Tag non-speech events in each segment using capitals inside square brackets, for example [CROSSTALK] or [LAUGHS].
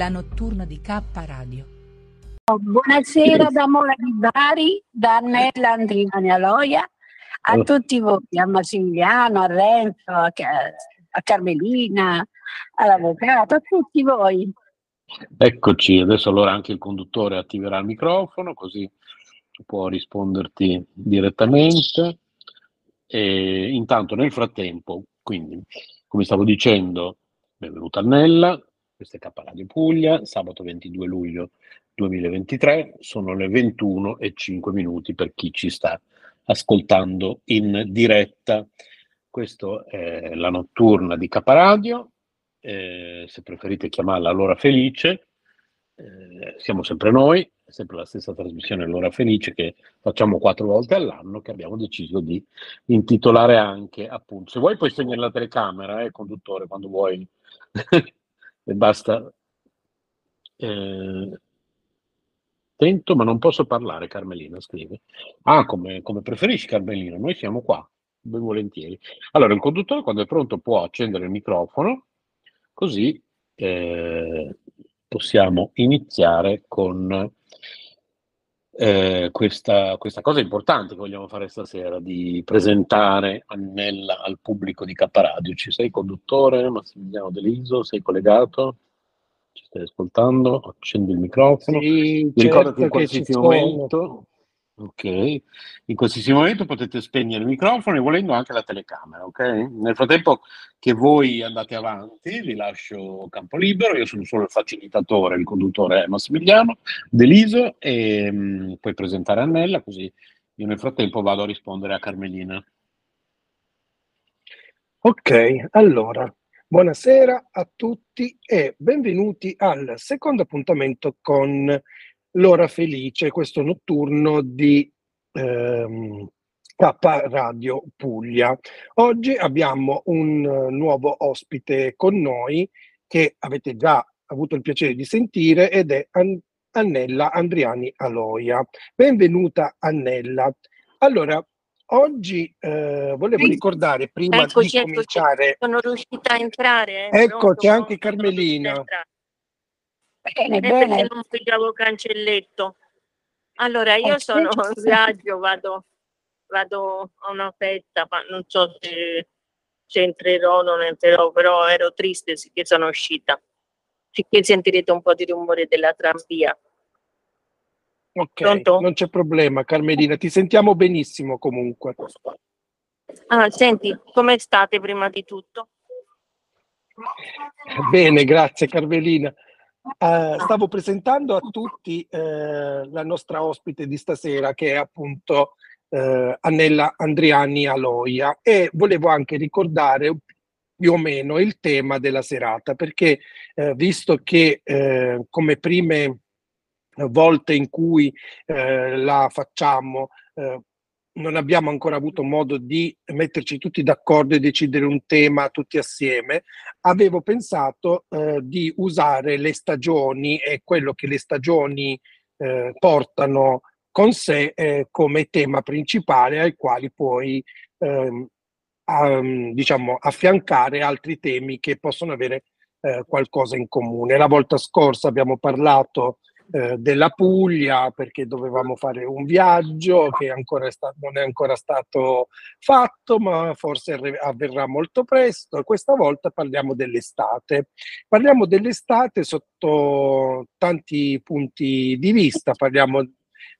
la notturna di K Radio. Buonasera da Mola di Bari, da Annella Andriani Aloia, a Oh. tutti voi, a Massimiliano, a Renzo, a, a Carmelina, all'avvocato, a tutti voi. Eccoci, adesso allora anche il conduttore attiverà il microfono così può risponderti direttamente. E intanto nel frattempo, quindi, come stavo dicendo, benvenuta Annella, questa è K Radio Puglia, sabato 22 luglio 2023, sono le 21 e 5 minuti per chi ci sta ascoltando in diretta. Questa è la notturna di K Radio, eh, se preferite chiamarla l'ora felice, eh, siamo sempre noi, sempre la stessa trasmissione l'ora felice che facciamo quattro volte all'anno che abbiamo deciso di intitolare anche appunto. Se vuoi puoi spegnere la telecamera, eh, conduttore, quando vuoi. [LAUGHS] e basta. Eh, Tento, ma non posso parlare, Carmelina, scrive. Ah, come, come preferisci, Carmelina, noi siamo qua, ben volentieri. Allora, il conduttore, quando è pronto, può accendere il microfono, così eh, possiamo iniziare con eh, questa, questa cosa importante che vogliamo fare stasera, di presentare Annella al pubblico di K Radio. Ci sei, conduttore? Massimiliano Deliso, sei collegato? Ci stai ascoltando? Accendi il microfono. Sì, certo in che ci qualsiasi momento, ok, in qualsiasi momento potete spegnere il microfono e volendo anche la telecamera, ok? Nel frattempo che voi andate avanti, vi lascio campo libero, io sono solo il facilitatore, il conduttore Massimiliano Deliso e mh, puoi presentare Annella, così io nel frattempo vado a rispondere a Carmelina. Ok, allora, buonasera a tutti e benvenuti al secondo appuntamento con L'ora felice, questo notturno di ehm, K Radio Puglia. Oggi abbiamo un eh, nuovo ospite con noi che avete già avuto il piacere di sentire ed è An- Annella Andriani Aloia. Benvenuta Annella. Allora, oggi eh, volevo ricordare prima Eccoci, di eccoci. cominciare Sono riuscita a entrare. eh? Ecco, c'è anche Carmelina. Bene, Eh, perché bene. non pigliavo cancelletto. Allora, io Ok. sono in viaggio, vado, vado a una festa, ma non so se, se entrerò o non entrerò, però ero triste sicché sono uscita. Sicché sentirete un po' di rumore della tranvia. Ok, Pronto? non c'è problema, Carmelina, ti sentiamo benissimo comunque. Ah, senti, come state prima di tutto? Bene, grazie Carmelina. Eh, stavo presentando a tutti eh, la nostra ospite di stasera che è appunto eh, Annella Andriani Aloia. E volevo anche ricordare più o meno il tema della serata perché eh, visto che eh, come prime volte in cui eh, la facciamo eh, non abbiamo ancora avuto modo di metterci tutti d'accordo e decidere un tema tutti assieme, avevo pensato eh, di usare le stagioni e quello che le stagioni eh, portano con sé eh, come tema principale ai quali poi ehm, a- diciamo, affiancare altri temi che possono avere eh, qualcosa in comune. La volta scorsa abbiamo parlato eh, della Puglia perché dovevamo fare un viaggio che è sta- non è ancora stato fatto, ma forse arri- avverrà molto presto. Questa volta parliamo dell'estate. Parliamo dell'estate sotto tanti punti di vista. Parliamo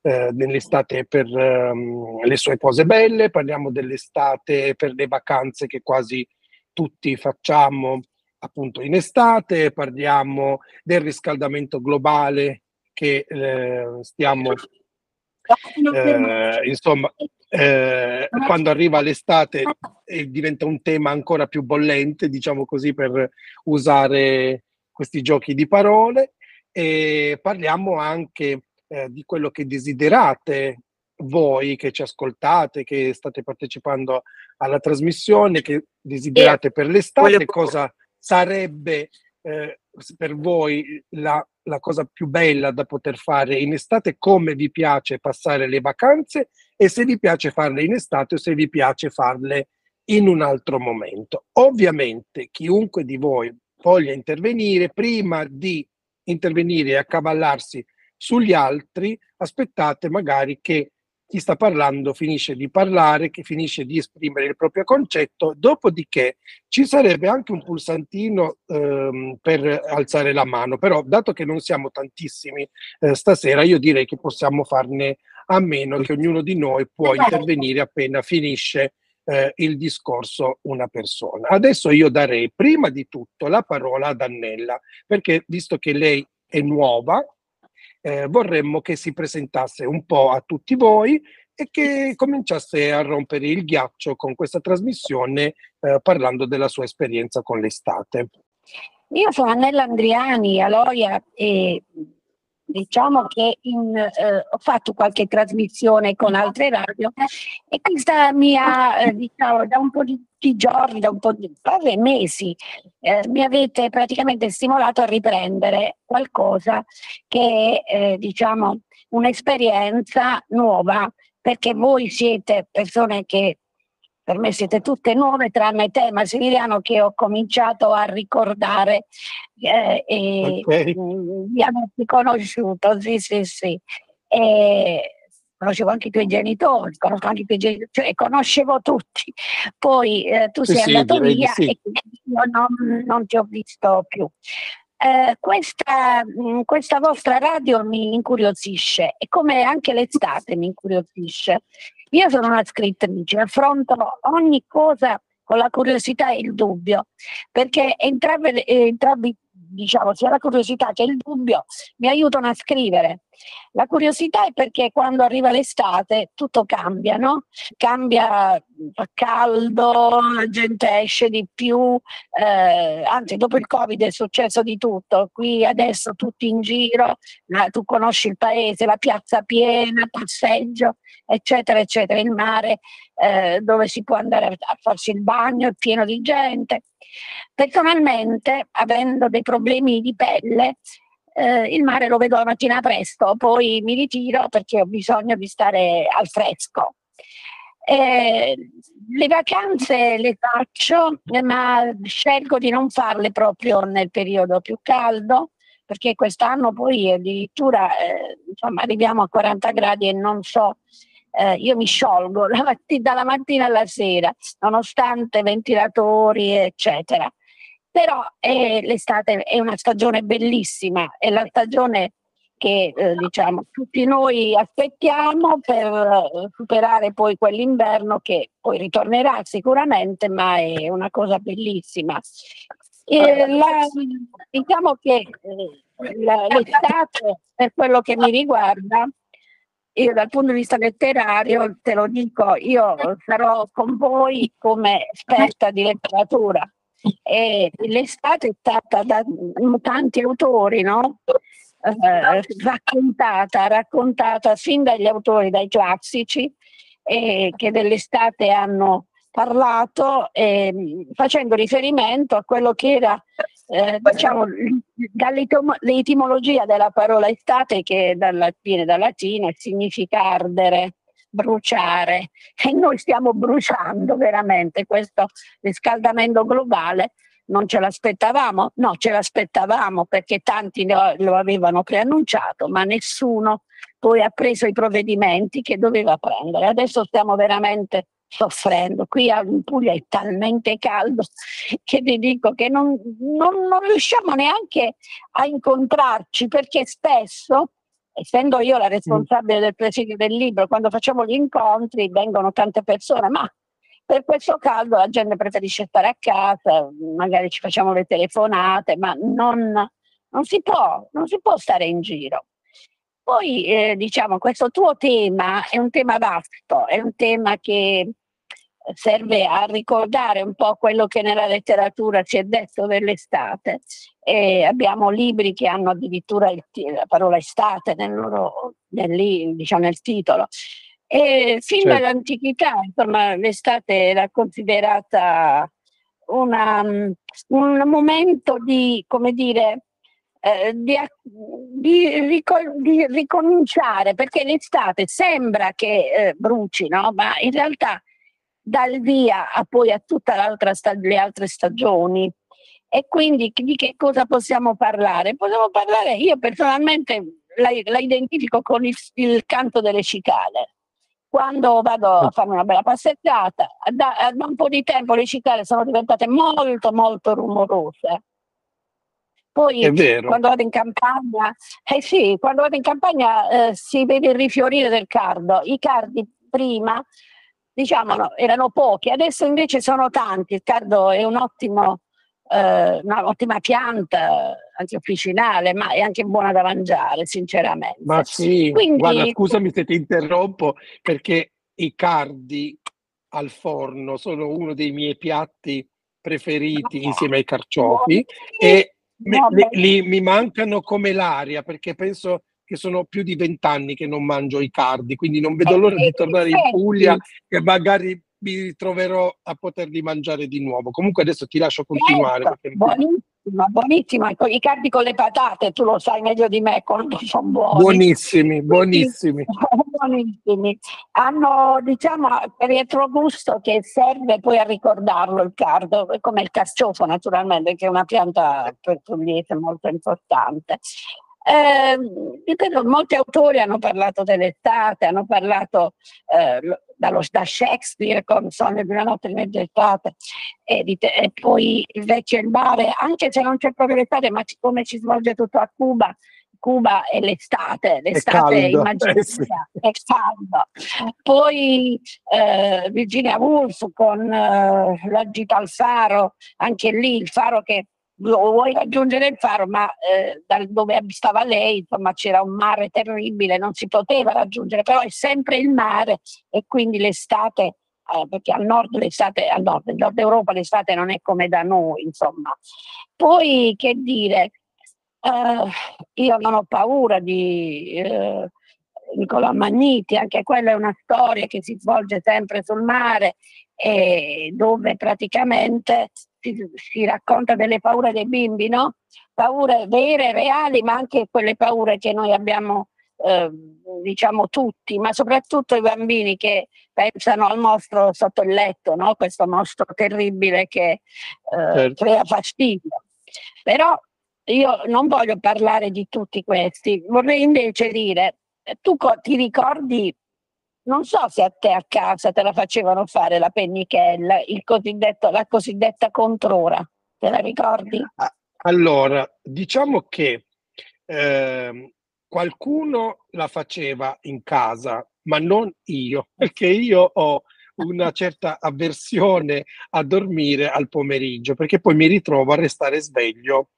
eh, dell'estate per ehm, le sue cose belle, parliamo dell'estate per le vacanze che quasi tutti facciamo appunto in estate, parliamo del riscaldamento globale che eh, stiamo eh, insomma eh, quando arriva l'estate eh, diventa un tema ancora più bollente, diciamo così, per usare questi giochi di parole e parliamo anche eh, di quello che desiderate voi che ci ascoltate, che state partecipando alla trasmissione, che desiderate per l'estate, cosa sarebbe eh, per voi la, la cosa più bella da poter fare in estate, come vi piace passare le vacanze e se vi piace farle in estate o se vi piace farle in un altro momento. Ovviamente chiunque di voi voglia intervenire prima di intervenire e accavallarsi sugli altri, aspettate magari che chi sta parlando finisce di parlare, che finisce di esprimere il proprio concetto, dopodiché ci sarebbe anche un pulsantino ehm, per alzare la mano, però dato che non siamo tantissimi eh, stasera, io direi che possiamo farne a meno, che ognuno di noi può intervenire appena finisce eh, il discorso una persona. Adesso io darei prima di tutto la parola ad Annella, perché visto che lei è nuova, eh, vorremmo che si presentasse un po' a tutti voi e che cominciasse a rompere il ghiaccio con questa trasmissione eh, parlando della sua esperienza con l'estate. Io sono Annella Andriani, Aloia e diciamo che in, eh, ho fatto qualche trasmissione con altre radio e questa mia, eh, diciamo, da un po' di, giorni, da un po' di quasi mesi, eh, mi avete praticamente stimolato a riprendere qualcosa che è, eh, diciamo, un'esperienza nuova, perché voi siete persone che per me siete tutte nuove tranne te Massimiliano che ho cominciato a ricordare eh, e okay. vi averti conosciuto, sì sì sì. E conoscevo anche i tuoi genitori, conosco anche i tuoi genitori, cioè conoscevo tutti. Poi eh, tu sei sì, andato via sì. e io non, non, ti ho visto più. Eh, questa, mh, questa vostra radio mi incuriosisce e come anche l'estate mi incuriosisce io sono una scrittrice, affronto ogni cosa con la curiosità e il dubbio, perché entrambi, entrambi diciamo, sia la curiosità che il dubbio mi aiutano a scrivere. La curiosità è perché quando arriva l'estate tutto cambia, no? Cambia, fa caldo, la gente esce di più, eh, anzi dopo il Covid è successo di tutto, qui adesso tutti in giro, eh, tu conosci il paese, la piazza piena, passeggio, eccetera, eccetera, il mare eh, dove si può andare a farsi il bagno, è pieno di gente. Personalmente, avendo dei problemi di pelle, eh, il mare lo vedo la mattina presto, poi mi ritiro perché ho bisogno di stare al fresco. Eh, le vacanze le faccio, ma scelgo di non farle proprio nel periodo più caldo, perché quest'anno poi addirittura eh, insomma, arriviamo a 40 gradi e non so eh, io mi sciolgo la mattina, dalla mattina alla sera, nonostante ventilatori, eccetera. Però eh, l'estate è una stagione bellissima, è la stagione che eh, diciamo tutti noi aspettiamo per eh, superare poi quell'inverno che poi ritornerà sicuramente, ma è una cosa bellissima. La, diciamo che eh, la, l'estate, per quello che mi riguarda, io dal punto di vista letterario te lo dico, io sarò con voi come esperta di letteratura e l'estate è stata da tanti autori, no? Eh, raccontata, raccontata fin dagli autori, dai classici, eh, che dell'estate hanno parlato eh, facendo riferimento a quello che era eh, diciamo, dall'etimologia della parola estate che dalla, viene dal latino e significa ardere, bruciare e noi stiamo bruciando veramente questo riscaldamento globale non ce l'aspettavamo? No, ce l'aspettavamo perché tanti lo avevano preannunciato, ma nessuno poi ha preso i provvedimenti che doveva prendere. Adesso stiamo veramente soffrendo. Qui in Puglia è talmente caldo che vi dico che non, non, non riusciamo neanche a incontrarci perché spesso essendo io la responsabile del presidio del libro, quando facciamo gli incontri vengono tante persone, ma per questo caldo la gente preferisce stare a casa, magari ci facciamo le telefonate, ma non, non, si, può, non si può stare in giro. Poi eh, diciamo questo tuo tema è un tema vasto, è un tema che serve a ricordare un po' quello che nella letteratura si è detto dell'estate. E abbiamo libri che hanno addirittura il, la parola estate nel, loro, nel, diciamo, nel titolo. E fin certo. dall'antichità, insomma, l'estate era considerata una, un momento di, come dire, eh, di, di, di, ricominciare, perché l'estate sembra che eh, bruci, no? ma in realtà dal via a poi a tutte le altre stagioni. E quindi di che cosa possiamo parlare? Possiamo parlare, io personalmente la, la identifico con il, il, canto delle cicale. Quando vado a fare una bella passeggiata, da, da un po' di tempo le cicale sono diventate molto molto rumorose. Poi quando vado in campagna, eh sì, quando vado in campagna eh, si vede il rifiorire del cardo. I cardi prima, diciamo, no, erano pochi, adesso invece sono tanti. Il cardo è un ottimo eh, un'ottima pianta, anche officinale, ma è anche buona da mangiare, sinceramente. Ma sì, Quindi... guarda, scusami se ti interrompo, perché i cardi al forno sono uno dei miei piatti preferiti insieme ai carciofi e me, li, li, mi mancano come l'aria perché penso che sono più di vent'anni che non mangio i cardi, quindi non vedo l'ora di tornare in Puglia e magari mi ritroverò a poterli mangiare di nuovo. Comunque adesso ti lascio continuare. Certo, buonissima, buonissima. I cardi con le patate, tu lo sai meglio di me quanto sono buoni. Buonissimi, buonissimi. [LAUGHS] buonissimi. Hanno, diciamo, retrogusto che serve poi a ricordarlo il cardo, come il carciofo naturalmente, che è una pianta per pugliese molto importante. Eh, ripeto, molti autori hanno parlato dell'estate, hanno parlato eh, dallo, da Shakespeare con Sogno di una notte di mezza estate e, e, poi il vecchio e il mare, anche se non c'è proprio l'estate, ma come ci svolge tutto a Cuba, Cuba è l'estate, l'estate immaginaria, [LAUGHS] eh sì. è caldo. Poi eh, Virginia Woolf con eh, la gita al faro, anche lì il faro che vuoi raggiungere il faro, ma eh, da dove stava lei, insomma, c'era un mare terribile, non si poteva raggiungere, però è sempre il mare e quindi l'estate, eh, perché al nord l'estate, al nord, nel nord Europa l'estate non è come da noi, insomma. Poi, che dire, eh, io non ho paura di eh, Nicola Magniti, anche quella è una storia che si svolge sempre sul mare e dove praticamente si, si, racconta delle paure dei bimbi, no? Paure vere, reali, ma anche quelle paure che noi abbiamo, eh, diciamo tutti, ma soprattutto i bambini che pensano al mostro sotto il letto, no? Questo mostro terribile che eh, certo. crea fastidio. Però io non voglio parlare di tutti questi, vorrei invece dire, tu ti ricordi non so se a te a casa te la facevano fare la pennichella, la cosiddetta controra, te la ricordi? Allora, diciamo che eh, qualcuno la faceva in casa, ma non io, [LAUGHS] perché io ho una certa avversione a dormire al pomeriggio, perché poi mi ritrovo a restare sveglio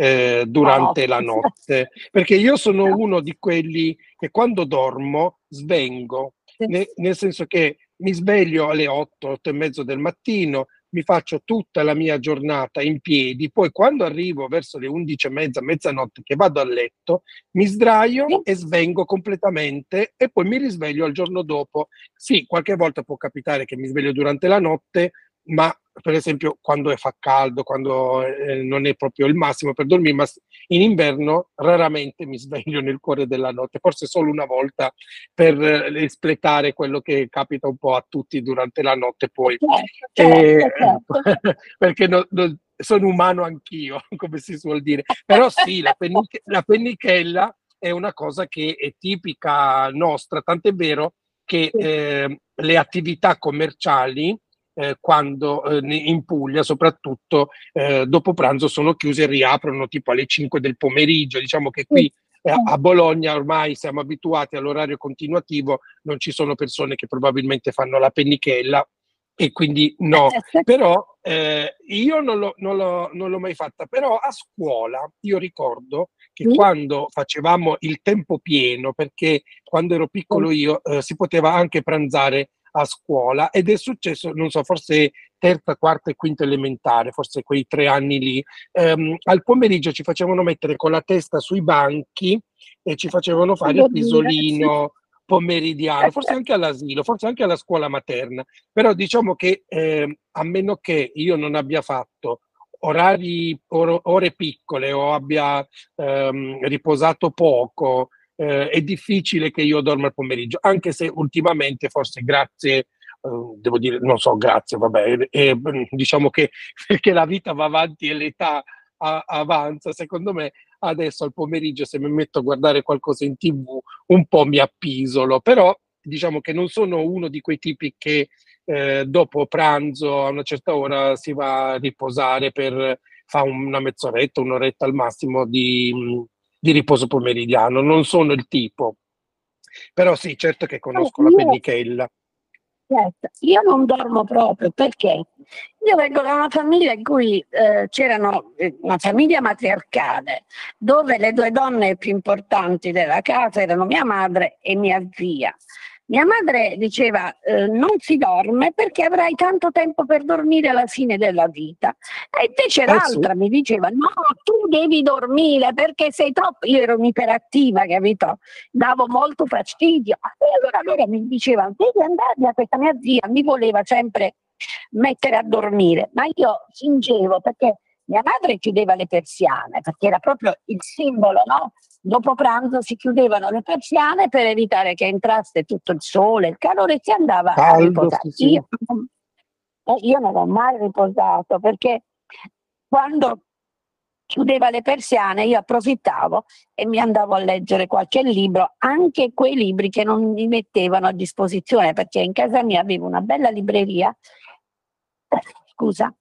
eh, durante oh. la notte, perché io sono [LAUGHS] uno di quelli che quando dormo svengo, ne, nel senso che mi sveglio alle 8, 8 e mezzo del mattino, mi faccio tutta la mia giornata in piedi, poi quando arrivo verso le 11 e mezza, mezzanotte che vado a letto, mi sdraio e svengo completamente e poi mi risveglio al giorno dopo. Sì, qualche volta può capitare che mi sveglio durante la notte, ma per esempio quando fa caldo, quando eh, non è proprio il massimo per dormire, ma in inverno raramente mi sveglio nel cuore della notte, forse solo una volta per eh, espletare quello che capita un po' a tutti durante la notte poi. Certo, eh, certo, certo. [LAUGHS] perché no, no, sono umano anch'io, [LAUGHS] come si suol dire. Però sì, la, penniche- la pennichella è una cosa che è tipica nostra, tant'è vero che eh, le attività commerciali eh, quando eh, in Puglia soprattutto eh, dopo pranzo sono chiuse e riaprono tipo alle 5 del pomeriggio. Diciamo che qui eh, a Bologna ormai siamo abituati all'orario continuativo, non ci sono persone che probabilmente fanno la pennichella e quindi no, però eh, io non, l'ho, non, l'ho, non, l'ho, mai fatta, però a scuola io ricordo che mm. quando facevamo il tempo pieno, perché quando ero piccolo io eh, si poteva anche pranzare a scuola ed è successo, non so, forse terza, quarta e quinta elementare, forse quei tre anni lì. Um, al pomeriggio ci facevano mettere con la testa sui banchi e ci facevano fare il pisolino pomeridiano, forse anche all'asilo, forse anche alla scuola materna, però diciamo che eh, a meno che io non abbia fatto orari, or, ore piccole o abbia ehm, riposato poco, eh, è difficile che io dorma il pomeriggio, anche se ultimamente forse grazie eh, devo dire, non so, grazie, vabbè, e, diciamo che [LAUGHS] perché la vita va avanti e l'età a, avanza, secondo me adesso al pomeriggio se mi metto a guardare qualcosa in tv un po' mi appisolo, però diciamo che non sono uno di quei tipi che eh, dopo pranzo a una certa ora si va a riposare per fare una mezz'oretta, un'oretta al massimo di, di riposo pomeridiano, non sono il tipo. Però sì, certo che conosco la pennichella. Certo, io non dormo proprio perché io vengo da una famiglia in cui eh, c'erano eh, una famiglia matriarcale dove le due donne più importanti della casa erano mia madre e mia zia. Mia madre diceva eh, non si dorme perché avrai tanto tempo per dormire alla fine della vita. E invece eh, l'altra sì. mi diceva no, tu devi dormire perché sei troppo... Io ero un'iperattiva, capito? Davo molto fastidio. E allora loro mi dicevano devi andare da questa mia zia, mi voleva sempre mettere a dormire, ma io fingevo perché mia madre chiudeva le persiane perché era proprio il simbolo, no? Dopo pranzo si chiudevano le persiane per evitare che entrasse tutto il sole, il calore si andava Caldo, a riposare. Sì. Io, eh, io non ho mai riposato perché quando chiudeva le persiane, io approfittavo e mi andavo a leggere qualche libro, anche quei libri che non mi mettevano a disposizione, perché in casa mia avevo una bella libreria, scusa,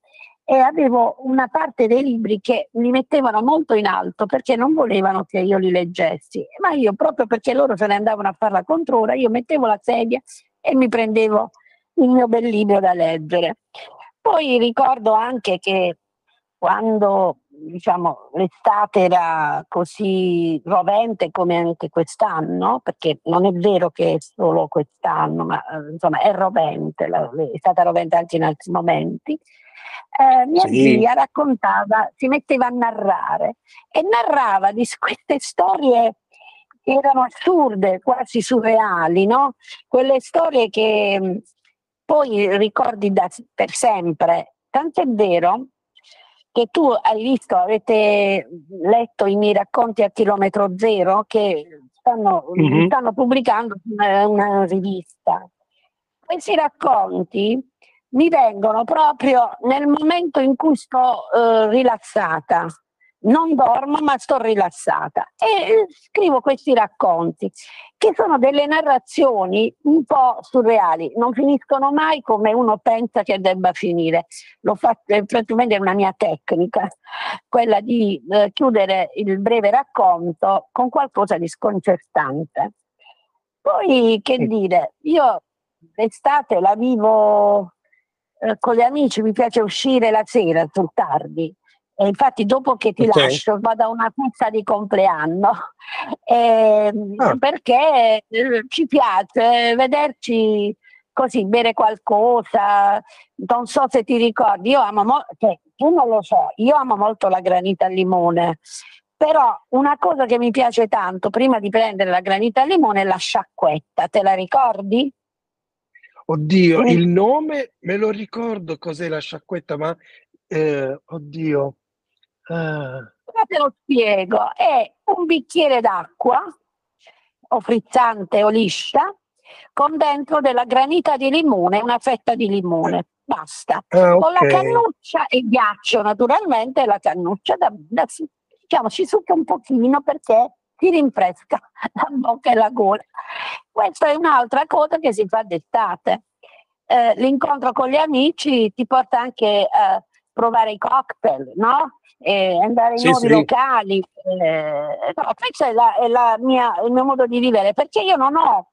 e avevo una parte dei libri che li mettevano molto in alto perché non volevano che io li leggessi, ma io proprio perché loro se ne andavano a fare la controra, io mettevo la sedia e mi prendevo il mio bel libro da leggere. Poi ricordo anche che quando diciamo, l'estate era così rovente come anche quest'anno, perché non è vero che è solo quest'anno, ma insomma è rovente, è stata rovente anche in altri momenti eh, mia sì. zia raccontava, si metteva a narrare e narrava di queste storie che erano assurde, quasi surreali, no? Quelle storie che mm, poi ricordi da, per sempre. Tant'è vero che tu hai visto, avete letto i miei racconti a chilometro zero che stanno, mm-hmm. stanno pubblicando una, una rivista. Questi racconti mi vengono proprio nel momento in cui sto eh, rilassata. Non dormo, ma sto rilassata e eh, scrivo questi racconti che sono delle narrazioni un po' surreali, non finiscono mai come uno pensa che debba finire. Lo faccio, praticamente è una mia tecnica, quella di eh, chiudere il breve racconto con qualcosa di sconcertante. Poi, che dire, io l'estate la vivo eh, con gli amici mi piace uscire la sera sul tardi. E infatti dopo che ti okay. lascio vado a una pizza di compleanno [LAUGHS] eh, ah. perché eh, ci piace vederci così, bere qualcosa. Non so se ti ricordi, io amo molto, cioè, tu non lo so, io amo molto la granita al limone. Però una cosa che mi piace tanto prima di prendere la granita al limone è la sciacquetta, te la ricordi? Oddio, il nome me lo ricordo cos'è la sciacquetta, ma eh, oddio. Ah. Te lo spiego, è un bicchiere d'acqua o frizzante o liscia con dentro della granita di limone, una fetta di limone, basta. Ah. Con la cannuccia e ghiaccio naturalmente, la cannuccia da, da, diciamo, ci succa un pochino perché ti rinfresca [LAUGHS] la bocca e la gola. Questa è un'altra cosa che si fa d'estate. Eh, l'incontro con gli amici ti porta anche a provare i cocktail, no? E andare in sì, nuovi sì. locali. Eh, no, questo è, la, è la mia, il mio modo di vivere, perché io non ho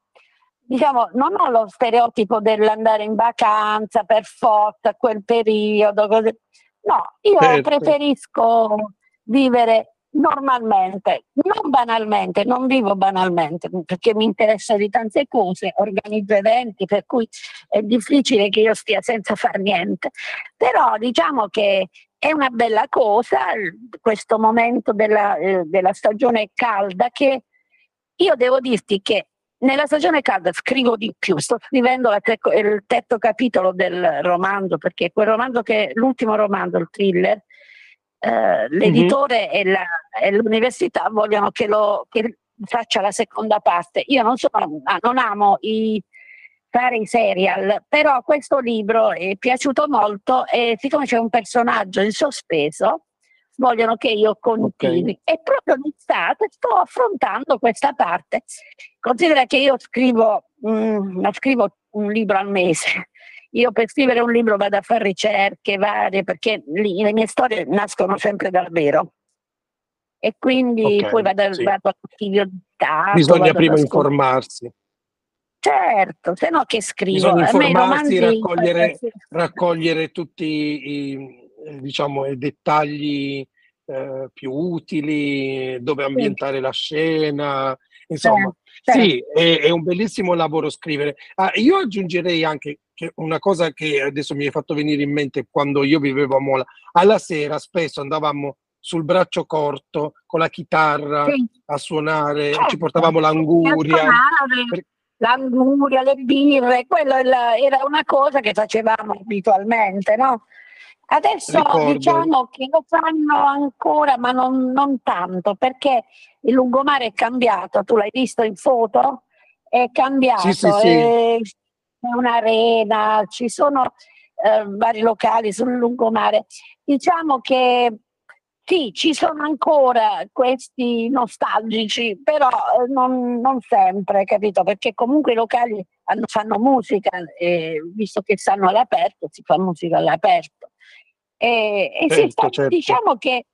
diciamo, non ho lo stereotipo dell'andare in vacanza per forza quel periodo. Così. No, io certo. preferisco vivere normalmente, non banalmente, non vivo banalmente perché mi interessa di tante cose, organizzo eventi per cui è difficile che io stia senza far niente, però diciamo che è una bella cosa questo momento della, eh, della stagione calda che io devo dirti che nella stagione calda scrivo di più, sto scrivendo te- il terzo capitolo del romanzo perché quel romanzo che l'ultimo romanzo, il thriller, eh, l'editore mm-hmm. e, e, l'università vogliono che, lo, che faccia la seconda parte. Io non, sono, ah, non amo i fare i serial, però questo libro è piaciuto molto e siccome c'è un personaggio in sospeso, vogliono che io continui. Okay. E proprio d'estate sto affrontando questa parte. Considera che io scrivo, mm, scrivo un libro al mese. Io per scrivere un libro vado a fare ricerche varie perché lì, le mie storie nascono sempre dal vero. E quindi okay, poi vado, sì. vado all'archivio di Stato. Bisogna prima informarsi. Certo, se no che scrivo. Bisogna informarsi, raccogliere, raccogliere tutti i diciamo, i dettagli eh, più utili, dove ambientare sì. la scena, insomma, certo. Sì, è, è, un bellissimo lavoro scrivere. Ah, io aggiungerei anche che una cosa che adesso mi è fatto venire in mente quando io vivevo a Mola, alla sera spesso andavamo sul braccio corto con la chitarra sì. a suonare, certo. ci portavamo l'anguria. L'anguria, le birre, quella era una cosa che facevamo abitualmente, no? Adesso Ricordo. diciamo che lo fanno ancora, ma non, non, tanto, perché il lungomare è cambiato, tu l'hai visto in foto? È cambiato, sì, sì, sì. È, un'arena, ci sono eh, vari locali sul lungomare. Diciamo che sì, ci sono ancora questi nostalgici, però eh, non, non sempre, capito? Perché comunque i locali hanno, fanno musica, e visto che stanno all'aperto, si fa musica all'aperto. E, e certo, sta, certo. diciamo che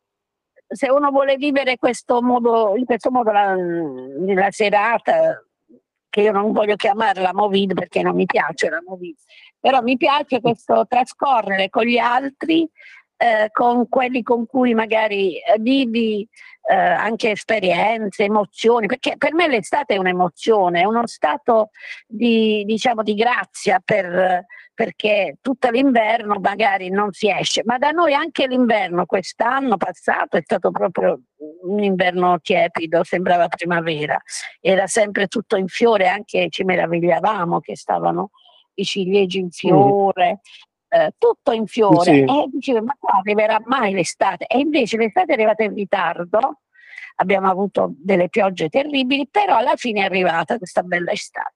se uno vuole vivere questo modo, in questo modo la, la serata, che io non voglio chiamarla Movid perché non mi piace la Movid, però mi piace questo trascorrere con gli altri eh, con quelli con cui magari eh, vivi eh, anche esperienze, emozioni, perché per me l'estate è un'emozione, è uno stato di, diciamo, di grazia per, perché tutto l'inverno magari non si esce, ma da noi anche l'inverno quest'anno passato è stato proprio un inverno tiepido, sembrava primavera, era sempre tutto in fiore, anche ci meravigliavamo che stavano i ciliegi in fiore, eh, tutto in fiore sì. e dicevo ma qua arriverà mai l'estate? E invece l'estate è arrivata in ritardo. Abbiamo avuto delle piogge terribili però alla fine è arrivata questa bella estate.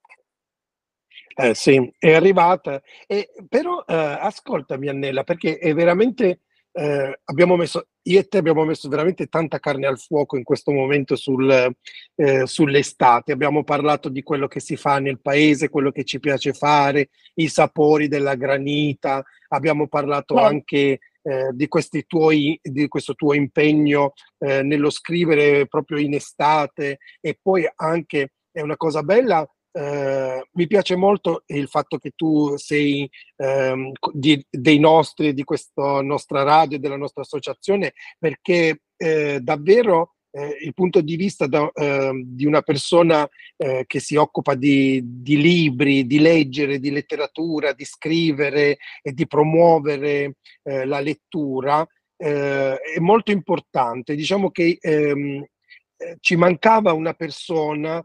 Eh sì, è arrivata, e, però eh, ascoltami Annella, perché è veramente eh, abbiamo messo, io e te abbiamo messo veramente tanta carne al fuoco in questo momento sul, eh, sull'estate. Abbiamo parlato di quello che si fa nel paese, quello che ci piace fare, i sapori della granita. Abbiamo parlato yeah. anche eh, di, tuoi, di, questo tuo impegno eh, nello scrivere proprio in estate e poi anche è una cosa bella eh, mi piace molto il fatto che tu sei ehm, di, dei nostri, di questa nostra radio, della nostra associazione, perché eh, davvero eh, il punto di vista da, ehm, di una persona eh, che si occupa di, di, libri, di leggere, di letteratura, di scrivere e di promuovere eh, la lettura eh, è molto importante. Diciamo che ehm, ci mancava una persona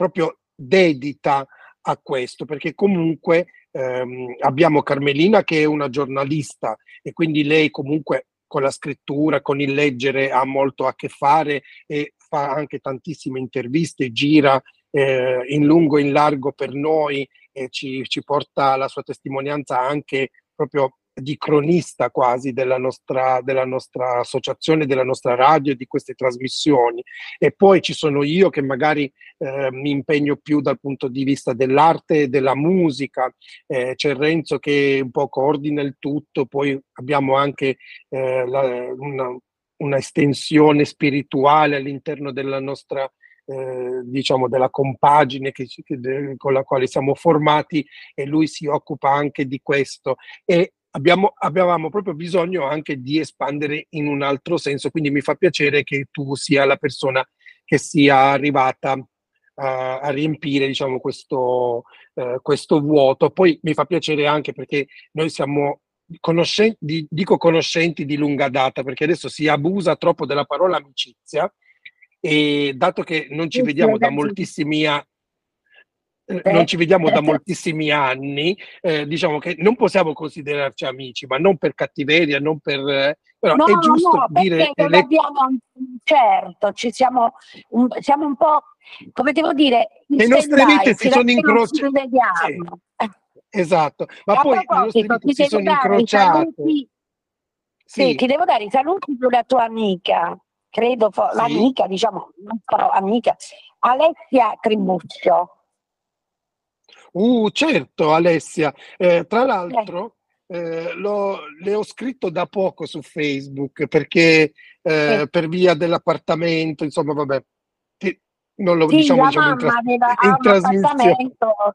proprio dedita a questo, perché comunque ehm, abbiamo Carmelina che è una giornalista e quindi lei comunque con la scrittura, con il leggere ha molto a che fare e fa anche tantissime interviste, gira eh, in lungo e in largo per noi e ci, ci porta la sua testimonianza anche proprio di cronista quasi della nostra, della nostra associazione, della nostra radio e di queste trasmissioni. E poi ci sono io che magari eh, mi impegno più dal punto di vista dell'arte e della musica, eh, c'è Renzo che un po' coordina il tutto, poi abbiamo anche eh, la, una, una estensione spirituale all'interno della nostra eh, diciamo della compagine che, che, con la quale siamo formati e lui si occupa anche di questo e abbiamo, avevamo proprio bisogno anche di espandere in un altro senso, quindi mi fa piacere che tu sia la persona che sia arrivata a, a riempire diciamo, questo, uh, questo vuoto. Poi mi fa piacere anche perché noi siamo conoscenti, dico conoscenti di lunga data, perché adesso si abusa troppo della parola amicizia e dato che non ci vediamo da moltissimi anni, non ci vediamo da [LAUGHS] moltissimi anni, eh, diciamo che non possiamo considerarci amici, ma non per cattiveria, non per... Eh, però no, è giusto no, dire... Le... Abbiamo, certo, ci siamo un, siamo un po' come devo dire, le nostre vite si sono incrociate. Sì, esatto, ma poi le nostre vite si sono incrociate. Sì. sì. ti devo dare i saluti della tua amica, credo, sì. l'amica, diciamo, amica, Alessia Tribuccio. Uh, certo, Alessia. Eh, tra l'altro, eh, le ho scritto da poco su Facebook perché eh, per via dell'appartamento, insomma, vabbè, ti, non lo sì, diciamo, diciamo in, tra- in trasmissione.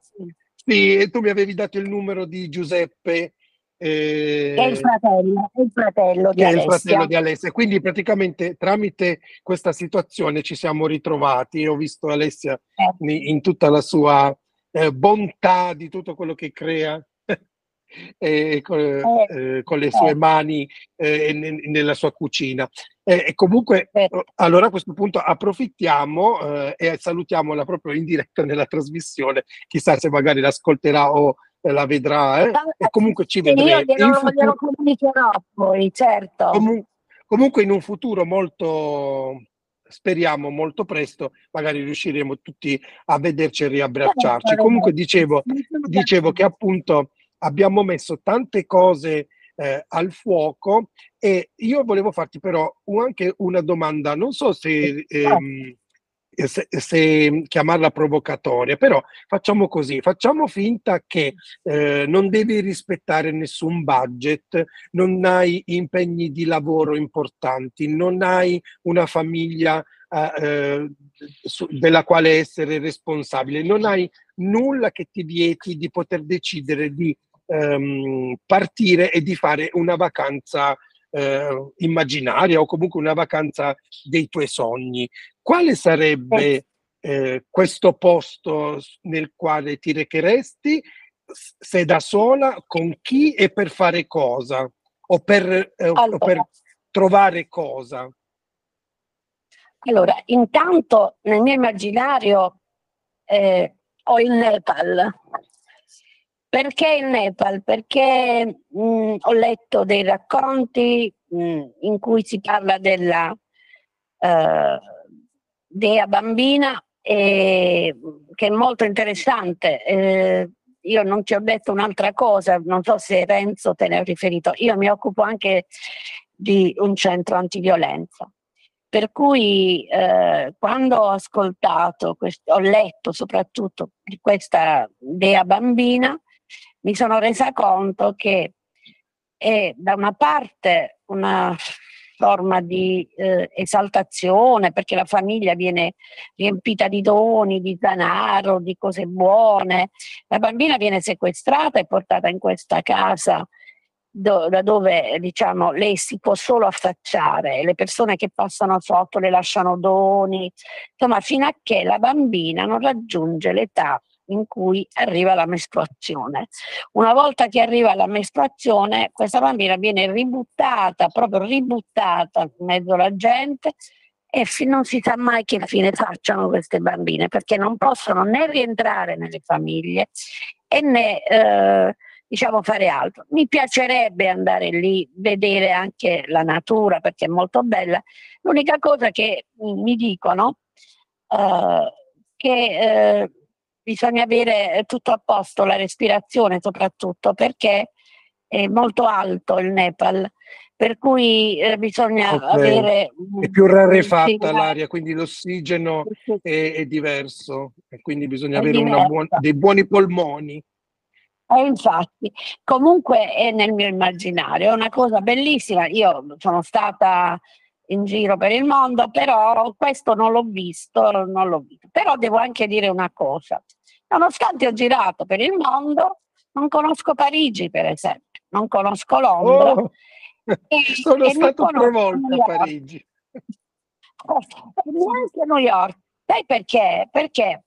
Sì. sì, e tu mi avevi dato il numero di Giuseppe. Eh, è il fratello, è il fratello di Alessia. il fratello di Alessia. Quindi praticamente tramite questa situazione ci siamo ritrovati. Ho visto Alessia eh. in, in tutta la sua eh, bontà di tutto quello che crea [LAUGHS] eh, con, eh, con, le sue mani eh, nella sua cucina. e comunque, allora a questo punto approfittiamo e salutiamola proprio in diretta nella trasmissione, chissà se magari l'ascolterà o la vedrà, eh? e comunque ci vedremo. Io glielo, futuro... comunicherò poi, certo. Comun- comunque in un futuro molto speriamo molto presto, magari riusciremo tutti a vederci e riabbracciarci. Comunque dicevo, dicevo che appunto abbiamo messo tante cose eh, al fuoco e io volevo farti però anche una domanda, non so se, ehm, se, se, chiamarla provocatoria, però facciamo così, facciamo finta che eh, non devi rispettare nessun budget, non hai impegni di lavoro importanti, non hai una famiglia eh, su, della quale essere responsabile, non hai nulla che ti vieti di poter decidere di ehm, partire e di fare una vacanza eh, immaginaria o comunque una vacanza dei tuoi sogni. Quale sarebbe eh, questo posto nel quale ti recheresti? Se da sola, con chi e per fare cosa? O per, eh, allora. o per trovare cosa? Allora, intanto nel mio immaginario eh, ho il Nepal, perché il Nepal? Perché mh, mm, ho letto dei racconti mh, mm, in cui si parla della uh, dea bambina e, che è molto interessante. Eh, io non ti ho detto un'altra cosa, non so se Renzo te ne ha riferito, io mi occupo anche di un centro antiviolenza. Per cui eh, quando ho ascoltato, questo, ho letto soprattutto di questa dea bambina, mi sono resa conto che è da una parte una forma di eh, esaltazione perché la famiglia viene riempita di doni, di denaro, di cose buone. La bambina viene sequestrata e portata in questa casa do, da dove diciamo, lei si può solo affacciare, le persone che passano sotto le lasciano doni, insomma fino a che la bambina non raggiunge l'età in cui arriva la mestruazione. Una volta che arriva la mestruazione, questa bambina viene ributtata, proprio ributtata in mezzo alla gente e non si sa mai che fine facciano queste bambine perché non possono né rientrare nelle famiglie e né eh, diciamo fare altro. Mi piacerebbe andare lì, vedere anche la natura perché è molto bella. L'unica cosa che mi dicono eh, che eh, bisogna avere eh, tutto a posto, la respirazione soprattutto, perché è molto alto il Nepal, per cui eh, bisogna okay. avere... È più rarefatta l'aria, quindi l'ossigeno è, è, diverso e quindi bisogna è avere buon, dei buoni polmoni. Eh, infatti, comunque è nel mio immaginario, è una cosa bellissima. Io sono stata in giro per il mondo, però questo non l'ho visto, non l'ho visto. Però devo anche dire una cosa, Nonostante ho girato per il mondo, non conosco Parigi, per esempio, non conosco Londra. Oh, e, [LAUGHS] sono e stato volte a Parigi. neanche a New York. Sai perché? Perché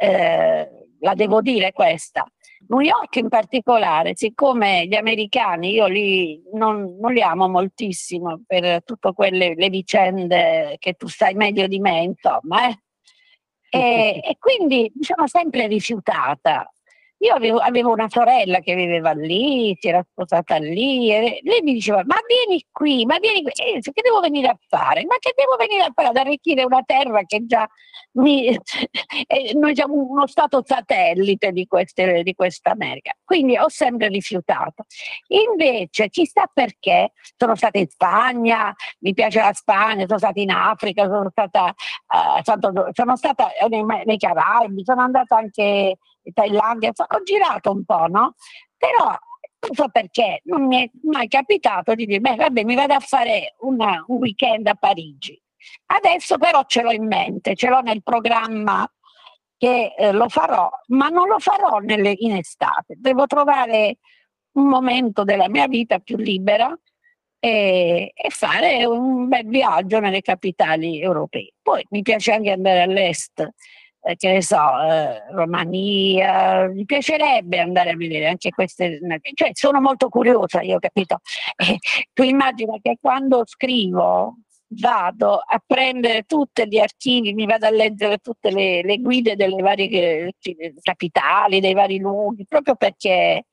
eh, la devo dire questa. New York in particolare, siccome gli americani io li, non, non, li amo moltissimo per tutte quelle le vicende che tu sai meglio di me, insomma, eh, e, e, quindi sono sempre rifiutata io avevo, avevo, una sorella che viveva lì, si era sposata lì, e lei mi diceva: Ma vieni qui, ma vieni qui, eh, che devo venire a fare? Ma che devo venire a fare? Ad arricchire una terra che già mi, [LAUGHS] eh, noi siamo uno stato satellite di, queste, di questa America. Quindi ho sempre rifiutato. Invece, chissà perché, sono stata in Spagna, mi piace la Spagna, sono stata in Africa, sono stata, uh, sono, stata nei, nei Caraibi, sono andata anche Thailandia, ho girato un po', no? Però non so perché non mi è mai capitato di dire, beh, vabbè, mi vado a fare una, un weekend a Parigi. Adesso però ce l'ho in mente, ce l'ho nel programma che eh, lo farò, ma non lo farò nelle, in estate. Devo trovare un momento della mia vita più libera e, e, fare un bel viaggio nelle capitali europee. Poi mi piace anche andare all'est, eh, che ne so, eh, Romania, mi piacerebbe andare a vedere anche queste, cioè sono molto curiosa, io ho capito. [LAUGHS] Eh, tu immagina che quando scrivo vado a prendere tutti gli archivi, mi vado a leggere tutte le, le guide delle varie eh, capitali, dei vari luoghi, proprio perché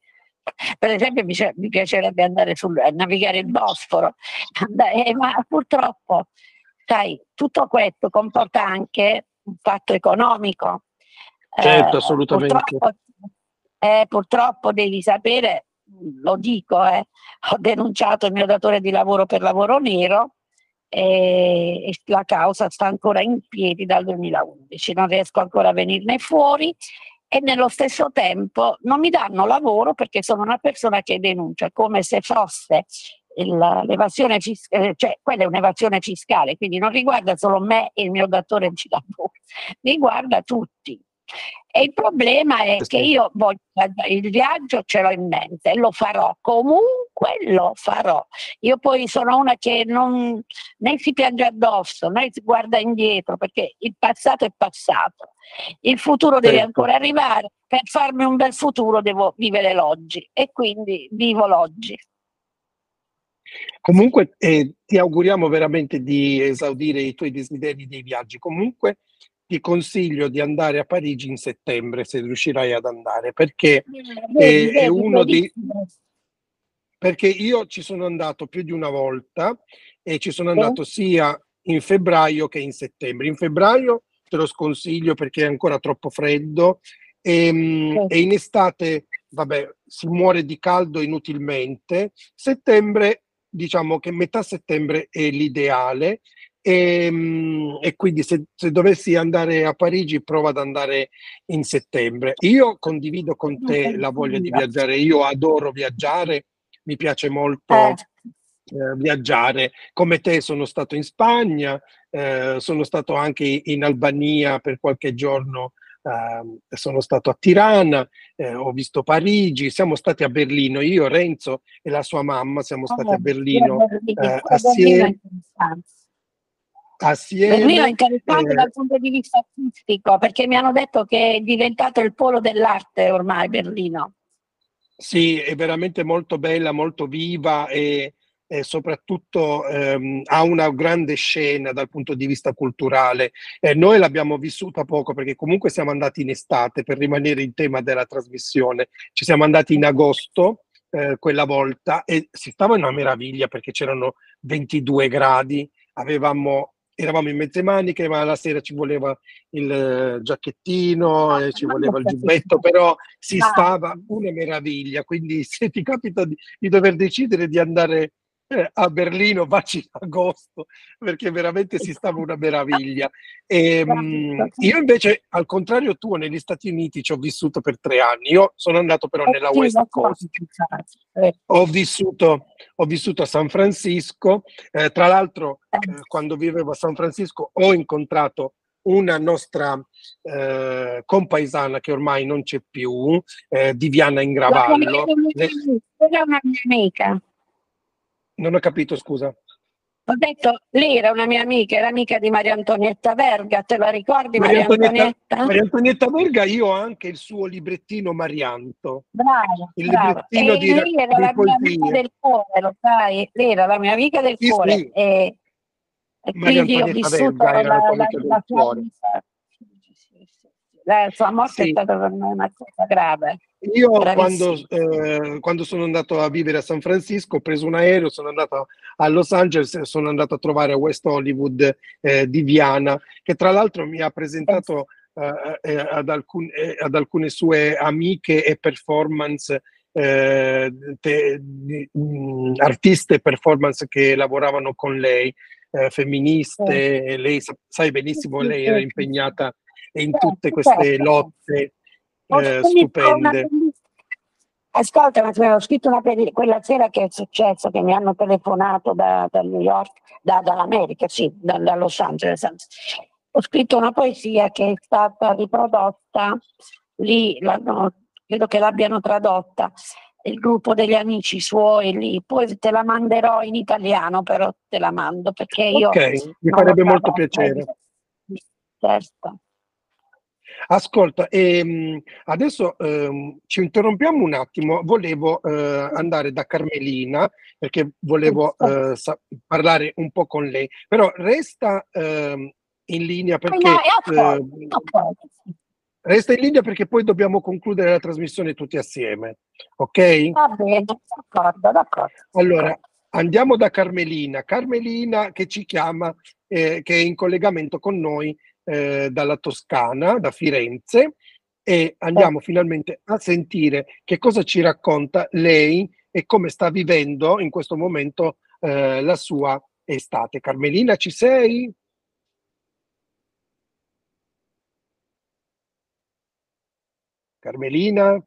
per esempio mi, piacerebbe andare sul, a navigare il Bosforo, [LAUGHS] eh, ma purtroppo, sai, tutto questo comporta anche un fatto economico. Certo, eh, assolutamente. Purtroppo, eh, purtroppo, devi sapere, lo dico, eh, [LAUGHS] ho denunciato il mio datore di lavoro per lavoro nero e, e la causa sta ancora in piedi dal 2011, non riesco ancora a venirne fuori e nello stesso tempo non mi danno lavoro perché sono una persona che denuncia come se fosse l'evasione fiscale, cioè quella è un'evasione fiscale, quindi non riguarda solo me e il mio datore di lavoro, [LAUGHS] riguarda tutti. E il problema è che io voglio, il viaggio ce l'ho in mente, lo farò, comunque lo farò. Io poi sono una che non, né si piange addosso, né si guarda indietro, perché il passato è passato. Il futuro deve certo. ancora arrivare. Per farmi un bel futuro devo vivere l'oggi e quindi vivo l'oggi. Comunque eh, ti auguriamo veramente di esaudire i tuoi desideri dei viaggi. Comunque ti consiglio di andare a Parigi in settembre se riuscirai ad andare perché è, è uno di perché io ci sono andato più di una volta e ci sono andato sia in febbraio che in settembre. In febbraio te lo sconsiglio perché è ancora troppo freddo e, ehm, e in estate, vabbè, si muore di caldo inutilmente. Settembre, diciamo che metà settembre è l'ideale e, ehm, e, quindi se, se, dovessi andare a Parigi prova ad andare in settembre. Io condivido con te la voglia di viaggiare, io adoro viaggiare, mi piace molto eh. Eh, viaggiare. Come te sono stato in Spagna, eh, sono stato anche in Albania per qualche giorno. Uh, sono stato a Tirana, eh, ho visto Parigi, siamo stati a Berlino, io, Renzo e la sua mamma siamo stati a oh, Berlino eh, assieme assieme. Berlino è interessante eh, dal punto di vista artistico perché mi hanno detto che è diventato il polo dell'arte ormai Berlino. Sì, è veramente molto bella, molto viva e, e soprattutto ehm, ha una grande scena dal punto di vista culturale. Eh, noi l'abbiamo vissuta poco perché comunque siamo andati in estate per rimanere in tema della trasmissione. Ci siamo andati in agosto eh, quella volta e si stava in una meraviglia perché c'erano 22 gradi, avevamo eravamo in mezze maniche, ma la sera ci voleva il eh, giacchettino, ah, ci voleva il giubbetto, però si stava una meraviglia. Quindi [LAUGHS] se ti capita di, di dover decidere di andare eh, a Berlino vacci in [LAUGHS] agosto perché veramente si stava una meraviglia. E, ehm, mh, io invece al contrario tuo negli Stati Uniti ci ho vissuto per tre anni. Io sono andato però nella West Coast. ho vissuto, ho vissuto a San Francisco. Eh, tra l'altro eh, quando vivevo a San Francisco ho incontrato una nostra eh, compaesana che ormai non c'è più, eh, Viviana Ingravallo. Era una mia amica. Non ho capito, scusa. Ho detto, lei era una mia amica, era amica di Maria Antonietta Verga, te la ricordi Maria, Antonietta? Antonietta? Maria Antonietta Verga, io ho anche il suo librettino Marianto. Bravo, il bravo. librettino e di lei era la mia amica del cuore, lo sai? Lei era la mia amica del sì, cuore. Sì. E, e quindi ho vissuto Verga, la, la, la, la sua La sua morte sì. è stata per me una cosa grave. Io quando, eh, quando, sono andato a vivere a San Francisco ho preso un aereo, sono andato a Los Angeles e sono andato a trovare a West Hollywood eh, di Viana, che tra l'altro mi ha presentato eh, eh ad, alcun, eh, ad, alcune sue amiche e performance. Eh, te, mh, mm, artiste performance che lavoravano con lei, femministe, lei sai benissimo, lei era impegnata in tutte queste lotte eh, stupende. Ascolta, ma ho scritto una per... quella sera che è successo, che mi hanno telefonato da, da New York, da, dall'America, sì, da, da, Los Angeles. Ho scritto una poesia che è stata riprodotta lì, credo che l'abbiano tradotta il gruppo degli amici suoi lì, poi te la manderò in italiano, però te la mando perché io... Ok, mi farebbe molto piacere. Certo. Ascolta, ehm, adesso ehm, ci interrompiamo un attimo. Volevo eh, andare da Carmelina perché volevo eh, sa- parlare un po' con lei, però resta ehm, in linea perché. Eh, resta in linea perché poi dobbiamo concludere la trasmissione tutti assieme, ok? Va bene, d'accordo, d'accordo. Allora, andiamo da Carmelina. Carmelina che ci chiama, eh, che è in collegamento con noi eh, dalla Toscana, da Firenze, e andiamo finalmente a sentire che cosa ci racconta lei e come sta vivendo in questo momento eh, la sua estate. Carmelina, ci sei? Carmelina?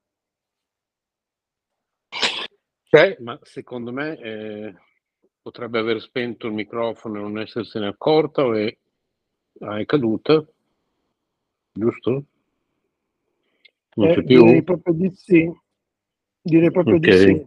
C'è, ma secondo me eh, potrebbe aver spento il microfono e non essersene accorta o è è caduta? Giusto? Non c'è eh, più? Direi proprio di sì. Direi proprio okay. di sì.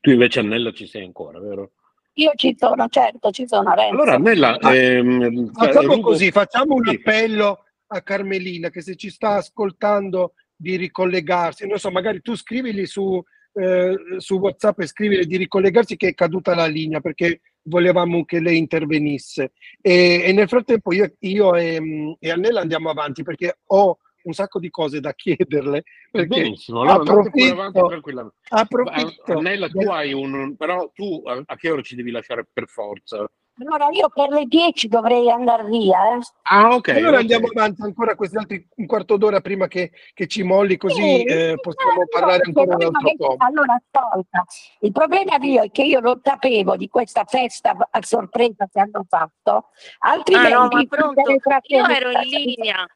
Tu invece Annella ci sei ancora, vero? Io ci sono, certo, ci sono. Renzo. Allora Annella... Ah, ehm, facciamo rubo... così, facciamo un appello a Carmelina che se ci sta ascoltando di ricollegarsi, non so, magari tu scrivili su, eh, su WhatsApp e scrivili di ricollegarsi che è caduta la linea perché volevamo che lei intervenisse. E, e nel frattempo io, io e, e, Annella andiamo avanti perché ho un sacco di cose da chiederle. Benissimo, allora approfitto, avanti tranquillamente. Approfitto. Annella, tu hai un... però tu a, a che ora ci devi lasciare per forza? Allora io per le 10 dovrei andare via. Eh. Ah, ok. Allora okay. andiamo avanti ancora questi altri un quarto d'ora prima che, che ci molli, così sì, eh, possiamo eh, parlare no, ancora un altro po'. Allora, ascolta, il problema mio è che io non sapevo di questa festa a sorpresa che hanno fatto, altrimenti... Ah, no, ma pronto, io ero in linea.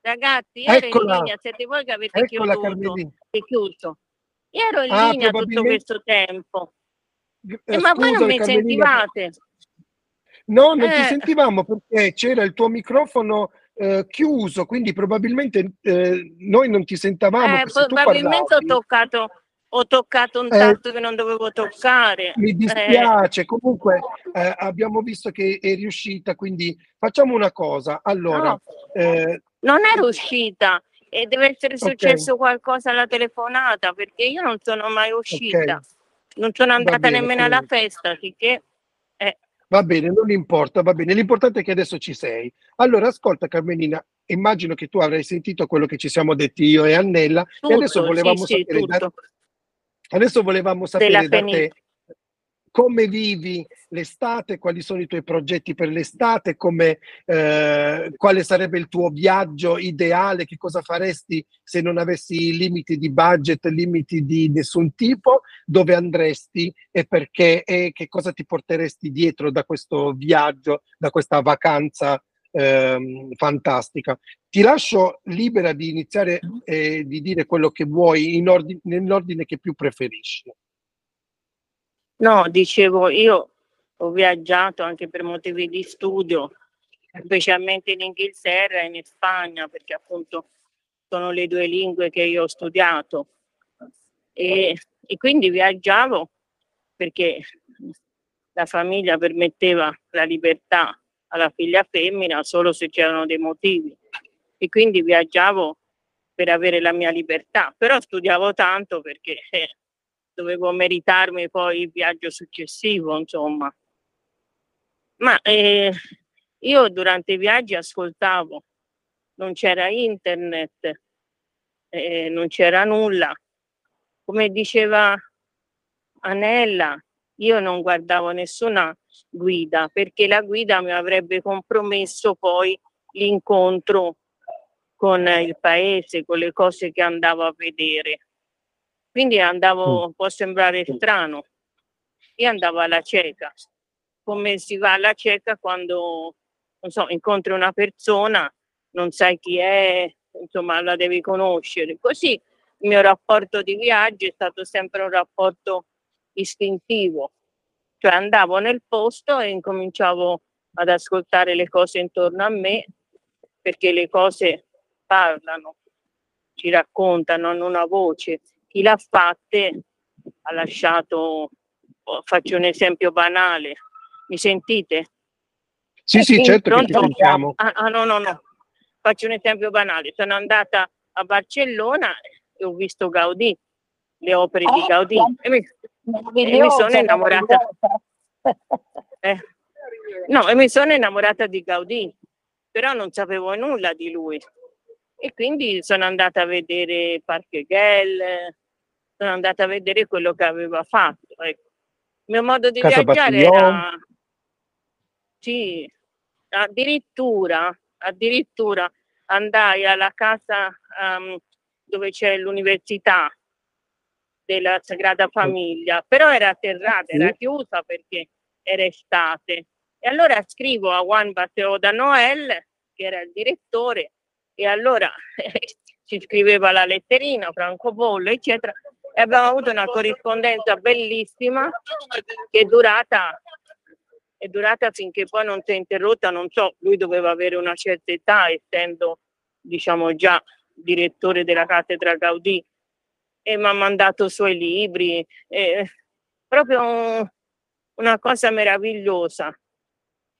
Ragazzi, io eccola, ero in linea, siete voi che avete chiuso. chiuso. Io ero in ah, linea tutto questo tempo. Eh, ma voi non mi Carmelina, sentivate? No, non eh. ti sentivamo perché c'era il tuo microfono eh, chiuso, quindi probabilmente eh, noi non ti sentavamo. Eh, probabilmente ho toccato, ho toccato un eh, tasto che non dovevo toccare. Mi dispiace, comunque eh, abbiamo visto che è riuscita, quindi facciamo una cosa. Allora, no, non è riuscita e deve essere successo okay. qualcosa alla telefonata perché io non sono mai uscita. Okay. Non sono andata bene, nemmeno alla festa, sicché Va bene, non importa, va bene. L'importante è che adesso ci sei. Allora, ascolta Carmelina, immagino che tu avrai sentito quello che ci siamo detti io e Annella tutto, e adesso volevamo sì, sapere, sì, da, adesso volevamo sapere da te come vivi l'estate, quali sono i tuoi progetti per l'estate, come, eh, quale sarebbe il tuo viaggio ideale, che cosa faresti se non avessi limiti di budget, limiti di nessun tipo, dove andresti e perché? E che cosa ti porteresti dietro da questo viaggio, da questa vacanza eh, fantastica. Ti lascio libera di iniziare e di dire quello che vuoi in ordine, nell'ordine che più preferisci. No, dicevo, io ho viaggiato anche per motivi di studio, specialmente in Inghilterra e in Spagna, perché appunto sono le due lingue che io ho studiato. E, e quindi viaggiavo perché la famiglia permetteva la libertà alla figlia femmina solo se c'erano dei motivi. E quindi viaggiavo per avere la mia libertà, però studiavo tanto perché eh, dovevo meritarmi poi il viaggio successivo, insomma. Ma eh, io durante i viaggi ascoltavo, non c'era internet eh, non c'era nulla. Come diceva Anella, io non guardavo nessuna guida perché la guida mi avrebbe compromesso poi l'incontro con il paese, con le cose che andavo a vedere. Quindi andavo, mm. può sembrare strano, io andavo alla cieca, come si va alla cieca quando, non so, incontri una persona, non sai chi è, insomma la devi conoscere. Così il mio rapporto di viaggio è stato sempre un rapporto istintivo, cioè andavo nel posto e incominciavo ad ascoltare le cose intorno a me, perché le cose parlano, ci raccontano, hanno una voce. Chi l'ha fatte ha lasciato, oh, faccio un esempio banale, mi sentite? Sì, sì, certo che ti sentiamo. Ah, ah, no, no, no, faccio un esempio banale, sono andata a Barcellona e ho visto Gaudì, le opere di Gaudì e mi, e mi sono innamorata. Eh, no, e mi sono innamorata di Gaudì, però non sapevo nulla di lui. E quindi sono andata a vedere Parque Gel, sono andata a vedere quello che aveva fatto. Ecco. Il mio modo di Casa viaggiare Battillon. era... Sì, addirittura, addirittura andai alla casa um, dove c'è l'università della Sagrada Famiglia, però era atterrata, era chiusa perché era estate. E allora scrivo a Juan Batteo da Noel, che era il direttore, e allora [LAUGHS] ci scriveva la letterina, francobollo, eccetera, e abbiamo avuto una corrispondenza bellissima che è durata, è durata finché poi non si è interrotta, non so, lui doveva avere una certa età, essendo diciamo già direttore della cattedra Gaudì, e mi ha mandato i suoi libri, eh, proprio un, una cosa meravigliosa,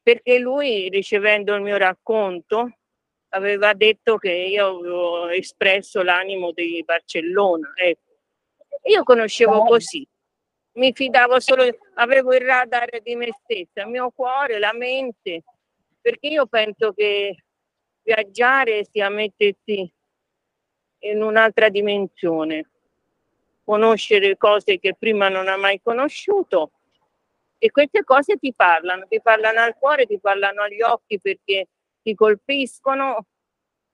perché lui ricevendo il mio racconto aveva detto che io avevo espresso l'animo di Barcellona. Ecco. Io conoscevo così, mi fidavo solo, avevo il radar di me stessa, il mio cuore, la mente, perché io penso che viaggiare sia mettersi in un'altra dimensione, conoscere cose che prima non hai mai conosciuto e queste cose ti parlano, ti parlano al cuore, ti parlano agli occhi perché ti colpiscono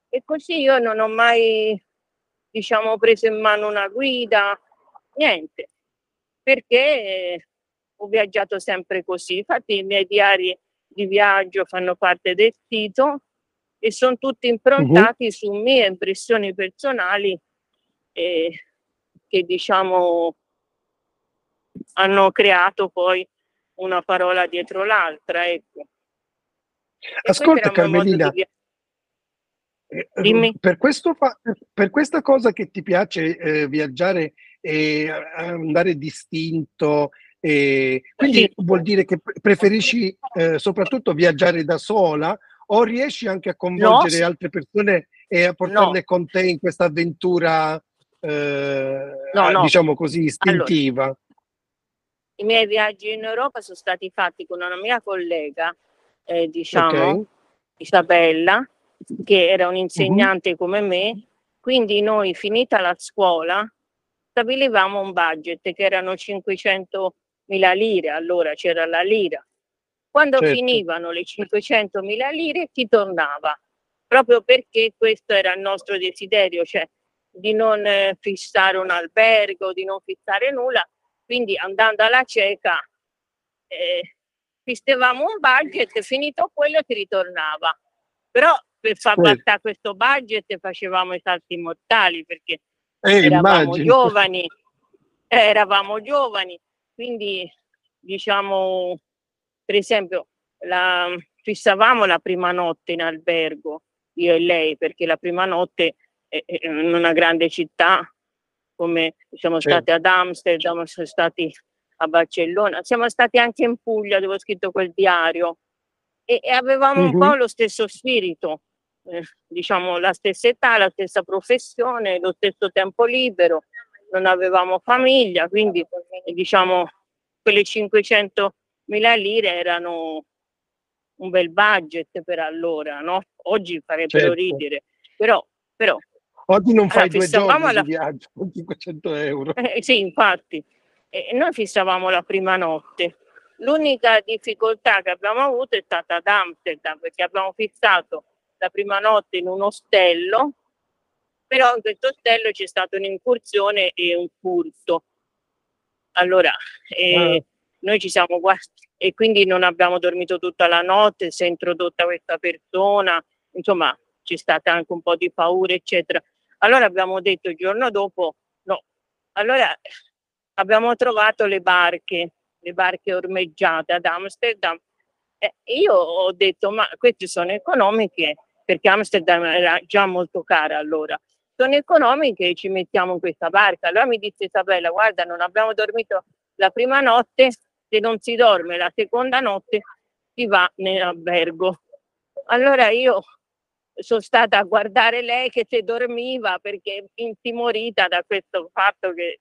e così io non ho mai diciamo preso in mano una guida, niente, perché ho viaggiato sempre così. Infatti i miei diari di viaggio fanno parte del sito e sono tutti improntati uh-huh. su mie impressioni personali eh, che diciamo hanno creato poi una parola dietro l'altra. Ecco. Ascolta Carmelina, di... Eh, per, questo fa- per, questa cosa che ti piace eh, viaggiare e andare distinto, e quindi sì. vuol dire che preferisci eh, soprattutto viaggiare da sola o riesci anche a coinvolgere no. altre persone e a portarle no. con te in questa avventura, eh, no, diciamo così, istintiva? Allora, I miei viaggi in Europa sono stati fatti con una mia collega, eh, diciamo, okay. Isabella, che era un'insegnante uh-huh. come me, quindi noi finita la scuola stabilivamo un budget che erano 500 mila lire, allora c'era la lira. Quando certo. finivano le 500 mila lire si tornava, proprio perché questo era il nostro desiderio, cioè di non eh, fissare un albergo, di non fissare nulla, quindi andando alla cieca eh, fissavamo un budget, finito quello si ritornava. Però per far bastare questo budget facevamo i salti mortali perché eh, eravamo immagino. giovani, eh, eravamo giovani, quindi diciamo per esempio la, fissavamo la prima notte in albergo, io e lei, perché la prima notte in una grande città come siamo stati ad Amsterdam, siamo stati a Barcellona, siamo stati anche in Puglia dove ho scritto quel diario e, e avevamo uh-huh. un po' lo stesso spirito, eh, diciamo la stessa età, la stessa professione, lo stesso tempo libero, non avevamo famiglia, quindi eh, diciamo quelle 500 mila lire erano un bel budget per allora, no? Oggi farebbero certo. ridere, però, però Oggi non fai Allora, due giorni la- di viaggio con 500 euro. Eh, sì, infatti, Eh, noi fissavamo la prima notte. L'unica difficoltà che abbiamo avuto è stata ad Amsterdam, perché abbiamo fissato la prima notte in un ostello, però in questo ostello c'è stata un'incursione e un furto. Allora, eh, Ah. noi ci siamo guardati e quindi non abbiamo dormito tutta la notte, si è introdotta questa persona, insomma, c'è stata anche un po' di paura, eccetera. Allora abbiamo detto il giorno dopo, no, allora abbiamo trovato le barche, le barche ormeggiate ad Amsterdam. E io ho detto, ma queste sono economiche, perché Amsterdam era già molto cara allora. Sono economiche e ci mettiamo in questa barca. Allora mi disse Isabella, guarda, non abbiamo dormito la prima notte, se non si dorme la seconda notte si va nell'albergo. Allora io sono stata a guardare lei che se dormiva perché intimorita da questo fatto che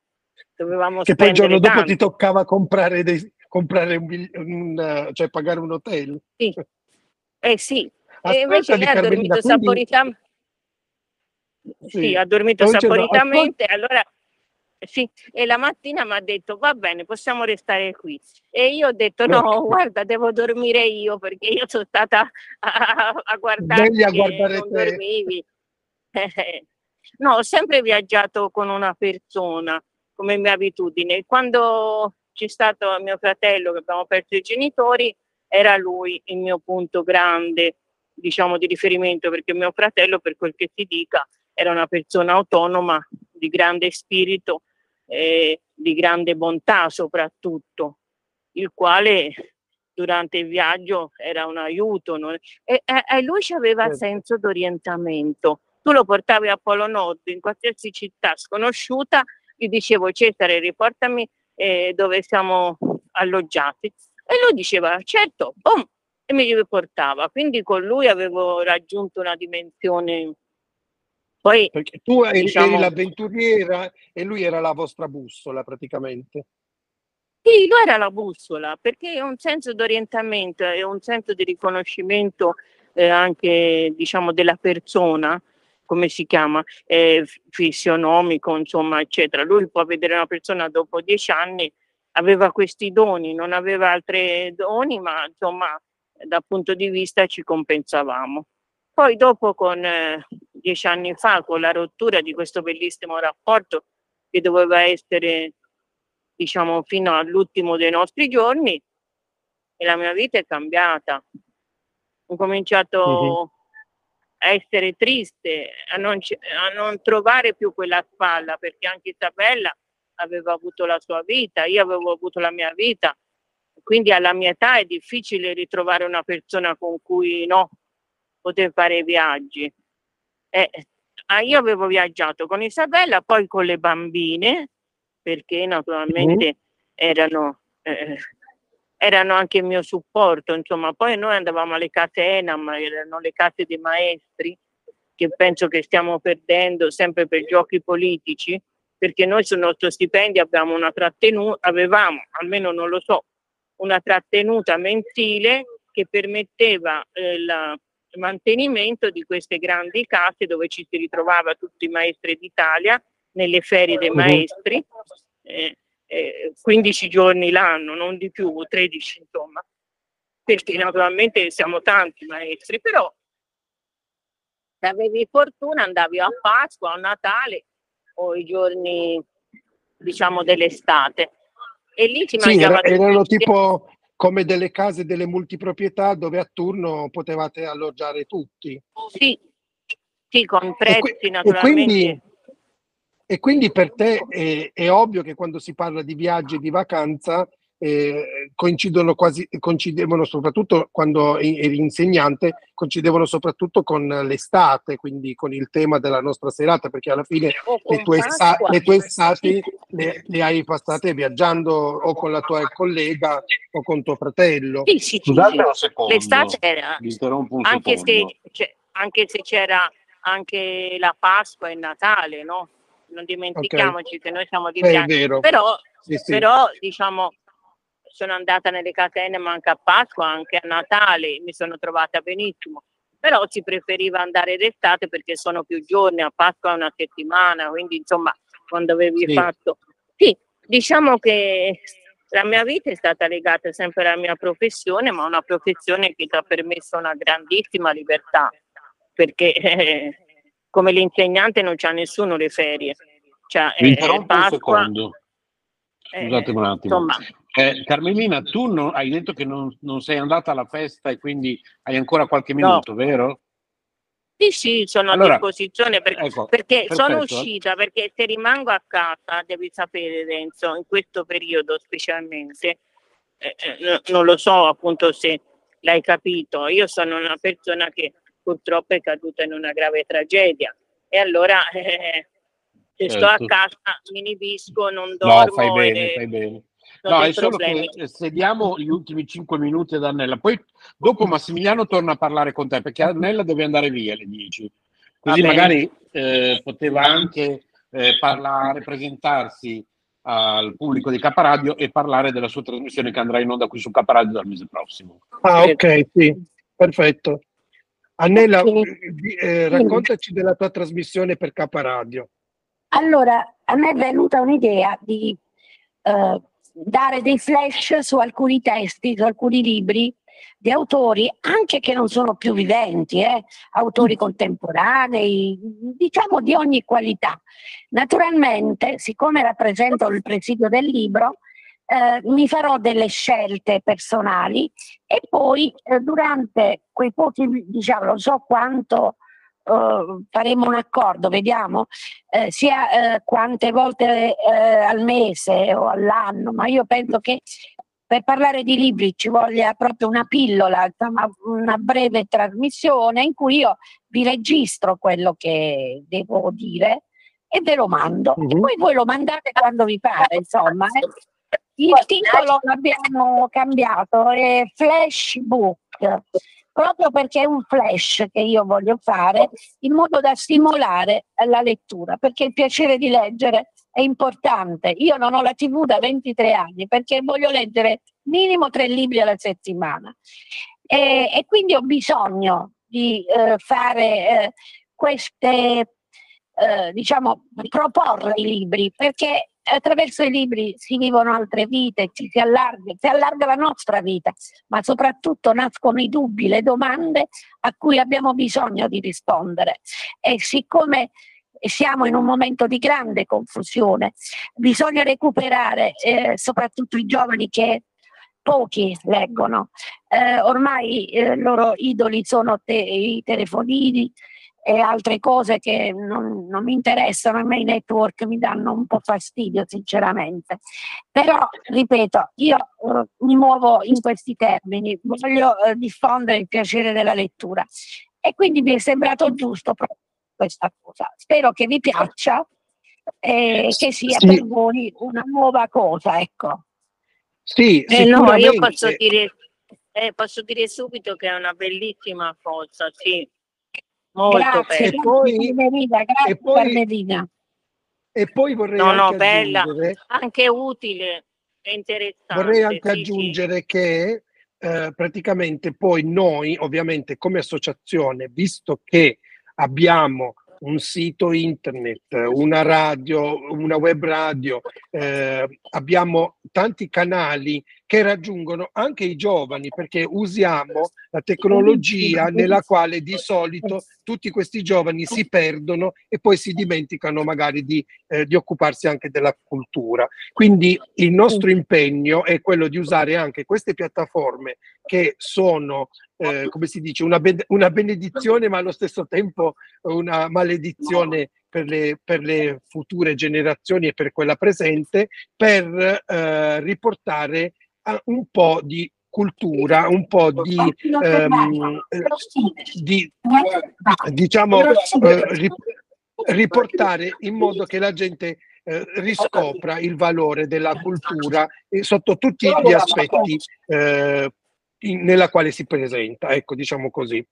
dovevamo Che poi il giorno dopo tanto. ti toccava comprare, dei, comprare un, un, cioè pagare un hotel. Eh sì, Ascoltami, e invece lei ha dormito quindi- saporitamente. Sì, Sì. ha dormito saporitamente, allora sì, e la mattina mi ha detto va bene, possiamo restare qui. E io ho detto no, No. guarda, devo dormire io perché io sono stata a, a guardare a guardare non dormivi. Eh, [LAUGHS] No, ho sempre viaggiato con una persona come mia abitudine. Quando c'è stato mio fratello che abbiamo perso i genitori, era lui il mio punto grande, diciamo, di riferimento, perché mio fratello, per quel che si dica, era una persona autonoma, di grande spirito e di grande bontà soprattutto, il quale durante il viaggio era un aiuto. non- E, e- lui ci aveva Certo. senso d'orientamento. Tu lo portavi a Polo Nord, in qualsiasi città sconosciuta, gli dicevo Cesare, riportami eh, dove siamo alloggiati. E lui diceva, certo, boom, e mi riportava. Quindi con lui avevo raggiunto una dimensione. Poi Perché tu eri, Diciamo- eri l'avventuriera e lui era la vostra bussola praticamente. Sì, lui era la bussola, perché è un senso di orientamento e un senso di riconoscimento eh, anche, diciamo, della persona, come si chiama, eh, fisionomico, insomma, eccetera. Lui può vedere una persona dopo dieci anni, aveva questi doni, non aveva altri doni, ma insomma, dal punto di vista ci compensavamo. Poi dopo, con eh, dieci anni fa, con la rottura di questo bellissimo rapporto che doveva essere diciamo fino all'ultimo dei nostri giorni e la mia vita è cambiata. Ho cominciato a essere triste, a non, a non trovare più quella spalla perché anche Isabella aveva avuto la sua vita, io avevo avuto la mia vita, quindi alla mia età è difficile ritrovare una persona con cui no, poter fare i viaggi. Eh, io avevo viaggiato con Isabella, poi con le bambine, perché naturalmente erano, eh, erano anche il mio supporto, insomma, poi noi andavamo alle case Enam, erano le case dei maestri, che penso che stiamo perdendo sempre per giochi politici, perché noi sul nostro stipendio abbiamo una trattenuta, avevamo, almeno non lo so, una trattenuta mensile che permetteva eh, il mantenimento di queste grandi case dove ci si ritrovava tutti i maestri d'Italia nelle ferie dei Mhm. maestri, eh, eh, 15 giorni l'anno, non di più, 13 insomma, perché naturalmente siamo tanti maestri, però se avevi fortuna andavi a Pasqua, a Natale o i giorni diciamo dell'estate. E lì si Sì, era- erano tipo come delle case delle multiproprietà dove a turno potevate alloggiare tutti. sì, sì, con E, prezzi e naturalmente. quindi, e quindi per te è, è ovvio che quando si parla di viaggi e di vacanza eh, coincidono quasi, coincidevano soprattutto quando eri insegnante, coincidevano soprattutto con l'estate, quindi con il tema della nostra serata, perché alla fine le tue, Pasqua. le tue estati le, le hai passate viaggiando o con la tua collega o con tuo fratello. Sì, sì, sì, Scusate sì. un secondo, l'estate era vi interrompo un anche secondo. se, c'è- anche se c'era anche la Pasqua e Natale, no? Non dimentichiamoci che noi siamo di vero. Però, Sì, sì. però, diciamo, sono andata nelle catene ma anche a Pasqua, anche a Natale, mi sono trovata benissimo. però si preferiva andare d'estate perché sono più giorni, a Pasqua una settimana, quindi insomma quando avevi Sì. fatto... Sì, diciamo che la mia vita è stata legata sempre alla mia professione, ma una professione che ti ha permesso una grandissima libertà, perché eh, come l'insegnante non c'ha nessuno le ferie. Cioè, Vi eh, interrompo un secondo. eh, Scusatemi un attimo. Insomma, Eh, Carmelina, tu non- hai detto che non, non sei andata alla festa e quindi hai ancora qualche No. minuto, vero? sì, sì, sono Allora, a disposizione perché Ecco, Perché sono uscita, perché se rimango a casa, devi sapere Renzo, in questo periodo specialmente, eh, eh, no- non lo so appunto se l'hai capito, io sono una persona che purtroppo è caduta in una grave tragedia e allora eh, [LAUGHS] se sto a Certo. casa mi inibisco, non No, dormo fai bene, e fai bene. No, è solo problemi. che sediamo gli ultimi cinque minuti ad Annella, poi dopo Massimiliano torna a parlare con te perché Annella deve andare via alle 10. Così magari eh, poteva anche eh, parlare, presentarsi al pubblico di Caparadio e parlare della sua trasmissione che andrà in onda qui su Caparadio dal mese prossimo. Ah, ok, sì, perfetto. Annella, di- eh, raccontaci della tua trasmissione per Caparadio. Allora, a me è venuta un'idea di eh, dare dei flash su alcuni testi, su alcuni libri di autori, anche che non sono più viventi, eh, autori contemporanei, diciamo di ogni qualità. Naturalmente, siccome rappresento il presidio del libro, eh, mi farò delle scelte personali e poi eh, durante quei pochi, diciamo, non so quanto eh, faremo un accordo, vediamo, eh, sia eh, quante volte eh, al mese o all'anno, ma io penso che per parlare di libri ci voglia proprio una pillola, insomma, una breve trasmissione in cui io vi registro quello che devo dire e ve lo mando. E Mhm. poi voi lo mandate quando vi pare, insomma. eh. Il titolo l'abbiamo cambiato, è Flashbook, proprio perché è un flash che io voglio fare in modo da stimolare la lettura, perché il piacere di leggere è importante. Io non ho la TV da 23 anni perché voglio leggere minimo tre libri alla settimana e, e quindi ho bisogno di eh, fare eh, queste, eh, diciamo, proporre i libri perché attraverso i libri si vivono altre vite, ci si allarga, si allarga la nostra vita, ma soprattutto nascono i dubbi, le domande a cui abbiamo bisogno di rispondere. E siccome siamo in un momento di grande confusione, bisogna recuperare eh, soprattutto i giovani che pochi leggono. Eh, ormai eh, i loro idoli sono te- i telefonini e altre cose che non, non mi interessano, a me i network mi danno un po' fastidio sinceramente. Però, ripeto, io eh, mi muovo in questi termini, voglio eh, diffondere il piacere della lettura e quindi mi è sembrato giusto proprio questa cosa. Spero che vi piaccia e che sia Sì. per voi una nuova cosa, ecco. Sì, Eh no, io posso dire, eh, posso dire subito che è una bellissima cosa, sì, molto grazie, E bella. poi- grazie Carmelina, grazie e poi- Carmelina. E poi vorrei No, no, anche bella. aggiungere, Anche utile e interessante. vorrei anche sì, sì. aggiungere che eh, praticamente poi noi, ovviamente come associazione, visto che abbiamo un sito internet, una radio, una web radio, eh, abbiamo tanti canali che raggiungono anche i giovani perché usiamo la tecnologia nella quale di solito tutti questi giovani si perdono e poi si dimenticano magari di, eh, di occuparsi anche della cultura. Quindi il nostro impegno è quello di usare anche queste piattaforme che sono, eh, come si dice, una, ben- una benedizione ma allo stesso tempo una maledizione per le, per le future generazioni e per quella presente, per eh, riportare un po' di cultura, un po' di, ehm, eh, di diciamo, eh, ri- riportare in modo che la gente eh, riscopra il valore della cultura eh, sotto tutti gli aspetti eh, in- nella quale si presenta, ecco, diciamo così.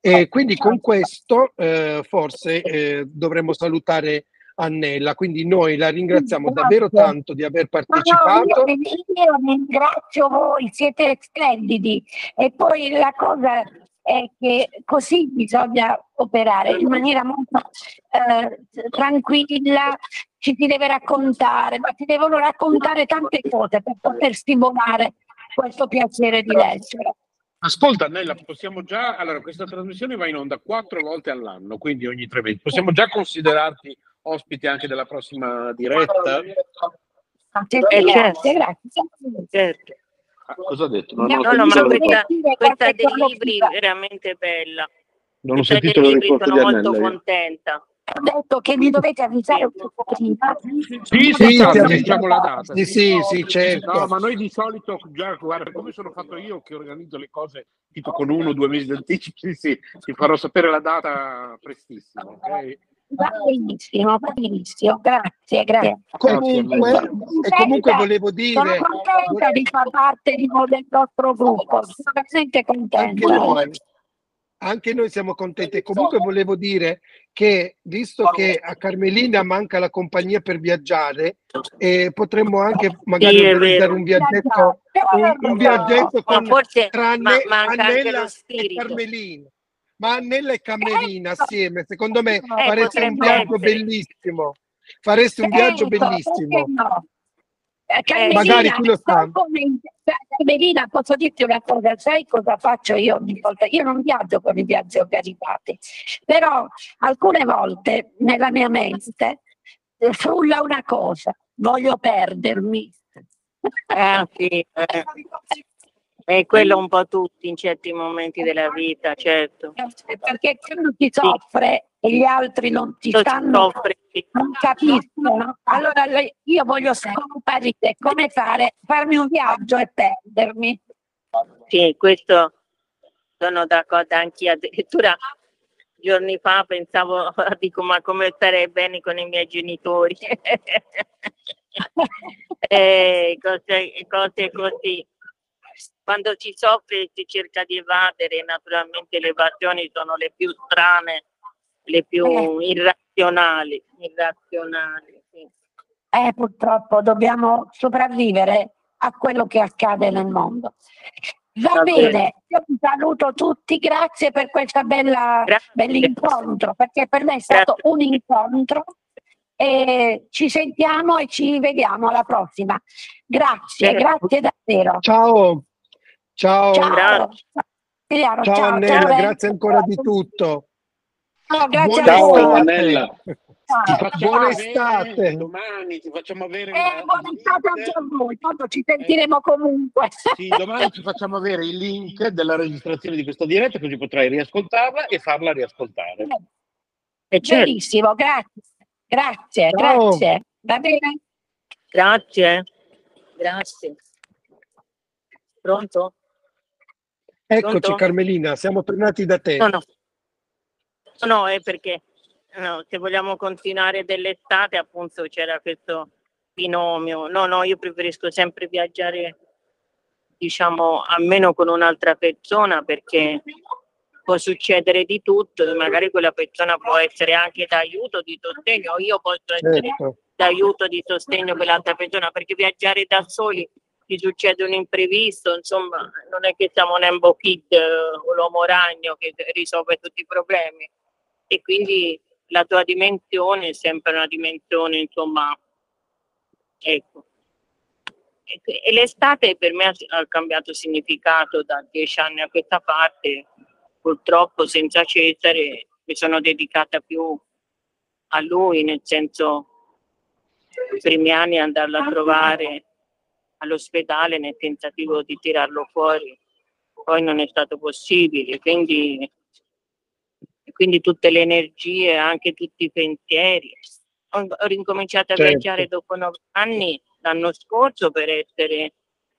E quindi con questo eh, forse dovremmo salutare Annella, quindi noi la ringraziamo davvero tanto di aver Ma no, partecipato. io, io ringrazio voi, siete splendidi. E poi la cosa è che così bisogna operare in maniera molto eh, tranquilla, ci si deve raccontare, ma si devono raccontare tante cose per poter stimolare questo piacere di leggere. Ascolta Nella, possiamo già, allora questa trasmissione va in onda quattro volte all'anno, quindi ogni tre mesi. Possiamo già considerarti ospite anche della prossima diretta? Eh, grazie, grazie. Certo. Ah, cosa ha detto? Non No, No, no, ma questa, questa dei libri è veramente bella. non ho sentito dei le libri sono molto contenta. Ho detto che mi dovete avvisare un po' prima. Sì, sì, Sì, certo, diciamo la data. Sì, sì, sì, certo. No, ma noi di solito, già, guarda, come sono fatto io che organizzo le cose tipo con uno o due mesi di anticipo, sì, sì, ti farò sapere la data prestissimo, ok? Va benissimo, va benissimo, grazie, grazie. Comunque, e comunque volevo Sono dire, contenta di far parte di, del nostro gruppo, sono veramente anche contenta. noi, anche noi siamo contenti. Comunque volevo dire che, visto che a Carmelina manca la compagnia per viaggiare, eh, potremmo anche magari organizzare un viaggetto, un, un viaggetto Ma con forse tra ma- anche Annella e. Carmelina. Ma Annella e Carmelina assieme, secondo me fareste un Eh, viaggio essere. bellissimo. Fareste un viaggio Certo, bellissimo. no? Eh, Carmelina, Magari chi lo sa. sai come- Carmelina, posso dirti una cosa, sai cosa faccio io ogni volta? Io non viaggio con i viaggi organizzati, però alcune volte nella mia mente eh, frulla una cosa, voglio perdermi. Ah, sì, eh. [LAUGHS] E quello un po' tutti in certi momenti della vita, certo. Perché quando ti soffre e gli altri non ti si stanno soffre, sì. non capiscono. Allora io voglio scomparire. Come fare? Farmi un viaggio e perdermi. Sì, questo sono d'accordo anch'io. Addirittura giorni fa pensavo, [LAUGHS] dico, ma come starei bene con i miei genitori? [LAUGHS] Eh, cose, cose così. Quando si soffre si cerca di evadere, naturalmente le evasioni sono le più strane, le più Eh. irrazionali. irrazionali sì. Eh, purtroppo dobbiamo sopravvivere a quello che accade nel mondo. Va, Va bene, bene. io vi saluto tutti, grazie per questo Grazie. bell'incontro, perché per me è stato un incontro e ci sentiamo e ci vediamo alla prossima. Grazie, Bene. grazie davvero. Ciao, ciao, Ciao. Ciao, ciao, Annella, ciao, grazie ancora di tutto. No, grazie Buona a voi. estate. Annella. Ciao. Buona estate. Domani ti facciamo avere Eh, buona estate anche a voi, tanto ci sentiremo comunque. Sì, domani ti facciamo avere il link della registrazione di questa diretta così potrai riascoltarla e farla riascoltare. E certo, Benissimo, grazie. Grazie, Ciao. grazie. Va bene? grazie. Grazie. Pronto? Eccoci Pronto? Carmelina, siamo tornati da te. No, no. No, è perché no, se vogliamo continuare dell'estate, appunto, c'era questo binomio. No, no, io preferisco sempre viaggiare, diciamo, almeno con un'altra persona perché può succedere di tutto magari quella persona può essere anche d'aiuto, di sostegno, io posso essere Certo. d'aiuto, di sostegno per l'altra persona, perché viaggiare da soli ti succede un imprevisto, insomma, non è che siamo Nembo Kid eh, o l'uomo ragno che risolve tutti i problemi. E quindi la tua dimensione è sempre una dimensione, insomma, ecco. E, l'estate per me ha cambiato significato da dieci anni a questa parte, purtroppo senza Cesare mi sono dedicata più a lui, nel senso i primi anni andarlo a trovare all'ospedale nel tentativo di tirarlo fuori, poi non è stato possibile, quindi, quindi tutte le energie, anche tutti i pensieri. Ho, ho ricominciato a Certo. viaggiare dopo nove anni l'anno scorso per essere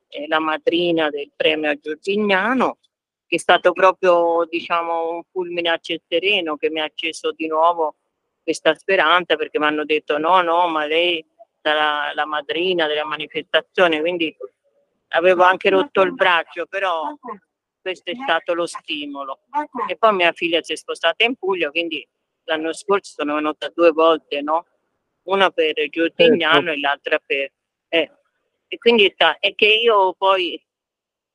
eh, la madrina del premio Giorgignano, che è stato proprio diciamo un fulmine a ciel sereno che mi ha acceso di nuovo questa speranza perché mi hanno detto no, no, ma lei sarà la madrina della manifestazione, quindi avevo anche rotto il braccio, però questo è stato lo stimolo. E poi mia figlia si è spostata in Puglia, quindi l'anno scorso sono venuta due volte, no? Una per Giorgignano Certo. e l'altra per... eh. E quindi è che io poi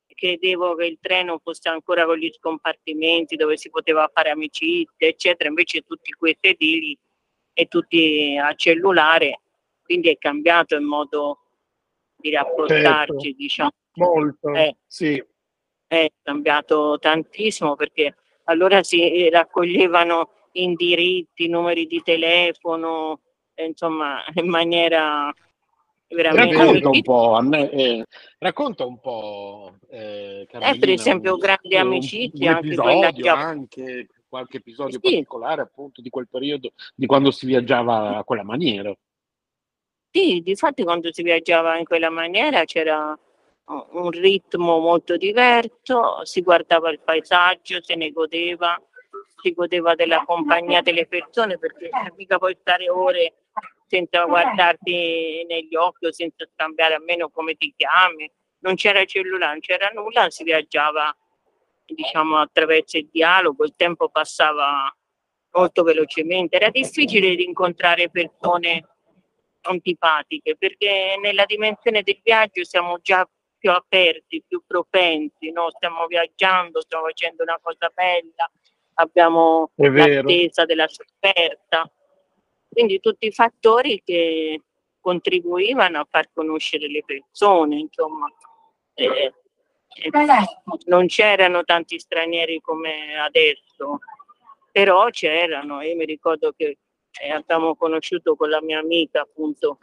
credevo che il treno fosse ancora con gli scompartimenti dove si poteva fare amicizia, eccetera, invece tutti quei sedili e tutti a cellulare, quindi è cambiato il modo di rapportarci, Certo. diciamo. Molto, Eh. sì. È cambiato tantissimo perché allora si raccoglievano indirizzi, numeri di telefono, eh, insomma, in maniera veramente Racconta un po', Anne- eh, racconta un po', eh, Carmelina, per esempio, un- grandi amicizie, anche quella già- anche qualche episodio Sì. particolare appunto di quel periodo, di quando si viaggiava a quella maniera. Sì, difatti quando si viaggiava in quella maniera c'era un ritmo molto diverso, si guardava il paesaggio, se ne godeva, si godeva della compagnia delle persone perché mica puoi stare ore senza guardarti negli occhi o senza scambiare almeno come ti chiami. Non c'era cellulare, non c'era nulla, si viaggiava diciamo attraverso il dialogo, il tempo passava molto velocemente, era difficile rincontrare persone antipatiche perché nella dimensione del viaggio siamo già più aperti, più propensi, no? stiamo viaggiando, stiamo facendo una cosa bella, abbiamo l'attesa della sofferta, quindi tutti i fattori che contribuivano a far conoscere le persone, insomma. Eh, eh, non c'erano tanti stranieri come adesso, però c'erano. Io mi ricordo che eh, abbiamo conosciuto con la mia amica appunto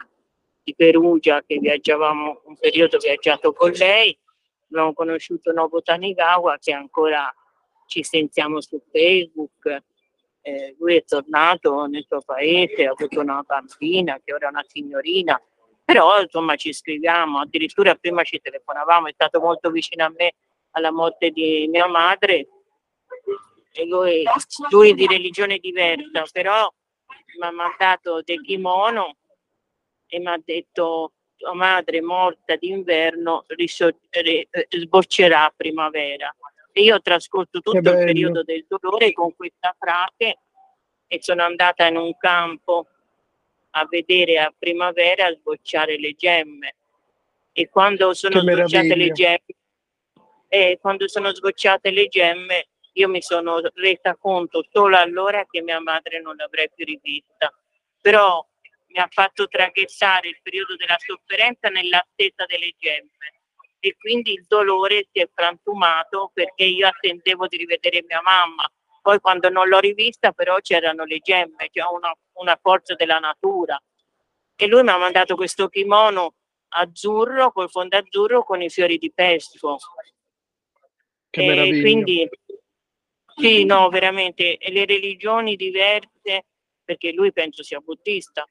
di Perugia che viaggiavamo un periodo viaggiato con lei, abbiamo conosciuto Nobu Tanigawa che ancora ci sentiamo su Facebook. Eh, lui è tornato nel suo paese, ha avuto una bambina che ora è una signorina, però insomma ci scriviamo, addirittura prima ci telefonavamo, è stato molto vicino a me alla morte di mia madre. E lui, lui di religione diversa, però mi ha mandato del kimono e mi ha detto tua madre morta d'inverno riso- eh, sboccerà a primavera. E io ho trascorso tutto il periodo del dolore con questa frase e sono andata in un campo a vedere a primavera sbocciare le gemme. E quando sono Che sbocciate le gemme, e quando sono sbocciate le gemme, io mi sono resa conto solo allora che mia madre non l'avrei più rivista. Però mi ha fatto traghettare il periodo della sofferenza nell'attesa delle gemme e quindi il dolore si è frantumato perché io attendevo di rivedere mia mamma. Poi quando non l'ho rivista però c'erano le gemme, c'è una, una forza della natura. E lui mi ha mandato questo kimono azzurro, col fondo azzurro con i fiori di pesco. Che E meraviglia. quindi sì, no, veramente, e le religioni diverse, perché lui penso sia buddista.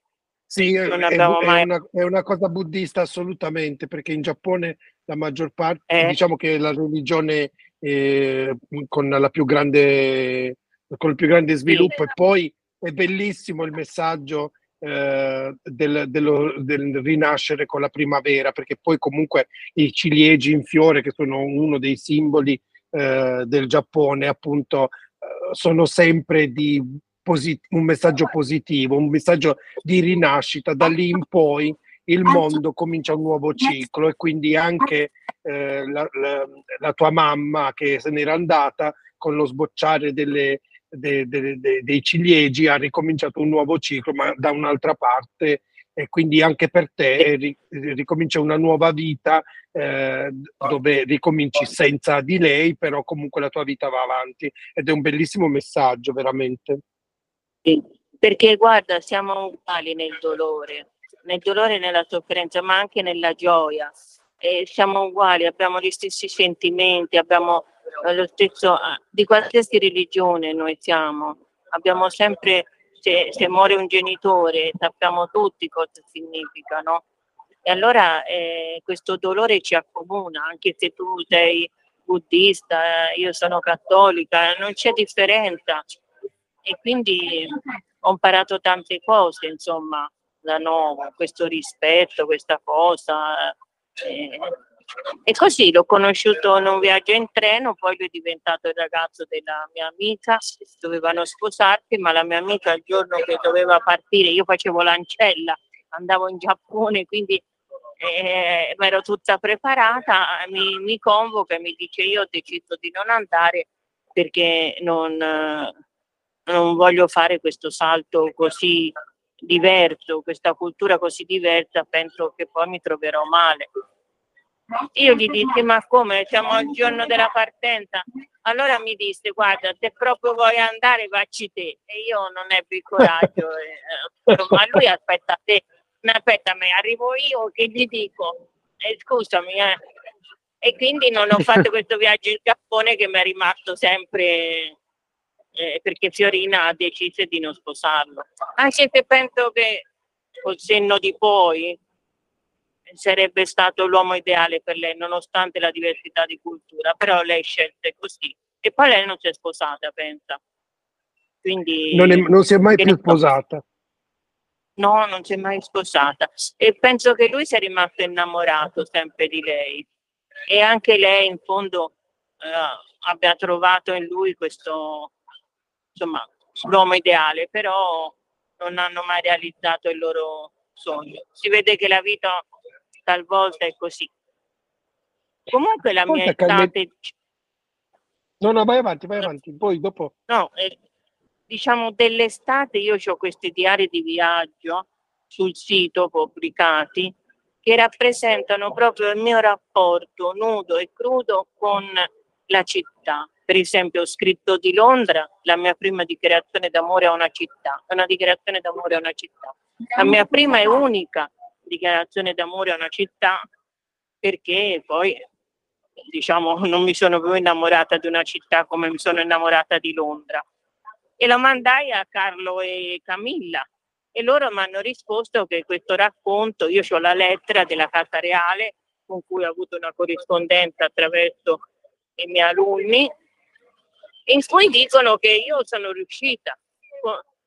Sì, è, è- mai- una, è una cosa buddista assolutamente, perché in Giappone la maggior parte, Eh. diciamo che è la religione eh, con la più grande, con il più grande sviluppo, e poi è bellissimo il messaggio eh, del, dello- del rinascere con la primavera, perché poi comunque i ciliegi in fiore, che sono uno dei simboli eh, del Giappone, appunto, eh, sono sempre di posit- un messaggio positivo, un messaggio di rinascita. Da lì in poi il mondo comincia un nuovo ciclo e quindi anche eh, la, la- la tua mamma che se n'era andata con lo sbocciare delle- de- de- de- dei ciliegi ha ricominciato un nuovo ciclo, ma da un'altra parte. E quindi anche per te ri- ricomincia una nuova vita eh, dove ricominci senza di lei, però comunque la tua vita va avanti ed è un bellissimo messaggio, veramente. Sì, Perché guarda, siamo uguali nel dolore, nel dolore e nella sofferenza, ma anche nella gioia. E siamo uguali, abbiamo gli stessi sentimenti, abbiamo eh, lo stesso, eh, di qualsiasi religione noi siamo. Abbiamo sempre, se, se muore un genitore, sappiamo tutti cosa significa, no? E allora eh, questo dolore ci accomuna, anche se tu sei buddista, eh, io sono cattolica, non c'è differenza. E quindi ho imparato tante cose, insomma, da nuovo, questo rispetto, questa cosa. eh, e così l'ho conosciuto in un viaggio in treno, poi lui è diventato il ragazzo della mia amica, dovevano sposarsi, ma la mia amica il giorno che doveva partire, io facevo l'ancella, andavo in Giappone, quindi eh, ero tutta preparata, mi, mi, convoca e mi dice io ho deciso di non andare perché non, non voglio fare questo salto così diverso, questa cultura così diversa, penso che poi mi troverò male. Io gli dissi, ma come, siamo al giorno della partenza? Allora mi disse, guarda, se proprio vuoi andare, vacci te. E io non ebbi il coraggio, [LAUGHS] eh, ma lui aspetta te, aspetta me, arrivo io che gli dico, eh, scusami, eh. E quindi non ho fatto [LAUGHS] questo viaggio in Giappone che mi è rimasto sempre eh, perché Fiorina ha deciso di non sposarlo. Anche se penso che col senno di poi sarebbe stato l'uomo ideale per lei, nonostante la diversità di cultura, però lei scelse così. E poi lei non si è sposata, pensa. Quindi, non, è, non si è mai più sposata. No, non si è mai sposata. E penso che lui sia rimasto innamorato sempre di lei. E anche lei, in fondo, eh, abbia trovato in lui questo, insomma, l'uomo ideale, però non hanno mai realizzato il loro sogno. Si vede che la vita talvolta è così. Comunque la mia estate... No, no, vai avanti, vai avanti, poi dopo... No, eh, diciamo dell'estate io ho questi diari di viaggio sul sito pubblicati che rappresentano proprio il mio rapporto nudo e crudo con la città. Per esempio ho scritto di Londra, la mia prima dichiarazione d'amore a una città, una dichiarazione d'amore a una città. La mia prima e unica dichiarazione d'amore a una città perché poi diciamo non mi sono più innamorata di una città come mi sono innamorata di Londra. E lo mandai a Carlo e Camilla e loro mi hanno risposto che questo racconto, io ho la lettera della Casa Reale con cui ho avuto una corrispondenza attraverso i miei alunni, in cui dicono che io sono riuscita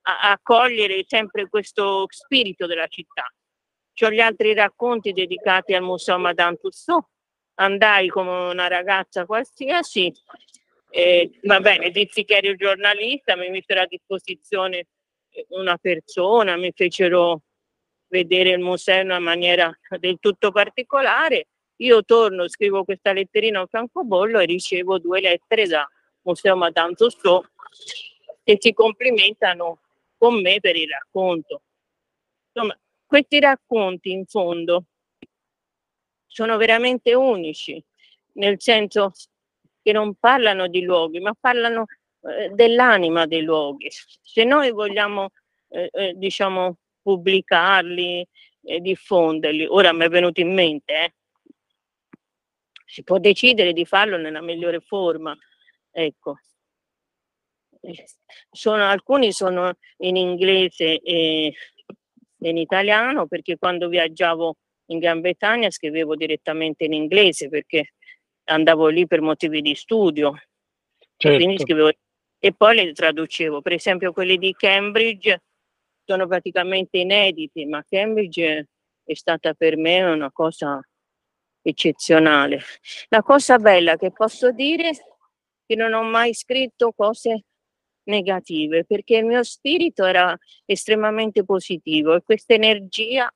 a, a cogliere sempre questo spirito della città, ho gli altri racconti dedicati al Museo Madame Tussauds. Andai come una ragazza qualsiasi, eh, va bene, dissi che ero giornalista, mi misero a disposizione una persona, mi fecero vedere il museo in una maniera del tutto particolare. Io torno, scrivo questa letterina a francobollo e ricevo due lettere da Museo Madame Tussauds che si complimentano con me per il racconto. Insomma, questi racconti in fondo sono veramente unici, nel senso che non parlano di luoghi, ma parlano eh, dell'anima dei luoghi. Se noi vogliamo, eh, eh, diciamo, pubblicarli e diffonderli, ora mi è venuto in mente, eh, si può decidere di farlo nella migliore forma, ecco. Sono, alcuni sono in inglese e in italiano perché quando viaggiavo in Gran Bretagna scrivevo direttamente in inglese perché andavo lì per motivi di studio. Certo. Scrivevo, e poi le traducevo. Per esempio quelli di Cambridge sono praticamente inediti, ma Cambridge è stata per me una cosa eccezionale. La cosa bella che posso dire è che non ho mai scritto cose negative perché il mio spirito era estremamente positivo e questa energia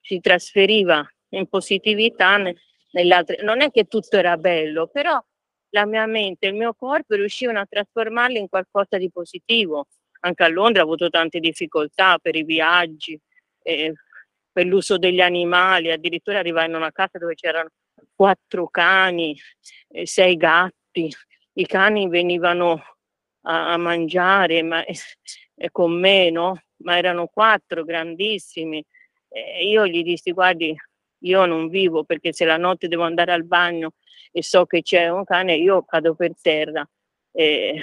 si trasferiva in positività nell'altro. Non è che tutto era bello, però la mia mente, il mio corpo riuscivano a trasformarli in qualcosa di positivo. Anche a Londra ho avuto tante difficoltà per i viaggi, eh, per l'uso degli animali, addirittura arrivai in una casa dove c'erano quattro cani, eh, sei gatti. I cani venivano a, a mangiare ma, eh, con me, no? ma erano quattro grandissimi. E io gli dissi, guardi, io non vivo perché se la notte devo andare al bagno e so che c'è un cane, io cado per terra. E,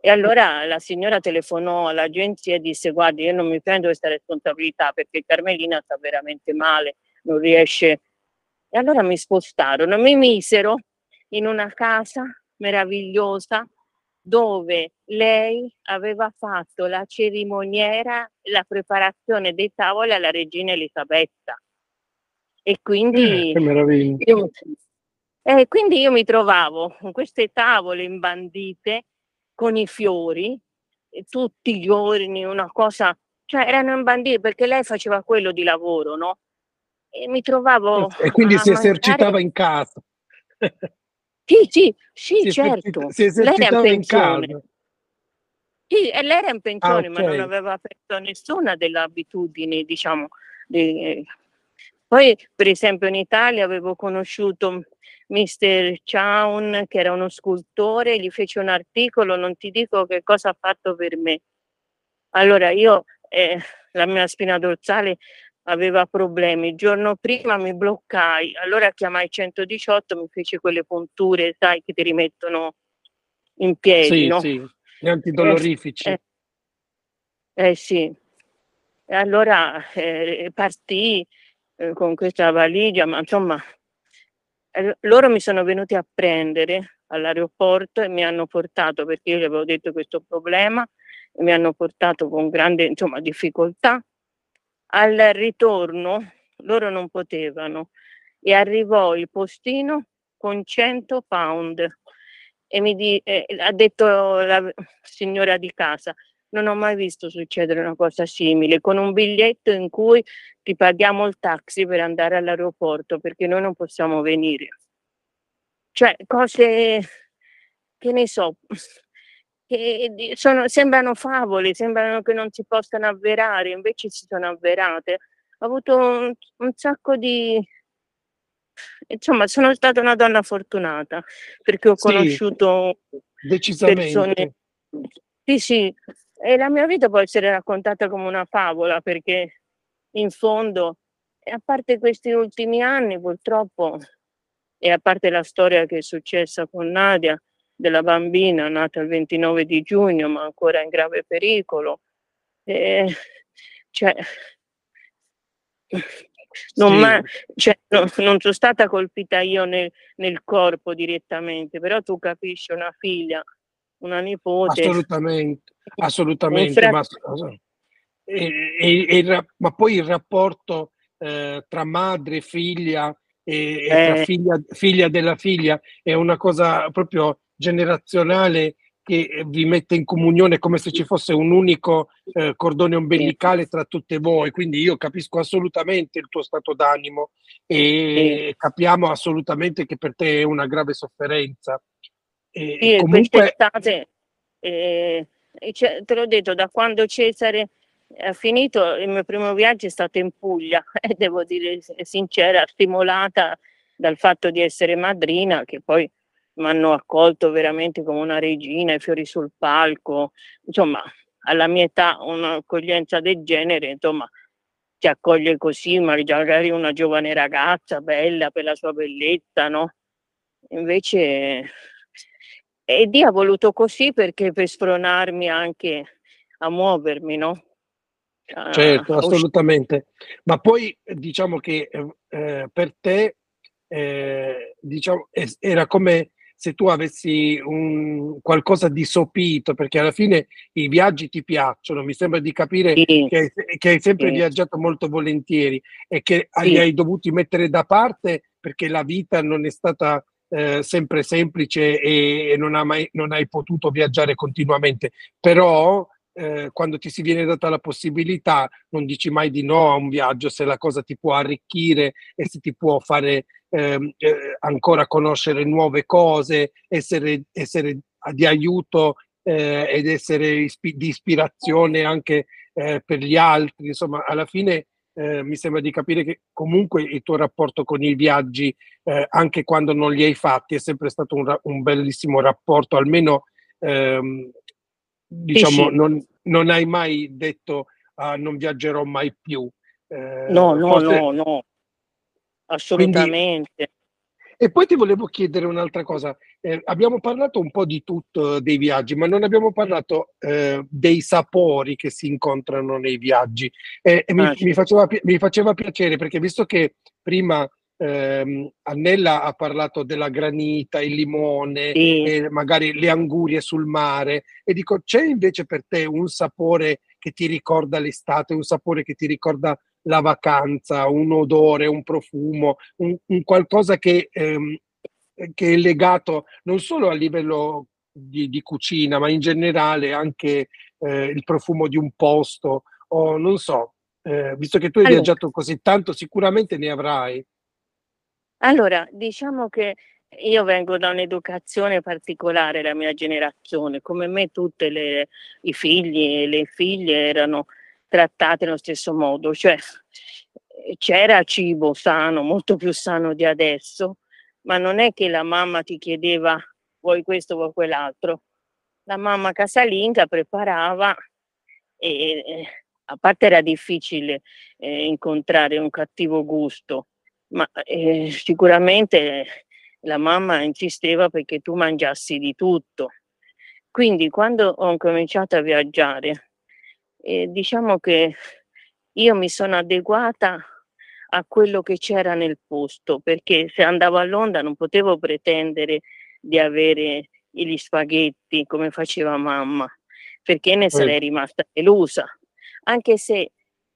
e allora la signora telefonò all'agenzia e disse, guardi, io non mi prendo questa responsabilità perché Carmelina sta veramente male, non riesce. E allora mi spostarono, mi misero in una casa meravigliosa dove lei aveva fatto la cerimoniera, la preparazione dei tavoli alla regina Elisabetta. E quindi, eh, io, eh, quindi io mi trovavo con queste tavole imbandite con i fiori, tutti i giorni, una cosa, cioè erano imbandite perché lei faceva quello di lavoro, no? e mi trovavo E quindi si mangiare. esercitava in casa. [LAUGHS] Sì, sì, sì, Si certo. si Lei era in pensione. Sì, e lei era in pensione, ma non aveva preso nessuna delle abitudini, diciamo. di- Poi, per esempio, in Italia avevo conosciuto Mr. Chaun, che era uno scultore, gli fece un articolo, non ti dico che cosa ha fatto per me. Allora, io, eh, la mia spina dorsale aveva problemi. Il giorno prima mi bloccai, allora chiamai 118, mi fece quelle punture, sai, che ti rimettono in piedi, Sì, no? sì, gli antidolorifici. Eh, Eh sì, e allora eh, partì eh, con questa valigia, ma insomma, eh, loro mi sono venuti a prendere all'aeroporto e mi hanno portato, perché io gli avevo detto questo problema, e mi hanno portato con grande insomma, difficoltà. Al ritorno loro non potevano. E arrivò il postino con 100 pound e mi di- eh, ha detto la signora di casa, non ho mai visto succedere una cosa simile, con un biglietto in cui ti paghiamo il taxi per andare all'aeroporto perché noi non possiamo venire. Cioè, cose che ne so, che sono- sembrano favole, sembrano che non si possano avverare, invece si sono avverate. Ho avuto un, un sacco di... Insomma, sono stata una donna fortunata perché ho Sì, conosciuto decisamente. persone. Sì, sì, e la mia vita può essere raccontata come una favola perché in fondo, a parte questi ultimi anni purtroppo, e a parte la storia che è successa con Nadia, della bambina nata il 29 di giugno ma ancora in grave pericolo, eh, cioè, non, Sì. ma- cioè, no- non sono stata colpita io nel, nel corpo direttamente, però tu capisci una figlia, una nipote. Assolutamente, assolutamente, ma, e- e- e ma poi il rapporto eh, tra madre e figlia e, Eh. figlia, figlia della figlia è una cosa proprio generazionale che vi mette in comunione come se ci fosse un unico eh, cordone ombelicale tra tutte voi. Quindi io capisco assolutamente il tuo stato d'animo e capiamo assolutamente che per te è una grave sofferenza. E, Sì, comunque, quest'estate, eh, te l'ho detto, da quando Cesare ha finito, il mio primo viaggio è stato in Puglia [LAUGHS] e devo dire sincera, stimolata dal fatto di essere madrina, che poi mi hanno accolto veramente come una regina, i fiori sul palco, insomma, alla mia età un'accoglienza del genere, insomma, ti accoglie così, magari una giovane ragazza bella per la sua bellezza, no? Invece e Dio ha voluto così perché per spronarmi anche a muovermi, no? A- Certo, assolutamente. Ma poi diciamo che eh, per te eh, diciamo, era come se tu avessi un, qualcosa di sopito, perché alla fine i viaggi ti piacciono. Mi sembra di capire Sì, che hai, che hai sempre sì. viaggiato molto volentieri e che Sì. li hai dovuti mettere da parte perché la vita non è stata eh, sempre semplice e, e non, ha mai, non hai potuto viaggiare continuamente. Però eh, quando ti si viene data la possibilità, non dici mai di no a un viaggio se la cosa ti può arricchire e se ti può fare ehm, eh, ancora conoscere nuove cose, essere, essere di aiuto eh, ed essere ispi- di ispirazione anche eh, per gli altri. Insomma, alla fine eh, mi sembra di capire che comunque il tuo rapporto con i viaggi, eh, anche quando non li hai fatti, è sempre stato un, ra- un bellissimo rapporto, almeno ehm, diciamo. Non, non hai mai detto "Ah, non viaggerò mai più. Eh, No, no, forse- no, no, assolutamente. E poi ti volevo chiedere un'altra cosa. Eh, abbiamo parlato un po' di tutto dei viaggi, ma non abbiamo parlato eh, dei sapori che si incontrano nei viaggi. Eh, e mi, Ah, mi faceva, mi faceva piacere perché visto che prima ehm, Annella ha parlato della granita, il limone, Sì. magari le angurie sul mare, e dico, c'è invece per te un sapore che ti ricorda l'estate, un sapore che ti ricorda la vacanza, un odore, un profumo, un, un qualcosa che, ehm, che è legato non solo a livello di, di cucina, ma in generale anche eh, il profumo di un posto, o non so, Eh, visto che tu hai Allora. viaggiato così tanto, sicuramente ne avrai. Allora, diciamo che io vengo da un'educazione particolare, la mia generazione, come me tutte le, i figli e le figlie erano trattate nello stesso modo, cioè c'era cibo sano, molto più sano di adesso, ma non è che la mamma ti chiedeva vuoi questo, vuoi quell'altro. La mamma casalinga preparava e a parte era difficile eh, incontrare un cattivo gusto, ma eh, sicuramente la mamma insisteva perché tu mangiassi di tutto. Quindi quando ho cominciato a viaggiare, eh, diciamo che io mi sono adeguata a quello che c'era nel posto, perché se andavo a Londra non potevo pretendere di avere gli spaghetti come faceva mamma, perché ne sarei rimasta delusa, anche se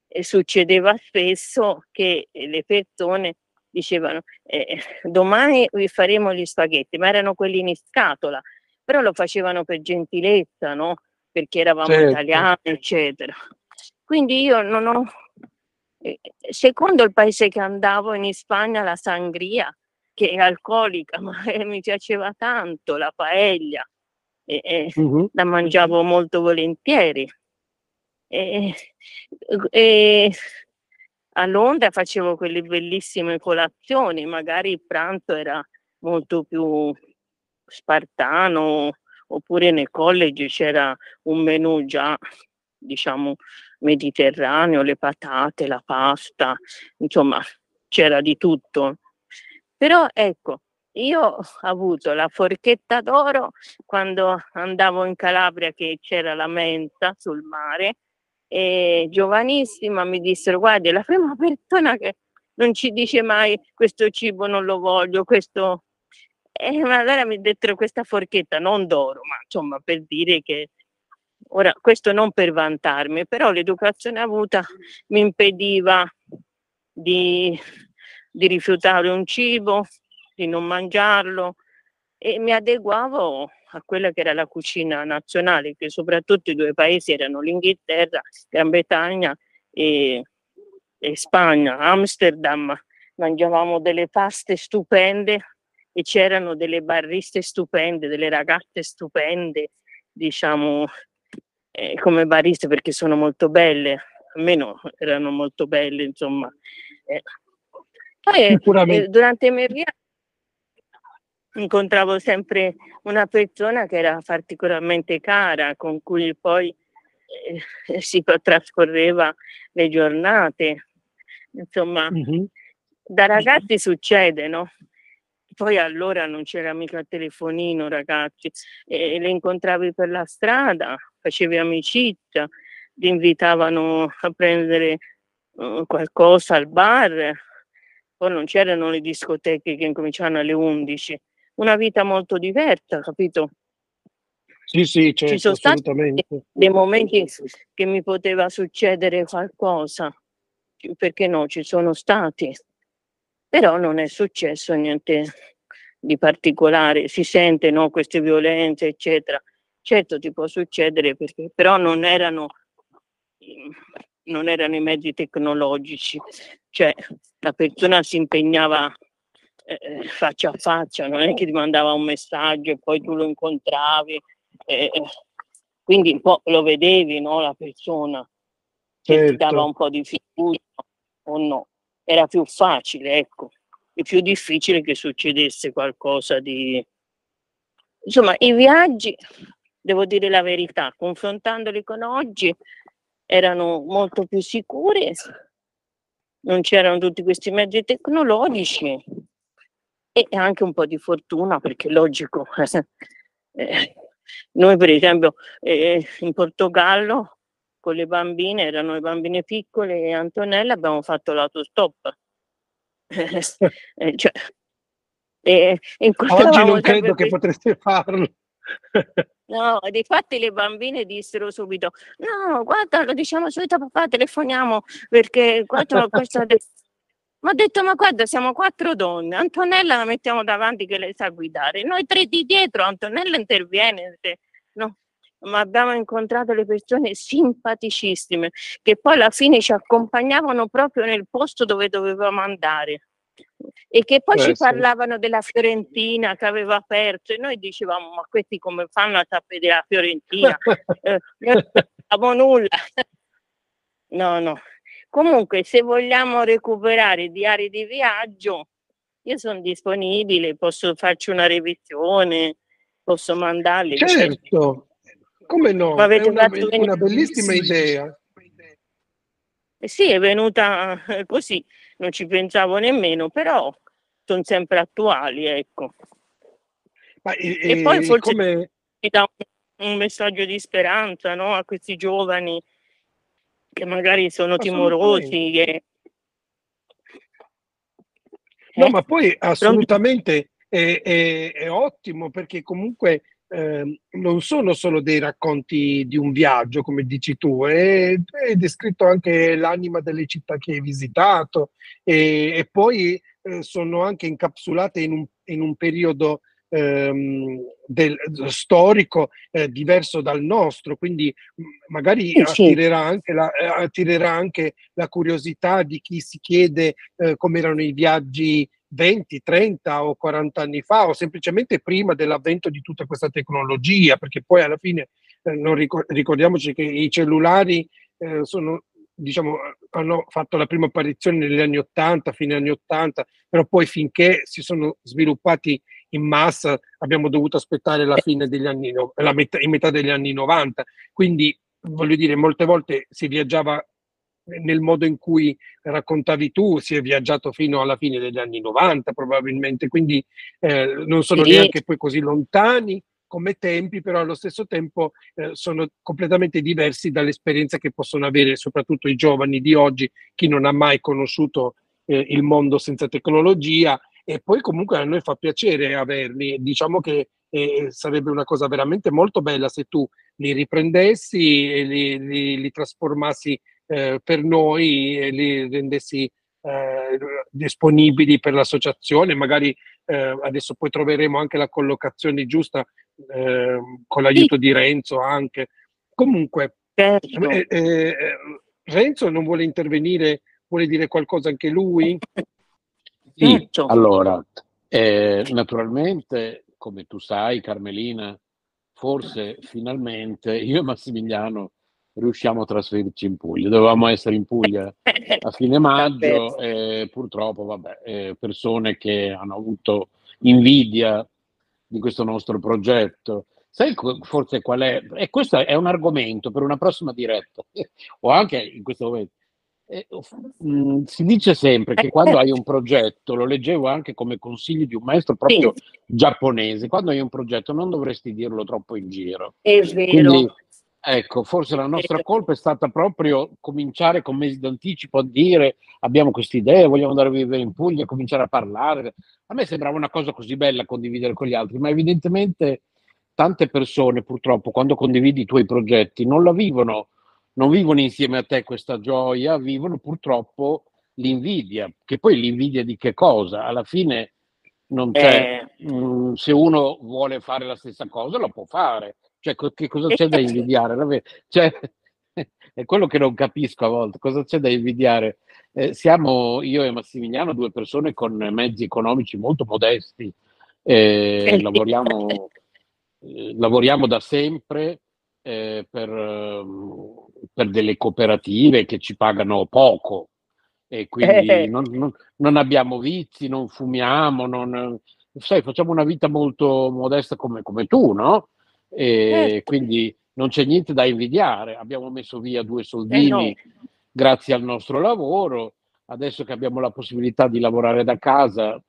eh, succedeva spesso che le persone dicevano eh, domani vi faremo gli spaghetti, ma erano quelli in scatola, però lo facevano per gentilezza, no? Perché eravamo Certo. italiani, eccetera. Quindi io non ho, eh, secondo il paese che andavo in Spagna, la sangria, che è alcolica, [LAUGHS] ma eh, mi piaceva tanto, la paella, e, e Mhm. la mangiavo molto volentieri. A Londra facevo quelle bellissime colazioni, magari il pranzo era molto più spartano, oppure nel college c'era un menù già, diciamo, mediterraneo, le patate, la pasta, insomma, c'era di tutto. Però ecco, io ho avuto la forchetta d'oro quando andavo in Calabria che c'era la mensa sul mare e giovanissima mi dissero guardi è la prima [LAUGHS] persona che non ci dice mai questo cibo non lo voglio, questo... E allora mi dettero questa forchetta, non d'oro, ma insomma per dire che ora questo non per vantarmi, però l'educazione avuta mi impediva di, di rifiutare un cibo, di non mangiarlo e mi adeguavo a quella che era la cucina nazionale, che soprattutto i due paesi erano l'Inghilterra, Gran Bretagna e, e Spagna. Amsterdam mangiavamo delle paste stupende e c'erano delle barriste stupende, delle ragazze stupende, diciamo, eh, come bariste perché sono molto belle, almeno erano molto belle, insomma. Eh. Poi eh, durante viaggi incontravo sempre una persona che era particolarmente cara, con cui poi eh, [LAUGHS] si trascorreva le giornate. Insomma, Mhm. da ragazzi succede, no? Poi allora non c'era mica il telefonino, ragazzi, e le incontravi per la strada, facevi amicizia, ti invitavano a prendere eh, qualcosa al bar, poi non c'erano le discoteche che incominciavano alle 11, una vita molto diversa, capito? Sì, sì, certo, sono stati-. Dei momenti che mi poteva succedere qualcosa, perché no, ci sono stati, però non è successo niente di particolare, si sente no, queste violenze, eccetera. Certo ti può succedere, perché, però non erano, non erano i mezzi tecnologici, cioè la persona si impegnava eh, faccia a faccia, non è che ti mandava un messaggio e poi tu lo incontravi, eh, quindi un po' lo vedevi, no, la persona che ti Certo. dava un po' di fiducia o no, era più facile, ecco, è più difficile che succedesse qualcosa di... Insomma, i viaggi, devo dire la verità, confrontandoli con oggi, erano molto più sicuri, non c'erano tutti questi mezzi tecnologici e anche un po' di fortuna, perché logico, [LAUGHS] eh, noi per esempio eh, in Portogallo con le bambine, erano le bambine piccole e Antonella abbiamo fatto l'autostop. Eh, cioè, e Oggi incontravamo non credo che potreste farlo. No, difatti le bambine dissero subito: No, guarda, lo diciamo subito a papà, telefoniamo perché guarda, questa. Ma ho detto: Ma guarda, siamo quattro donne. Antonella la mettiamo davanti che lei sa guidare, noi tre di dietro. Antonella interviene. No. ma abbiamo incontrato le persone simpaticissime che poi alla fine ci accompagnavano proprio nel posto dove dovevamo andare e che poi Eh, ci sì. parlavano della Fiorentina che aveva aperto e noi dicevamo ma questi come fanno a sapere la Fiorentina? [LAUGHS] Eh, noi non sapevamo nulla. [LAUGHS] No, no. Comunque, se vogliamo recuperare diari di viaggio, io sono disponibile, posso farci una revisione, posso mandarli. Certo, come no? Ma avete è una, fatto una bellissima idea. Eh sì, è venuta eh, così, non ci pensavo nemmeno, però sono sempre attuali, ecco. Ma, e, E poi forse- come, Mi dà un, un messaggio di speranza no, a questi giovani che magari sono timorosi. Che... No, Eh, ma poi assolutamente è, è- è ottimo perché comunque ehm, non sono solo dei racconti di un viaggio, come dici tu, è, è descritto anche l'anima delle città che hai visitato e, e poi eh, sono anche incapsulate in un, in un periodo ehm, del- storico eh, diverso dal nostro, quindi mh, magari Sì, attirerà anche la, eh, attirerà anche la curiosità di chi si chiede eh, come erano i viaggi 20, 30 o 40 anni fa o semplicemente prima dell'avvento di tutta questa tecnologia, perché poi alla fine eh, non ricor- ricordiamoci che i cellulari eh, sono, diciamo, hanno fatto la prima apparizione negli anni 80, fine anni 80, però poi finché si sono sviluppati in massa abbiamo dovuto aspettare la fine degli anni, la metà, in metà degli anni 90. Quindi voglio dire, molte volte si viaggiava nel modo in cui raccontavi tu, si è viaggiato fino alla fine degli anni 90 probabilmente, quindi eh, non sono Sì. neanche poi così lontani come tempi, però allo stesso tempo eh, sono completamente diversi dall'esperienza che possono avere soprattutto i giovani di oggi, chi non ha mai conosciuto eh, il mondo senza tecnologia e poi comunque a noi fa piacere averli. Diciamo che eh, sarebbe una cosa veramente molto bella se tu li riprendessi e li, li- li trasformassi eh, per noi e li rendessi eh, disponibili per l'associazione. Magari eh, adesso poi troveremo anche la collocazione giusta eh, con l'aiuto di Renzo anche. Comunque, certo. eh, eh, Renzo non vuole intervenire, vuole dire qualcosa anche lui? [LAUGHS] Sì, Certo. allora, eh, naturalmente, come tu sai, Carmelina, forse finalmente io e Massimiliano riusciamo a trasferirci in Puglia. Dovevamo essere in Puglia [LAUGHS] a fine maggio e purtroppo, vabbè, eh, persone che hanno avuto invidia di questo nostro progetto. Sai forse qual è? E questo è un argomento per una prossima diretta, [LAUGHS] o anche in questo momento. Eh, mh, si dice sempre che quando hai un progetto, lo leggevo anche come consiglio di un maestro proprio giapponese, quando hai un progetto non dovresti dirlo troppo in giro. È vero. Quindi, ecco, forse la nostra colpa è stata proprio cominciare con mesi d'anticipo a dire abbiamo queste idee, vogliamo andare a vivere in Puglia, cominciare a parlare. A me sembrava una cosa così bella condividere con gli altri, ma evidentemente tante persone purtroppo quando condividi i tuoi progetti non la vivono, non vivono insieme a te questa gioia, vivono purtroppo l'invidia, che poi l'invidia di che cosa? Alla fine non c'è, Eh, mm, se uno vuole fare la stessa cosa lo può fare, cioè che cosa c'è da [LAUGHS] invidiare? Cioè, [LAUGHS] è quello che non capisco a volte, cosa c'è da invidiare? Eh, siamo io e Massimiliano due persone con mezzi economici molto modesti, eh, Eh, lavoriamo, [LAUGHS] eh, lavoriamo da sempre eh, per, ehm, per delle cooperative che ci pagano poco e quindi Eh. non, non- non abbiamo vizi, non fumiamo, non, sai, facciamo una vita molto modesta come, come tu, no? E Certo. quindi non c'è niente da invidiare. Abbiamo messo via due soldini Eh no. grazie al nostro lavoro. Adesso che abbiamo la possibilità di lavorare da casa,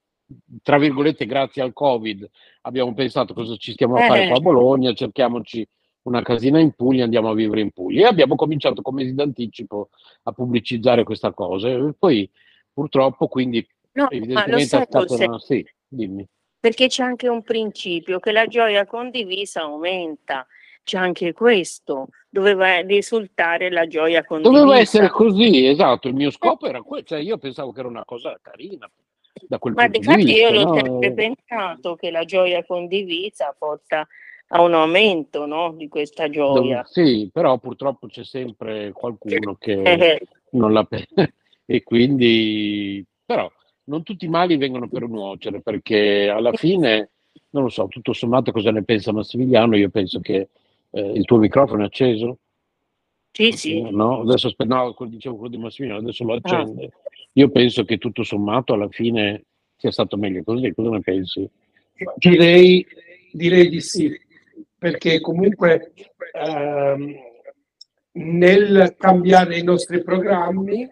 tra virgolette, grazie al Covid, abbiamo pensato cosa ci stiamo a fare Eh. qua a Bologna, cerchiamoci una casina in Puglia, andiamo a vivere in Puglia. E abbiamo cominciato con mesi d'anticipo a pubblicizzare questa cosa. E poi purtroppo, quindi, No, ma evidentemente è sai stata cos'è? una... Sì, dimmi. Perché c'è anche un principio che la gioia condivisa aumenta. C'è anche questo. Doveva risultare la gioia condivisa. Doveva essere così, esatto. Il mio scopo era quello, cioè io pensavo che era una cosa carina da quel Ma punto di infatti vista. io l'ho no? sempre pensato che la gioia condivisa porta a un aumento no, di questa gioia. Sì, però purtroppo c'è sempre qualcuno che non la pensa [LAUGHS] e quindi però non tutti i mali vengono per nuocere perché alla fine non lo so, tutto sommato cosa ne pensa Massimiliano, io penso che eh, il tuo microfono è acceso. Sì, sì. No, adesso no, dicevo quello di Massimiliano, adesso lo accende. Ah. Io penso che tutto sommato alla fine sia stato meglio così, cosa ne pensi? Direi, direi di sì, perché comunque ehm, nel cambiare i nostri programmi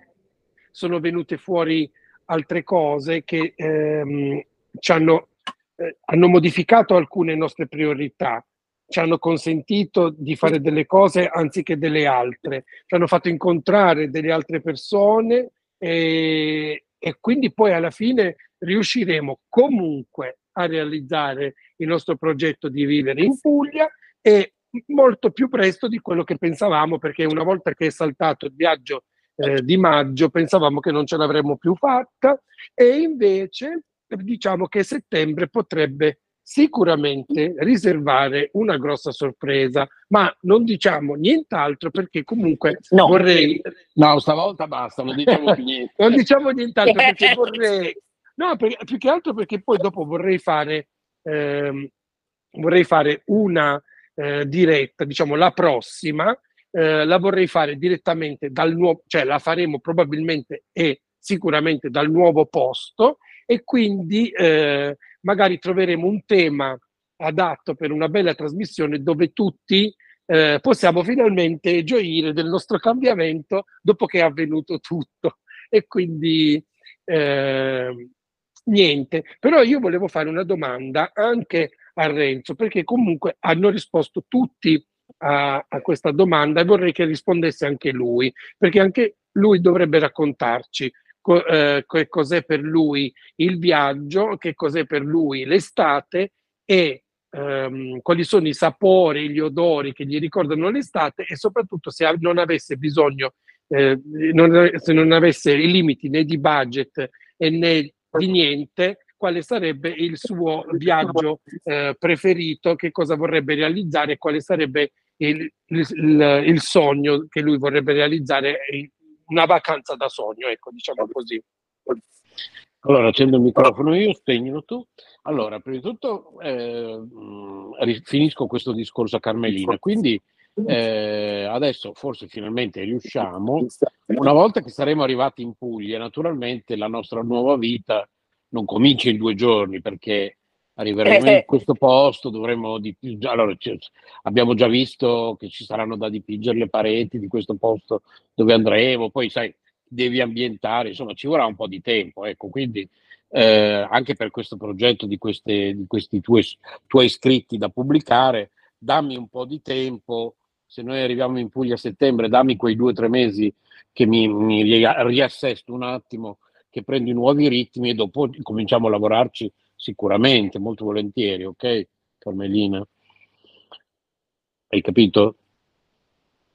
sono venute fuori altre cose che ehm, ci hanno, eh, hanno modificato alcune nostre priorità, ci hanno consentito di fare delle cose anziché delle altre, ci hanno fatto incontrare delle altre persone e, e quindi poi alla fine riusciremo comunque a realizzare il nostro progetto di vivere in Puglia e molto più presto di quello che pensavamo perché una volta che è saltato il viaggio eh, di maggio pensavamo che non ce l'avremmo più fatta e invece diciamo che settembre potrebbe sicuramente riservare una grossa sorpresa, ma non diciamo nient'altro perché comunque no. vorrei... No, stavolta basta, non diciamo più niente. non diciamo nient'altro perché [LAUGHS] vorrei... No, perché, più che altro perché poi dopo vorrei fare, ehm, vorrei fare una eh, diretta, diciamo la prossima, eh, la vorrei fare direttamente dal nuovo, cioè la faremo probabilmente e sicuramente dal nuovo posto e quindi eh, magari troveremo un tema adatto per una bella trasmissione dove tutti eh, possiamo finalmente gioire del nostro cambiamento dopo che è avvenuto tutto. E quindi eh, niente, però io volevo fare una domanda anche a Renzo, perché comunque hanno risposto tutti a, a, questa domanda e vorrei che rispondesse anche lui, perché anche lui dovrebbe raccontarci co, eh, cos'è per lui il viaggio, che cos'è per lui l'estate e ehm, quali sono i sapori, gli odori che gli ricordano l'estate e soprattutto se non avesse bisogno, eh, non, se non avesse i limiti né di budget né di niente, quale sarebbe il suo viaggio eh, preferito, che cosa vorrebbe realizzare, quale sarebbe il, il, il, sogno che lui vorrebbe realizzare, una vacanza da sogno, ecco, diciamo così. Allora, accendo il microfono io, spegnilo tu. Allora, prima di tutto eh, finisco questo discorso a Carmelina, quindi eh, adesso forse finalmente riusciamo, una volta che saremo arrivati in Puglia, naturalmente la nostra nuova vita non comincia in due giorni perché arriveremo in questo posto, dovremo dipingere. Allora, abbiamo già visto che ci saranno da dipingere le pareti di questo posto dove andremo, poi sai, devi ambientare, insomma, ci vorrà un po' di tempo. Ecco, quindi eh, anche per questo progetto di, queste, di questi tuoi, tuoi scritti da pubblicare, dammi un po' di tempo. Se noi arriviamo in Puglia a settembre, dammi quei due o tre mesi che mi, mi riassesto un attimo che prendo i nuovi ritmi e dopo cominciamo a lavorarci sicuramente, molto volentieri, ok Carmelina? Hai capito?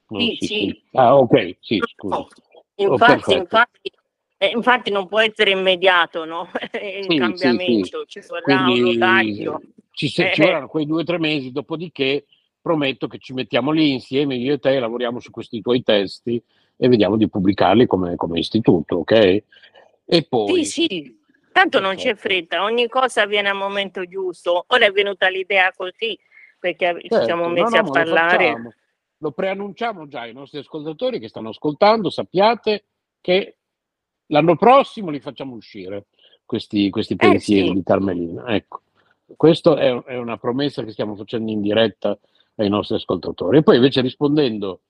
Sì, sì, sì. Ah, ok, sì, scusa. Infatti, oh, infatti, eh, infatti, non può essere immediato no? [LAUGHS] il sì, cambiamento, ci vorrà Quindi, un rodaggio. Ci, se, eh, ci vorranno quei due o tre mesi, dopodiché prometto che ci mettiamo lì insieme, io e te, lavoriamo su questi tuoi testi e vediamo di pubblicarli come, come istituto, ok? E poi... Sì, sì, tanto non c'è fretta, ogni cosa avviene al momento giusto. Ora è venuta l'idea così, perché certo, ci siamo messi no, no, a parlare. Lo, lo preannunciamo già ai nostri ascoltatori che stanno ascoltando, sappiate che l'anno prossimo li facciamo uscire questi, questi pensieri eh, sì. di Carmelina. Ecco, questa è, è, una promessa che stiamo facendo in diretta ai nostri ascoltatori. E poi invece rispondendo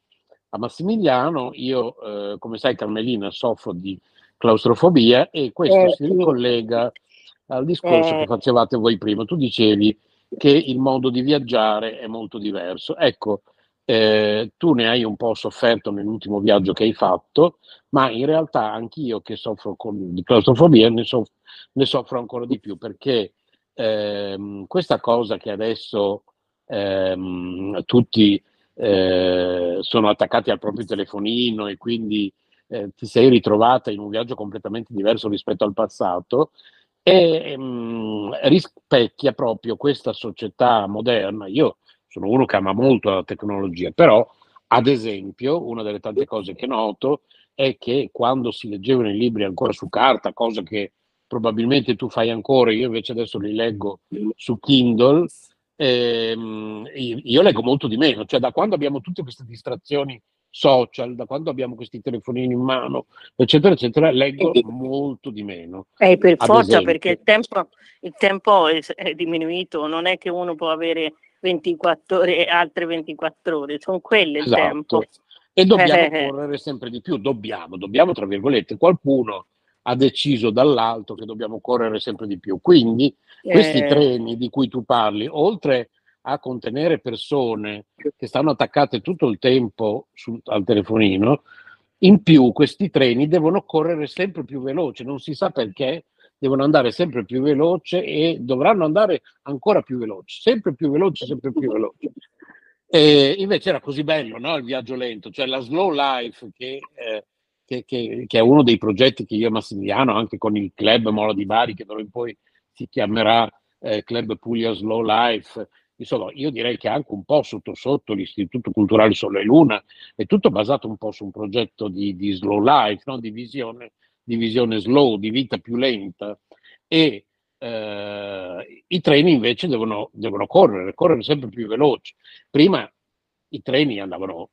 a Massimiliano, io, eh, come sai, Carmelina soffro di claustrofobia e questo eh, si ricollega al discorso eh. che facevate voi prima. Tu dicevi che il modo di viaggiare è molto diverso. Ecco, eh, tu ne hai un po' sofferto nell'ultimo viaggio che hai fatto, ma in realtà anch'io che soffro con, di claustrofobia ne, soff- ne, soffro ancora di più perché ehm, questa cosa che adesso ehm, tutti eh, sono attaccati al proprio telefonino e quindi eh, ti sei ritrovata in un viaggio completamente diverso rispetto al passato e mh, mm, rispecchia proprio questa società moderna. Io sono uno che ama molto la tecnologia, però ad esempio una delle tante cose che noto è che quando si leggevano i libri ancora su carta, cosa che probabilmente tu fai ancora, io invece adesso li leggo su Kindle, ehm, io leggo molto di meno, cioè da quando abbiamo tutte queste distrazioni social, da quando abbiamo questi telefonini in mano, eccetera, eccetera, leggo molto di meno. Eh, per forza, esempio. perché il tempo, il tempo è, è, diminuito, non è che uno può avere 24 ore e altre 24 ore, sono quelle il esatto. tempo. E dobbiamo eh. correre sempre di più, dobbiamo, dobbiamo, tra virgolette, qualcuno ha deciso dall'alto che dobbiamo correre sempre di più. Quindi questi eh. treni di cui tu parli, oltre a contenere persone che stanno attaccate tutto il tempo sul, al telefonino, in più questi treni devono correre sempre più veloce, non si sa perché, devono andare sempre più veloce e dovranno andare ancora più veloci, sempre più veloci, sempre più veloci. E invece era così bello no? il viaggio lento, cioè la slow life che, eh, che, che, che, è uno dei progetti che io e Massimiliano, anche con il club Mola di Bari, che d'ora in poi si chiamerà eh, Club Puglia Slow Life, insomma, io direi che anche un po' sotto sotto l'Istituto Culturale Sole e Luna è tutto basato un po' su un progetto di, di slow life, no? di, visione, di, visione, slow, di vita più lenta e eh, i treni invece devono, devono correre, correre sempre più veloci. Prima i treni andavano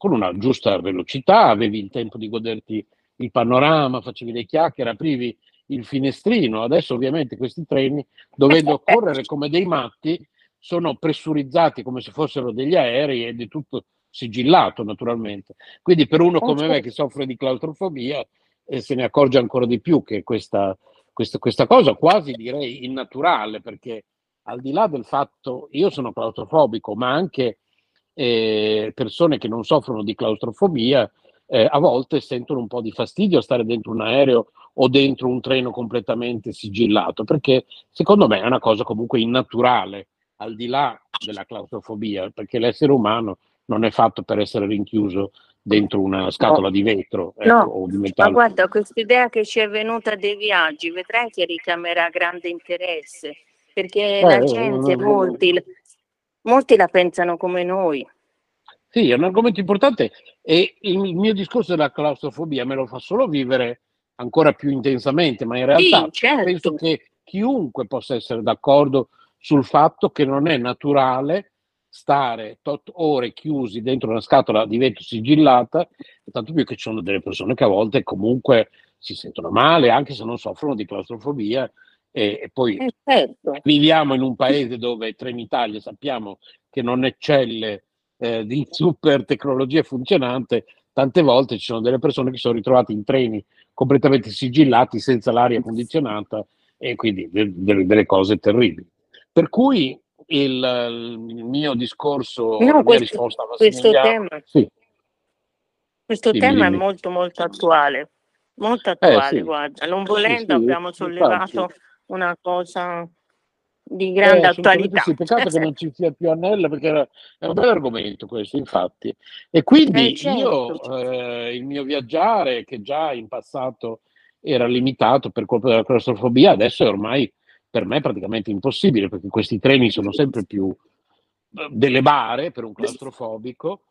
con una giusta velocità, avevi il tempo di goderti il panorama, facevi le chiacchiere, aprivi il finestrino. Adesso ovviamente questi treni, dovendo correre come dei matti, sono pressurizzati come se fossero degli aerei ed è tutto sigillato naturalmente. Quindi per uno come me che soffre di claustrofobia eh, se ne accorge ancora di più che questa, questa, questa cosa quasi direi innaturale perché al di là del fatto, io sono claustrofobico, ma anche eh, persone che non soffrono di claustrofobia eh, a volte sentono un po' di fastidio a stare dentro un aereo o dentro un treno completamente sigillato, perché secondo me è una cosa comunque innaturale al di là della claustrofobia, perché l'essere umano non è fatto per essere rinchiuso dentro una scatola no. di vetro ecco, no. o di metallo. Ma guarda, questa idea che ci è venuta dei viaggi, vedrai che richiamerà grande interesse, perché eh, la gente, molti, molti la pensano come noi. Sì, è un argomento importante e il mio discorso della claustrofobia me lo fa solo vivere ancora più intensamente, ma in realtà sì, certo. penso che chiunque possa essere d'accordo sul fatto che non è naturale stare tot ore chiusi dentro una scatola di vetro sigillata, tanto più che ci sono delle persone che a volte comunque si sentono male, anche se non soffrono di claustrofobia. E, e poi eh certo. viviamo in un paese dove Trenitalia sappiamo che non eccelle eh, di [LAUGHS] super tecnologia funzionante, tante volte ci sono delle persone che sono ritrovate in treni completamente sigillati senza l'aria condizionata e quindi delle, delle cose terribili. Per cui il, il mio discorso, no, la questo, risposta a questo tema, sì. questo dimmi, tema è molto molto attuale, molto Eh, attuale, sì. guarda, non Sì, volendo sì, abbiamo sollevato infatti. Una cosa di Eh, grande assolutamente attualità. sì, peccato che [LAUGHS] non ci sia più Annella perché era, è un bel argomento questo, infatti. E quindi Eh, certo. io, eh, il mio viaggiare, che già in passato era limitato per colpa della claustrofobia, adesso è ormai per me praticamente impossibile perché questi treni sono sempre più eh, delle bare per un claustrofobico,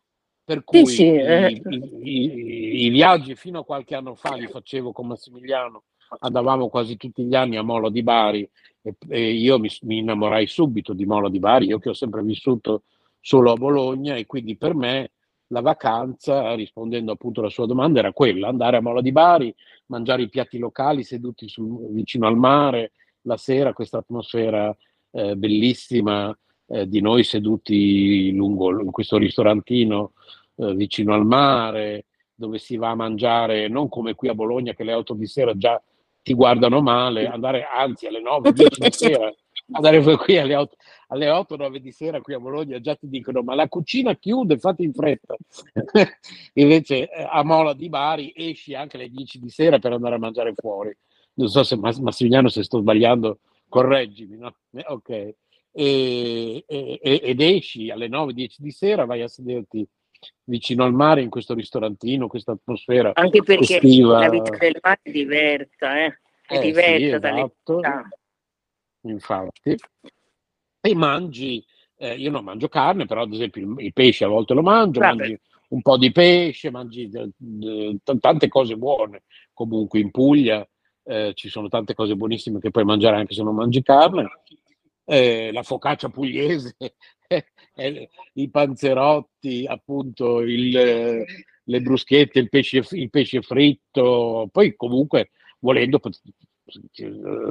per cui Sì, sì, eh. i, i- i- i viaggi fino a qualche anno fa li facevo con Massimiliano, andavamo quasi tutti gli anni a Molo di Bari e, e io mi, mi innamorai subito di Molo di Bari, io che ho sempre vissuto solo a Bologna e quindi per me la vacanza, rispondendo appunto alla sua domanda, era quella, andare a Molo di Bari, mangiare i piatti locali seduti sul- vicino al mare, la sera questa atmosfera eh, bellissima eh, di noi seduti lungo in questo ristorantino eh, vicino al mare, dove si va a mangiare, non come qui a Bologna che le auto di sera già ti guardano male, andare anzi alle 9, 10 [LAUGHS] di sera, andare qui alle 8, alle 8, 9 di sera qui a Bologna già ti dicono ma la cucina chiude, fate in fretta. [LAUGHS] Invece eh, a Mola di Bari esci anche alle 10 di sera per andare a mangiare fuori. Non so se Mas- Massimiliano se sto sbagliando, correggimi, no? Eh, Ok. E, e- e- ed esci alle 9-10 di sera, vai a sederti vicino al mare in questo ristorantino, questa atmosfera Anche perché estiva. la vita del mare è diversa, eh? è Eh, sì, diversa dalle esatto. città. infatti, e mangi eh, io non mangio carne, però ad esempio il, il pesce a volte lo mangio, Vabbè. mangi un po' di pesce, mangi eh, t- tante cose buone. Comunque in Puglia eh, ci sono tante cose buonissime che puoi mangiare anche se non mangi carne. Eh, la focaccia pugliese, [LAUGHS] eh, i panzerotti, appunto il, eh, le bruschette, il pesce, il pesce fritto. Poi comunque volendo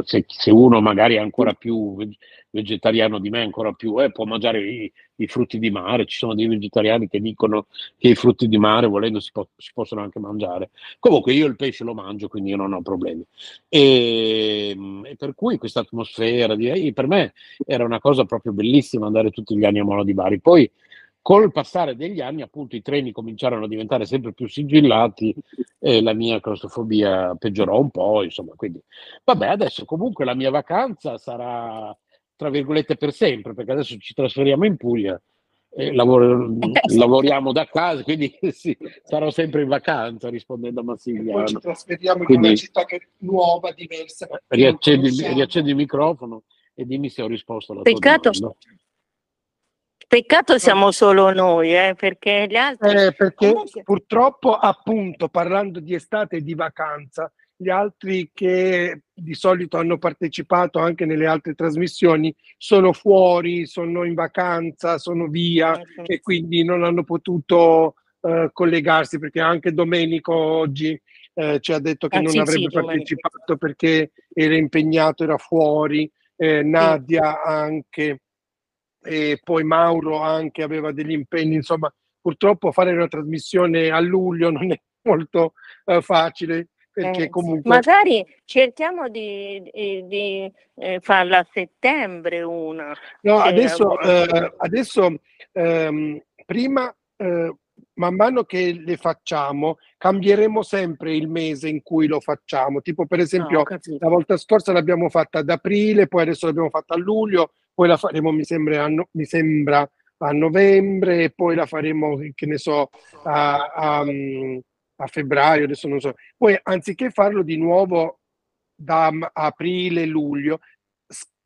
se, se uno magari è ancora più veg- vegetariano di me, ancora più, eh, può mangiare i, i frutti di mare. Ci sono dei vegetariani che dicono che i frutti di mare, volendo, si, po- si possono anche mangiare. Comunque io il pesce lo mangio, quindi io non ho problemi. E, e per cui questa atmosfera, direi, per me era una cosa proprio bellissima andare tutti gli anni a Molo di Bari. Poi col passare degli anni, appunto, i treni cominciarono a diventare sempre più sigillati e la mia claustrofobia peggiorò un po', insomma, quindi vabbè, adesso comunque la mia vacanza sarà tra virgolette per sempre, perché adesso ci trasferiamo in Puglia e lavor- lavoriamo da casa, quindi [LAUGHS] sì, sarò sempre in vacanza rispondendo a Poi ci trasferiamo in Quindi- una città che è nuova, diversa. Riaccendi, riaccendi il microfono e dimmi se ho risposto alla tua Peccato, domanda. Peccato siamo solo noi, eh, perché gli altri... Eh, perché purtroppo, appunto, parlando di estate e di vacanza, gli altri che di solito hanno partecipato anche nelle altre trasmissioni sono fuori, sono in vacanza, sono via e quindi non hanno potuto eh, collegarsi perché anche Domenico oggi eh, ci ha detto che Ah, non sì, avrebbe sì, Domenico. partecipato perché era impegnato, era fuori, eh, Nadia anche e poi Mauro anche aveva degli impegni, insomma purtroppo fare una trasmissione a luglio [LAUGHS] non è molto eh, facile perché Eh, comunque Magari cerchiamo di, di- di, eh, farla a settembre una. No, adesso, eh, adesso ehm, prima, eh, man mano che le facciamo, cambieremo sempre il mese in cui lo facciamo. Tipo, per Ah, esempio, capito. la volta scorsa l'abbiamo fatta ad aprile, poi adesso l'abbiamo fatta a luglio, poi la faremo, mi sembra, a, no- mi sembra, a novembre, e poi la faremo, che ne so, a, a, a febbraio, adesso non so. Poi, anziché farlo di nuovo da aprile, luglio,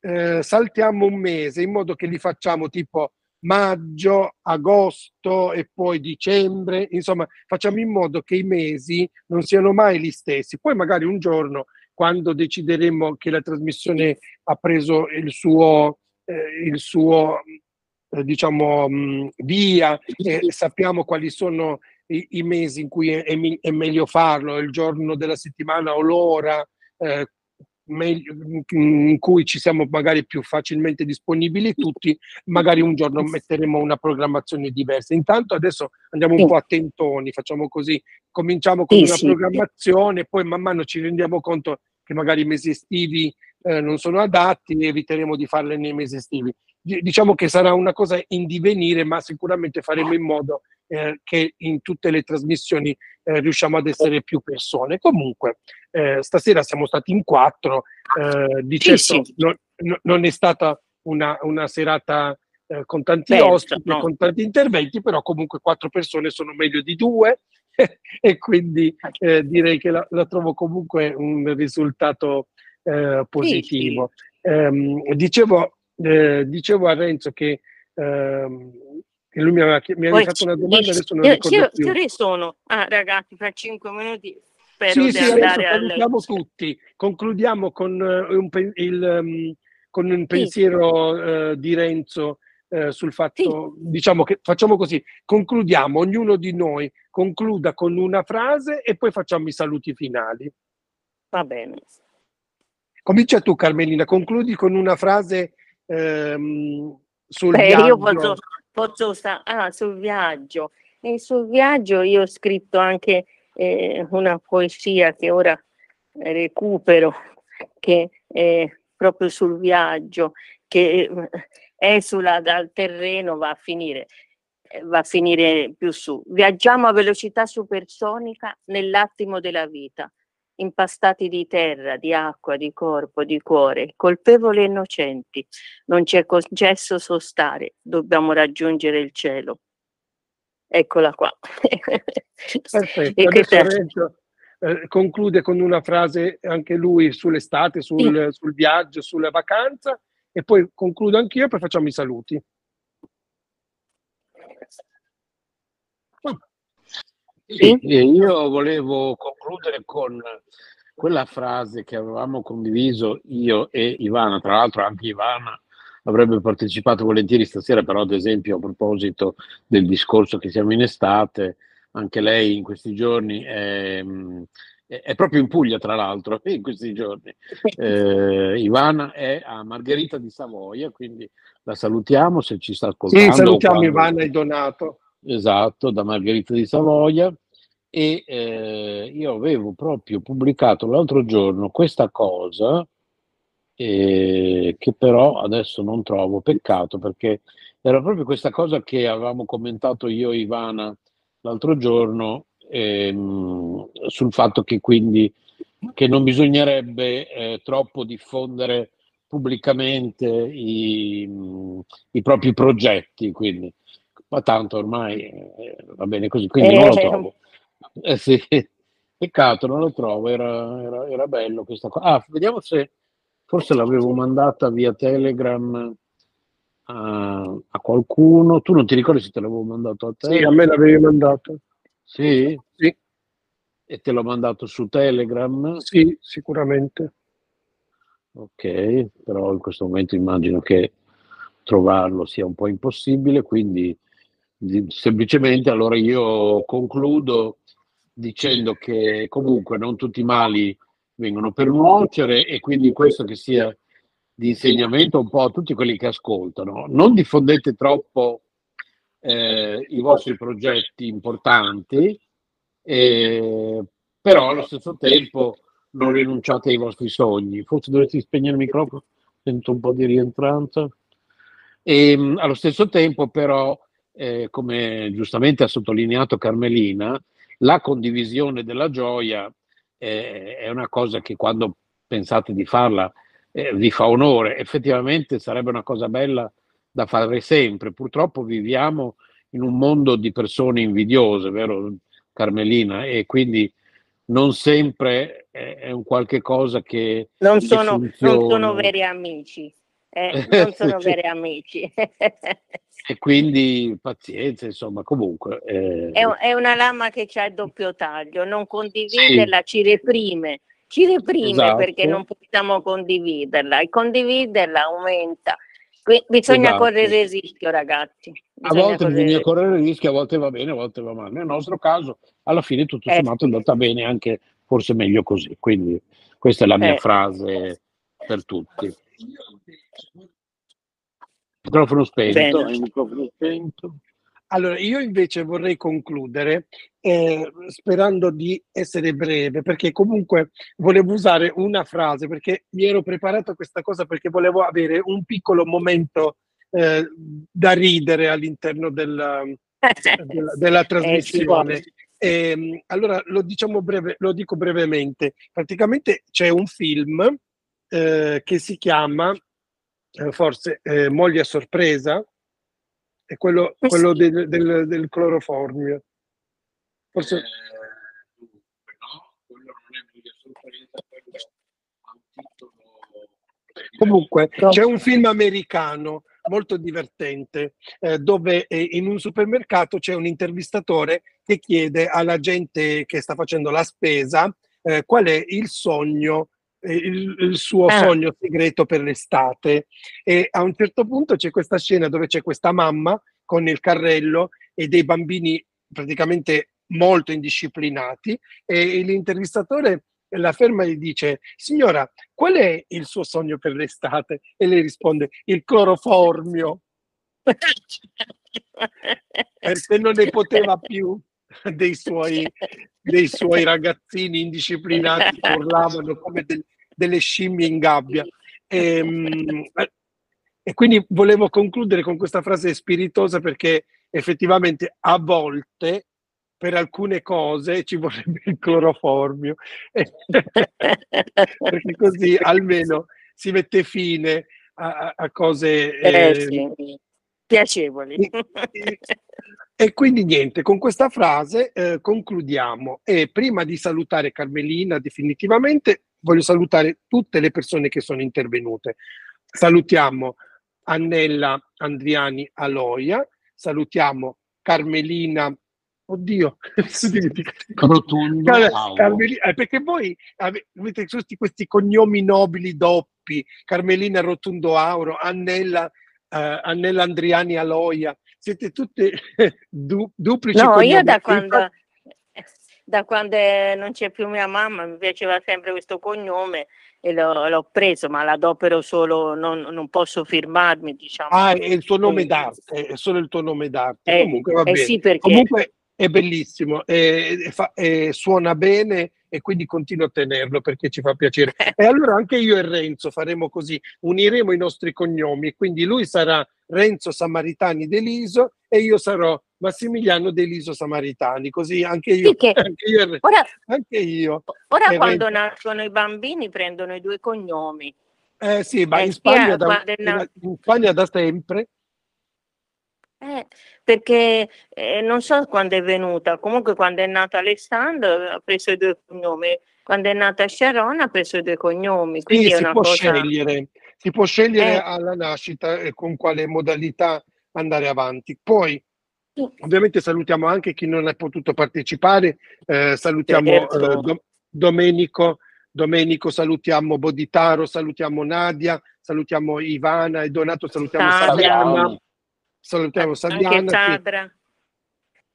eh, saltiamo un mese in modo che li facciamo tipo maggio, agosto e poi dicembre, insomma, facciamo in modo che i mesi non siano mai gli stessi. Poi magari un giorno, quando decideremo che la trasmissione ha preso il suo, eh, il suo eh, diciamo, mh, via e sappiamo quali sono i, i mesi in cui è, è meglio farlo, il giorno della settimana o l'ora, eh, meglio- in cui ci siamo magari più facilmente disponibili tutti, magari un giorno metteremo una programmazione diversa. Intanto adesso andiamo un po' a tentoni, facciamo così, cominciamo con una programmazione, poi man mano ci rendiamo conto che magari i mesi estivi eh, non sono adatti eviteremo di farle nei mesi estivi. Di- Diciamo che sarà una cosa in divenire, ma sicuramente faremo in modo eh, che in tutte le trasmissioni eh, riusciamo ad essere più persone. Comunque, eh, stasera siamo stati in quattro, eh, di certo sì. non, no- non è stata una, una serata eh, con tanti Persa, ospiti, no. con tanti interventi, però comunque quattro persone sono meglio di due [LAUGHS] e quindi eh, direi che la, la trovo comunque un risultato eh, positivo. Ehm, dicevo, eh, dicevo a Renzo che, ehm, che lui mi aveva, mi aveva fatto una domanda, adesso non ricordo che ore sono? Ah, ragazzi, fra cinque minuti spero Sì, di sì, andare a salutiamo tutti. Concludiamo con, eh, un, pe- il, ehm, con un pensiero eh, di Renzo eh, sul fatto, diciamo che facciamo così, concludiamo, ognuno di noi concluda con una frase e poi facciamo i saluti finali. Va bene. Comincia tu Carmelina, concludi con una frase ehm, sul Beh, viaggio. io posso, posso sta- ah, sul viaggio. E sul viaggio io ho scritto anche eh, una poesia che ora recupero, che è proprio sul viaggio, che eh, esula dal terreno, va a finire, eh, va a finire più su. Viaggiamo a velocità supersonica nell'attimo della vita, impastati di terra, di acqua, di corpo, di cuore, colpevoli e innocenti. Non ci è concesso sostare, dobbiamo raggiungere il cielo. Eccola qua. [LAUGHS] Perfetto, E adesso eh, conclude con una frase anche lui sull'estate, sul, sul viaggio, sulla vacanza e poi concludo anch'io e poi facciamo i saluti. Sì, io volevo concludere con quella frase che avevamo condiviso io e Ivana, tra l'altro anche Ivana avrebbe partecipato volentieri stasera, però ad esempio a proposito del discorso che siamo in estate, anche lei in questi giorni è, è proprio in Puglia tra l'altro, [LAUGHS] in questi giorni. Eh, Ivana è a Margherita di Savoia, quindi la salutiamo se ci sta ascoltando. Sì, salutiamo quando... Ivana e Donato. Esatto, da Margherita di Savoia e eh, io avevo proprio pubblicato l'altro giorno questa cosa eh, che però adesso non trovo, peccato perché era proprio questa cosa che avevamo commentato io e Ivana l'altro giorno ehm, sul fatto che quindi che non bisognerebbe eh, troppo diffondere pubblicamente i, i propri progetti, quindi ma tanto ormai eh, va bene così, quindi non lo eh, trovo. Eh sì, [LAUGHS] peccato, non lo trovo, era, era, era bello questa cosa. Ah, vediamo se forse l'avevo mandata via Telegram a, a, qualcuno. Tu non ti ricordi se te l'avevo mandato a te? Sì, a me l'avevi mandato. Sì? Sì. E te l'ho mandato su Telegram? Sì, sicuramente. Ok, però in questo momento immagino che trovarlo sia un po' impossibile, quindi semplicemente allora io concludo dicendo che comunque non tutti i mali vengono per nuocere e quindi questo che sia di insegnamento un po' a tutti quelli che ascoltano. Non diffondete troppo eh, i vostri progetti importanti, eh, però allo stesso tempo non rinunciate ai vostri sogni. Forse dovresti spegnere il microfono, sento un po' di rientranza. E, ehm, allo stesso tempo però, eh, come giustamente ha sottolineato Carmelina, la condivisione della gioia eh, è una cosa che quando pensate di farla eh, vi fa onore. Effettivamente sarebbe una cosa bella da fare sempre. Purtroppo viviamo in un mondo di persone invidiose, vero Carmelina? E quindi non sempre è un qualche cosa che... Non sono, non sono veri amici. Eh, [LAUGHS] non sono veri amici. [LAUGHS] e quindi pazienza, insomma, comunque. Eh... È, è, una lama che ha il doppio taglio, non condividerla sì. ci reprime, ci reprime esatto. perché non possiamo condividerla e condividerla aumenta. Qui, bisogna esatto. correre il rischio, ragazzi. Bisogna a volte correre bisogna correre il rischio, a volte va bene, a volte va male. Nel nostro caso, alla fine, tutto eh. sommato è andata bene, anche forse meglio così. Quindi, questa è la mia eh. frase per tutti. Microfono spento, microfono spento. Allora, io invece vorrei concludere eh, sperando di essere breve, perché comunque volevo usare una frase, perché mi ero preparato a questa cosa perché volevo avere un piccolo momento eh, da ridere all'interno della, [LAUGHS] della, della eh, trasmissione. E, ehm, allora lo, diciamo breve, lo dico brevemente. Praticamente c'è un film eh, che si chiama eh, forse eh, Moglie a sorpresa, è quello, eh quello del, del, del, cloroformio. Forse... Eh, Comunque, c'è un film americano molto divertente eh, dove eh, in un supermercato c'è un intervistatore che chiede alla gente che sta facendo la spesa eh, qual è il sogno il, il, suo ah. sogno segreto per l'estate. E a un certo punto c'è questa scena dove c'è questa mamma con il carrello e dei bambini praticamente molto indisciplinati e l'intervistatore la ferma e gli dice signora qual è il suo sogno per l'estate? E lei risponde il cloroformio. [LAUGHS] Perché non ne poteva più dei suoi, dei suoi ragazzini indisciplinati che [LAUGHS] urlavano come del, delle scimmie in gabbia. E, ehm, e quindi volevo concludere con questa frase spiritosa perché effettivamente a volte per alcune cose ci vorrebbe il cloroformio, [LAUGHS] perché così almeno si mette fine a, a cose eh, eh, sì. Piacevoli. E, e, quindi niente, con questa frase eh, concludiamo e prima di salutare Carmelina definitivamente voglio salutare tutte le persone che sono intervenute. Salutiamo Annella Andriani Aloia, salutiamo Carmelina oddio, [LAUGHS] Rotondo Car- Auro. Carmeli- eh, perché voi ave- avete tutti questi cognomi nobili doppi, Carmelina Rotundo Auro, Annella, eh, Annella Andriani Aloia, siete tutte [LAUGHS] du- duplici No, io da quando, da quando non c'è più mia mamma mi piaceva sempre questo cognome e l'ho, l'ho preso, ma l'adopero solo, non, non posso firmarmi, diciamo. Ah, è il tuo nome d'arte, è solo il tuo nome d'arte. Eh, Comunque va eh bene. sì, perché Comunque è bellissimo, e, e fa- suona bene e quindi continuo a tenerlo perché ci fa piacere. E allora anche io e Renzo faremo così, uniremo i nostri cognomi, quindi lui sarà Renzo Samaritani Deliso e io sarò Massimiliano Deliso Samaritani, così anche io, Sì, che- anche io, e ora, anche io. ora quando Renzo. nascono i bambini prendono i due cognomi. Eh sì, ma Eh, in Spagna, eh, da, na- in Spagna da sempre Eh, perché eh, non so quando è venuta, comunque quando è nato Alessandro ha preso i due cognomi, quando è nata Sharon ha preso i due cognomi, Sì, quindi è si può cosa... scegliere, si può scegliere Eh. alla nascita e con quale modalità andare avanti. Poi, Sì. ovviamente, salutiamo anche chi non ha potuto partecipare. eh, salutiamo Certo. eh, Do- Domenico, Domenico, salutiamo Boditaro, salutiamo Nadia, salutiamo Ivana e Donato, salutiamo Sadra. Salutiamo sì. Sadra,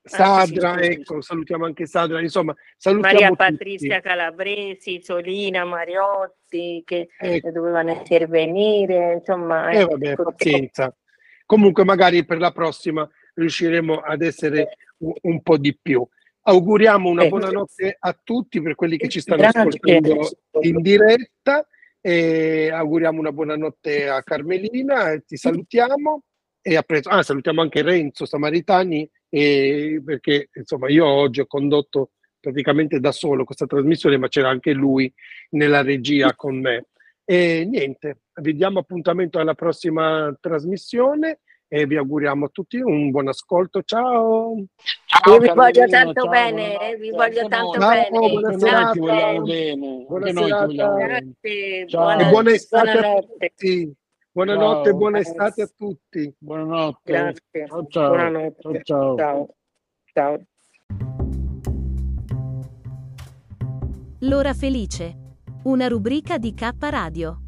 Ah, sì, sì, sì. ecco, salutiamo anche Sadra, insomma, salutiamo Maria tutti. Patrizia Calabresi, Solina Mariotti che Ecco. dovevano intervenire, insomma... Eh ecco, vabbè, tutte- pazienza. Comunque magari per la prossima riusciremo ad essere un, un po' di più. Auguriamo una Eh. buonanotte a tutti per quelli che ci stanno Grazie. ascoltando in diretta e auguriamo una buonanotte a Carmelina, e ti salutiamo e a presto. Ah, salutiamo anche Renzo Samaritani e perché insomma io oggi ho condotto praticamente da solo questa trasmissione, ma c'era anche lui nella regia con me. E niente, vi diamo appuntamento alla prossima trasmissione e vi auguriamo a tutti un buon ascolto. Ciao! Io vi voglio tanto ciao, bene, vi voglio tanto. Ciao, bene. buona Anche noi serata. ti vogliamo bene. Buona Anche noi ti serata. vogliamo bene. Grazie, Ciao. buona, buona estate a buonanotte. tutti! Buonanotte e Ciao. buona estate a tutti! Buonanotte. Grazie. Ciao, ciao. Buonanotte. Ciao, ciao. Ciao. Ciao. L'ora felice. Una rubrica di K Radio.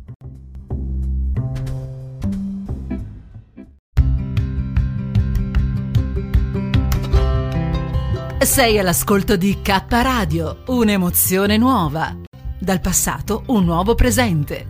Sei all'ascolto di K Radio, un'emozione nuova. Dal passato un nuovo presente.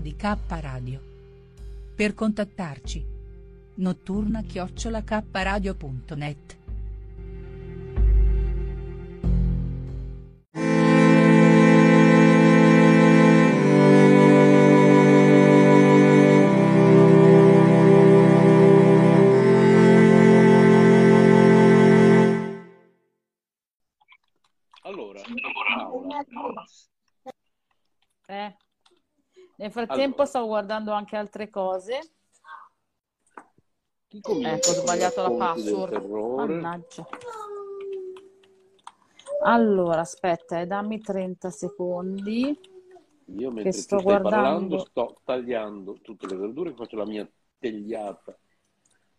di K Radio. Per contattarci. notturna-kradio.net Nel frattempo Allora. stavo guardando anche altre cose. chi Ecco, ho sbagliato la password. Mannaggia. Allora, aspetta, eh, dammi 30 secondi. Io mentre sto tu stai guardando. parlando sto tagliando tutte le verdure, faccio la mia tegliata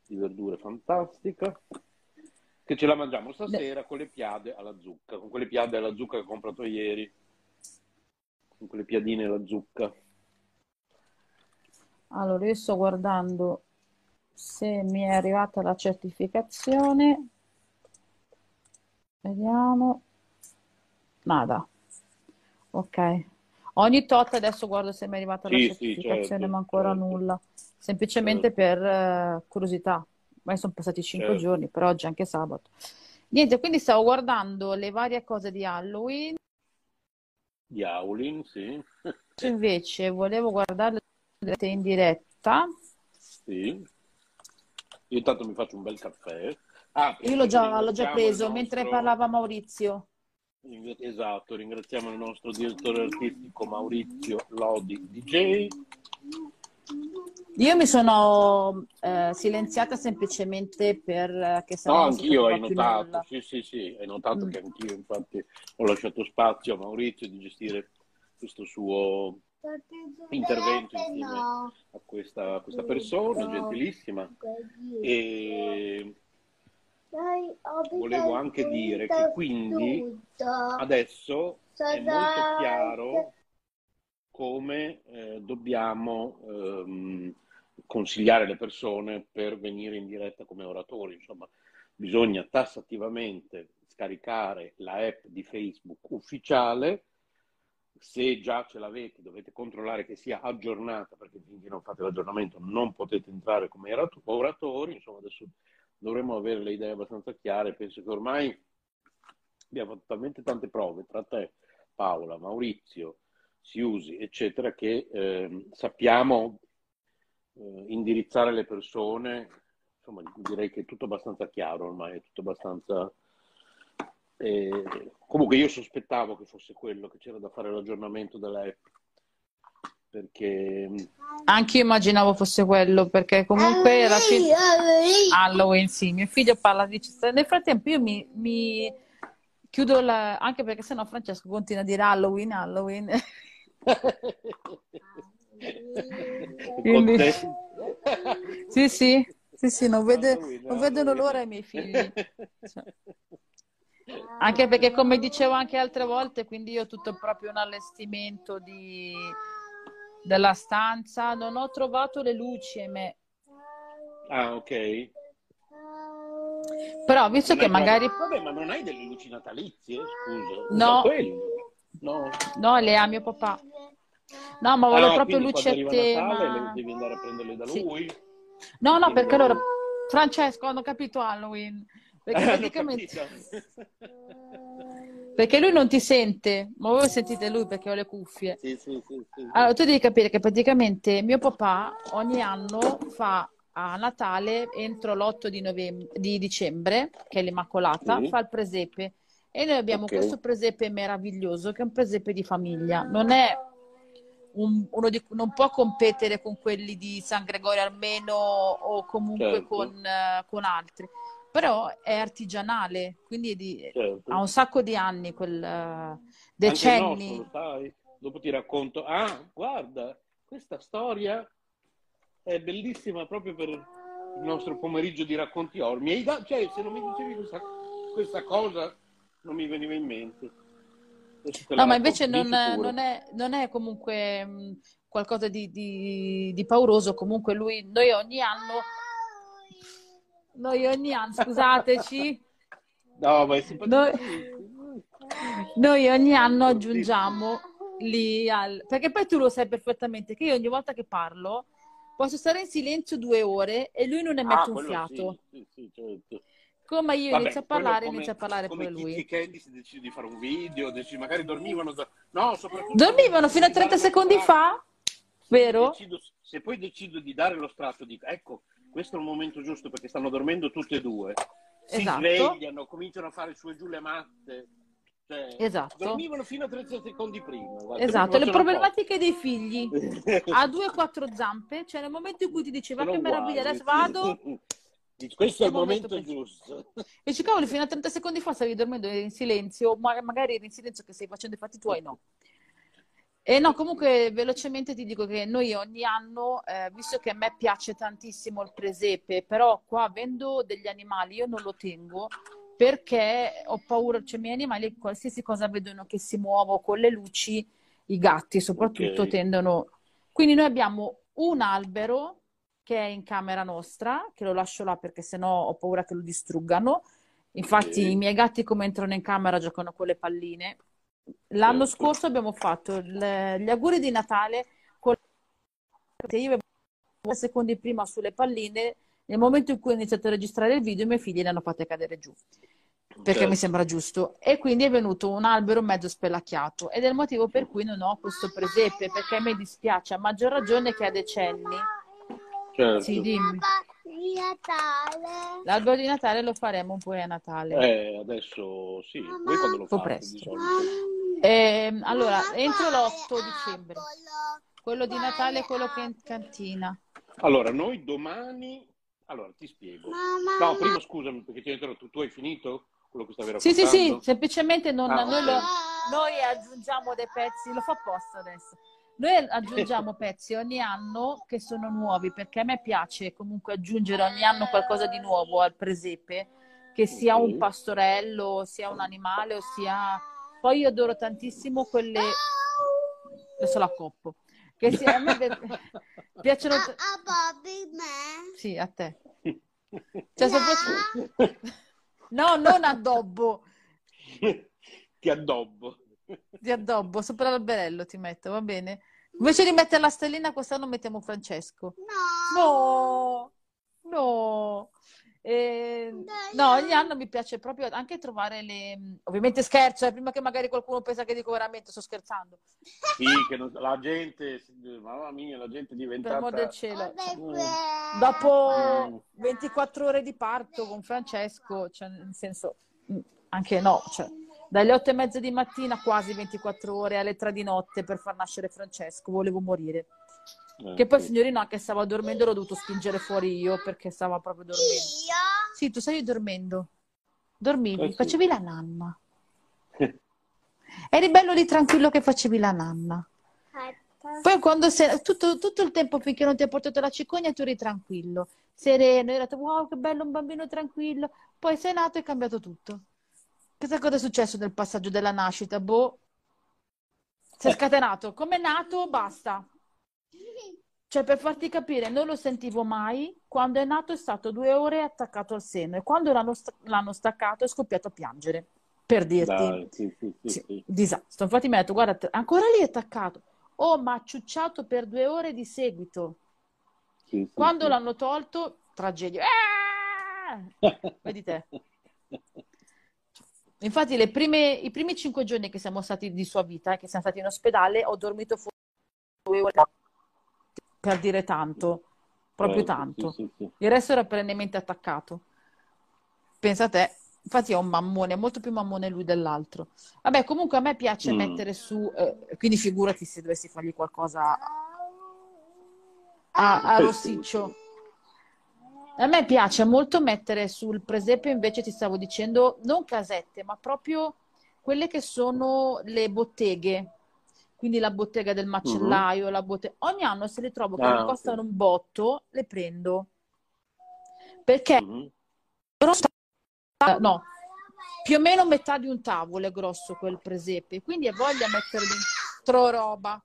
di verdure fantastica, che ce la mangiamo stasera con le piade alla zucca, con quelle piade alla zucca che ho comprato ieri, con quelle piadine alla zucca. Allora, io sto guardando se mi è arrivata la certificazione. Vediamo. Nada. Ok. Ogni tot adesso guardo se mi è arrivata la Sì, sì, certificazione, certo, ma ancora certo. nulla. Semplicemente Certo. per eh, curiosità. Ormai sono passati cinque Certo. giorni, però oggi è anche sabato. Niente, quindi stavo guardando le varie cose di Halloween. di Aulin, sì. Invece volevo guardarle in diretta. Sì. Io intanto mi faccio un bel caffè. Ah, Io l'ho già, l'ho già preso il mentre nostro- parlava Maurizio. Esatto, ringraziamo il nostro direttore artistico Maurizio Lodi DJ. Io mi sono eh, silenziata semplicemente perché No, sennò non si anch'io hai notato, nulla. sì, sì, sì, hai notato Mm. che anch'io infatti ho lasciato spazio a Maurizio di gestire questo suo intervento insieme a questa, a questa persona gentilissima e volevo anche dire che quindi adesso è molto chiaro come eh, dobbiamo ehm, consigliare le persone per venire in diretta come oratori. Insomma, bisogna tassativamente scaricare la app di Facebook ufficiale. Se già ce l'avete, dovete controllare che sia aggiornata, perché finché non fate l'aggiornamento non potete entrare come oratori. Insomma, adesso dovremmo avere le idee abbastanza chiare. Penso che ormai abbiamo fatto talmente tante prove tra te, Paola, Maurizio, Siusi, eccetera, che ehm, sappiamo eh, indirizzare le persone. Insomma, direi che è tutto abbastanza chiaro ormai, è tutto abbastanza. Comunque io sospettavo che fosse quello, che c'era da fare l'aggiornamento della app, perché Anche io immaginavo fosse quello, perché comunque era fi- Halloween, sì, mio figlio parla di... Nel frattempo io mi, mi chiudo la... anche perché sennò Francesco continua a dire Halloween, Halloween. [LAUGHS] Quindi-. Sì, sì, sì, sì, non, vede- non vedono l'ora i miei figli. Cioè, [LAUGHS] Anche perché, come dicevo anche altre volte, quindi io ho tutto proprio un allestimento di- della stanza. Non ho trovato le luci, ahimè. Ah, ok. Però, visto Non che magari... Vabbè, ma non hai delle luci natalizie? Scusa. No. No. No, le ha mio papà. No, ma Ah, volevo no, proprio luci a Natale tema. le- devi andare a prenderle da Sì. lui? No, no, Quindi perché allora... Francesco, hanno capito Halloween. Perché L'ho praticamente... capito. Perché lui non ti sente, ma voi sentite lui perché ho le cuffie. Sì, sì, sì, sì. Allora, tu devi capire che praticamente mio papà ogni anno fa a Natale, entro l'8 di, novembre, di dicembre, che è l'Immacolata, fa il presepe. E noi abbiamo Ok. questo presepe meraviglioso, che è un presepe di famiglia. Non è un- uno di, non può competere con quelli di San Gregorio Armeno o comunque Certo. con, eh, con altri. Però è artigianale, quindi di- Certo. ha un sacco di anni, quel, eh, decenni. nostro, sai? Dopo ti racconto. Ah, guarda, questa storia è bellissima proprio per il nostro pomeriggio di racconti or. Mi hai dato, cioè, se non mi dicevi questa, questa cosa, non mi veniva in mente. No, ma invece non, non è, non è comunque mh, qualcosa di, di- di pauroso. Comunque lui, noi ogni anno, noi ogni anno, scusateci, No, ma è simpatico. noi, noi ogni anno aggiungiamo lì al... Perché poi tu lo sai perfettamente che io ogni volta che parlo posso stare in silenzio due ore e lui non ne Ah, mette un quello fiato. sì, sì, sì, certo. Come io Vabbè, inizio a parlare, come- inizia a parlare come poi lui. Kiki e Candy si decide di fare un video, decide- magari dormivano, no, soprattutto Dormivano fino a 30 secondi fa, vero? Decido- se poi decido di dare lo strato, dico, ecco, questo è il momento giusto perché stanno dormendo tutte e due. Si Esatto. svegliano, cominciano a fare su e giù le matte. Cioè, Esatto. Dormivano fino a 30 secondi prima. guarda, Esatto, le problematiche dei figli. [LAUGHS] Ha due o quattro zampe, cioè nel momento in cui ti dice va Sono che meraviglia, adesso vado, Questo è il momento momento giusto. e dici cavolo, fino a 30 secondi fa stavi dormendo in silenzio, ma magari eri in silenzio che stai facendo i fatti tuoi, no. E no, comunque velocemente ti dico che noi ogni anno, eh, visto che a me piace tantissimo il presepe, però qua avendo degli animali io non lo tengo perché ho paura, cioè i miei animali qualsiasi cosa vedono che si muovo con le luci, i gatti soprattutto Ok. tendono. Quindi noi abbiamo un albero che è in camera nostra, che lo lascio là perché sennò ho paura che lo distruggano. Infatti Ok. i miei gatti come entrano in camera giocano con le palline. L'anno Certo. scorso abbiamo fatto il- gli auguri di Natale con io avevo due secondi prima sulle palline. Nel momento in cui ho iniziato a registrare il video, i miei figli le hanno fatte cadere giù. perché Certo. mi sembra giusto. E quindi è venuto un albero mezzo spelacchiato ed è il motivo per cui non ho questo presepe, perché mi dispiace, a maggior ragione che a decenni. Certo. Sì, dimmi. Di Natale. L'albero di Natale lo faremo poi a Natale. Eh, adesso sì, voi quando lo fate presto. Ehm, allora, Mamma, entro l'8 quale dicembre. Quello di Natale è quello che è in cantina. Allora, noi domani... Allora, ti spiego. Mamma, No, prima scusami perché ti ho interrotto. Tu hai finito quello che stavi Sì, sì, raccontando? sì, semplicemente non, Ah, noi, ok. lo- noi aggiungiamo dei pezzi, lo fa apposta adesso. Noi aggiungiamo pezzi ogni anno che sono nuovi, perché a me piace comunque aggiungere ogni anno qualcosa di nuovo al presepe, che sia un Ok. pastorello, sia un animale, o sia... Poi io adoro tantissimo quelle... Adesso la coppo. Che sia... a me pi- [LAUGHS] piacciono... A, a Bobby me. Sì, a te. [LAUGHS] Cioè, soprattutto... [LAUGHS] No, non addobbo. Ti addobbo. Di addobbo, sopra l'alberello ti metto, va bene? Invece di mettere la stellina, quest'anno mettiamo Francesco. No. No, no. Eh, no, ogni anno mi piace proprio anche trovare le... Ovviamente scherzo, eh, prima che magari qualcuno pensa che dico veramente, sto scherzando. Sì, che non- la gente, mamma mia, la gente è Per diventata... amor del cielo. Mm. Dopo 24 ore di parto con Francesco, cioè, nel senso, mm, anche no, cioè, dalle 8 e mezza di mattina, quasi 24 ore, alle 3 di notte per far nascere Francesco, volevo morire. Eh, Che poi il sì. signorino anche stava dormendo, l'ho dovuto spingere fuori io perché stava proprio dormendo. Io? Sì, tu stavi dormendo. Dormivi, Eh sì. facevi la nanna. [LAUGHS] Eri bello lì tranquillo che facevi la nanna. Poi quando sei, tutto, tutto il tempo finché non ti ha portato la cicogna tu eri tranquillo, sereno, hai detto wow che bello un bambino tranquillo, poi sei nato e è cambiato tutto. Chissà cosa è successo nel passaggio della nascita, boh, si è scatenato, come è nato basta. Cioè per farti capire, non lo sentivo mai, quando è nato è stato due ore attaccato al seno e quando l'hanno sta- l'hanno staccato è scoppiato a piangere, per dirti. Dai, sì, sì, sì, Sì, disastro. Infatti mi ha detto, guarda, ancora lì è attaccato. Oh, ma ha ciucciato per due ore di seguito. Sì, sì, Quando l'hanno tolto, tragedia. Ah! [LAUGHS] Vedi te. Infatti, le prime- i primi cinque giorni che siamo stati di sua vita, che siamo stati in ospedale, ho dormito fuori due ore per dire tanto, proprio Eh, tanto. sì, sì, sì. Il resto era perennemente attaccato. Pensa a te. Infatti è un mammone, è molto più mammone lui dell'altro. Vabbè, comunque a me piace Mm. mettere su, eh, quindi figurati se dovessi fargli qualcosa a, a Eh, rossiccio. A me piace molto mettere sul presepe, invece ti stavo dicendo, non casette, ma proprio quelle che sono le botteghe. Quindi la bottega del macellaio, la botte- Ogni anno se le trovo che Ah, mi costano un botto, le prendo. Perché eh, no, più o meno metà di un tavolo è grosso quel presepe, quindi hai voglia mettere dentro roba.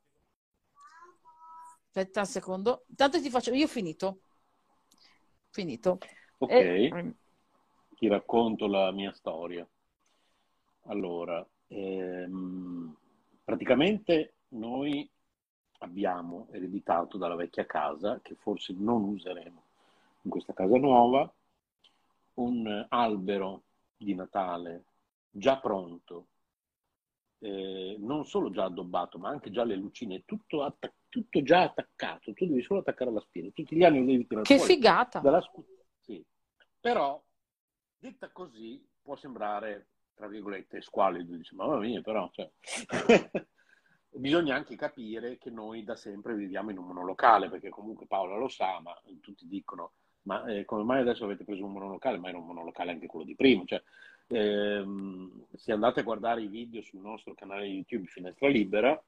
Aspetta un secondo, intanto ti faccio, io ho finito, finito. Ok, E- ti racconto la mia storia. Allora, ehm, praticamente noi abbiamo ereditato dalla vecchia casa, che forse non useremo in questa casa nuova, un albero di Natale già pronto, eh, non solo già addobbato, ma anche già le lucine, tutto, atta- tutto già attaccato. Tu devi solo attaccare la spina. Tutti gli anni devi tirare Che fuori figata! dalla scu- sì. Però, detta così, può sembrare, tra virgolette, squallido. Dice, mamma mia, però, cioè... [LAUGHS] bisogna anche capire che noi da sempre viviamo in un monolocale, perché comunque Paola lo sa, ma tutti dicono, ma eh, come mai adesso avete preso un monolocale? Ma era un monolocale anche quello di prima. Cioè, ehm, se andate a guardare i video sul nostro canale YouTube Finestra Libera,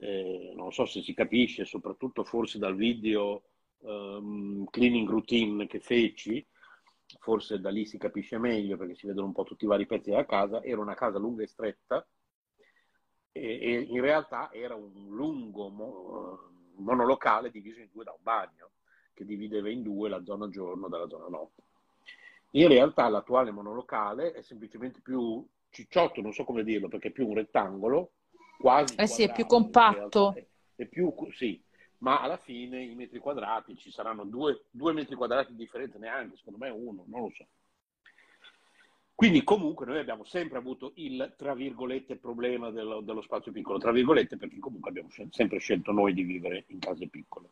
eh, non so se si capisce, soprattutto forse dal video ehm, cleaning routine che feci, forse da lì si capisce meglio perché si vedono un po' tutti i vari pezzi della casa, era una casa lunga e stretta e, e in realtà era un lungo mo- monolocale diviso in due da un bagno che divideva in due la zona giorno dalla zona notte. In realtà l'attuale monolocale è semplicemente più cicciotto, non so come dirlo, perché è più un rettangolo, quasi Eh sì, è più compatto. È, più, sì, ma alla fine i metri quadrati ci saranno due, due metri quadrati di differenza, neanche, secondo me uno, non lo so. Quindi comunque noi abbiamo sempre avuto il, tra virgolette, problema dello, dello spazio piccolo, tra virgolette, perché comunque abbiamo sempre scelto noi di vivere in case piccole.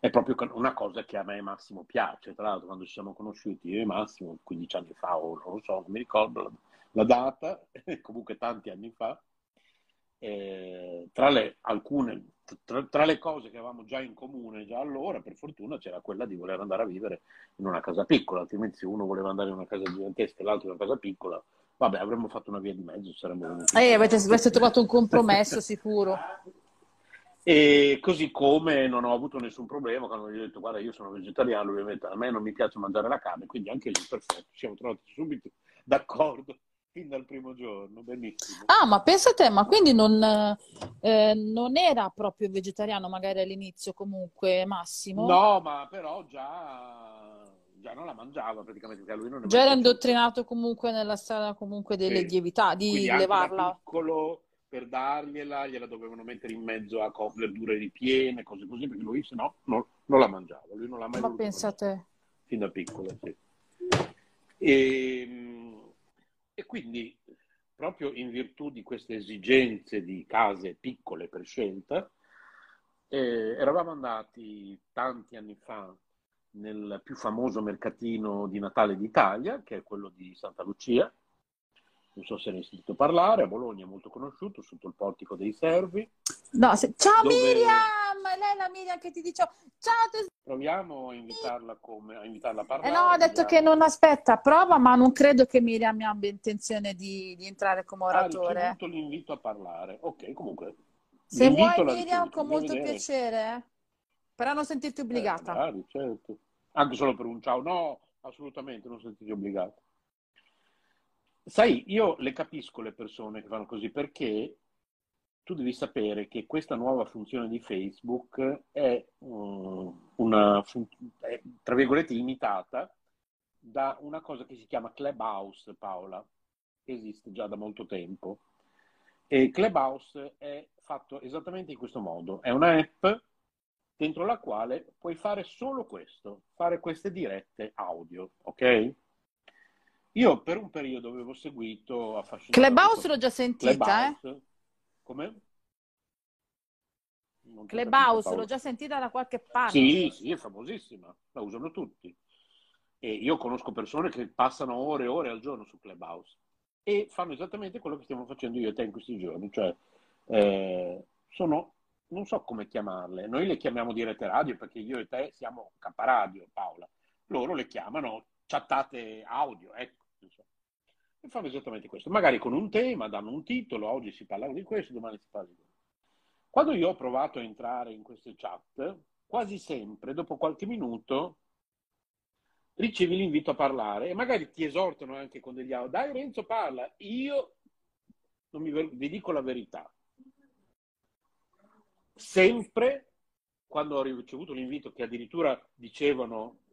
È proprio una cosa che a me e Massimo piace. Tra l'altro, quando ci siamo conosciuti io e Massimo, 15 anni fa, o non lo so, non mi ricordo la, data, [LAUGHS] comunque tanti anni fa, eh, tra, le, alcune, tra, tra le cose che avevamo già in comune già allora, per fortuna, c'era quella di voler andare a vivere in una casa piccola, altrimenti se uno voleva andare in una casa gigantesca e l'altro in una casa piccola, vabbè, avremmo fatto una via di mezzo, saremmo venuti. Eh, avete, avete trovato un compromesso [LAUGHS] sicuro. E così come non ho avuto nessun problema quando gli ho detto guarda io sono vegetariano, ovviamente a me non mi piace mangiare la carne, quindi anche lì perfetto, ci siamo trovati subito d'accordo fin dal primo giorno, benissimo. Ah, ma pensa a te, ma quindi non, eh, non era proprio vegetariano magari all'inizio comunque Massimo? No, ma però già, già non la mangiava praticamente, perché lui non Già era indottrinato comunque nella strada comunque delle Sì. lievità, di Quindi levarla. piccolo per dargliela, gliela dovevano mettere in mezzo a verdure ripiene, cose così, perché lui se no non, non la mangiava, lui non l'ha mai Ma pensa a te. fin da piccolo, sì. E, e quindi, proprio in virtù di queste esigenze di case piccole per scelta, eh, eravamo andati tanti anni fa nel più famoso mercatino di Natale d'Italia, che è quello di Santa Lucia. Non so se ne hai sentito parlare, a Bologna è molto conosciuto, sotto il portico dei Servi. No, se- Ciao Dove- Miriam! È lei la Miriam che ti dice ciao tesoro. Proviamo a invitarla, come, a, invitarla a Eh parlare. no, ho detto vediamo. che non aspetta, prova, ma non credo che Miriam abbia intenzione di, di entrare come Ha oratore. ricevuto l'invito a parlare. Ok, comunque. Se vuoi Miriam, con molto piacere, però non sentirti Eh, obbligata. magari, certo. Anche solo per un ciao. No, assolutamente, non sentiti obbligato. Sai, io le capisco le persone che fanno così perché tu devi sapere che questa nuova funzione di Facebook è, mm, una, fun- è, tra virgolette, imitata da una cosa che si chiama Clubhouse, Paola, che esiste già da molto tempo. E Clubhouse è fatto esattamente in questo modo. È una app dentro la quale puoi fare solo questo, fare queste dirette audio, ok? Io per un periodo avevo seguito affascinato Clubhouse l'ho già sentita, eh? Come? Non Clubhouse l'ho già sentita da qualche parte. Sì, sì, è famosissima, la usano tutti. E io conosco persone che passano ore e ore al giorno su Clubhouse e fanno esattamente quello che stiamo facendo io e te in questi giorni, cioè eh, sono, non so come chiamarle, noi le chiamiamo dirette radio perché io e te siamo K-Radio, Paola, loro le chiamano chattate audio, ecco, insomma. E fanno esattamente questo, magari con un tema, danno un titolo, oggi si parla di questo, domani si parla di questo. Quando io ho provato a entrare in queste chat, quasi sempre, dopo qualche minuto, ricevi l'invito a parlare e magari ti esortano anche con degli audio. Dai Renzo parla, io non mi vi dico la verità. Sempre quando ho ricevuto l'invito che addirittura dicevano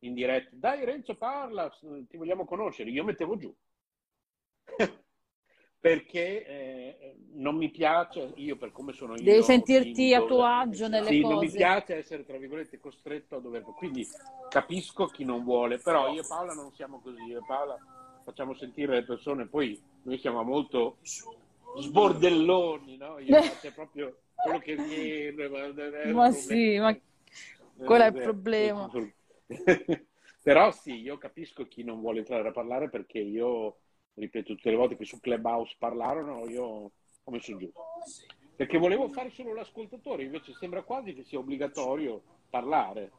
in diretta, dai Renzo parla, ti vogliamo conoscere, io mettevo giù. [LAUGHS] Perché eh, non mi piace, io per come sono io, Devi sentirti timido, a tuo agio nelle sì, non mi cose. piace essere, tra virgolette, costretto a dover... Quindi capisco chi non vuole, però io e Paola non siamo così. Io e Paola facciamo sentire le persone, poi noi siamo molto sbordelloni, no? Io [LAUGHS] faccio proprio quello che viene. Ma, Ma sì, ma quello è il Eh, problema. [LAUGHS] Però sì, io capisco chi non vuole entrare a parlare perché io, ripeto, tutte le volte che su Clubhouse parlarono, io ho messo giù. Perché volevo fare solo l'ascoltatore, invece sembra quasi che sia obbligatorio parlare.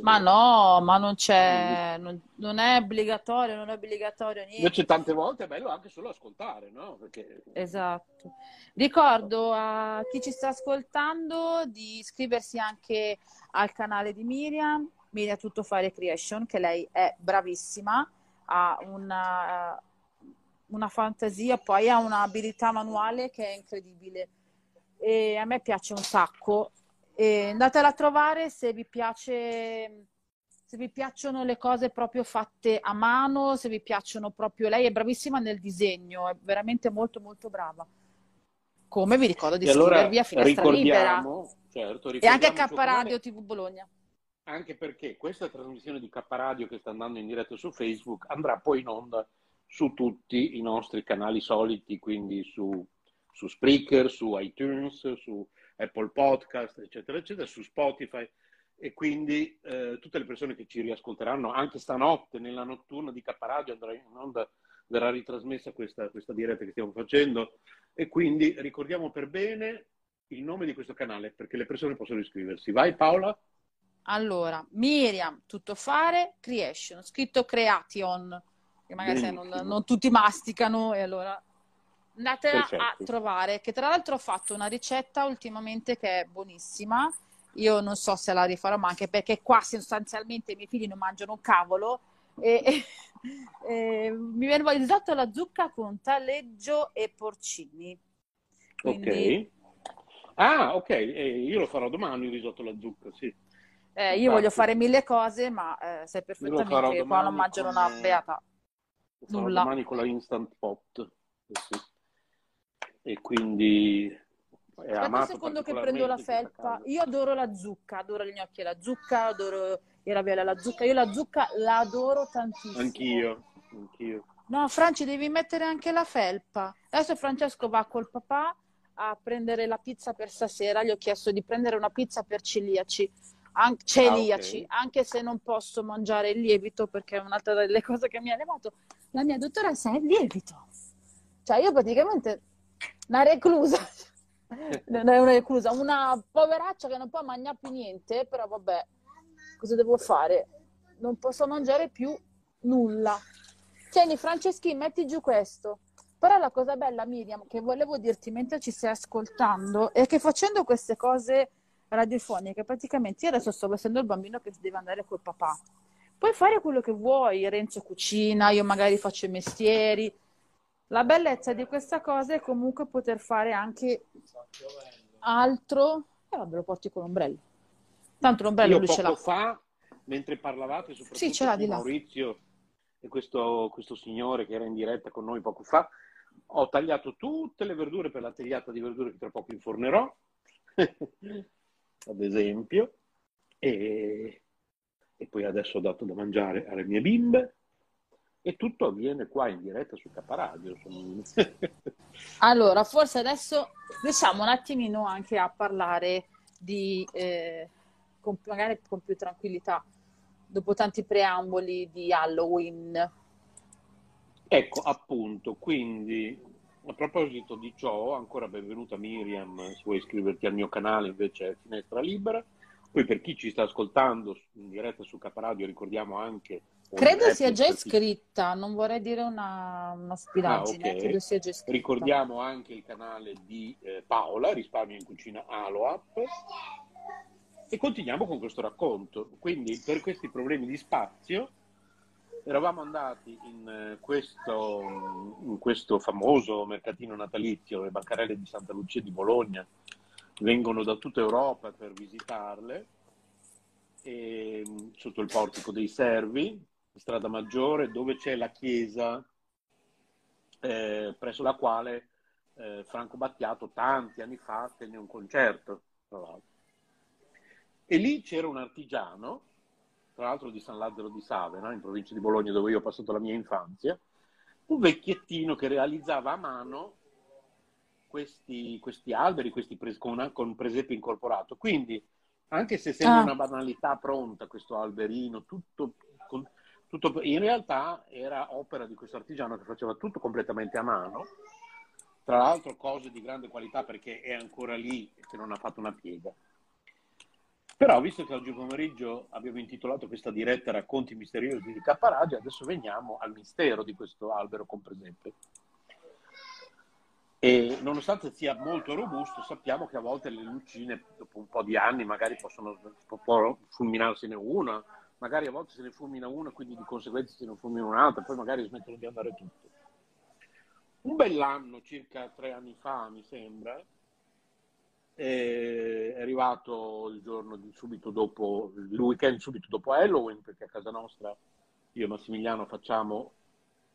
Ma no, ma non c'è, non, non è obbligatorio, non è obbligatorio niente. Invece tante volte è bello anche solo ascoltare, no? Perché Esatto. Ricordo a chi ci sta ascoltando di iscriversi anche al canale di Miriam, Miriam Tuttofare Creation, che lei è bravissima, ha una, una fantasia, poi ha un'abilità manuale che è incredibile. E a me piace un sacco. E andatela a trovare se vi piace, se vi piacciono le cose proprio fatte a mano, se vi piacciono proprio. Lei è bravissima nel disegno, è veramente molto molto brava. Come vi ricordo di E allora a Finestra Libera certo, e anche a K. TV Bologna. anche perché questa trasmissione di K Radio che sta andando in diretta su Facebook andrà poi in onda su tutti i nostri canali soliti, quindi su, su Spreaker, su iTunes, su Apple Podcast, eccetera, eccetera, su Spotify e quindi eh, tutte le persone che ci riascolteranno anche stanotte nella notturna di Radio andrà in onda, verrà ritrasmessa questa, questa diretta che stiamo facendo e quindi ricordiamo per bene il nome di questo canale perché le persone possono iscriversi. Vai Paola? Allora, Miriam, tutto fare, creation, scritto creation, che magari non, non, tutti masticano e allora andatela a trovare, che tra l'altro ho fatto una ricetta ultimamente che è buonissima, io non so se la rifarò, ma anche perché qua sostanzialmente i miei figli non mangiano un cavolo e, e, e mi viene il risotto alla zucca con taleggio e porcini. Quindi... Ok. Ah, ok, eh, io lo farò domani il risotto alla zucca, sì. Eh, io voglio fare mille cose, ma eh, sai perfettamente che qua non mangiano una beata. Nulla. domani con la Instant Pot. Eh sì. E quindi è Aspetta un secondo che prendo la felpa. Io adoro la zucca, adoro gli gnocchi alla zucca, adoro i ravioli alla zucca. Io la zucca la adoro tantissimo. Anch'io, anch'io. No, Franci, devi mettere anche la felpa. Adesso Francesco va col papà a prendere la pizza per stasera. Gli ho chiesto di prendere una pizza per celiaci an- celiaci, ah, okay. anche se non posso mangiare il lievito perché è un'altra delle cose che mi ha levato. La mia dottoressa è il lievito. Cioè io praticamente una reclusa, [LAUGHS] non è una reclusa, una poveraccia che non può mangiare più niente, però vabbè, cosa devo fare? Non posso mangiare più nulla. Tieni Franceschi, metti giù questo. Però la cosa bella, Miriam, che volevo dirti mentre ci stai ascoltando, è che facendo queste cose radiofonica, praticamente io adesso sto essendo il bambino che deve andare col papà. Puoi fare quello che vuoi, Renzo cucina, io magari faccio i mestieri. La bellezza di questa cosa è comunque poter fare anche altro. E eh, vabbè, lo porti con l'ombrello. Tanto l'ombrello io lui ce l'ha. fa, mentre parlavate, soprattutto sì, di. Maurizio e questo, questo signore che era in diretta con noi poco fa, ho tagliato tutte le verdure per la tagliata di verdure che tra poco infornerò. [LAUGHS] ad esempio, e, e poi adesso ho dato da mangiare alle mie bimbe e tutto avviene qua in diretta su Caparadio. [LAUGHS] allora, forse adesso riusciamo un attimino anche a parlare di, eh, con, magari con più tranquillità, dopo tanti preamboli di Halloween. Ecco, appunto, quindi a proposito di ciò, ancora benvenuta Miriam, se vuoi iscriverti al mio canale invece è Finestra Libera. Poi per chi ci sta ascoltando in diretta su Caparadio ricordiamo anche... Credo sia già iscritta, non vorrei dire una, una stupidaggine, ah, okay. credo sia già iscritta. Ricordiamo anche il canale di eh, Paola, Risparmio in Cucina Aloap. E continuiamo con questo racconto. Quindi per questi problemi di spazio eravamo andati in eh, questo, in questo, famoso mercatino natalizio, le bancarelle di Santa Lucia di Bologna vengono da tutta Europa per visitarle, e, sotto il portico dei Servi, strada maggiore, dove c'è la chiesa eh, presso la quale eh, Franco Battiato tanti anni fa tenne un concerto. E lì c'era un artigiano tra l'altro di San Lazzaro di Savena, in provincia di Bologna, dove io ho passato la mia infanzia, un vecchiettino che realizzava a mano questi, questi alberi questi pres- con, con, presepe incorporato. Quindi, anche se sembra ah. una banalità pronta questo alberino, tutto, con, tutto, in realtà era opera di questo artigiano che faceva tutto completamente a mano. Tra l'altro cose di grande qualità perché è ancora lì e che non ha fatto una piega. Però, visto che oggi pomeriggio abbiamo intitolato questa diretta Racconti misteriosi di Caparadio, adesso veniamo al mistero di questo albero con presepe. E nonostante sia molto robusto, sappiamo che a volte le lucine, dopo un po' di anni, magari possono fulminarsene una, magari a volte se ne fulmina una, quindi di conseguenza se ne fulmina un'altra, poi magari smettono di andare tutte. Un bell'anno, circa tre anni fa, mi sembra, è arrivato il giorno di subito dopo, il weekend subito dopo Halloween, perché a casa nostra io e Massimiliano facciamo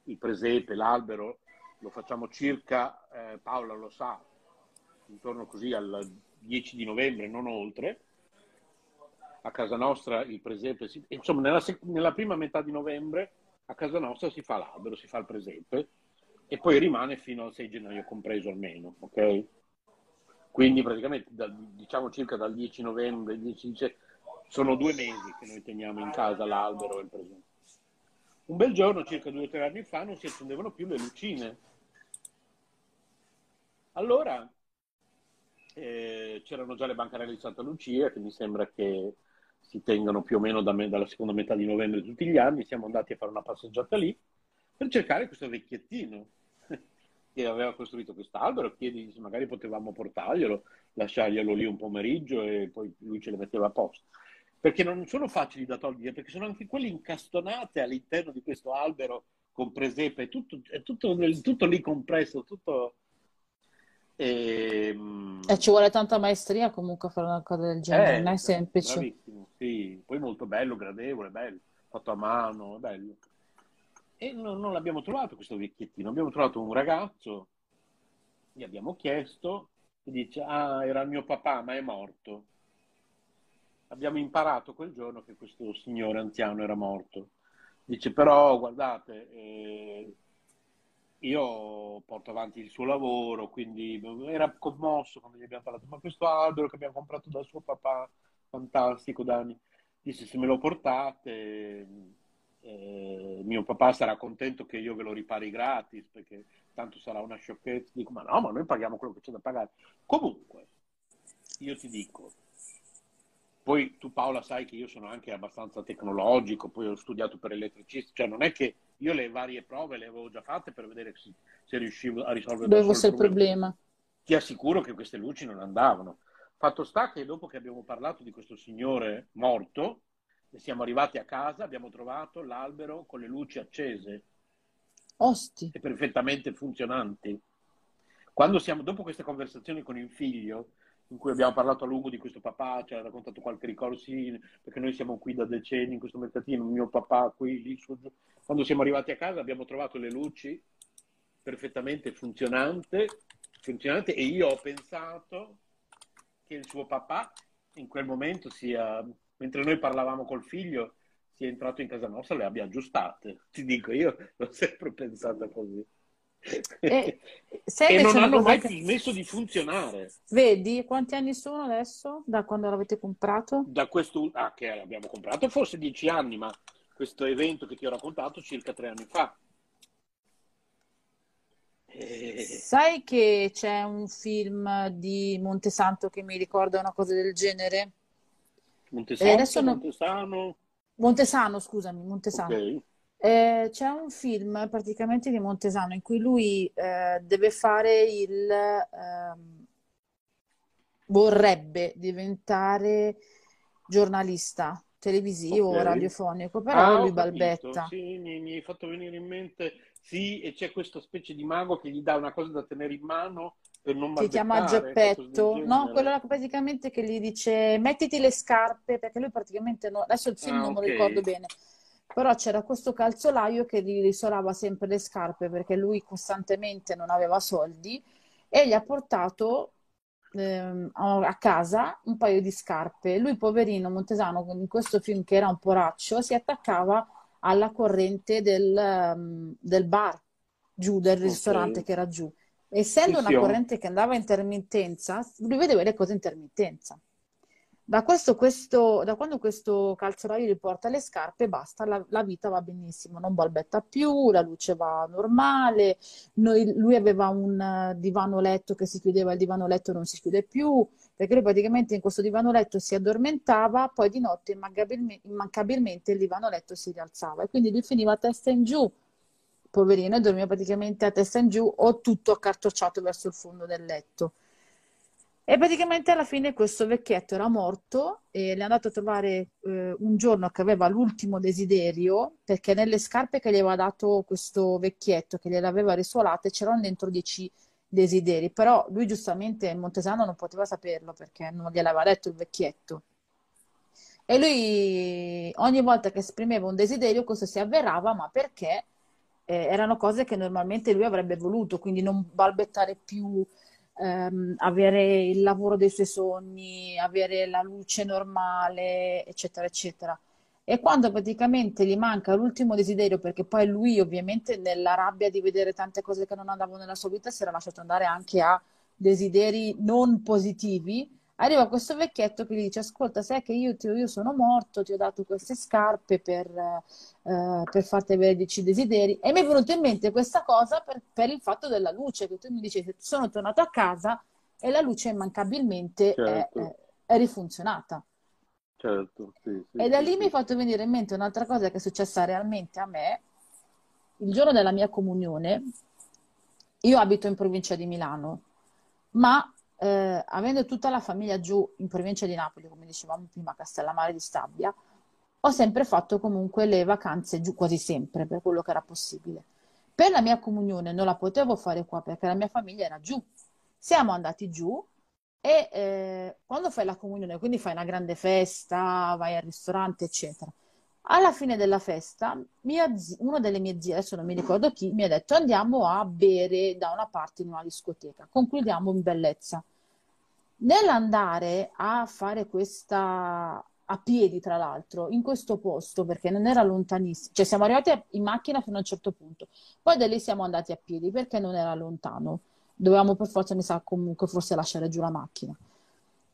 il presepe, l'albero, lo facciamo circa, eh, Paola lo sa, intorno così al 10 di novembre, non oltre. a casa nostra il presepe, si- insomma nella, nella prima metà di novembre a casa nostra si fa l'albero, si fa il presepe e poi rimane fino al 6 gennaio compreso almeno, ok? Quindi praticamente da- diciamo circa dal 10 novembre, 10 dice- sono due mesi che noi teniamo in casa l'albero e il presepe. Un bel giorno, circa due o tre anni fa, non si accendevano più le lucine. Allora eh, c'erano già le bancarelle di Santa Lucia, che mi sembra che si tengano più o meno da me- dalla seconda metà di novembre tutti gli anni. Siamo andati a fare una passeggiata lì per cercare questo vecchiettino [LAUGHS] che aveva costruito quest'albero. Chiedi se magari potevamo portarglielo, lasciarglielo lì un pomeriggio e poi lui ce le metteva a posto. Perché non sono facili da togliere, perché sono anche quelle incastonate all'interno di questo albero con presepe, è tutto, è tutto, tutto lì compresso, tutto... ehm, E ci vuole tanta maestria comunque a fare una cosa del genere, eh, non è semplice. Bravissimo, sì. Poi molto bello, gradevole, bello, fatto a mano, bello. E non, non l'abbiamo trovato questo vecchiettino, abbiamo trovato un ragazzo, gli abbiamo chiesto, e dice, ah, era il mio papà, ma è morto. Abbiamo imparato quel giorno che questo signore anziano era morto. Dice, però, guardate, eh, io porto avanti il suo lavoro, quindi era commosso quando gli abbiamo parlato, ma questo albero che abbiamo comprato dal suo papà, fantastico, Dani, disse se me lo portate, eh, mio papà sarà contento che io ve lo ripari gratis, perché tanto sarà una sciocchezza. Dico, ma no, ma noi paghiamo quello che c'è da pagare. Comunque, io ti dico, poi tu Paola sai che io sono anche abbastanza tecnologico, poi ho studiato per elettricista, cioè non è che io le varie prove le avevo già fatte per vedere se, se riuscivo a risolvere Dove fosse il problema? Ti assicuro che queste luci non andavano. Fatto sta che dopo che abbiamo parlato di questo signore morto, e siamo arrivati a casa, abbiamo trovato l'albero con le luci accese Osti. e perfettamente funzionanti. Quando siamo, dopo queste conversazioni con il figlio, in cui abbiamo parlato a lungo di questo papà, ci ha raccontato qualche ricordo, sì, perché noi siamo qui da decenni in questo mercatino, mio papà qui, lì, su. Quando siamo arrivati a casa abbiamo trovato le luci perfettamente funzionante, funzionante e io ho pensato che il suo papà in quel momento sia, mentre noi parlavamo col figlio, sia entrato in casa nostra e le abbia aggiustate. Ti dico, io l'ho sempre pensata così. E, [LAUGHS] E non hanno mai che- smesso di funzionare. Vedi quanti anni sono adesso da quando l'avete comprato? Da questo, ah, che abbiamo comprato forse dieci anni, ma questo evento che ti ho raccontato circa tre anni fa. Eh, Sai che c'è un film di Montesanto che mi ricorda una cosa del genere? Montesanto, E adesso Montesano, Montesano, scusami, Montesano. ok. Eh, c'è un film praticamente di Montesano in cui lui eh, deve fare il... ehm, vorrebbe diventare giornalista televisivo o Ok. radiofonico, però Ah, lui balbetta. sì, mi, mi hai fatto venire in mente, sì, e c'è questa specie di mago che gli dà una cosa da tenere in mano per non Si chiama Geppetto, no, quello praticamente che gli dice mettiti le scarpe, perché lui praticamente, no- adesso il film Ah, non me lo ricordo bene, però c'era questo calzolaio che gli risolava sempre le scarpe perché lui costantemente non aveva soldi e gli ha portato ehm, a casa un paio di scarpe. Lui, poverino Montesano, in questo film che era un poraccio, si attaccava alla corrente del, ehm, del bar giù, del ristorante che era giù. Essendo Sì, una corrente che andava a intermittenza, lui vedeva le cose a intermittenza. Da, questo, questo- da quando questo calzolaio gli porta le scarpe, basta, la, la vita va benissimo, non balbetta più, la luce va normale, noi- lui aveva un eh, divano letto che si chiudeva, il divano letto non si chiude più, perché lui praticamente in questo divano letto si addormentava, poi di notte immancabilme- immancabilmente il divano letto si rialzava e quindi lui finiva a testa in giù, poverino, e dormiva praticamente a testa in giù o tutto accartocciato verso il fondo del letto. E praticamente alla fine questo vecchietto era morto e le è andato a trovare eh, un giorno che aveva l'ultimo desiderio, perché nelle scarpe che gli aveva dato questo vecchietto, che gliele aveva risuolate, c'erano dentro dieci desideri. Però lui giustamente Montesano non poteva saperlo perché non gliel'aveva detto il vecchietto. E lui ogni volta che esprimeva un desiderio, questo si avverava, ma perché eh, erano cose che normalmente lui avrebbe voluto, quindi non balbettare più, ehm, avere il lavoro dei suoi sogni, avere la luce normale, eccetera, eccetera. E quando praticamente gli manca l'ultimo desiderio, perché poi lui ovviamente nella rabbia di vedere tante cose che non andavano nella sua vita si era lasciato andare anche a desideri non positivi, arriva questo vecchietto che gli dice: Ascolta, sai che io, ti- io sono morto, ti ho dato queste scarpe per, eh, per farti avere dieci desideri. E mi è venuto in mente questa cosa per, per il fatto della luce, che tu mi dici: Sono tornato a casa e la luce immancabilmente è, Certo. è- è rifunzionata. Certo, sì, sì, E da lì sì. mi è fatto venire in mente un'altra cosa che è successa realmente a me. Il giorno della mia comunione, io abito in provincia di Milano, ma eh, avendo tutta la famiglia giù in provincia di Napoli, come dicevamo prima, a Castellammare di Stabia, ho sempre fatto comunque le vacanze giù quasi sempre, per quello che era possibile. Per la mia comunione non la potevo fare qua perché la mia famiglia era giù. Siamo andati giù e eh, quando fai la comunione, quindi fai una grande festa, vai al ristorante, eccetera. Alla fine della festa, zi- una delle mie zie, adesso non mi ricordo chi, mi ha detto andiamo a bere da una parte in una discoteca, concludiamo in bellezza. Nell'andare a fare questa a piedi, tra l'altro, in questo posto, perché non era lontanissimo, cioè siamo arrivati in macchina fino a un certo punto, poi da lì siamo andati a piedi perché non era lontano, dovevamo per forza, mi sa, comunque forse lasciare giù la macchina.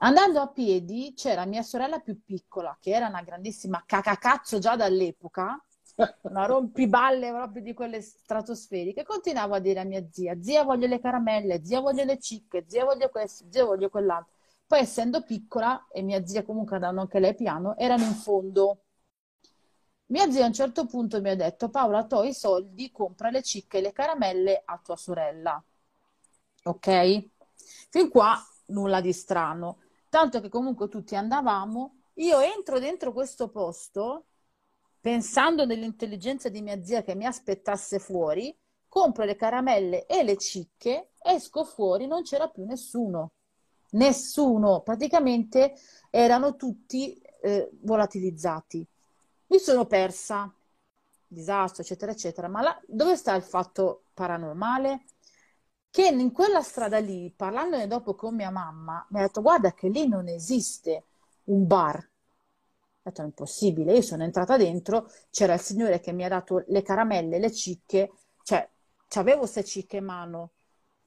Andando a piedi c'era mia sorella più piccola, che era una grandissima cacacazzo già dall'epoca, una rompiballe proprio di quelle stratosferiche. Continuavo a dire a mia zia: Zia, voglio le caramelle, zia, voglio le cicche, zia, voglio questo, zia, voglio quell'altro. Poi, essendo piccola, e mia zia comunque andando anche lei piano, erano in fondo. Mia zia a un certo punto mi ha detto: Paola, hai i soldi, compra le cicche e le caramelle a tua sorella. Ok? Fin qua nulla di strano. Tanto che comunque tutti andavamo. Io entro dentro questo posto pensando nell'intelligenza di mia zia che mi aspettasse fuori, compro le caramelle e le cicche, esco fuori, non c'era più nessuno. Nessuno, praticamente erano tutti eh, volatilizzati. Mi sono persa, disastro, eccetera, eccetera. Ma là, dove sta il fatto paranormale? Che in quella strada lì, parlandone dopo con mia mamma, mi ha detto: Guarda, che lì non esiste un bar. Ho detto: È impossibile. Io sono entrata dentro, c'era il signore che mi ha dato le caramelle, le cicche, cioè, c'avevo queste cicche in mano.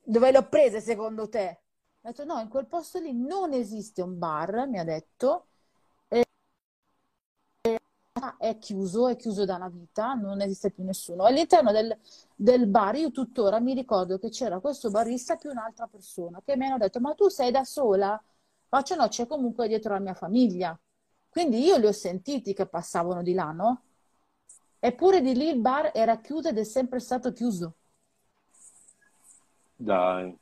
Dove le ho prese secondo te? Ho detto: No, in quel posto lì non esiste un bar, mi ha detto. È chiuso, è chiuso da una vita, non esiste più nessuno. All'interno del, del bar, io tuttora mi ricordo che c'era questo barista più un'altra persona che mi hanno detto: Ma tu sei da sola? Faccio no, c'è comunque dietro la mia famiglia. Quindi io li ho sentiti che passavano di là, no? Eppure di lì il bar era chiuso ed è sempre stato chiuso. Dai,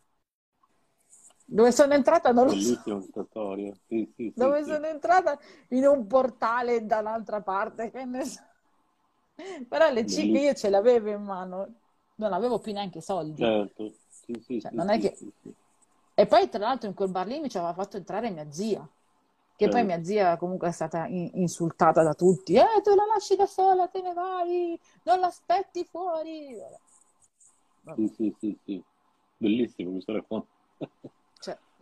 Dove sono entrata non lo so. storia. Sì, sì, Dove sì. sono entrata in un portale da un'altra parte, che ne so. Però le cicche Bellissimo. io ce le avevo in mano, non avevo più neanche soldi. Certo, sì, sì, Cioè, non è che-. E poi, tra l'altro, in quel bar lì mi ci aveva fatto entrare mia zia, che poi Certo. mia zia comunque è stata in- insultata da tutti. Eh, tu la lasci da sola, te ne vai, non l'aspetti fuori. Vabbè. Sì, sì, sì, sì. Bellissimo questo racconto.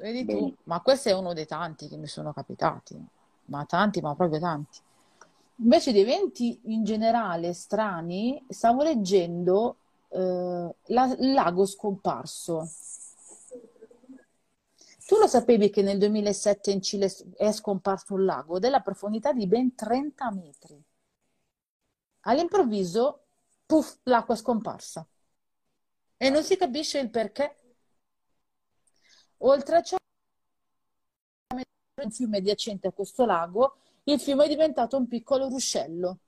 Vedi tu, ma questo è uno dei tanti che mi sono capitati, ma tanti, ma proprio tanti. Invece di eventi in generale strani, stavo leggendo eh, la- il lago scomparso. Tu lo sapevi che nel 2007 in Cile è scomparso un lago della profondità di ben 30 metri? All'improvviso, puff, l'acqua è scomparsa. E non si capisce il perché. Oltre a ciò, un fiume adiacente a questo lago, il fiume è diventato un piccolo ruscello.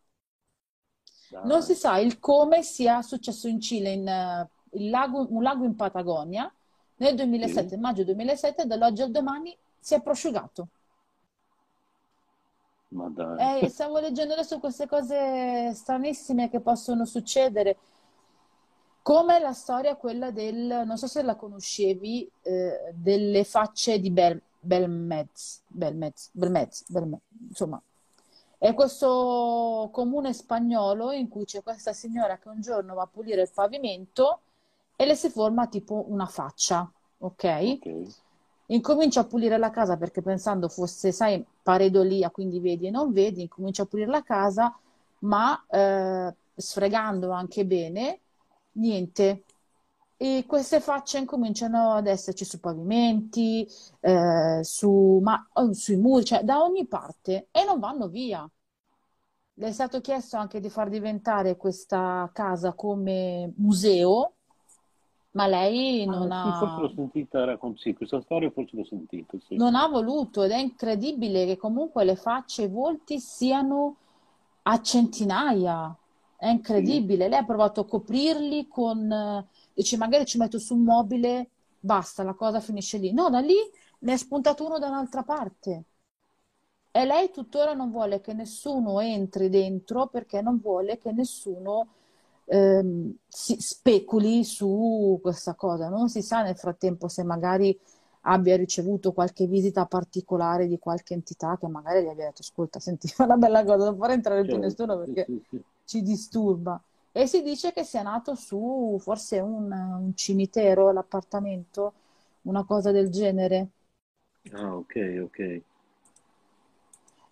Dai. Non si sa il come sia successo in Cile, in, il lago- un lago in Patagonia, nel 2007, maggio 2007, dall'oggi al domani si è prosciugato. Ma dai. Eh, stavo leggendo adesso queste cose stranissime che possono succedere, come la storia quella del, non so se la conoscevi, eh, delle facce di Bel, Belmez, Belmez, Belmez, Belmez, insomma, è questo comune spagnolo in cui c'è questa signora che un giorno va a pulire il pavimento e le si forma tipo una faccia ok? Ok. Incomincio a pulire la casa perché pensando fosse, sai, pareidolia, quindi vedi e non vedi, incomincio a pulire la casa, ma eh, sfregando anche bene, niente. E queste facce incominciano ad esserci sui pavimenti, eh, su, ma, oh, sui muri, cioè da ogni parte e non vanno via. Le è stato chiesto anche di far diventare questa casa come museo, ma lei non Ah, sì, forse ha, l'ho sentita raccontare, sì, questa storia forse l'ho sentita, sì. non ha voluto ed è incredibile che comunque le facce e i volti siano a centinaia. È Sì, incredibile. Lei ha provato a coprirli con, eh, dice magari ci metto su un mobile, basta, la cosa finisce lì. No, da lì ne è spuntato uno da un'altra parte. E lei tuttora non vuole che nessuno entri dentro perché non vuole che nessuno ehm, si speculi su questa cosa. Non si sa nel frattempo se magari abbia ricevuto qualche visita particolare di qualche entità che magari gli abbia detto: Ascolta, senti, [LAUGHS] fa una bella cosa, non far entrare più certo, nessuno sì, perché sì, sì. Ci disturba. E si dice che sia nato su forse un, un cimitero, l'appartamento, una cosa del genere. Ah, ok, ok.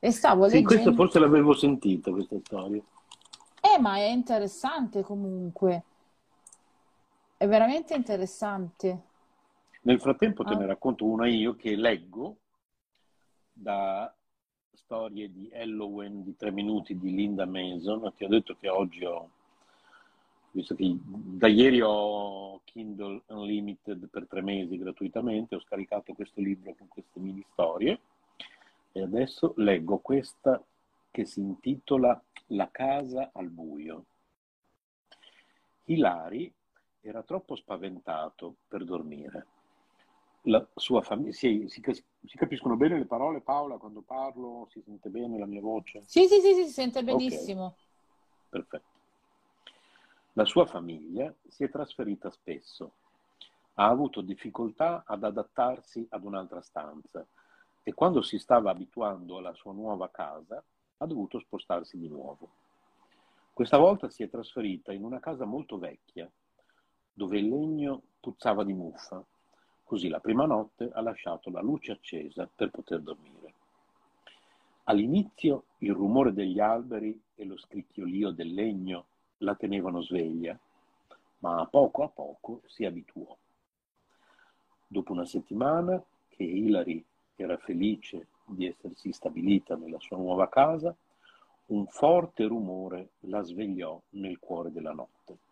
E stavo Sì, leggendo. forse l'avevo sentita, questa storia. Eh, ma è interessante comunque, è veramente interessante. Nel frattempo te Ah, ne racconto una io che leggo da storie di Halloween di tre minuti di Linda Mason. Ti ho detto che oggi ho, visto che da ieri ho Kindle Unlimited per tre mesi gratuitamente, ho scaricato questo libro con queste mini storie e adesso leggo questa che si intitola La casa al buio. Hilary era troppo spaventato per dormire. La sua famiglia, si, si si capiscono bene le parole, Paola, quando parlo? Si sente bene la mia voce? Sì, sì, sì, sì, si sente benissimo. perfetto. La sua famiglia si è trasferita spesso, ha avuto difficoltà ad adattarsi ad un'altra stanza e quando si stava abituando alla sua nuova casa ha dovuto spostarsi di nuovo. Questa volta si è trasferita in una casa molto vecchia, dove il legno puzzava di muffa. Così la prima notte ha lasciato la luce accesa per poter dormire. All'inizio il rumore degli alberi e lo scricchiolio del legno la tenevano sveglia, ma a poco a poco si abituò. Dopo una settimana che Hilary era felice di essersi stabilita nella sua nuova casa, un forte rumore la svegliò nel cuore della notte.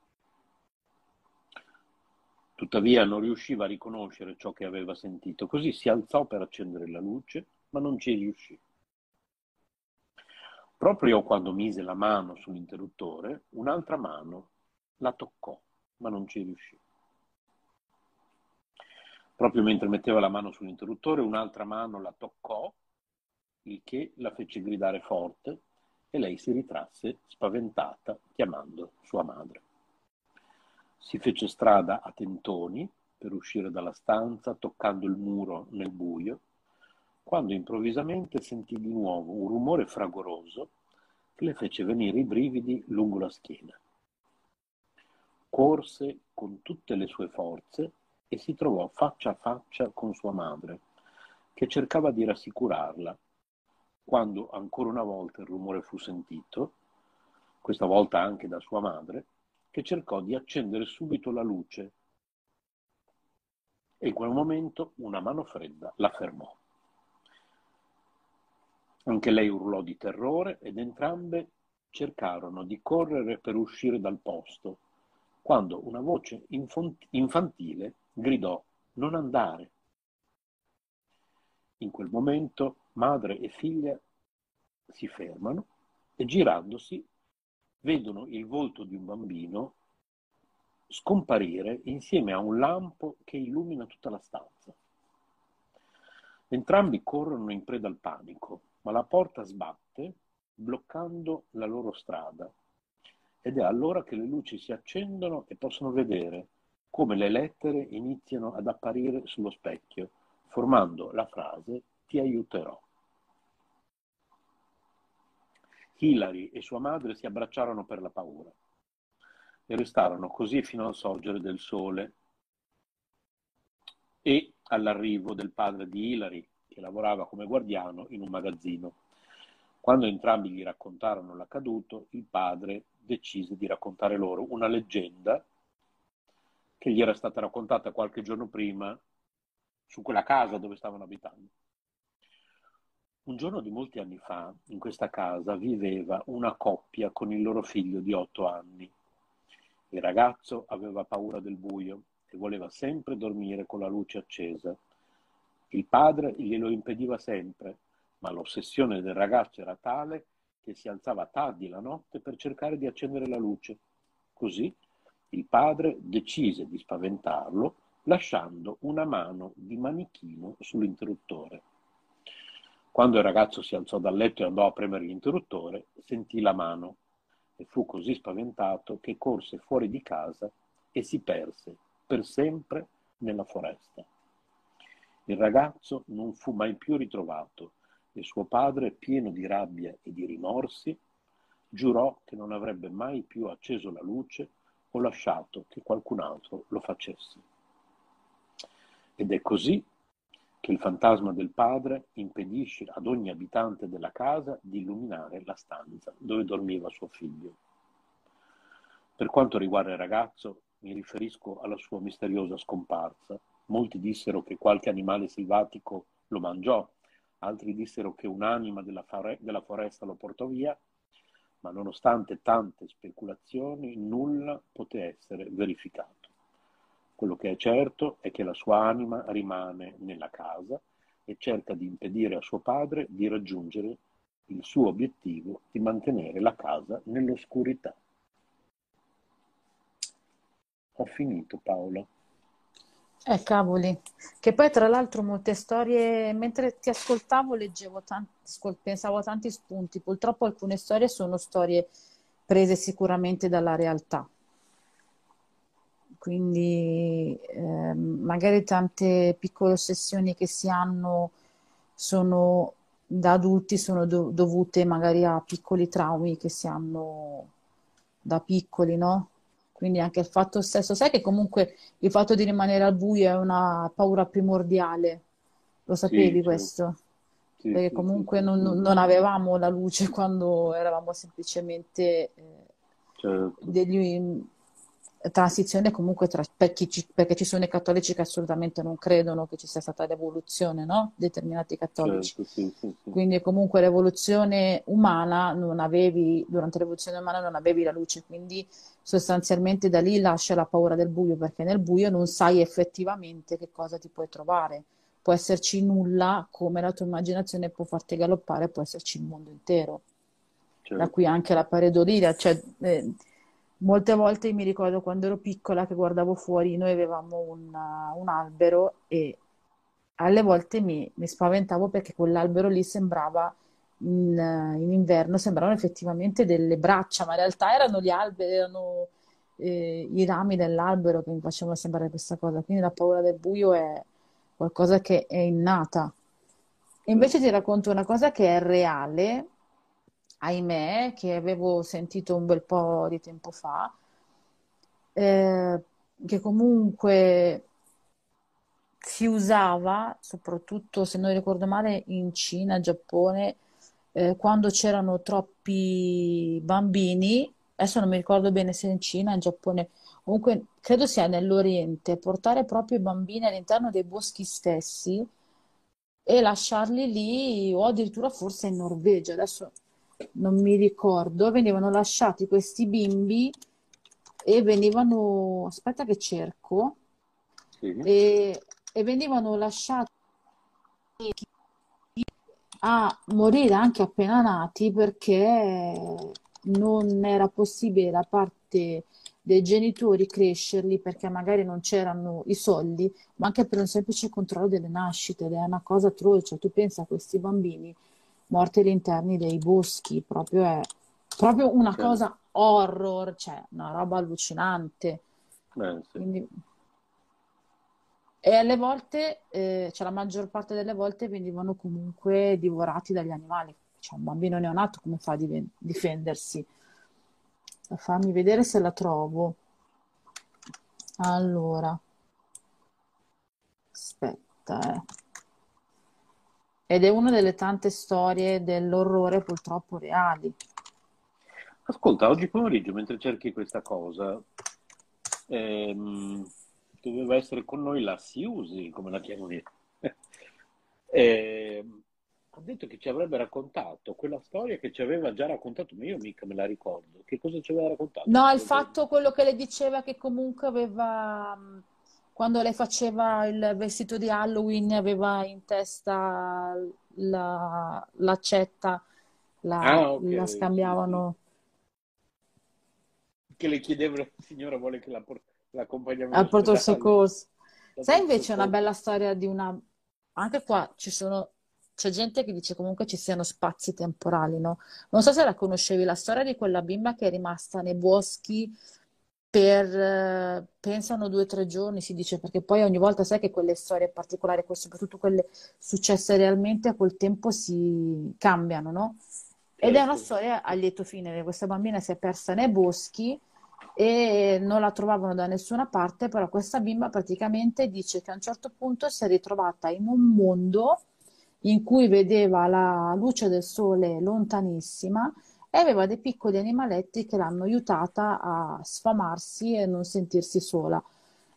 Tuttavia non riusciva a riconoscere ciò che aveva sentito, così si alzò per accendere la luce, ma non ci riuscì. Proprio quando mise la mano sull'interruttore, un'altra mano la toccò, ma non ci riuscì. Proprio mentre metteva la mano sull'interruttore, un'altra mano la toccò, il che la fece gridare forte e lei si ritrasse spaventata, chiamando sua madre. Si fece strada a tentoni per uscire dalla stanza, toccando il muro nel buio, quando improvvisamente sentì di nuovo un rumore fragoroso che le fece venire i brividi lungo la schiena. Corse con tutte le sue forze e si trovò faccia a faccia con sua madre, che cercava di rassicurarla. Quando ancora una volta il rumore fu sentito, questa volta anche da sua madre, che cercò di accendere subito la luce e in quel momento una mano fredda la fermò. Anche lei urlò di terrore ed entrambe cercarono di correre per uscire dal posto, quando una voce infant- infantile gridò non andare. In quel momento madre e figlia si fermano e girandosi vedono il volto di un bambino scomparire insieme a un lampo che illumina tutta la stanza. Entrambi corrono in preda al panico, ma la porta sbatte bloccando la loro strada ed è allora che le luci si accendono e possono vedere come le lettere iniziano ad apparire sullo specchio, formando la frase ti aiuterò. Hilary e sua madre si abbracciarono per la paura e restarono così fino al sorgere del sole. e all'arrivo del padre di Hilary, che lavorava come guardiano in un magazzino. Quando entrambi gli raccontarono l'accaduto, il padre decise di raccontare loro una leggenda che gli era stata raccontata qualche giorno prima su quella casa dove stavano abitando. Un giorno di molti anni fa, in questa casa viveva una coppia con il loro figlio di otto anni. Il ragazzo aveva paura del buio e voleva sempre dormire con la luce accesa. Il padre glielo impediva sempre, ma l'ossessione del ragazzo era tale che si alzava tardi la notte per cercare di accendere la luce. Così il padre decise di spaventarlo lasciando una mano di manichino sull'interruttore. Quando il ragazzo si alzò dal letto e andò a premere l'interruttore, sentì la mano e fu così spaventato che corse fuori di casa e si perse per sempre nella foresta. Il ragazzo non fu mai più ritrovato e suo padre, pieno di rabbia e di rimorsi, giurò che non avrebbe mai più acceso la luce o lasciato che qualcun altro lo facesse. Ed è così che il fantasma del padre impedisce ad ogni abitante della casa di illuminare la stanza dove dormiva suo figlio. Per quanto riguarda il ragazzo, mi riferisco alla sua misteriosa scomparsa. Molti dissero che qualche animale selvatico lo mangiò, altri dissero che un'anima della, fare- della foresta lo portò via ma nonostante tante speculazioni nulla poté essere verificato. Quello che è certo è che la sua anima rimane nella casa e cerca di impedire a suo padre di raggiungere il suo obiettivo di mantenere la casa nell'oscurità. Ho finito Paola. Eh, cavoli. Che poi, tra l'altro, molte storie, mentre ti ascoltavo, leggevo tanti, pensavo a tanti spunti. Purtroppo alcune storie sono storie prese sicuramente dalla realtà. Quindi, eh, magari tante piccole ossessioni che si hanno sono da adulti sono do- dovute magari a piccoli traumi che si hanno da piccoli, no? Quindi anche il fatto stesso, sai che comunque il fatto di rimanere al buio è una paura primordiale, lo sapevi Sì, questo? Sì, Perché sì, comunque non, non avevamo la luce [LAUGHS] quando eravamo semplicemente eh, certo. degli transizione comunque tra, per chi ci- perché ci sono i cattolici che assolutamente non credono che ci sia stata l'evoluzione, no? Determinati cattolici. Certo, sì, sì, sì. Quindi comunque l'evoluzione umana non avevi, durante l'evoluzione umana non avevi la luce, quindi sostanzialmente da lì lascia la paura del buio, perché nel buio non sai effettivamente che cosa ti puoi trovare. Può esserci nulla, come la tua immaginazione può farti galoppare, può esserci il mondo intero. Da certo. qui anche la pareidolia, cioè eh, molte volte mi ricordo quando ero piccola che guardavo fuori, noi avevamo un, un albero e alle volte mi, mi spaventavo perché quell'albero lì sembrava in, in inverno, sembravano effettivamente delle braccia, ma in realtà erano gli alberi, erano eh, i rami dell'albero che mi facevano sembrare questa cosa. Quindi la paura del buio è qualcosa che è innata. E invece ti racconto una cosa che è reale, ahimè, che avevo sentito un bel po' di tempo fa, eh, che comunque si usava, soprattutto se non ricordo male, in Cina, Giappone, eh, quando c'erano troppi bambini, adesso non mi ricordo bene se in Cina, in Giappone, comunque credo sia nell'Oriente, portare proprio i bambini all'interno dei boschi stessi e lasciarli lì, o addirittura forse in Norvegia, adesso non mi ricordo, venivano lasciati questi bimbi e venivano, aspetta che cerco, Sì. e, e venivano lasciati a morire anche appena nati perché non era possibile da parte dei genitori crescerli perché magari non c'erano i soldi, ma anche per un semplice controllo delle nascite ed è una cosa atroce. Tu pensa a questi bambini morti all'interno dei boschi, proprio è proprio una Certo. cosa horror, cioè una roba allucinante. Eh, sì. Quindi e alle volte, eh, cioè la maggior parte delle volte venivano comunque divorati dagli animali. Cioè un bambino neonato come fa a diven- difendersi? Fammi vedere se la trovo. Allora, Aspetta, eh. Ed è una delle tante storie dell'orrore purtroppo reali. Ascolta, oggi pomeriggio, mentre cerchi questa cosa, ehm, doveva essere con noi la Siusi, come la chiamo io. [LAUGHS] Ehm, ha detto che ci avrebbe raccontato quella storia che ci aveva già raccontato, ma io mica me la ricordo. Che cosa ci aveva raccontato? No, il fatto, quello che le diceva che comunque aveva, quando lei faceva il vestito di Halloween, aveva in testa la, l'accetta, la, Ah, ok, la scambiavano. Che le chiedevano, la signora vuole che la, por- l'accompagniamo al porto soccorso. La Sai invece una bella storia di una... Anche qua ci sono... C'è gente che dice comunque ci siano spazi temporali, no? Non so se la conoscevi, la storia di quella bimba che è rimasta nei boschi per, eh, pensano due o tre giorni, si dice, perché poi ogni volta sai che quelle storie particolari, soprattutto quelle successe realmente, a quel tempo si cambiano, no? Ed è una Certo. storia a lieto fine. Questa bambina si è persa nei boschi e non la trovavano da nessuna parte, però questa bimba praticamente dice che a un certo punto si è ritrovata in un mondo in cui vedeva la luce del sole lontanissima e aveva dei piccoli animaletti che l'hanno aiutata a sfamarsi e non sentirsi sola.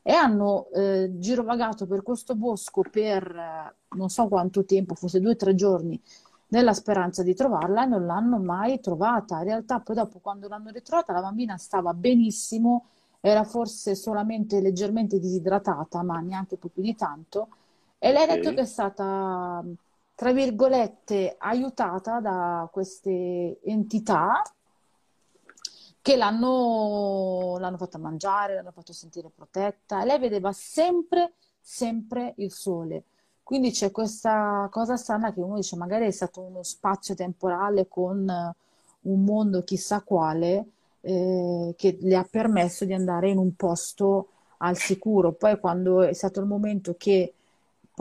E hanno eh, girovagato per questo bosco per eh, non so quanto tempo, forse due o tre giorni, nella speranza di trovarla e non l'hanno mai trovata. In realtà, poi dopo, quando l'hanno ritrovata, la bambina stava benissimo, era forse solamente leggermente disidratata, ma neanche più di tanto. E lei ha detto che è stata, tra virgolette, aiutata da queste entità che l'hanno l'hanno fatta mangiare, l'hanno fatto sentire protetta lei vedeva sempre, sempre il sole. Quindi c'è questa cosa strana che uno dice, magari è stato uno spazio temporale con un mondo chissà quale eh, che le ha permesso di andare in un posto al sicuro. Poi quando è stato il momento che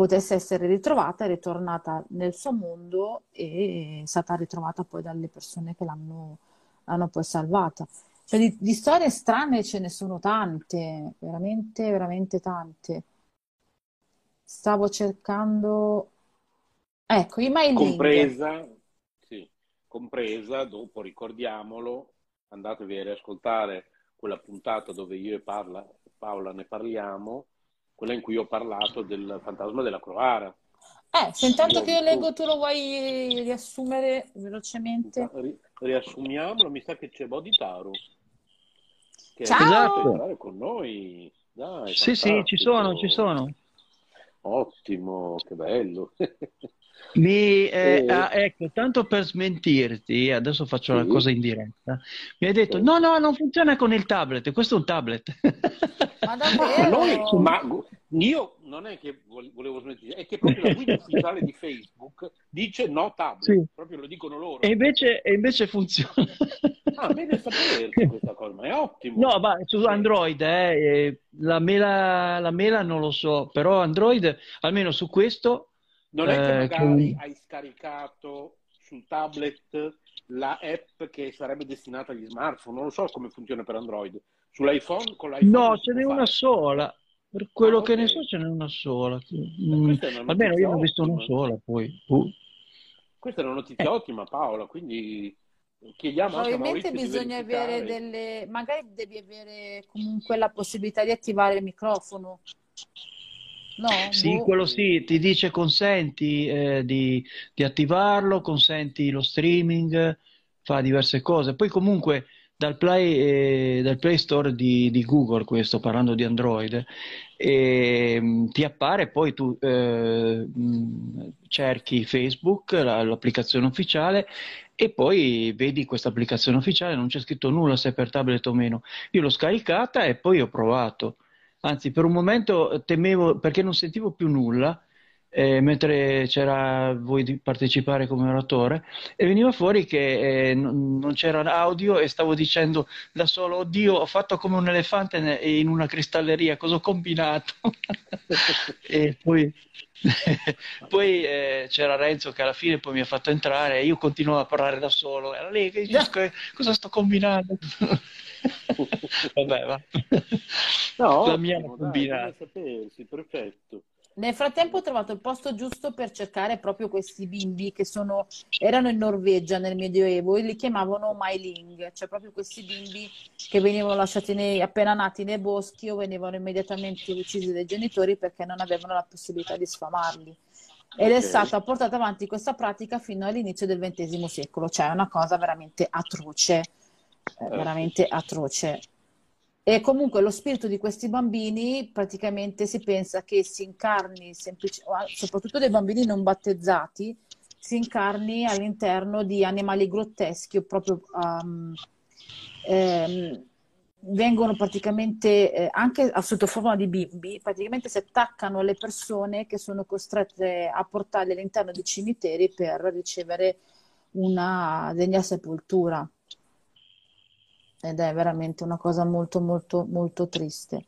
potesse essere ritrovata, è ritornata nel suo mondo e è stata ritrovata poi dalle persone che l'hanno l'hanno poi salvata. Cioè, di, di storie strane ce ne sono tante, veramente, veramente tante. Stavo cercando... Ecco, i mailing. compresa, sì, compresa, dopo ricordiamolo, andatevi a riascoltare quella puntata dove io e Parla- Paola ne parliamo, quella in cui ho parlato del fantasma della Croara. Eh, se intanto che io leggo tu lo vuoi riassumere velocemente? Ri- riassumiamolo, mi sa che c'è Bodhitaru che Ciao! è Esatto. con noi. Dai, Sì, sì, ci sono, ci sono. Ottimo, che bello. [LAUGHS] Mi, eh, Eh. ah, ecco, tanto per smentirti, adesso faccio la Sì. cosa in diretta. Mi hai detto: Sì. no, no, non funziona con il tablet. Questo è un tablet. [LAUGHS] Ma Ma davvero? noi, ma io non è che vol- volevo smettere, è che proprio la guida ufficiale di Facebook dice no tablet, Sì. proprio lo dicono loro. E invece, e invece funziona. Ah, bene sapersi questa cosa, ma è ottimo. No, ma su Android, eh, eh, la mela, la mela non lo so, però Android, almeno su questo, Non è che eh, magari che- hai scaricato sul tablet la app che sarebbe destinata agli smartphone, non lo so come funziona per Android. Sull'iPhone, con l'iPhone no, ce n'è una sola. Per quello Ah, che ne so, ce n'è una sola. Eh, Mm, almeno io ne ho visto una sola, poi. uh. Questa è una notizia Eh. ottima, Paola, quindi chiediamo anche a Probabilmente di bisogna avere delle... Magari devi avere comunque la possibilità di attivare il microfono. No? Sì, Boh. quello sì, ti dice consenti eh, di, di attivarlo, consenti lo streaming, fa diverse cose. Poi comunque dal Play, eh, dal Play Store di, di Google, questo parlando di Android, ehm, ti appare, poi tu eh, mh, cerchi Facebook, la- l'applicazione ufficiale, e poi vedi questa applicazione ufficiale, non c'è scritto nulla se è per tablet o meno. Io l'ho scaricata e poi ho provato. Anzi, per un momento temevo perché non sentivo più nulla, eh, mentre c'era voi di partecipare come oratore, e veniva fuori che eh, non, c'era audio e stavo dicendo da solo, oddio, ho fatto come un elefante in una cristalleria, cosa ho combinato? [LAUGHS] E poi, [LAUGHS] poi eh, c'era Renzo che alla fine poi mi ha fatto entrare e io continuavo a parlare da solo. Era lì che dice, "Sc- cosa sto combinando? [LAUGHS] Vabbè, va. No, La mia ottimo, dai, combinata. bene sapersi, perfetto. Nel frattempo ho trovato il posto giusto per cercare proprio questi bimbi che sono, erano in Norvegia nel Medioevo e li chiamavano Mailing, cioè proprio questi bimbi che venivano lasciati nei, appena nati nei boschi o venivano immediatamente uccisi dai genitori perché non avevano la possibilità di sfamarli. Ed è Ok. stata portata avanti questa pratica fino all'inizio del XX secolo, cioè è una cosa veramente atroce, veramente atroce. E comunque lo spirito di questi bambini praticamente si pensa che si incarni, semplice- soprattutto dei bambini non battezzati, si incarni all'interno di animali grotteschi o proprio um, ehm, vengono praticamente eh, anche sotto forma di bimbi, praticamente si attaccano alle persone che sono costrette a portarli all'interno di cimiteri per ricevere una degna sepoltura. Ed è veramente una cosa molto, molto, molto triste.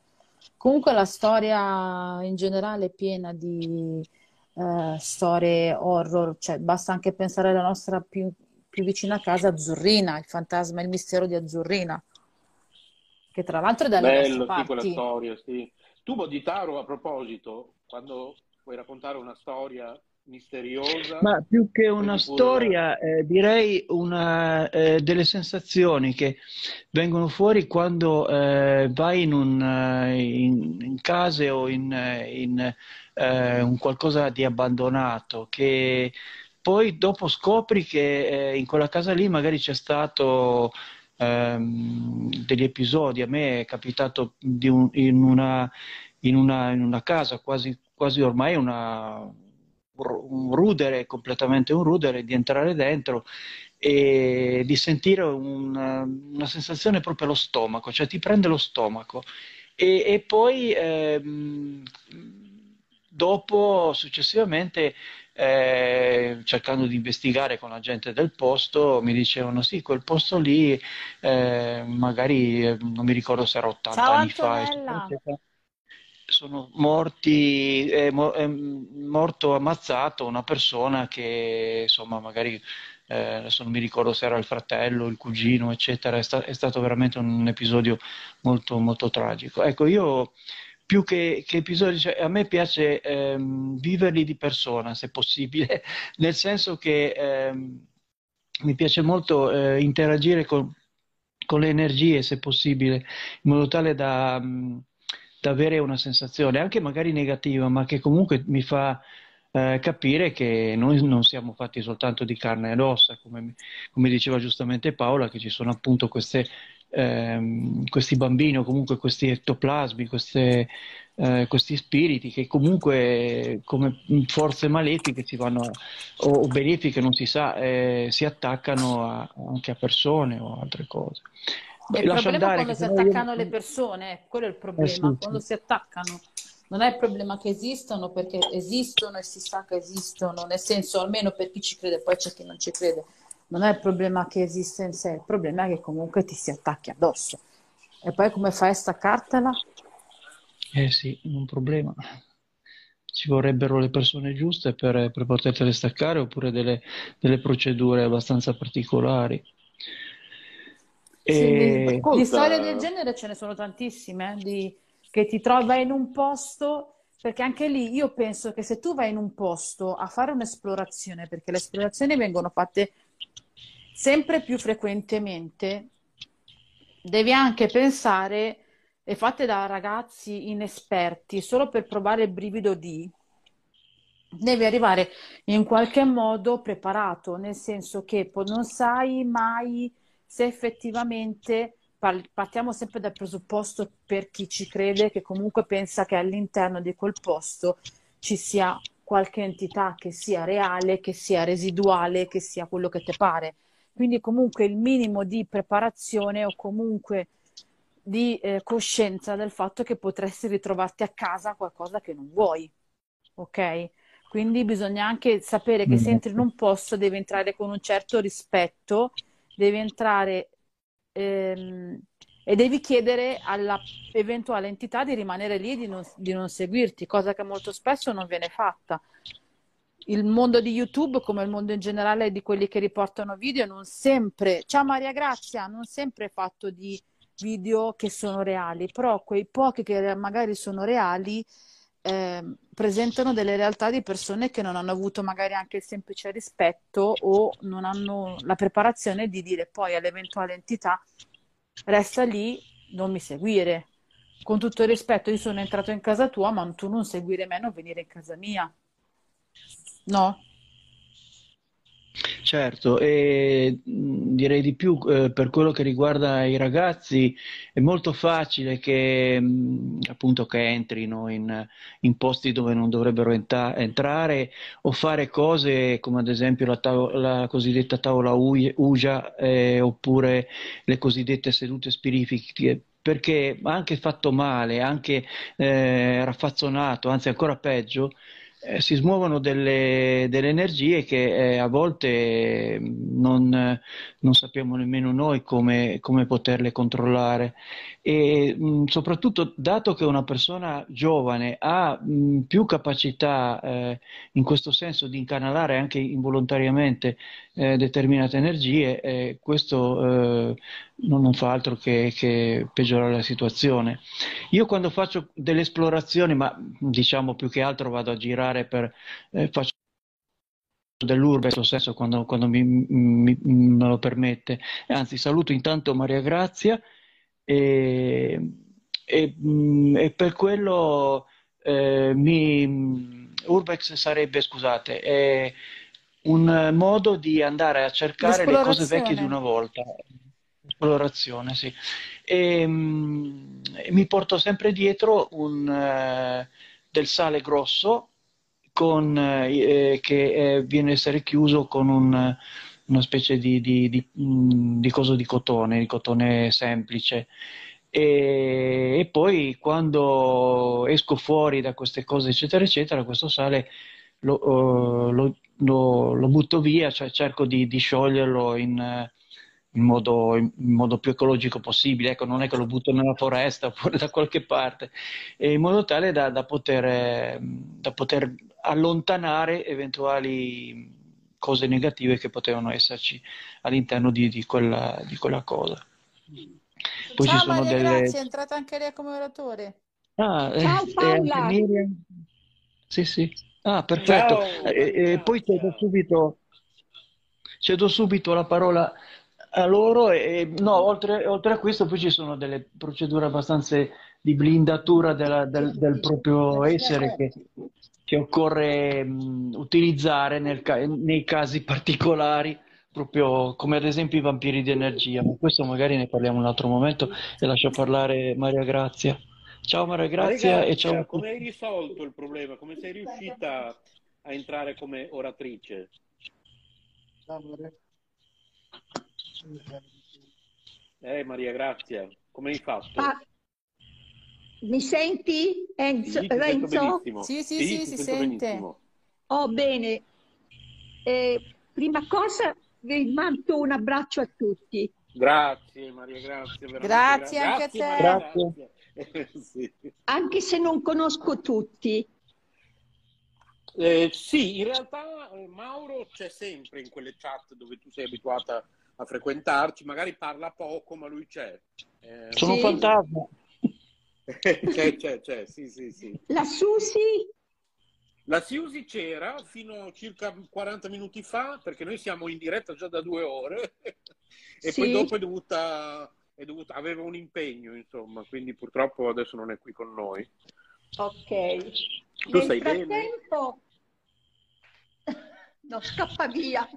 Comunque la storia in generale è piena di eh, storie horror, cioè basta anche pensare alla nostra più, più vicina casa, Azzurrina, il fantasma e il mistero di Azzurrina, che tra l'altro è dalle Bello, sì, quella storia, sì. Tu, Bodhitaro, a proposito, quando vuoi raccontare una storia misteriosa, Ma più che una storia, eh, direi una, eh, delle sensazioni che vengono fuori quando eh, vai in, un, eh, in, in case o in, eh, in, eh, un qualcosa di abbandonato, che poi dopo scopri che in quella casa lì magari c'è stato ehm, degli episodi. A me è capitato di un- in una, in una, in una casa quasi, quasi ormai una, un rudere, completamente un rudere, di entrare dentro e di sentire un- una sensazione proprio allo stomaco, cioè ti prende lo stomaco. E, e poi ehm, dopo, successivamente, eh, cercando di investigare con la gente del posto, mi dicevano sì, quel posto lì, eh, magari eh, non mi ricordo se era 80 Ciao anni fa, Antonella! eccetera sono morti, è, mo- è morto ammazzato una persona che insomma magari eh, adesso non mi ricordo se era il fratello, il cugino, eccetera, è, sta- è stato veramente un episodio molto molto tragico. Ecco, io più che, che episodi, cioè, a me piace ehm, viverli di persona, se possibile, [LAUGHS] nel senso che ehm, mi piace molto eh, interagire con, con le energie, se possibile, in modo tale da, mh, da avere una sensazione, anche magari negativa, ma che comunque mi fa eh, capire che noi non siamo fatti soltanto di carne ed ossa, come, come diceva giustamente Paola, che ci sono appunto queste, ehm, questi bambini o comunque questi ectoplasmi, queste, eh, questi spiriti che comunque come forze malefiche si vanno, o, o benefiche, non si sa, eh, si attaccano a- anche a persone o altre cose. Il problema è andare quando che si sennò io- attaccano le persone, eh, quello è il Eh problema, sì, quando sì. si attaccano. Non è il problema che esistono perché esistono e si sa che esistono, nel senso almeno per chi ci crede, poi c'è chi non ci crede. Non è il problema che esiste in sé, il problema è che comunque ti si attacchi addosso. E poi come fai a staccartela? Eh sì, un problema. Ci vorrebbero le persone giuste per, per potertele staccare oppure delle, delle procedure abbastanza particolari. Sì, E... di, Ascolta- di storie del genere ce ne sono tantissime, eh, di- che ti trovi vai in un posto, perché anche lì io penso che se tu vai in un posto a fare un'esplorazione, perché le esplorazioni vengono fatte sempre più frequentemente, devi anche pensare, e fatte da ragazzi inesperti, solo per provare il brivido di, devi arrivare in qualche modo preparato, nel senso che non sai mai se effettivamente par- partiamo sempre dal presupposto per chi ci crede, che comunque pensa che all'interno di quel posto ci sia qualche entità che sia reale, che sia residuale, che sia quello che ti pare. Quindi comunque il minimo di preparazione o comunque di eh, coscienza del fatto che potresti ritrovarti a casa qualcosa che non vuoi, ok? Quindi bisogna anche sapere che se entri in un posto devi entrare con un certo rispetto, devi entrare ehm, e devi chiedere alla eventuale entità di rimanere lì e di non, di non seguirti, cosa che molto spesso non viene fatta. Il mondo di YouTube, come il mondo in generale di quelli che riportano video, non sempre, ciao Maria Grazia, non sempre è fatto di video che sono reali, però quei pochi che magari sono reali eh, presentano delle realtà di persone che non hanno avuto magari anche il semplice rispetto o non hanno la preparazione di dire poi all'eventuale entità resta lì, non mi seguire. Con tutto il rispetto, io sono entrato in casa tua, ma tu non seguire me, non venire in casa mia. No? Certo, e direi di più eh, per quello che riguarda i ragazzi, è molto facile che mh, appunto che entrino in, in posti dove non dovrebbero enta- entrare o fare cose come ad esempio la, la cosiddetta tavola Uja eh, oppure le cosiddette sedute spiritiche. Perché anche fatto male, anche eh, raffazzonato, anzi ancora peggio, eh, si smuovono delle, delle energie che eh, a volte eh, non, non sappiamo nemmeno noi come, come poterle controllare. E mh, soprattutto dato che una persona giovane ha mh, più capacità eh, in questo senso di incanalare anche involontariamente eh, determinate energie, eh, questo eh, non, fa altro che, che peggiorare la situazione. Io quando faccio delle esplorazioni, ma diciamo più che altro vado a girare per eh, faccio dell'urbe, in questo senso quando, quando mi, mi- me lo permette. Anzi, saluto intanto Maria Grazia e, e, mh, e per quello eh, mi, Urbex sarebbe, scusate, è un modo di andare a cercare le cose vecchie di una volta. Esplorazione, sì. E, mh, e mi porto sempre dietro un, eh, del sale grosso con, eh, che eh, viene a essere chiuso con un- una specie di, di, di, mh, di coso di cotone, di cotone semplice. E, e poi quando esco fuori da queste cose, eccetera, eccetera, questo sale lo, eh, lo- lo- lo butto via, cioè cerco di, di scioglierlo in, eh, in modo, in modo più ecologico possibile. Ecco, non è che lo butto nella foresta [LAUGHS] oppure da qualche parte, e in modo tale da, da poter, eh, da poter allontanare eventuali cose negative che potevano esserci all'interno di, di quella, di quella cosa. Poi ci Ciao sono Maria delle... Grazia, è entrata anche lei come oratore. Ah, eh, Ciao e Paola. anche Miriam? Sì, sì. Ah, perfetto. Ciao, E- e poi cedo subito, cedo subito la parola a loro e no, oltre, oltre a questo poi ci sono delle procedure abbastanza di blindatura della- del, del proprio essere che, che occorre mh, utilizzare nel nei casi particolari, proprio come ad esempio i vampiri di energia, ma questo magari ne parliamo un altro momento e lascio parlare Maria Grazia. Ciao Maria Grazia Maria e ciao Grazia, come hai risolto il problema? Come sei riuscita a entrare come oratrice? Eh, Maria Grazia, come hai fatto? Ah, mi senti, Enzo? Sì, Renzo? benissimo. Sì, sì, Sì, sì, ti si sente. benissimo. Oh, bene. Eh, prima cosa vi mando un abbraccio a tutti. Grazie Maria Grazia, veramente Grazie gra- anche a grazie, te. Maria Grazie. [LAUGHS] Sì. Anche se non conosco tutti. Eh, sì, in realtà eh, Mauro c'è sempre in quelle chat dove tu sei abituata a frequentarci, magari parla poco, ma lui c'è. Eh, Sono un Sì. fantasma. [LAUGHS] c'è, c'è, c'è, sì, sì, sì. La Susi? La Siusi c'era fino a circa 40 minuti fa, perché noi siamo in diretta già da due ore, [LAUGHS] e Sì. poi dopo è dovuta, è dovuta, aveva un impegno, insomma, quindi purtroppo adesso non è qui con noi. Ok. Tu Nel stai bene? frattempo... [LAUGHS] No, scappa via.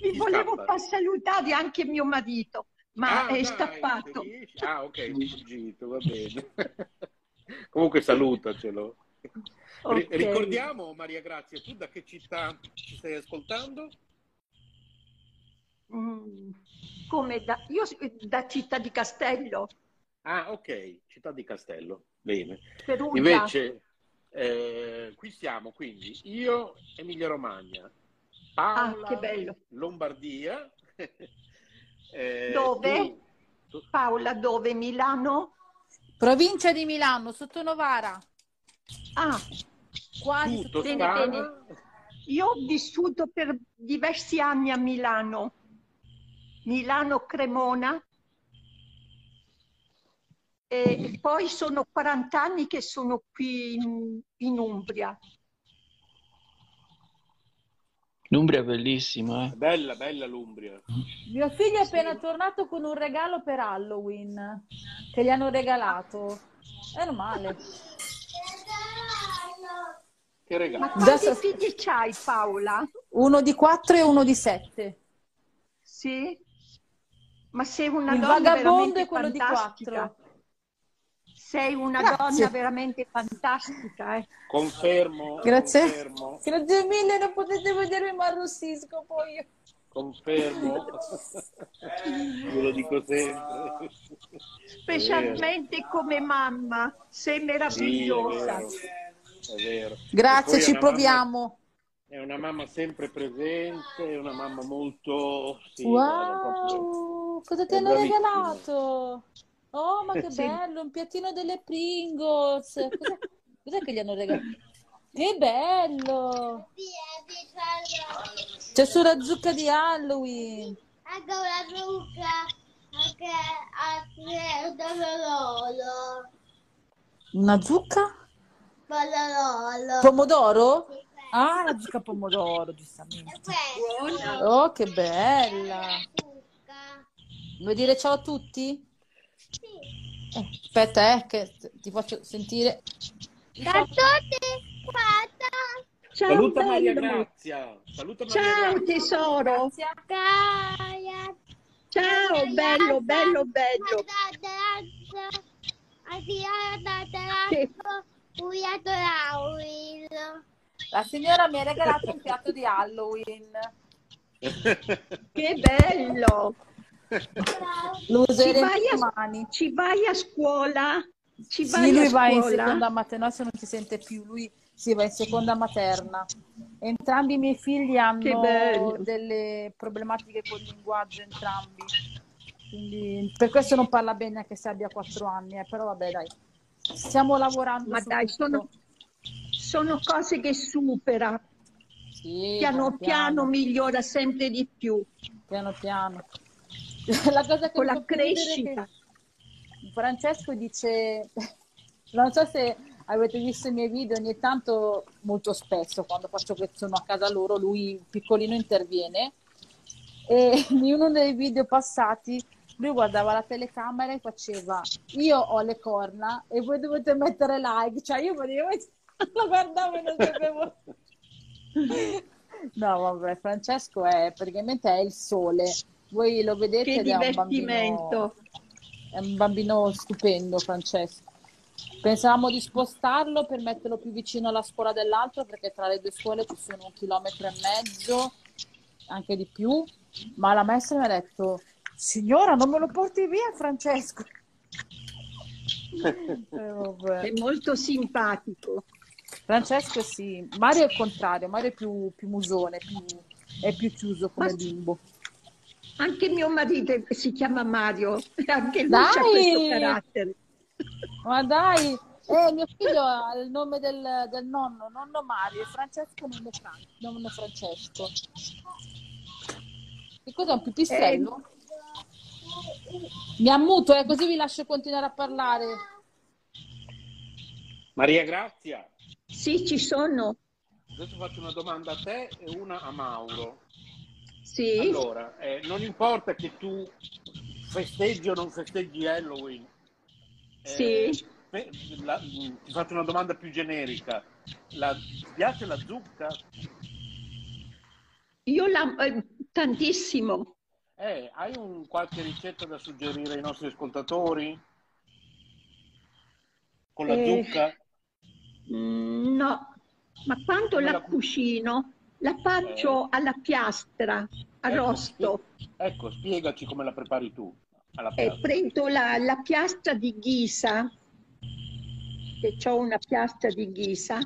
Vi Chi volevo scappa? far salutare anche mio marito, ma Ah, è dai, scappato. Ah, ok, è fuggito, va bene. [LAUGHS] Comunque salutacelo. Ri- Ok. ricordiamo, Maria Grazia, tu da che città ci stai ascoltando? Mm, come da... Io s- da Città di Castello, Ah, ok, città di Castello. Bene. Perugia. Invece, eh, qui siamo quindi io, Emilia Romagna, Paola, Ah, che bello. Lombardia. [LAUGHS] eh, Dove? tu- tu- Paola, dove? Milano? Provincia di Milano, sotto Novara. Ah, Quasi sotto Bene, Novara. Io ho vissuto per diversi anni a Milano. Milano Cremona, E poi sono 40 anni che sono qui in, in Umbria. L'Umbria è bellissima, eh. Bella, bella l'Umbria. Mio figlio è appena tornato con un regalo per Halloween che gli hanno regalato. Meno male. Che Ma regalo. quanti Adesso- figli c'hai, Paola? Uno di quattro e uno di sette. Sì? Ma sei una Il donna vagabondo veramente è quello di fantastica. quattro. Sei una Grazie. donna veramente fantastica, eh. Confermo, Grazie. confermo, Grazie mille, non potete vedermi, ma arrossisco poi. confermo. [LAUGHS] Io lo dico sempre. Specialmente come mamma. Sei Sì, è meravigliosa. vero. È vero. Grazie, ci una mamma- proviamo. È una mamma sempre presente, è una mamma molto... Sì, Wow, cosa ti hanno regalato? Oh, ma [LAUGHS] che Sì. bello, un piattino delle Pringles. Cos'è, cos'è che gli hanno regalato? Che bello! C'è su la zucca di Halloween. Anche una zucca, anche un dolorolo. Una zucca? Bolorolo. Pomodoro? Ah, la zucca pomodoro, giustamente. Oh, che bella! Vuoi dire ciao a tutti? Sì. Eh, aspetta, eh, che ti faccio sentire. Da tutti, guarda. Ciao, Saluta Maria bello. Grazia. Saluta Maria Ciao, Grazia. tesoro. Gaia. Ciao, bello, bello, bello. Che- La signora mi ha regalato un piatto di Halloween. Che bello. Lo Ci useremo vai, a, domani. ci vai a scuola? Ci Sì, vai lui a va in seconda materna, se non si sente più, lui si va in seconda materna. Entrambi i miei figli hanno delle problematiche col linguaggio, entrambi. Quindi per questo non parla bene anche se abbia quattro anni, eh, però vabbè dai, stiamo lavorando Ma su dai, sono, sono cose che supera. Sì, Piano piano migliora sempre di più. piano piano. [LAUGHS] La cosa che Con la crescita. che Francesco dice, [LAUGHS] non so se avete visto i miei video, ogni tanto, molto spesso, quando faccio che sono a casa loro, lui piccolino interviene e [LAUGHS] in uno dei video passati lui guardava la telecamera e faceva io ho le corna e voi dovete mettere like, cioè io praticamente lo guardavo e non sapevo No, vabbè, Francesco è praticamente è il sole. Voi lo vedete Che ed è un bambino, è un bambino stupendo, Francesco. Pensavamo di spostarlo per metterlo più vicino alla scuola dell'altro, perché tra le due scuole ci sono un chilometro e mezzo, anche di più, ma la maestra mi ha detto, signora, non me lo porti via, Francesco. [LAUGHS] Eh. È molto simpatico. Francesco sì, Mario è il contrario, Mario è più, più musone, più- è più chiuso come Ma- bimbo. Anche mio marito si chiama Mario, [LAUGHS] anche lui Dai! ha questo carattere. Ma dai, eh, mio figlio ha il nome del, del nonno, nonno Mario, Francesco nonno, Fran- nonno Francesco. Che cos'è un pipistrello? Mi ammuto, eh, così vi lascio continuare a parlare. Maria Grazia, Sì, ci sono. adesso faccio una domanda a te e una a Mauro. Sì. Allora, eh, non importa che tu festeggi o non festeggi Halloween. eh, Sì. fe- la- ti faccio una domanda più generica. La, ti piace la zucca? Io l'amo eh, tantissimo. Eh, hai un, qualche ricetta da suggerire ai nostri ascoltatori? Con la Eh, zucca? Mm, No, ma quando Come la la cu- cucino la faccio alla piastra, arrosto. Ecco, ecco, spiegaci come la prepari tu. E piastra. prendo la, la piastra di ghisa, che ho una piastra di ghisa.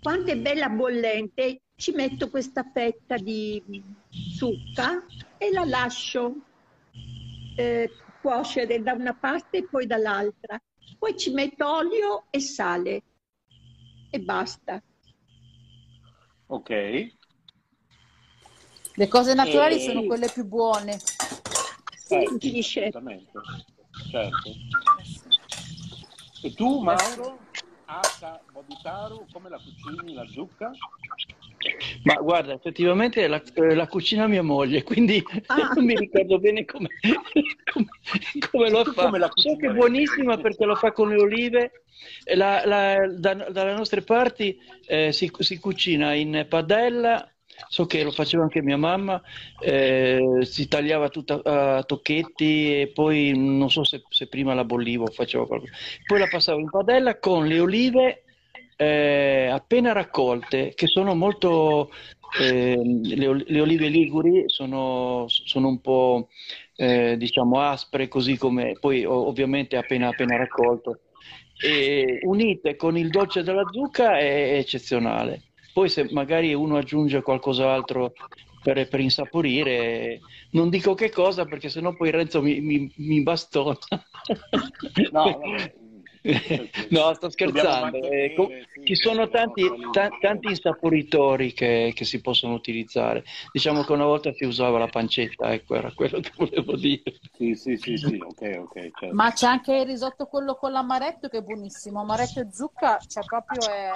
Quando è bella bollente, ci metto questa fetta di zucca e la lascio eh, cuocere da una parte e poi dall'altra. Poi ci metto olio e sale e basta. Ok. Le cose naturali Eh, sono quelle più buone. Assolutamente. Certo. E tu, Mauro, H. Boditaru, come la cucini la zucca? Ma guarda, effettivamente la, eh, la cucina mia moglie, quindi Ah. [LAUGHS] non mi ricordo bene come, come, come lo fa. come la So che è buonissima perché lo fa con le olive. La- la- da- dalle nostre parti eh, si, si cucina in padella, so che lo faceva anche mia mamma, eh, si tagliava tutta a tocchetti e poi non so se, se prima la bollivo o faceva qualcosa. Poi la passavo in padella con le olive eh, appena raccolte, che sono molto, ehm, le, le olive liguri sono, sono un po' eh, diciamo aspre, così come poi ovviamente appena, appena raccolto. E unite con il dolce della zucca è eccezionale. Poi se magari uno aggiunge qualcos'altro per, per insaporire, non dico che cosa perché sennò poi Renzo mi, mi, mi bastona. No. No, sto scherzando. Eh, co- mantenere, sì, ci sono tanti, ta- tanti insaporitori che, che si possono utilizzare. Diciamo che una volta si usava la pancetta, ecco, era quello che volevo dire. Sì, sì, sì, sì, ok, ok, certo. Ma c'è anche il risotto quello con l'amaretto che è buonissimo. Amaretto e zucca, cioè proprio è,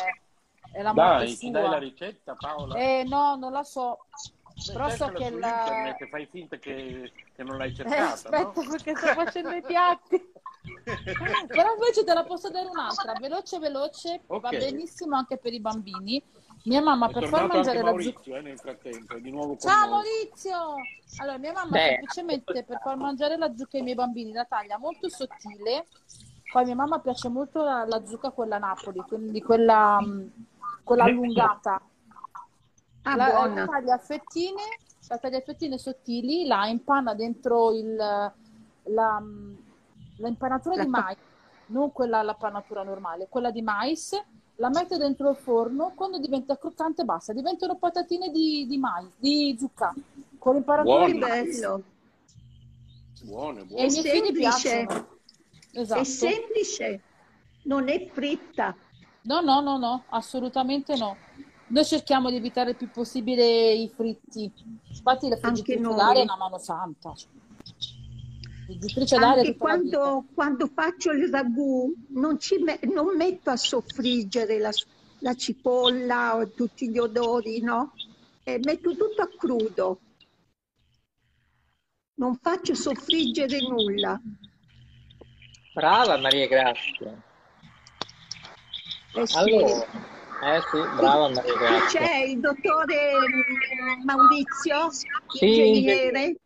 è la morte Dai, ci dai la ricetta, Paola? Eh no, non la so. Beh, Però so che la... internet fai finta che, che non l'hai Eh, cercata, aspetta, no? perché sto facendo i piatti. [LAUGHS] Però invece te la posso dare un'altra, veloce veloce, va Ok. benissimo anche per i bambini. Mia mamma È per far mangiare la zucca... Eh, nel frattempo, di nuovo con Ciao noi. Maurizio! Allora, mia mamma Beh. semplicemente per far mangiare la zucca ai miei bambini la taglia molto sottile. Poi a mia mamma piace molto la, la zucca quella Napoli, quindi quella, mh, quella allungata. Ah, la, buona. la taglia a fettine, la taglia a fettine sottili, la impanna dentro il, la, la impanatura La di mais, non quella la pannatura normale, quella di mais, la mette dentro il forno, quando diventa croccante basta, diventano patatine di, di mais, di zucca, con l'impanatura di mais. Bello. Buone, E buone. ai È miei figli semplice. piacciono. Esatto. È semplice, non è fritta. No, no, no, no, assolutamente no. Noi cerchiamo di evitare il più possibile i fritti. Infatti la friggitrice d'aria è una mano santa. Friggitrice Anche quando, quando faccio il ragù non, ci me- non metto a soffriggere la, la cipolla o tutti gli odori, no? E metto tutto a crudo. Non faccio soffriggere nulla. Brava Maria Grazia. Eh sì. Allora, eh sì, brava Maria Grazia. c'è il dottore mm, Maurizio, Sì, ingegnere.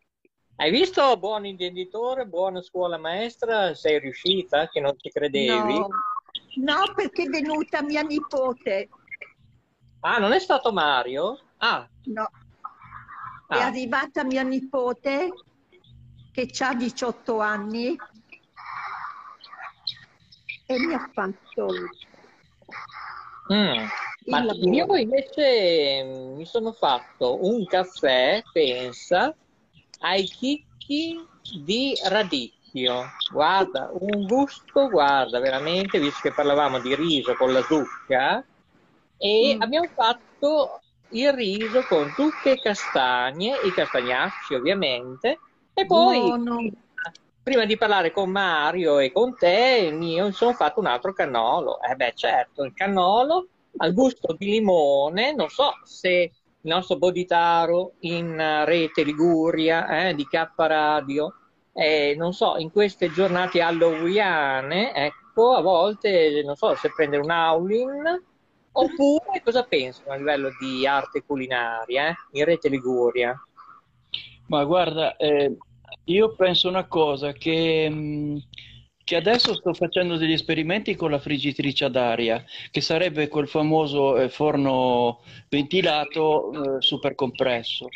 Hai visto buon intenditore, buona scuola maestra? Sei riuscita che non ci credevi? No, no, perché è venuta mia nipote. Ah, non è stato Mario? Ah, No, è Ah. arrivata mia nipote che ha 18 anni e mi ha fatto mm. Ma io invece mm, mi sono fatto un caffè, pensa, ai chicchi di radicchio. Guarda, un gusto, guarda, veramente, visto che parlavamo di riso con la zucca, e Mm. abbiamo fatto il riso con zucche e castagne, i castagnacci ovviamente, e poi Buono. Prima di parlare con Mario e con te, io mi sono fatto un altro cannolo. Eh beh, certo, il cannolo al gusto di limone, non so se il nostro Boditaro in rete Liguria eh, di K Radio, eh, non so, in queste giornate halloweeniane, ecco, a volte non so se prendere un Aulin oppure cosa pensano a livello di arte culinaria eh, in rete Liguria. Ma guarda, eh, io penso una cosa, che, mh, che adesso sto facendo degli esperimenti con la friggitrice ad aria, che sarebbe quel famoso eh, forno ventilato eh, super compresso.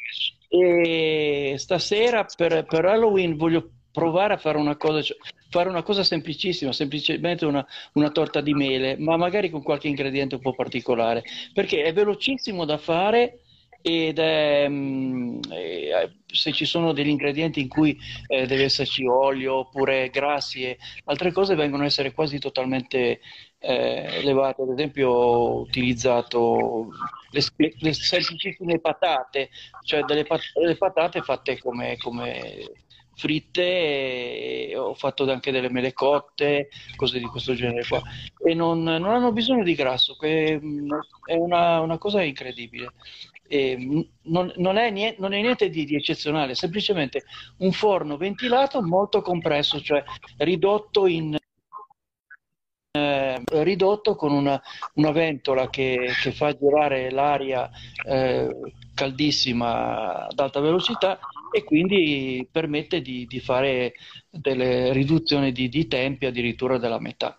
E stasera per, per Halloween voglio provare a fare una cosa, cioè, fare una cosa semplicissima, semplicemente una, una torta di mele, ma magari con qualche ingrediente un po' particolare, perché è velocissimo da fare ed è, mm, eh, se ci sono degli ingredienti in cui eh, deve esserci olio oppure grassi e altre cose vengono a essere quasi totalmente eh, levate. Ad esempio, ho utilizzato le, le- semplicissime patate, cioè delle pat- delle patate fatte come, come fritte ho fatto anche delle mele cotte, cose di questo genere qua. E non, non hanno bisogno di grasso, che mm, è una, una cosa incredibile. E mm, non, non è niente, non è niente di, di eccezionale, è semplicemente un forno ventilato molto compresso, cioè ridotto in eh, ridotto con una, una ventola che, che, fa girare l'aria eh, caldissima ad alta velocità e quindi permette di, di fare delle riduzioni di, di tempi addirittura della metà.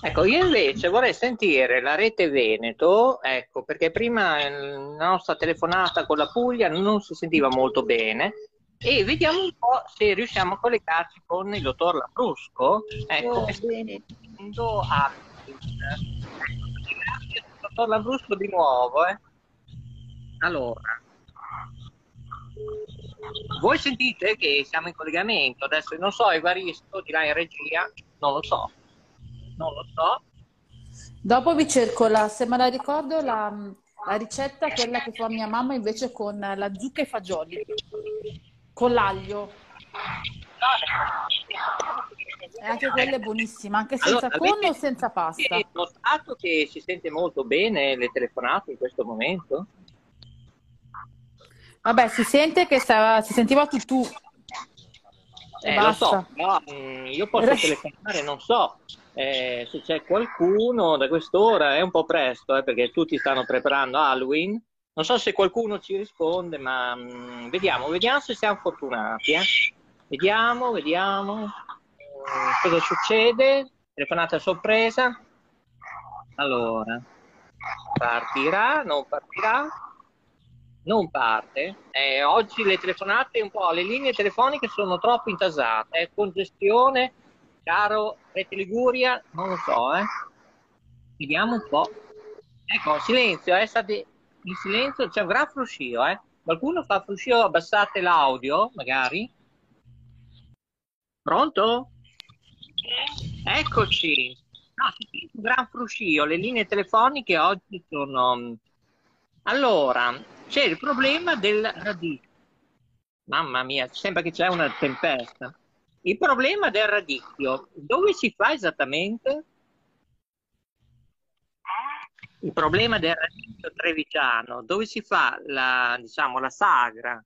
Ecco, io invece vorrei sentire la rete Veneto, ecco, perché prima la nostra telefonata con la Puglia non si sentiva molto bene e vediamo un po' se riusciamo a collegarci con il dottor Labrusco. Ecco, Oh, bene. A... Grazie, dottor Labrusco di nuovo, eh. Allora, voi sentite che siamo in collegamento, adesso non so, Evaristo di là in regia, non lo so, non lo so. Dopo vi cerco la, se me la ricordo, la, la ricetta, quella che fa mia mamma invece con la zucca e fagioli, con l'aglio. E anche quella è buonissima, anche senza Allora, conno o senza pasta. Avete notato che si sente molto bene le telefonate in questo momento? Vabbè, si sente che stava- si sentiva tutù. E Eh, lo so, però mm, io posso [LAUGHS] telefonare, non so eh, se c'è qualcuno da quest'ora, è un po' presto, eh, perché tutti stanno preparando Halloween. Non so se qualcuno ci risponde, ma mm, vediamo, vediamo se siamo fortunati. eh. Vediamo, vediamo Mm, cosa succede. Telefonata sorpresa. Allora, partirà, non partirà? Non parte. Eh, oggi le telefonate un po', le linee telefoniche sono troppo intasate, eh. congestione, caro Rete Liguria, non lo so, eh. Vediamo un po'. Ecco, silenzio, eh, state in silenzio, c'è un gran fruscio, eh. Qualcuno fa fruscio, abbassate l'audio, magari. Pronto? Eccoci. No, un gran fruscio, le linee telefoniche oggi sono... Allora, c'è il problema del radicchio. Mamma mia, sembra che c'è una tempesta. Il problema del radicchio, dove si fa esattamente? Il problema del radicchio trevigiano, dove si fa la, diciamo, la sagra?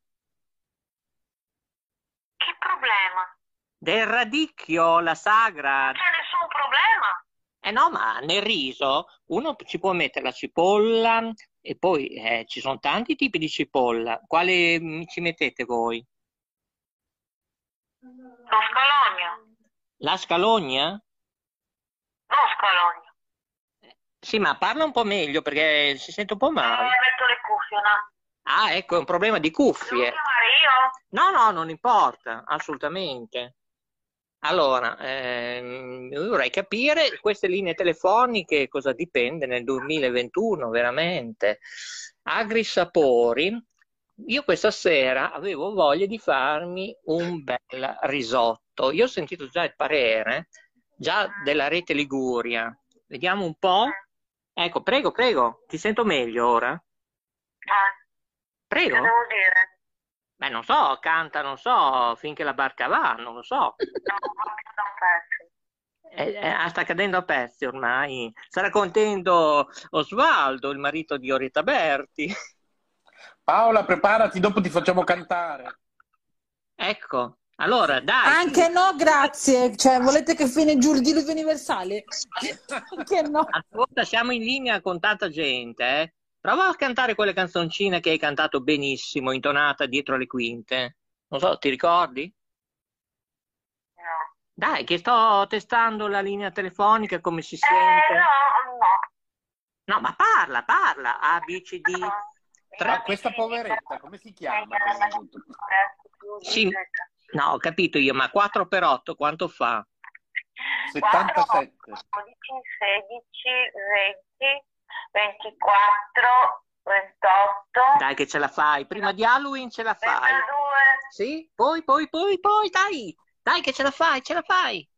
Che problema? Del radicchio, la sagra. Non c'è nessun problema. Eh no, ma nel riso uno ci può mettere la cipolla e poi eh, ci sono tanti tipi di cipolla. Quale mm, ci mettete voi? Lo scalogno. La scalogna? No, scalogno. Sì, ma parla un po' meglio perché si sente un po' Eh, male. metto le cuffie, no? Ah, ecco, è un problema di cuffie. No, no, non importa, assolutamente. Allora, ehm, vorrei capire queste linee telefoniche cosa dipende nel 2021, veramente. Agrisapori, io questa sera avevo voglia di farmi un bel risotto. Io ho sentito già il parere, già della rete Liguria. Vediamo un po'. Ecco, prego, prego, ti sento meglio ora? Eh, Prego. che devo dire? Beh, non so, canta, non so, finché la barca va, non lo so. No. Eh, eh, ah, sta cadendo a pezzi ormai. Sarà contento Osvaldo, il marito di Orietta Berti. Paola, preparati, dopo ti facciamo cantare. Ecco, allora dai. Anche no, grazie. Cioè, volete che fine giù il diluvio universale? Anche no. Ascolta, siamo in linea con tanta gente, eh. Prova a cantare quelle canzoncine che hai cantato benissimo, intonata dietro le quinte. Non so, ti ricordi? No. Dai, che sto testando la linea telefonica, come si Eh, sente. no, no. No, ma parla, parla. A, B, C, D. Tra questa poveretta, come si chiama? Sì, no, ho capito io, ma 4 per 8 quanto fa? 77. 12, 16, 20, 24, 28, Dai che ce la fai. Prima di Halloween ce la fai. 32. Sì? Poi, poi, poi, poi, dai. Dai che ce la fai, ce la fai.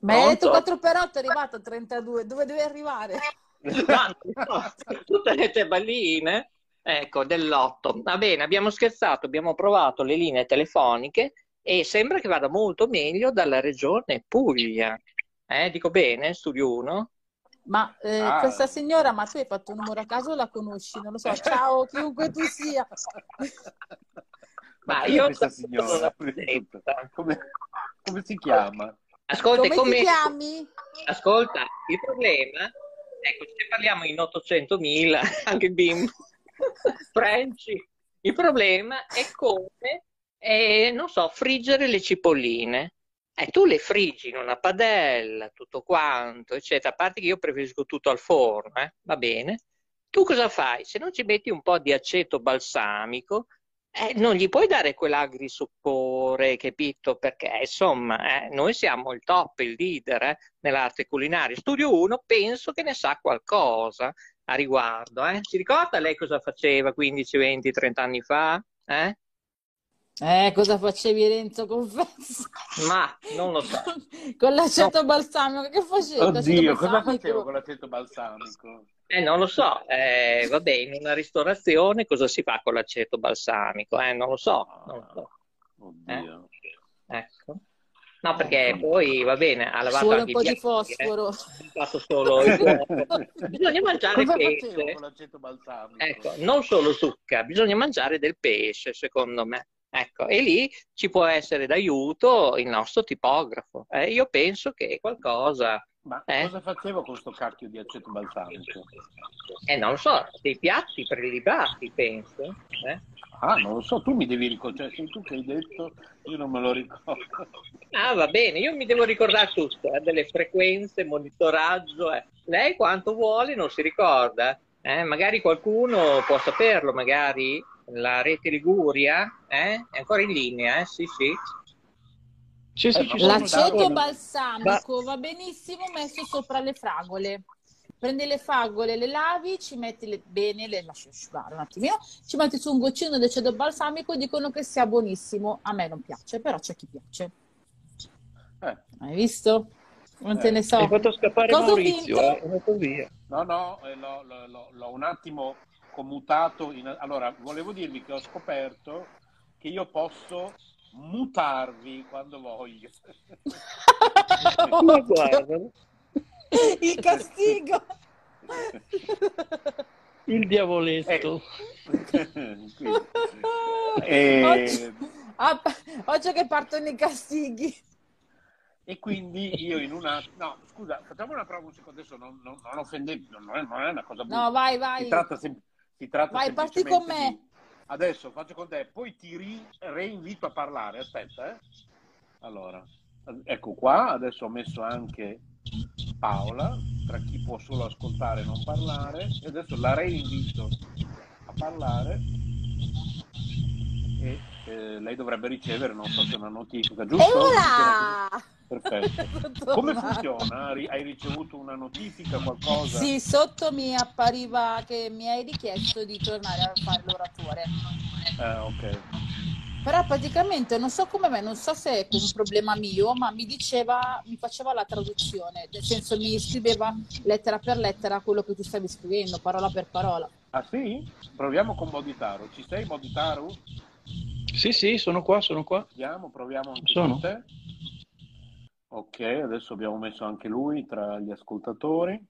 Ma hai detto Pronto? 4 per 8 è arrivato a 32. Dove devi arrivare? Tutte le teballine. ecco, dell'otto. Va bene, abbiamo scherzato, abbiamo provato le linee telefoniche e sembra che vada molto meglio dalla regione Puglia. Eh, dico bene, studio 1? Ma eh, Ah. questa signora, ma tu hai fatto un numero a caso o la conosci? Non lo so. [LAUGHS] Ciao, chiunque tu sia. Ma è io questa signora? Come, come si chiama? Ascolta, Come come- ti chiami? Ascolta, il problema, ecco, se parliamo in 800.000, [LAUGHS] anche bimbo, [LAUGHS] Franci, il problema è come, eh, non so, friggere le cipolline. Eh, tu le friggi in una padella, tutto quanto, eccetera. A parte che io preferisco tutto al forno, eh, va bene. Tu cosa fai? Se non ci metti un po' di aceto balsamico, eh, non gli puoi dare quell'agrisupore, capito? Perché insomma, eh, noi siamo il top, il leader eh, nell'arte culinaria. Studio 1 penso che ne sa qualcosa a riguardo. Eh? Si ricorda lei cosa faceva 15, 20, 30 anni fa? Eh? Eh, cosa facevi Renzo? Confesso. Ma non lo so. [LAUGHS] Con l'aceto balsamico, che facevi? Oddio, cosa facevo con l'aceto balsamico? Eh, non lo so, eh, va bene, in una ristorazione cosa si fa con l'aceto balsamico? Eh, non lo so, non lo so. Oddio. Eh, Ecco. No, perché poi va bene, ha lavato vuole anche un po' di eh. fosforo. Ha fatto solo. [LAUGHS] Bisogna mangiare Cosa pesce. facevo con l'aceto balsamico? Ecco, non solo zucca, bisogna mangiare del pesce, secondo me. Ecco, e lì ci può essere d'aiuto il nostro tipografo. Eh, io penso che qualcosa. Ma eh? cosa facevo con sto cacchio di aceto balsamico? Eh, non lo so, dei piatti prelibati, penso. eh? Ah, non lo so, tu mi devi ricordare, sei tu che hai detto, io non me lo ricordo. Ah, va bene, io mi devo ricordare tutto, eh, delle frequenze, monitoraggio. eh. Lei quanto vuole non si ricorda. eh, Magari qualcuno può saperlo, magari la rete Liguria eh? è ancora in linea, eh? Sì, sì. Sì, sì, Eh. L'aceto balsamico va benissimo messo sopra le fragole. Prendi le fragole, le lavi, ci metti le- bene, le lasci asciugare un attimino, ci metti su un goccino di aceto balsamico e dicono che sia buonissimo. A me non piace, però c'è chi piace. Eh. Hai visto? Non te Eh. ne so. Hai fatto scappare Cosa Maurizio, eh, è andato via. No, no, eh, l'ho- l'ho- l'ho un attimo commutato. In... Allora, volevo dirvi che ho scoperto che io posso mutarvi quando voglio. [LAUGHS] Ma guarda, Il castigo. il diavoletto. Eh, [LAUGHS] Oggi, ah, oggi che partono i castighi. E quindi io in una... No, scusa, facciamo una prova un secondo, adesso non, non, non offendendo, non è, non è una cosa brutta. No, vai, vai. Si tratta, sem- si tratta Vai, parti con me. di- Adesso faccio con te, poi ti ri- reinvito a parlare, aspetta, eh. Allora, ecco qua, adesso ho messo anche Paola, tra chi può solo ascoltare e non parlare, e adesso la reinvito a parlare e eh, lei dovrebbe ricevere, non so se una notifica, giusto? Perfetto. Come funziona? Hai ricevuto una notifica, qualcosa? Sì, sotto mi appariva che mi hai richiesto di tornare a fare l'oratore. Eh, ok. Però praticamente non so come me, non so se è un problema mio, ma mi diceva, mi faceva la traduzione, nel senso mi scriveva lettera per lettera quello che tu stavi scrivendo, parola per parola. Ah sì? Proviamo con Moditaro. Ci sei Moditaro? Sì, sì, sono qua, sono qua. Andiamo, proviamo anche Sono. con te. Ok, adesso abbiamo messo anche lui tra gli ascoltatori.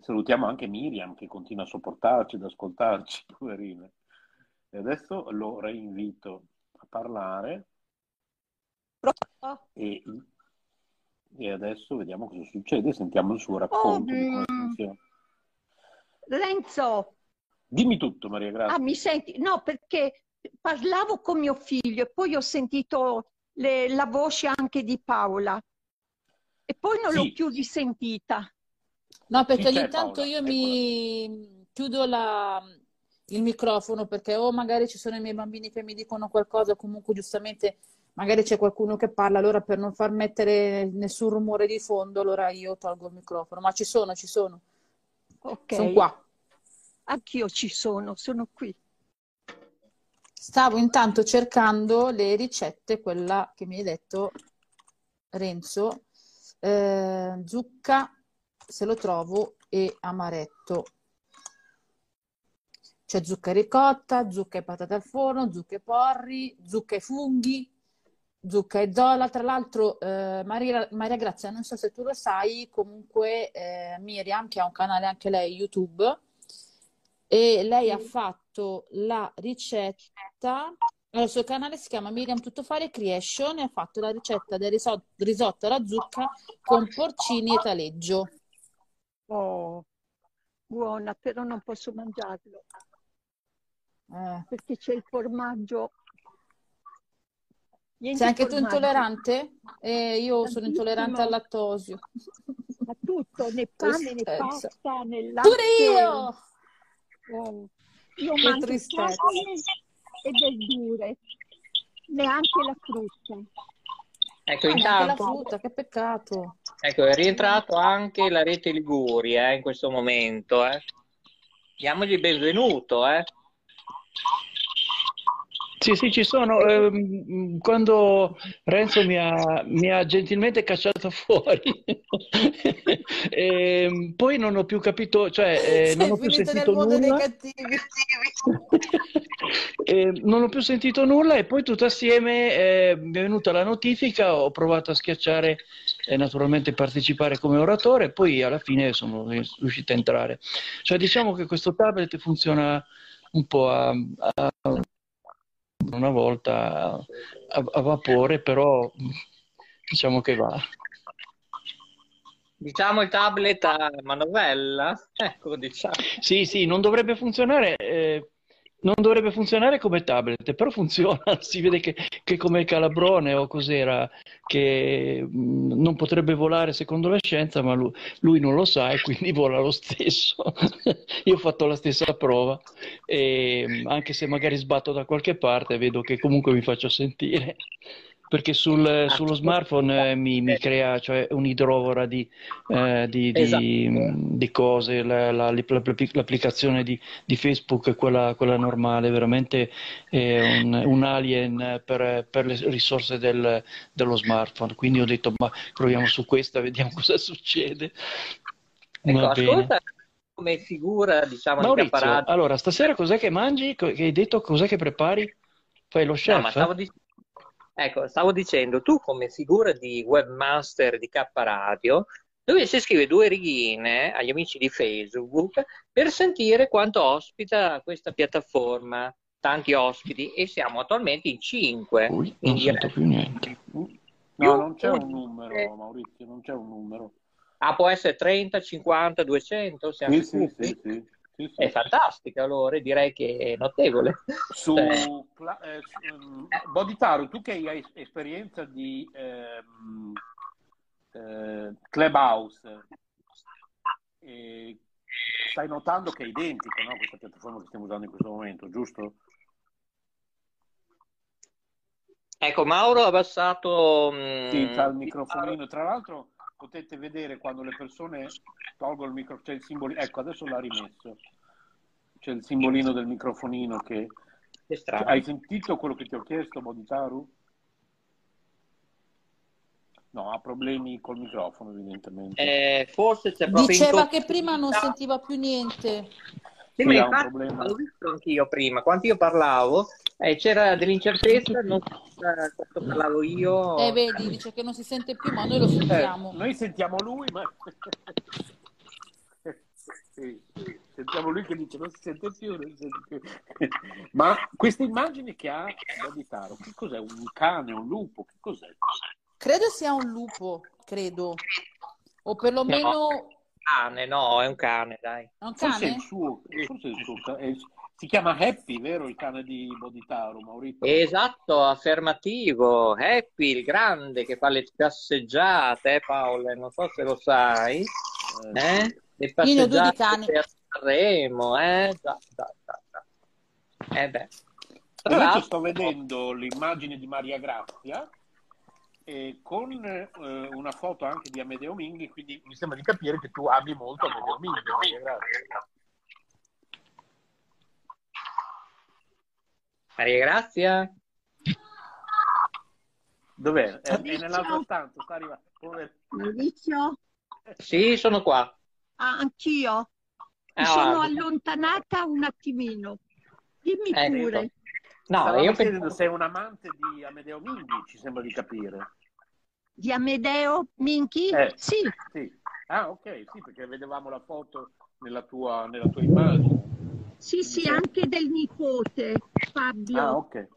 Salutiamo anche Miriam che continua a sopportarci, ad ascoltarci, [LAUGHS] poverina. E adesso lo reinvito a parlare e, e adesso vediamo cosa succede, sentiamo il suo racconto di come mm. funziona. Renzo, Dimmi tutto Maria Grazia. ah, mi senti? No, perché parlavo con mio figlio e poi ho sentito le- la voce anche di Paola e poi non l'ho Sì. più risentita. No, perché ogni tanto io mi chiudo la- il microfono perché o magari ci sono i miei bambini che mi dicono qualcosa, o comunque giustamente magari c'è qualcuno che parla, allora per non far mettere nessun rumore di fondo, allora io tolgo il microfono. Ma ci sono, ci sono. Ok. Sono qua. Anch'io ci sono, sono qui. Stavo intanto cercando le ricette, quella che mi hai detto Renzo, eh, zucca, se lo trovo, e amaretto. C'è zucca e ricotta, zucca e patate al forno, zucca e porri, zucca e funghi, zucca e zola. Tra l'altro, eh, Maria, Maria Grazia, non so se tu lo sai, comunque eh, Miriam, che ha un canale anche lei YouTube, e lei ha fatto la ricetta. Allora, il suo canale si chiama Miriam Tuttofare Creation e ha fatto la ricetta del riso- risotto alla zucca con porcini e taleggio. Oh, buona, però non posso mangiarlo Eh. perché c'è il formaggio. Niente Sei anche tu formaggio. intollerante? Eh, io sono intollerante al lattosio. A tutto, né pane, né pasta, né latte. Pure io! Oh, io Che mangio tristezza. e verdure, neanche la frutta. Ecco, Ah, neanche la intanto, frutta, che peccato. ecco, è rientrato anche la rete Liguria eh, in questo momento. Eh. Diamogli il benvenuto, eh. Sì, sì, ci sono. ehm, quando Renzo mi ha, mi ha gentilmente cacciato [LAUGHS] fuori, ehm, poi non ho più capito, cioè eh, non ho più sentito nulla. [LAUGHS] Eh, non ho più sentito nulla e poi tutto assieme eh, mi è venuta la notifica, ho provato a schiacciare e naturalmente partecipare come oratore, poi alla fine sono riuscito a entrare. Cioè diciamo che questo tablet funziona un po' a, a- una volta a, a vapore, però diciamo che va. Diciamo il tablet a manovella. Ecco, diciamo. Sì, sì, non dovrebbe funzionare, eh, non dovrebbe funzionare come tablet, però funziona. [LAUGHS] Si vede che, che come calabrone o cos'era, che mh, non potrebbe volare secondo la scienza, ma lui, lui non lo sa e quindi [LAUGHS] vola lo stesso. Io ho fatto la stessa prova, e, mh, anche se magari sbatto da qualche parte, vedo che comunque mi faccio sentire. Perché sul- sullo smartphone eh, mi, mi crea cioè, un'idrovora di, eh, di- di- Esatto. di cose, la- la- l'app- l'applicazione di, di Facebook è quella, quella normale, veramente è un, un alien per, per le risorse del- dello smartphone. Quindi ho detto, ma proviamo su questa, vediamo [LAUGHS] cosa succede. Ecco, Va bene. ascolta come figura, diciamo, di Maurizio, Caparadio. allora, stasera cos'è che mangi? Che hai detto cos'è che prepari? Fai lo No, chef? ma stavo, dic- ecco, stavo dicendo, tu come figura di webmaster di K Radio, dovresti scrivere due righine agli amici di Facebook per sentire quanto ospita questa piattaforma, tanti ospiti, e siamo attualmente in cinque in Non sento diretta. più niente. No, non c'è un numero, Maurizio, non c'è un numero. Ah, può essere 30, 50, 200, siamo Sì, sì, sì, sì, sì, sì. È fantastica, allora direi che è notevole. Su Cla- eh, su- ehm, Boditaru, tu che hai es- esperienza di ehm, eh, Clubhouse, eh, stai notando che è identica, no, questa piattaforma che stiamo usando in questo momento, giusto? ecco, Mauro ha abbassato... mm, Sì, c'ha il microfonino. Tra l'altro potete vedere quando le persone tolgono il microfono, c'è il simbolino, ecco adesso l'ha rimesso, c'è il simbolino del microfonino che... Hai sentito quello che ti ho chiesto, Boditaru? No, ha problemi col microfono evidentemente. Eh, forse c'è proprio Diceva che prima non sentiva più niente. Sì, ma infatti l'ho visto anch'io prima, quando io parlavo eh, c'era dell'incertezza, non so eh, quando parlavo io. Eh, vedi, dice che non si sente più, ma noi lo sentiamo. Eh, noi sentiamo lui, ma... [LAUGHS] Sì, sentiamo lui che dice non si sente più, non si sente più. [LAUGHS] Ma queste immagini che ha Boditaru, che cos'è? Un cane, un lupo? Che cos'è? Credo sia un lupo, credo. O perlomeno No, cane, no, è un cane, dai. è un Forse è cane? il suo, forse è il suo ca- è il- si chiama Happy, vero? Il cane di Boditaru, Maurizio? Esatto, affermativo. Happy, il grande che fa le passeggiate, eh, Paolo, non so se lo sai. Eh? Le due di passeggiate cani. per Sanremo, eh? Già, già, già. Eh beh. Tra l'altro, sto vedendo l'immagine di Maria Grazia eh, con eh, una foto anche di Amedeo Minghi, quindi mi sembra di capire che tu ami molto Amedeo Minghi. Maria Grazia. Maria Grazia. Dov'è? È, è Maurizio? nell'altra stanza, sta arrivando. Maurizio? Sì, sono qua. Ah, anch'io? Mi Ah, sono allontanata un attimino. Dimmi Eh, pure. No, Stavamo io chiedendo pensavo... se è un amante di Amedeo Minghi, ci sembra di capire. Di Amedeo Minchi? Eh, Sì, sì. Ah, ok, sì, perché vedevamo la foto nella tua, nella tua immagine. Sì, sì, anche del nipote Fabio. Ah, ok.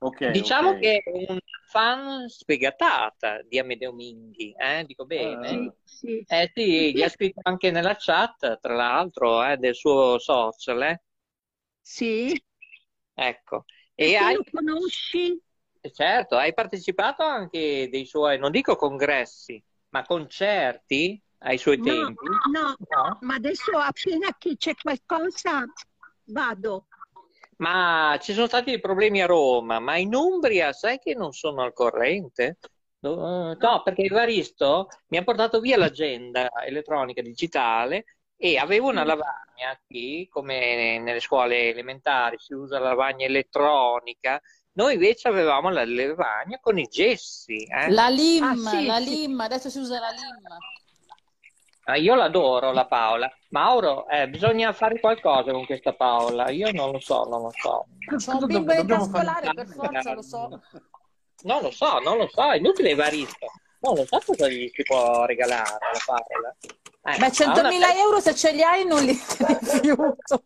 Ok, Diciamo ok. che è un fan sfegatata di Amedeo Minghi, eh? Dico bene? Sì, sì. Eh sì, gli ha scritto anche nella chat, tra l'altro, eh, del suo social, eh? Sì. Ecco. E E hai, lo conosci? certo, hai partecipato anche dei suoi, non dico congressi, ma concerti ai suoi No, tempi? no, No? ma adesso appena che c'è qualcosa vado. Ma ci sono stati dei problemi a Roma, ma in Umbria sai che non sono al corrente? No, no, perché Evaristo mi ha portato via l'agenda elettronica digitale e avevo una lavagna qui, come nelle scuole elementari si usa la lavagna elettronica, noi invece avevamo la lavagna con i gessi. eh. La LIM, Ah, sì, la sì. LIM, adesso si usa la LIM. Ah, io l'adoro, la Paola. Mauro, eh, bisogna fare qualcosa con questa Paola. Io non lo so, non lo so. C'ho un bimbo in età scolare, per forza, lo so. Non lo so, non lo so, è inutile Evaristo. Non lo so cosa gli si può regalare alla Paola. Eh, Beh, ha 100.000 una- euro se ce li hai non li [LAUGHS] rifiuto.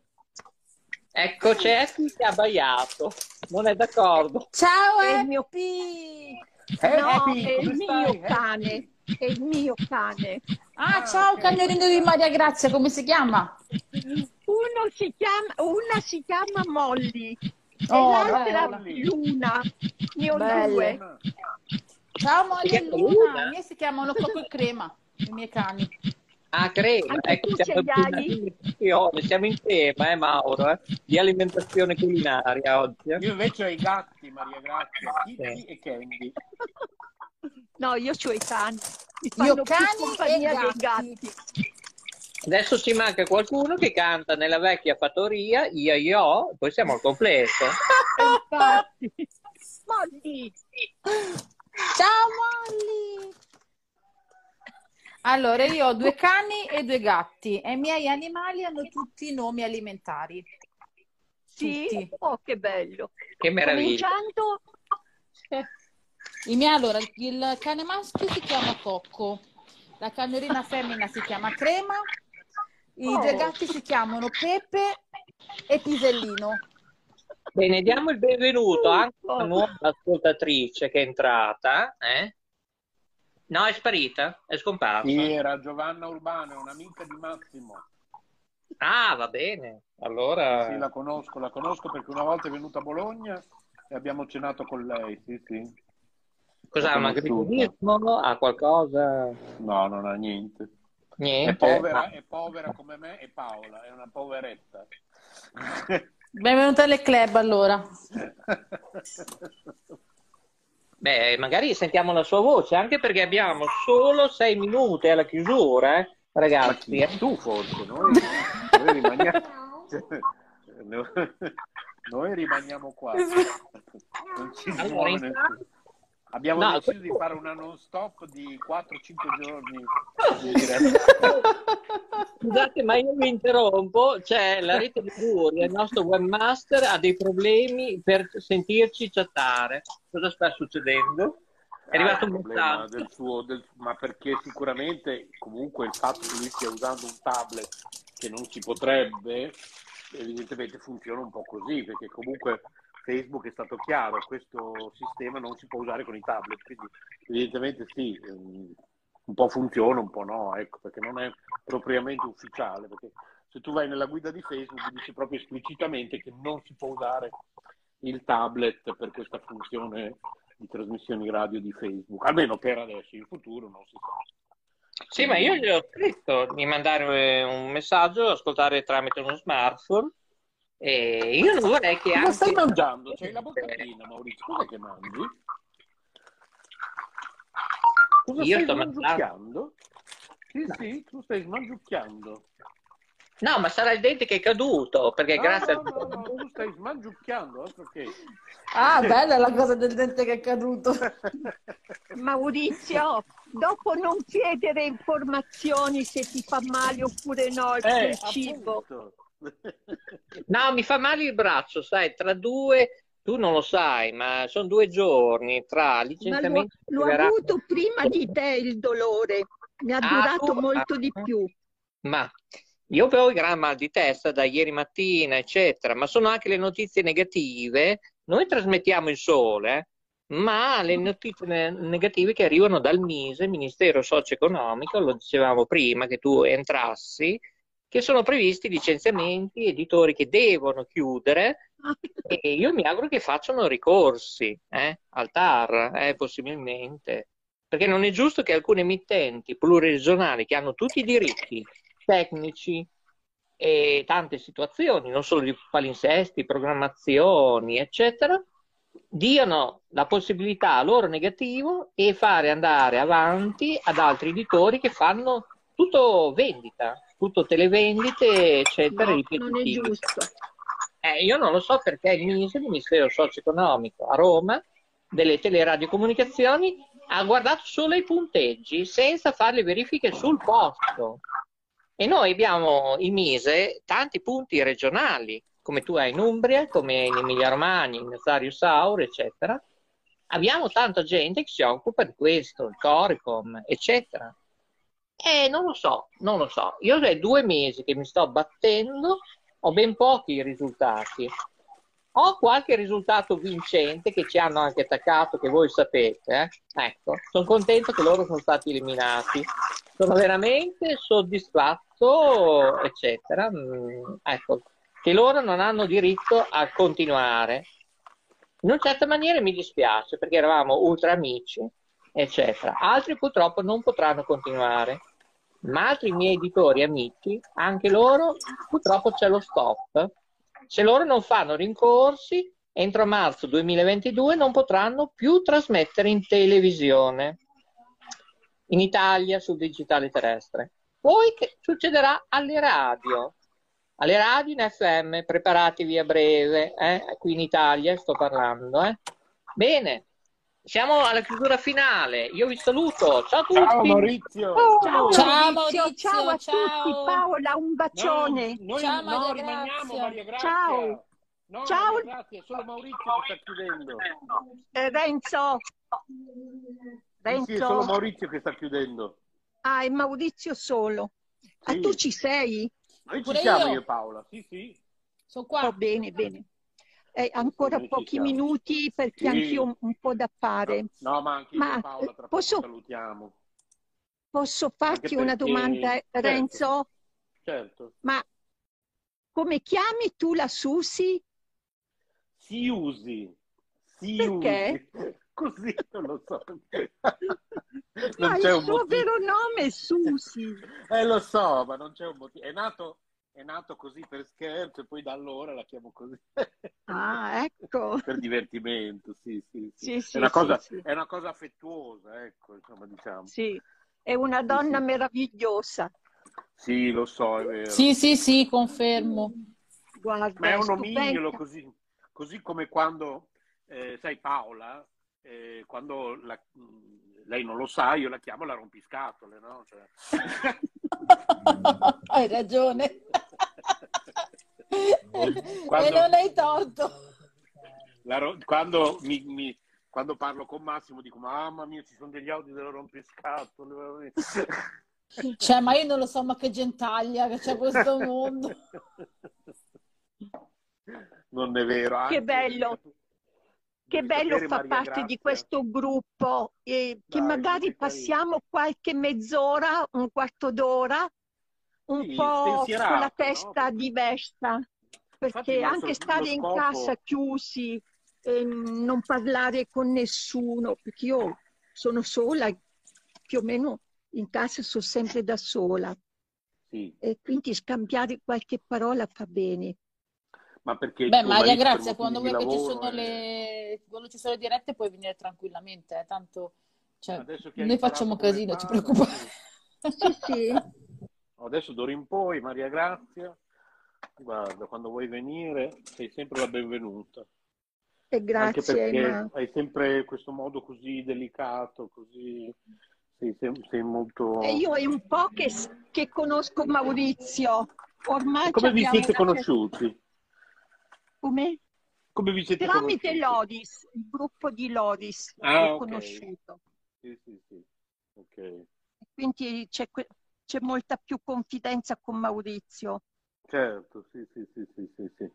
Ecco, c'è chi si è abbaiato. Non è d'accordo. Ciao, È il mio, Happy! no, Happy, è il mio cane. È il mio cane. Ah, ciao, cagnolino di Maria Grazia, come si chiama? Uno si chiama, una si chiama Molly e Oh, l'altra bella. Luna. Ne ho Belle. due. Ciao, Molly Si e chiama Luna. Luna? I miei si chiamano Coco e Crema, i miei cani. Ah, crema, ecco, tu siamo in siamo in tema, eh, Mauro, eh, di alimentazione culinaria oggi. eh. Io invece ho i gatti, Maria Grazia, Kitty Sì. e Candy. No, io ho i cani. Mi Io cani e gatti. gatti. Adesso ci manca qualcuno che canta nella vecchia fattoria, io io, poi siamo al completo. [LAUGHS] Infatti. Molly, Ciao, Molly! Allora, io ho due cani e due gatti e i miei animali hanno tutti nomi alimentari. sì? Tutti. Oh, che bello. Che meraviglia. Cominciando, I miei, allora, il cane maschio si chiama Cocco, la cagnolina femmina si chiama Crema, i due Oh. gatti si chiamano Pepe e Pisellino. Bene, diamo il benvenuto anche a una nuova ascoltatrice che è entrata. eh? No, è sparita, è scomparsa. Sì, era Giovanna Urbano, un'amica di Massimo. Ah, va bene. Allora, Sì, la conosco, la conosco perché una volta è venuta a Bologna e abbiamo cenato con lei, sì, sì. Cos'ha? Un agriturismo? Ha qualcosa? No, non ha niente. È Niente? povera, è povera come me e Paola, è una poveretta. [LAUGHS] Benvenuta alle club allora. [LAUGHS] Beh, magari sentiamo la sua voce, anche perché abbiamo solo sei minuti alla chiusura, eh, Ma ragazzi. chi? Tu forse, noi, noi rimaniamo... [LAUGHS] noi- rimaniamo qua. Non ci Allora, intanto-. Abbiamo No, deciso di fare una non stop di 4-5 giorni. [LAUGHS] Scusate, ma io mi interrompo. C'è la rete di Furia, il nostro webmaster ha dei problemi per sentirci chattare. Cosa sta succedendo? È arrivato Ah, un il problema messaggio. del suo, del- ma perché sicuramente comunque il fatto che lui stia usando un tablet che non si potrebbe, evidentemente funziona un po' così, perché comunque Facebook è stato chiaro, questo sistema non si può usare con i tablet, quindi evidentemente sì, ehm, un po' funziona, un po' no, ecco, perché non è propriamente ufficiale, perché se tu vai nella guida di Facebook dice proprio esplicitamente che non si può usare il tablet per questa funzione di trasmissioni radio di Facebook, almeno per adesso, in futuro non si sa. Sì, ma io gli ho scritto di mandare un messaggio, ascoltare tramite uno smartphone. E io non vorrei che Cosa anche. stai mangiando? C'hai la bocca piena, Maurizio. Cos'è che mangi? Cosa Io stai sto mangiando. Sì, sì, tu stai smangiucchiando. No, ma sarà il dente che è caduto, perché No, grazie no, al... no, no, tu stai smangiucchiando, altro che. Ah, bella la cosa del dente che è caduto. [LAUGHS] Maurizio, dopo non chiedere informazioni se ti fa male oppure no il Eh, cibo. [LAUGHS] No, mi fa male il braccio, sai, tra due, tu non lo sai, ma sono due giorni tra Ma l'ho, licenziamento l'ho verrà- avuto prima di te il dolore, mi ha Ah, durato tu- molto ah. di più. Ma io avevo il gran mal di testa da ieri mattina, eccetera, ma sono anche le notizie negative. Noi trasmettiamo il sole, ma le notizie ne- negative che arrivano dal MISE, Ministero Socio-Economico, lo dicevamo prima che tu entrassi, che sono previsti licenziamenti, editori che devono chiudere e io mi auguro che facciano ricorsi eh, al TAR, eh, possibilmente, perché non è giusto che alcune emittenti pluriregionali che hanno tutti i diritti tecnici e tante situazioni, non solo di palinsesti, programmazioni, eccetera, diano la possibilità a loro negativo e fare andare avanti ad altri editori che fanno tutto vendita, tutto televendite, eccetera, No, non è giusto. Eh, io non lo so perché il MISE, il Ministero Socio-Economico a Roma, delle teleradiocomunicazioni, ha guardato solo i punteggi senza fare le verifiche sul posto. E noi abbiamo il MISE tanti punti regionali, come tu hai in Umbria, come in Emilia-Romagna, in Nazario Saur, eccetera. Abbiamo tanta gente che si occupa di questo, il Coricom, eccetera. E non lo so, non lo so. Io è due mesi che mi sto battendo, ho ben pochi risultati. Ho qualche risultato vincente che ci hanno anche attaccato, che voi sapete. eh. Ecco, sono contento che loro sono stati eliminati. Sono veramente soddisfatto, eccetera. Mm, ecco, che loro non hanno diritto a continuare. In una certa maniera mi dispiace perché eravamo ultra amici, eccetera. Altri purtroppo non potranno continuare, ma altri miei editori amici, anche loro, purtroppo c'è lo stop. Se loro non fanno rincorsi, entro marzo 2022 non potranno più trasmettere in televisione in Italia sul digitale terrestre. Poi che succederà alle radio? Alle radio in FM, preparatevi a breve, eh? qui in Italia sto parlando. eh. Bene, siamo alla chiusura finale. Io vi saluto. Ciao a tutti. Ciao Maurizio. Ciao, Ciao, Maurizio, Maurizio, ciao a ciao. tutti, Paola, un bacione. No, noi Ciao, no, Maria rimaniamo. Maria Grazia. Ciao. No, Ciao. Maria Grazia, solo Maurizio che sta chiudendo. Eh, Renzo, Sì, sì, è solo Renzo, Maurizio che sta chiudendo. ah, è Maurizio solo. Ah, Sì. tu ci sei? Noi ci Pure siamo io. io e Paola, sì, sì. Sono Oh, qua. bene, bene. Eh, ancora pochi minuti perché Sì. anch'io un, un po' da fare. No, ma anche io Ma Paola tra posso- poco salutiamo. Posso farti una domanda, certo. Renzo? Certo. Ma come chiami tu la Susi? Si usi. Si Perché? usi. [LAUGHS] Così non lo so. Ma non il c'è un suo motivo. vero nome è Susi. Eh, lo so, ma non c'è un motivo. È nato, è nato così per scherzo e poi da allora la chiamo così. Ah, ecco. [LAUGHS] per divertimento, sì, sì, sì. Sì, sì, è, una cosa, sì, è una cosa affettuosa, ecco, insomma, diciamo. Sì, è una donna sì. meravigliosa. Sì, lo so, è vero. Sì, sì, sì, confermo. Guarda, Ma è un stupenda. così, così come quando, eh, sai, Paola, eh, quando la- mh, lei non lo sa, io la chiamo la rompiscatole, no? Cioè... [LAUGHS] Hai ragione. [LAUGHS] Quando- E non hai torto. La ro- quando, mi, mi- quando parlo con Massimo dico, mamma mia, ci sono degli audio della rompiscatole. veramente." [LAUGHS] Cioè, ma io non lo so, ma che gentaglia che c'è questo mondo. Non è vero. Che anzi, bello. Che bello sapere, fa Maria parte Grazia. di questo gruppo e che Dai, magari passiamo qualche mezz'ora, un quarto d'ora, un Sì, po' con la spensierato, testa no? diversa, Infatti perché nostro- anche stare in scopo- casa chiusi e non parlare con nessuno, perché io sono sola, più o meno in casa sono sempre da sola Sì, e quindi scambiare qualche parola fa bene. ma perché Beh, Maria motivi quando vuoi che ci sono è- le, quando ci sono le dirette puoi venire tranquillamente, eh, tanto cioè, noi facciamo casino, ci preoccupare. Sì, sì. [LAUGHS] Adesso d'ora in poi, Maria Grazia, guarda, quando vuoi venire sei sempre la benvenuta. E Anche grazie, perché ma hai sempre questo modo così delicato, così sei, sei molto... e io è un po' che, che conosco Maurizio. Ormai Come vi siete conosciuti? Come? Come vi siete Tramite conosciuti? Lodis, il gruppo di Lodis, Ah, l'ho ok. conosciuto. Sì, sì, sì. Ok. Quindi c'è que- c'è molta più confidenza con Maurizio. Certo, sì, sì, sì, sì, sì, sì.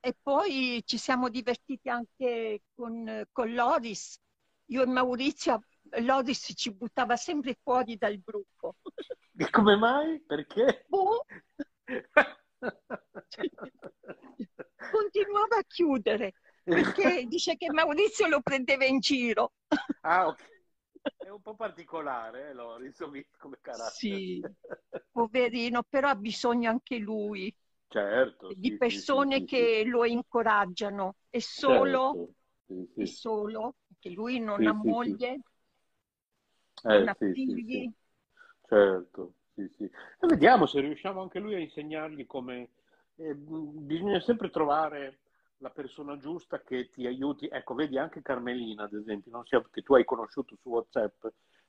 E poi ci siamo divertiti anche con, con Lodis. Io e Maurizio, Lodis ci buttava sempre fuori dal gruppo. E come mai? Perché? Boh, [LAUGHS] continuava a chiudere perché dice che Maurizio lo prendeva in giro. Ah, ok. È un po' particolare, eh, Loris, come carattere. Sì, [LAUGHS] poverino, però ha bisogno anche lui Certo, di sì, persone sì, sì, che lo incoraggiano. E solo, Certo, e sì. solo, perché lui non ha moglie, Eh, non ha sì, sì, figli. Certo, sì, sì. E vediamo se riusciamo anche lui a insegnargli come... eh, bisogna sempre trovare la persona giusta che ti aiuti. Ecco, vedi anche Carmelina, ad esempio, non siamo- che tu hai conosciuto su WhatsApp,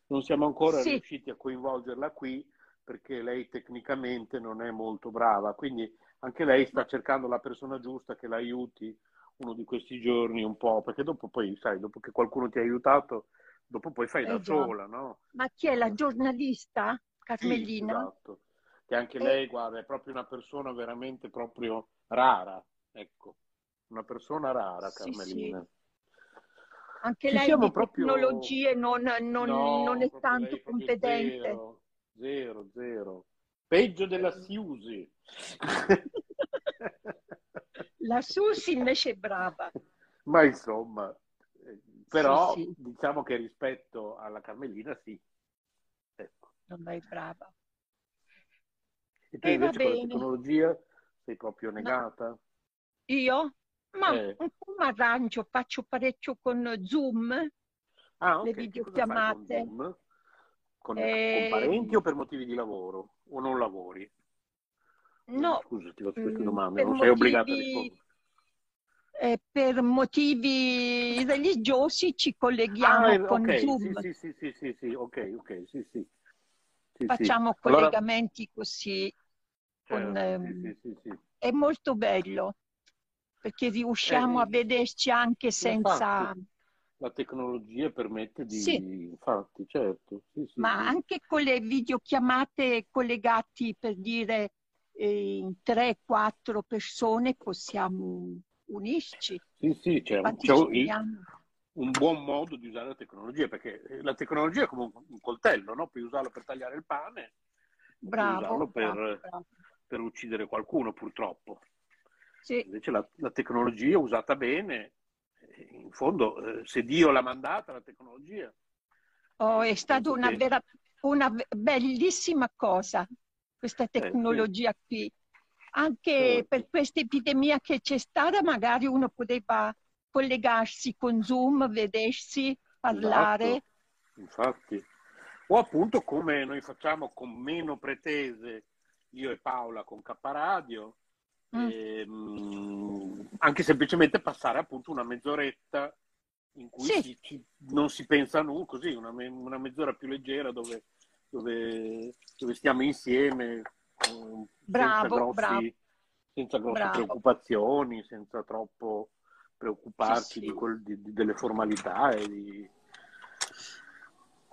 non siamo ancora Sì. riusciti a coinvolgerla qui perché lei tecnicamente non è molto brava, quindi anche lei sta cercando la persona giusta che la aiuti uno di questi giorni un po', perché dopo poi, sai, dopo che qualcuno ti ha aiutato, dopo poi fai Eh da già. sola, no? Ma chi è la giornalista? Sì, Carmelina? esatto. Che anche Eh. lei, guarda, è proprio una persona veramente proprio rara, ecco, una persona rara, Sì, Carmelina. Anche Ci lei di proprio- tecnologie non, non- No, non è tanto lei competente. Zero, zero, zero. Peggio della Siusi. [LAUGHS] La Susi invece è brava. Ma insomma, eh, però Sì, sì. diciamo che rispetto alla Carmelina sì. Ecco. Non è brava. E tu E va invece con la tecnologia sei proprio negata? Io? Ma Eh. un po' mi arrangio, faccio parecchio con Zoom, Ah, le ok. Che cosa fai con videochiamate. Zoom? Con, Eh, con parenti o per motivi di lavoro? O non lavori? No, Scusa, ti faccio queste mm, domande, non sei obbligata a motivi, rispondere. eh, per motivi religiosi ci colleghiamo Ah, eh, con Zoom, sì, sì, sì, sì, sì, sì, ok, ok, sì, sì. Sì, sì. facciamo Allora, collegamenti così. con, sì, sì, sì, sì. è molto bello perché riusciamo Eh, a vederci anche senza, Infatti, la tecnologia permette di, Sì. infatti, certo, sì, sì, ma anche con le videochiamate collegati per dire eh, in 3-4 persone possiamo unirci. Sì, sì, c'è, un, c'è un- un buon modo di usare la tecnologia, perché la tecnologia è come un, un coltello, no? Puoi usarlo per tagliare il pane, puoi Bravo, usarlo per, bravo, bravo. per uccidere qualcuno, purtroppo. Sì. Invece la, la tecnologia usata bene, eh, in fondo, eh, se Dio l'ha mandata la tecnologia, Oh, è stata una, vera, una be- bellissima cosa questa Eh, sì. tecnologia qui. Anche Certo. per questa epidemia che c'è stata, magari uno poteva collegarsi con Zoom, vedersi, parlare. Esatto, infatti. O appunto come noi facciamo con meno pretese, io e Paola con K Radio, Mm. ehm, anche semplicemente passare appunto una mezz'oretta in cui Sì. ci- ci- non si pensa a nulla, così una, me- una mezz'ora più leggera dove, dove, dove stiamo insieme, eh, Bravo, senza, grossi- bravo. senza grosse Bravo. preoccupazioni, senza troppo preoccuparci Sì, sì. di quel- di- di- delle formalità e di...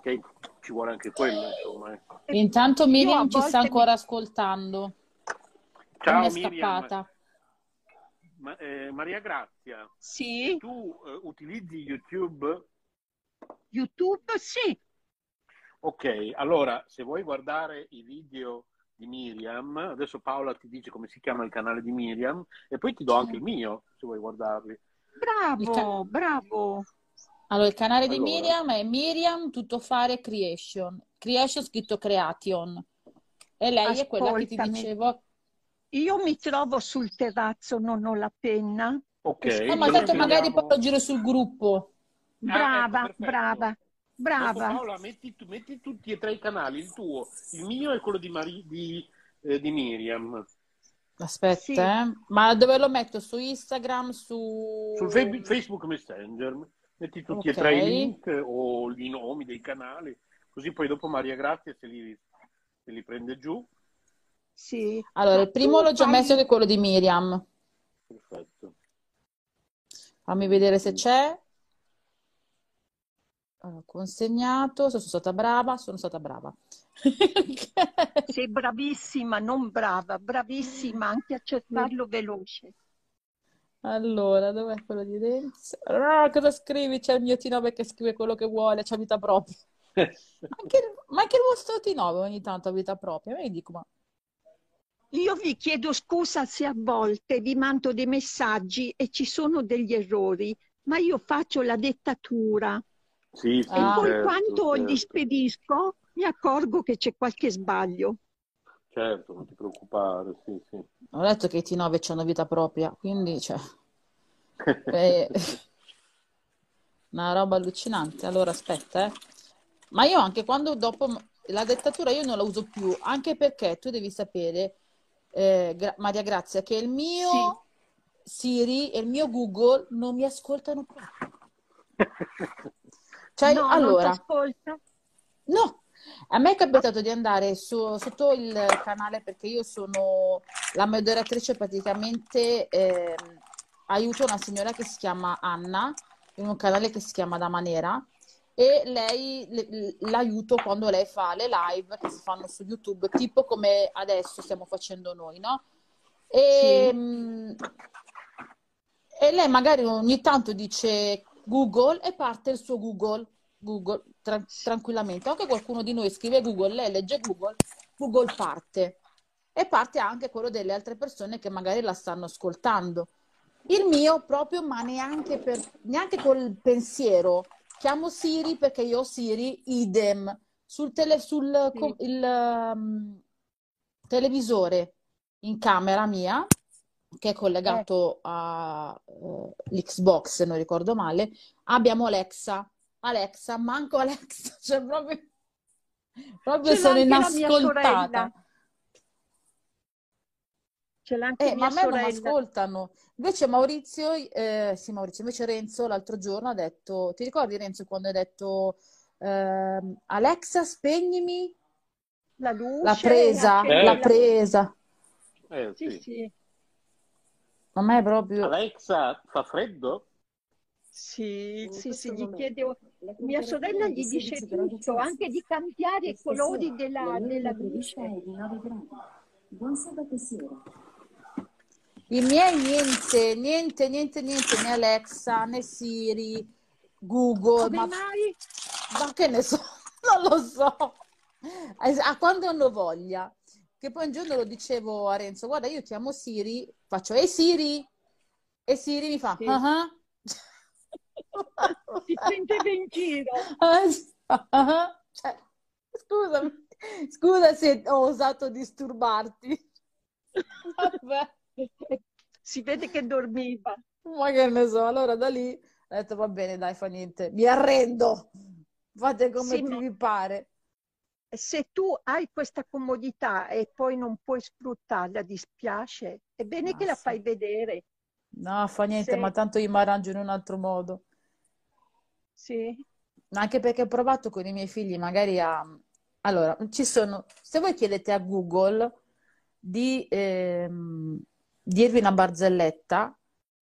che ci vuole anche quello, insomma. ecco. Intanto Miriam ci sta volte mi- ancora ascoltando. Ciao Non è Miriam, scappata. Ma- eh, Maria Grazia, Sì, tu eh, utilizzi YouTube? YouTube sì. Ok, allora se vuoi guardare i video di Miriam, adesso Paola ti dice come si chiama il canale di Miriam e poi ti do anche il mio se vuoi guardarli. Bravo, bravo. Allora, il canale di Allora. Miriam è Miriam Tuttofare Creation. Creation scritto Creation. E lei è quella che ti Ascoltami. dicevo. Io mi trovo sul terrazzo, non ho la penna. Ok, No, ma tanto magari poi lo giro sul gruppo. Ah, ecco, Brava, brava. Brava. Dopo Paola, metti, tu- metti tutti e tre i canali, il tuo, il mio e quello di, Mari- di, eh, di Miriam. Aspetta, Sì. eh. Ma dove lo metto? Su Instagram, su... Fe- Facebook Messenger, metti tutti e tre i link o i nomi dei canali, così poi dopo Maria Grazia se li, se li prende giù. Sì. Allora, Ma il primo l'ho già fai- messo che è quello di Miriam. Perfetto. Fammi vedere se c'è. Allora, consegnato, sono stata brava, sono stata brava. [LAUGHS] Sei bravissima, non brava, bravissima anche a cercarlo veloce. Allora, dov'è quello di Renzo? Ah, cosa scrivi? C'è il mio T9 che scrive quello che vuole, c'ha vita propria. [LAUGHS] Anche il- ma anche il vostro T9 ogni tanto ha vita propria. E io dico, ma Io vi chiedo scusa se a volte vi mando dei messaggi e ci sono degli errori, ma io faccio la dettatura Sì, sì, e poi certo, quando li certo, spedisco mi accorgo che c'è qualche sbaglio. certo, non ti preoccupare, sì, sì. ho detto che i T9 hanno vita propria, quindi cioè, è [LAUGHS] una roba allucinante. Allora, aspetta, eh. Ma io anche quando dopo la dettatura io non la uso più, anche perché tu devi sapere, eh, Gra- Maria Grazia, che il mio Siri e il mio Google non mi ascoltano proprio. [LAUGHS] Cioè, No, allora? No, a me è capitato di andare su- sotto il canale perché io sono la moderatrice praticamente, ehm, aiuto una signora che si chiama Anna in un canale che si chiama Dama Nera e lei le- l'aiuto quando lei fa le live che si fanno su YouTube, tipo come adesso stiamo facendo noi, no? E, mm, e lei magari ogni tanto dice Google e parte il suo Google, Google tra- tranquillamente. Anche qualcuno di noi scrive Google, lei legge Google, Google parte. E parte anche quello delle altre persone che magari la stanno ascoltando. Il mio proprio, ma neanche, per, neanche col pensiero. Chiamo Siri perché io ho Siri, idem. Sul, tele- sul com- il, um, televisore in camera mia, che è collegato all'Xbox, se non ricordo male, abbiamo Alexa. Alexa, manco Alexa, [LAUGHS] cioè proprio, proprio sono anche la mia inascoltata. Ce l'ha anche Eh, ma a me non sorella. ascoltano. Invece Maurizio, eh, sì, Maurizio, invece Renzo l'altro giorno ha detto, ti ricordi Renzo quando hai detto ehm, Alexa, spegnimi La la luce, presa, accendi la la- presa. Eh, Sì, sì. sì. A me è proprio... Alexa, fa freddo? Sì, sì, sì, gli chiedo, mia sorella gli dice tutto, anche di cambiare i colori della, della luce. Buon sabato sera. I miei niente, niente, niente, niente, né Alexa, né Siri, Google, Come ma, mai? ma che ne so, [LAUGHS] non lo so. A quando hanno voglia. Che poi un giorno lo dicevo a Renzo, guarda, io chiamo Siri, faccio, ehi Siri, e Siri mi fa, Sì. "Ah ah." [LAUGHS] Ti prendeva in giro. Ah. Cioè, scusami, scusa se ho osato disturbarti. [LAUGHS] Vabbè. Si vede che dormiva. Ma che ne so, allora da lì ho detto va bene, dai, fa niente, mi arrendo, fate come Sì, ma- vi pare. Se tu hai questa comodità e poi non puoi sfruttarla, dispiace. È bene Ma che la sì. fai vedere. No, fa niente, Se- ma tanto io mi arrangio in un altro modo. Sì. Anche perché ho provato con i miei figli, magari a... Allora, ci sono... Se voi chiedete a Google di ehm, dirvi una barzelletta,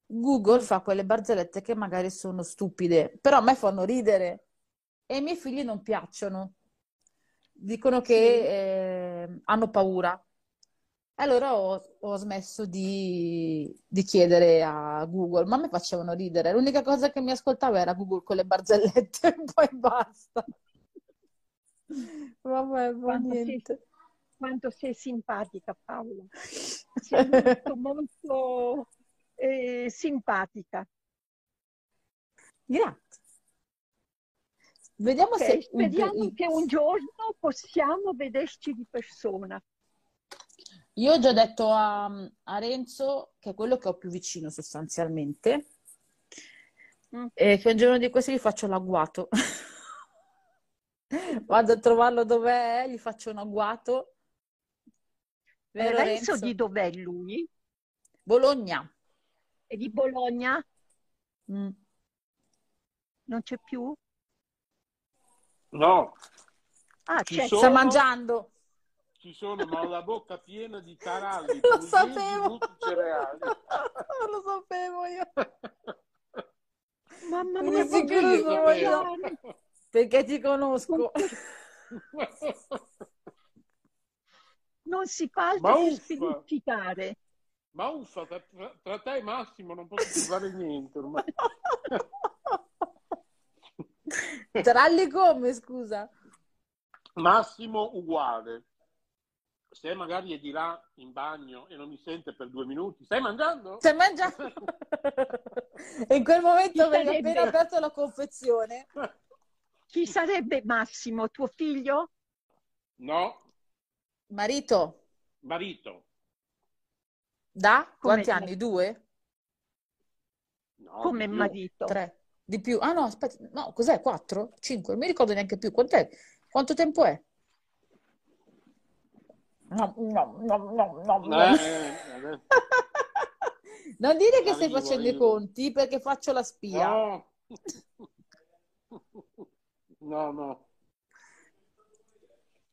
Google fa quelle barzellette che magari sono stupide, però a me fanno ridere e ai miei figli non piacciono. Dicono che eh, hanno paura. Allora ho, ho smesso di, di chiedere a Google, ma a me facevano ridere. L'unica cosa che mi ascoltava era Google con le barzellette [LAUGHS] e poi basta. Vabbè, sei, niente. Quanto sei simpatica, Paola. Sei [LAUGHS] molto, molto eh, simpatica. Grazie. Vediamo Ok, se... speriamo che un giorno possiamo vederci di persona. Io ho già detto a, a Renzo, che è quello che ho più vicino sostanzialmente, Mm. e che un giorno di questi gli faccio l'agguato. [LAUGHS] Vado a trovarlo dov'è, gli faccio un agguato. Vero Renzo Renzo? di dov'è lui? Bologna. È di Bologna? Mm. Non c'è più? No, Ah, Ci c'è. sono- Sta mangiando. ci sono, ma ho la bocca piena di taralli, [LAUGHS] Lo sapevo. [LAUGHS] Lo sapevo io. [LAUGHS] Mamma mia, sicuro poverino sono io. Perché ti conosco. Non si Ma per uffa. spiriticare. Ma uffa, tra, tra- tra te e Massimo non posso più fare niente ormai. [LAUGHS] Tralli come, scusa? Massimo uguale. Se magari è di là in bagno e non mi sente per due minuti, stai mangiando? Stai mangiando? E [LAUGHS] in quel momento avevi sarebbe? appena aperto la confezione. [LAUGHS] Chi sarebbe Massimo, tuo figlio? No, Marito, marito. da? Come- Quanti anni? Due? No, Come marito? Tre? Di più? Ah no, aspetta, no, cos'è? Quattro? Cinque? Non mi ricordo neanche più. Quant'è? Quanto tempo è? No, no, no, no, no. Eh, [LAUGHS] Non dire che stai facendo i conti perché faccio la spia. No. [LAUGHS] No, no.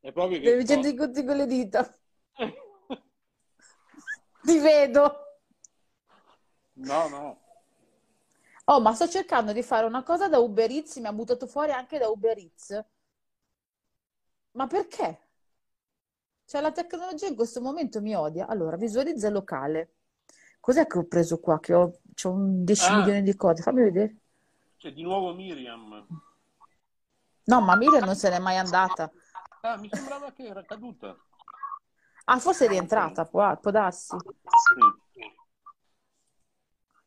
È proprio che Devi facendo i conti con le dita. Ti vedo. No, no. Oh, ma sto cercando di fare una cosa da Uber Eats, mi ha buttato fuori anche da Uber Eats. Ma perché? Cioè, la tecnologia in questo momento mi odia. Allora, visualizza il locale. Cos'è che ho preso qua? Che ho, c'ho un 10 Ah. milioni di cose. Fammi vedere. C'è di nuovo Miriam. No, ma Miriam non se n'è mai andata. Ah, mi sembrava che era caduta. Ah, forse è rientrata, può, può darsi. Sì.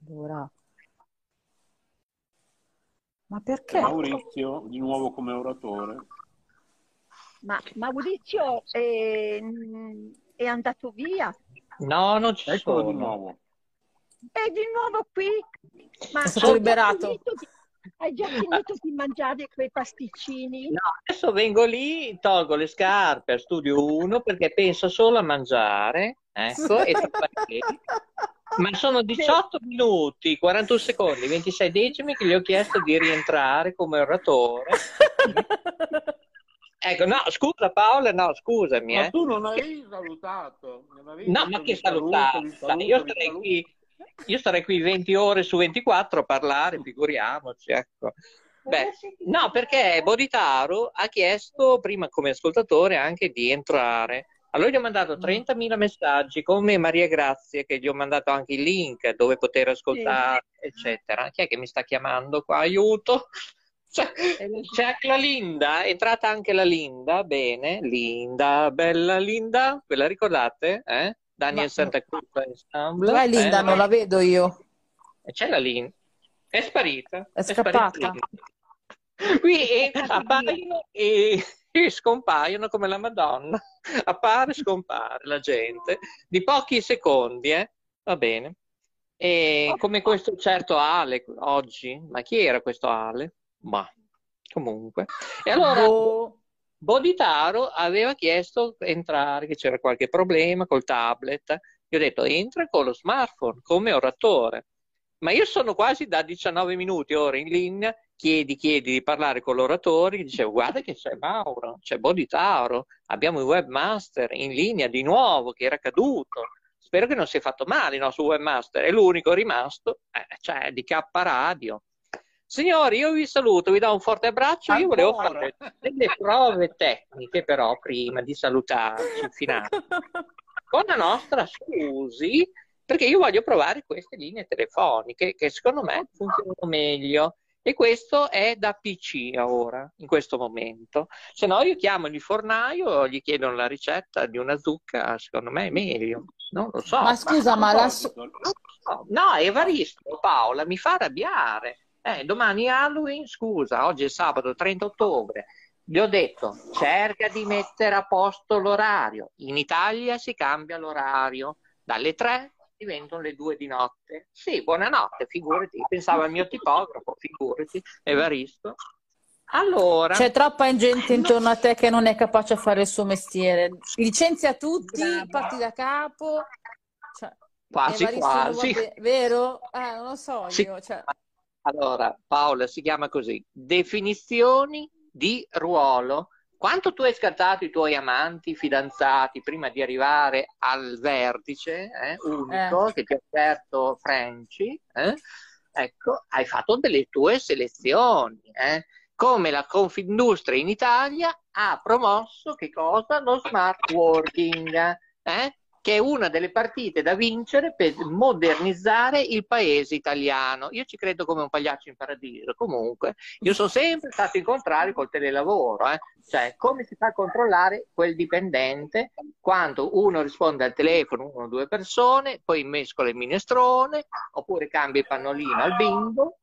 Allora. Ma perché? Maurizio, di nuovo come oratore. Ma Maurizio è, è andato via? No, non ci Eccolo sono. di nuovo. È di nuovo qui? Ma È stato liberato. di- hai già finito di mangiare quei pasticcini? No, adesso vengo lì, tolgo le scarpe a studio 1 perché penso solo a mangiare, ecco, e. Ma sono 18 minuti, 41 secondi, 26 decimi che gli ho chiesto di rientrare come oratore. Ecco, no, scusa Paola, no, scusami, Ma eh. tu non avevi salutato. Non avevi No, ma che vi saluto, saluto, Io saluto. qui, io starei qui 20 ore su 24 a parlare, figuriamoci, ecco. Beh, no, perché Boditaro ha chiesto prima come ascoltatore anche di entrare. Allora gli ho mandato 30.000 messaggi come Maria Grazia, che gli ho mandato anche il link dove poter ascoltare, eccetera. Chi è che mi sta chiamando qua? Aiuto! [LAUGHS] C'è, c'è anche la Linda, è entrata anche la Linda, bene, Linda, bella Linda, ve la ricordate? Eh? Daniel Ma- Santa Cruz Ensemble. Dov'è Linda? eh? Non la vedo io. C'è la Linda, è sparita. È scappata. sparita. Qui appaiono e, [LAUGHS] [LAUGHS] e scompaiono come la Madonna. Appare e scompare la gente di pochi secondi, eh? Va bene. E come questo certo Ale oggi, ma chi era questo Ale? Ma comunque. E allora Boh. Boditaro aveva chiesto di entrare, che c'era qualche problema col tablet. Gli ho detto entra con lo smartphone come oratore. Ma io sono quasi da 19 minuti ora in linea, chiedi, chiedi di parlare con l'oratore, dicevo guarda che c'è Mauro, c'è Boditaro, abbiamo il webmaster in linea di nuovo che era caduto. Spero che non si è fatto male il nostro webmaster, è l'unico rimasto, eh, cioè di K Radio. Signori, io vi saluto, vi do un forte abbraccio. Io volevo Ancora? fare delle prove tecniche, però, prima di salutarci, finale. Con la nostra Susi, perché io voglio provare queste linee telefoniche che secondo me funzionano meglio. E questo è da PC ora, in questo momento. Se no, io chiamo il fornaio, gli chiedono la ricetta di una zucca, secondo me è meglio. Non lo so. Ma scusa, ma la su- No, no, Evaristo, Paola, mi fa arrabbiare. Eh, domani è Halloween, scusa, oggi è sabato 30 ottobre. Gli ho detto, cerca di mettere a posto l'orario. In Italia si cambia l'orario. Dalle 3 diventano le 2 di notte. Sì, buonanotte, figurati. Pensavo al mio tipografo, figurati. Evaristo. Allora, C'è troppa gente intorno a te che non è capace a fare il suo mestiere. Licenzia tutti, parti da capo. Cioè, quasi Evaristo quasi. vero? Eh, non lo so Sì. io. Cioè, Allora, Paola, si chiama così, definizioni di ruolo. Quanto tu hai scartato i tuoi amanti, fidanzati, prima di arrivare al vertice eh, unico Eh. che ti ha offerto Franci, eh, ecco, hai fatto delle tue selezioni. eh. Come la Confindustria in Italia ha promosso che cosa? Lo smart working, eh, che è una delle partite da vincere per modernizzare il paese italiano. Io ci credo come un pagliaccio in paradiso. Comunque, io sono sempre stato in contrario col telelavoro, eh. cioè come si fa a controllare quel dipendente quando uno risponde al telefono, uno o due persone, poi mescola il minestrone, oppure cambia il pannolino al bimbo.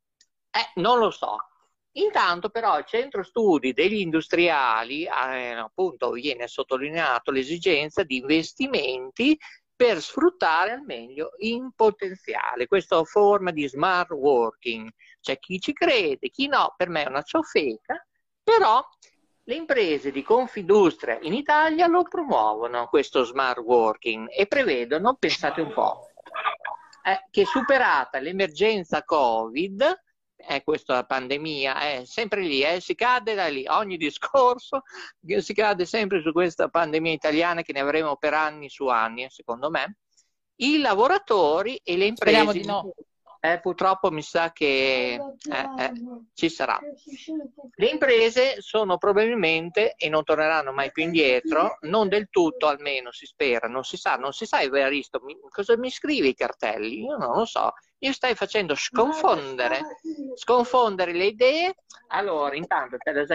Eh, non lo so. Intanto però il centro studi degli industriali, eh, appunto, viene sottolineato l'esigenza di investimenti per sfruttare al meglio in potenziale questa forma di smart working. C'è chi ci crede, chi no, per me è una ciofeca, però le imprese di Confindustria in Italia lo promuovono questo smart working e prevedono, pensate un po', eh, che superata l'emergenza Covid, è questa pandemia, è sempre lì, eh, si cade da lì, ogni discorso [LAUGHS] si cade sempre su questa pandemia italiana che ne avremo per anni su anni, secondo me. I lavoratori e le imprese, Speriamo di no. Eh, purtroppo mi sa che eh, eh, ci sarà. Le imprese sono probabilmente, e non torneranno mai più indietro, non del tutto almeno si spera, non si sa, non si sa Evaristo, mi- cosa mi scrivi i cartelli? Io non lo so, mi stai facendo sconfondere, sconfondere le idee. Allora, intanto c'è la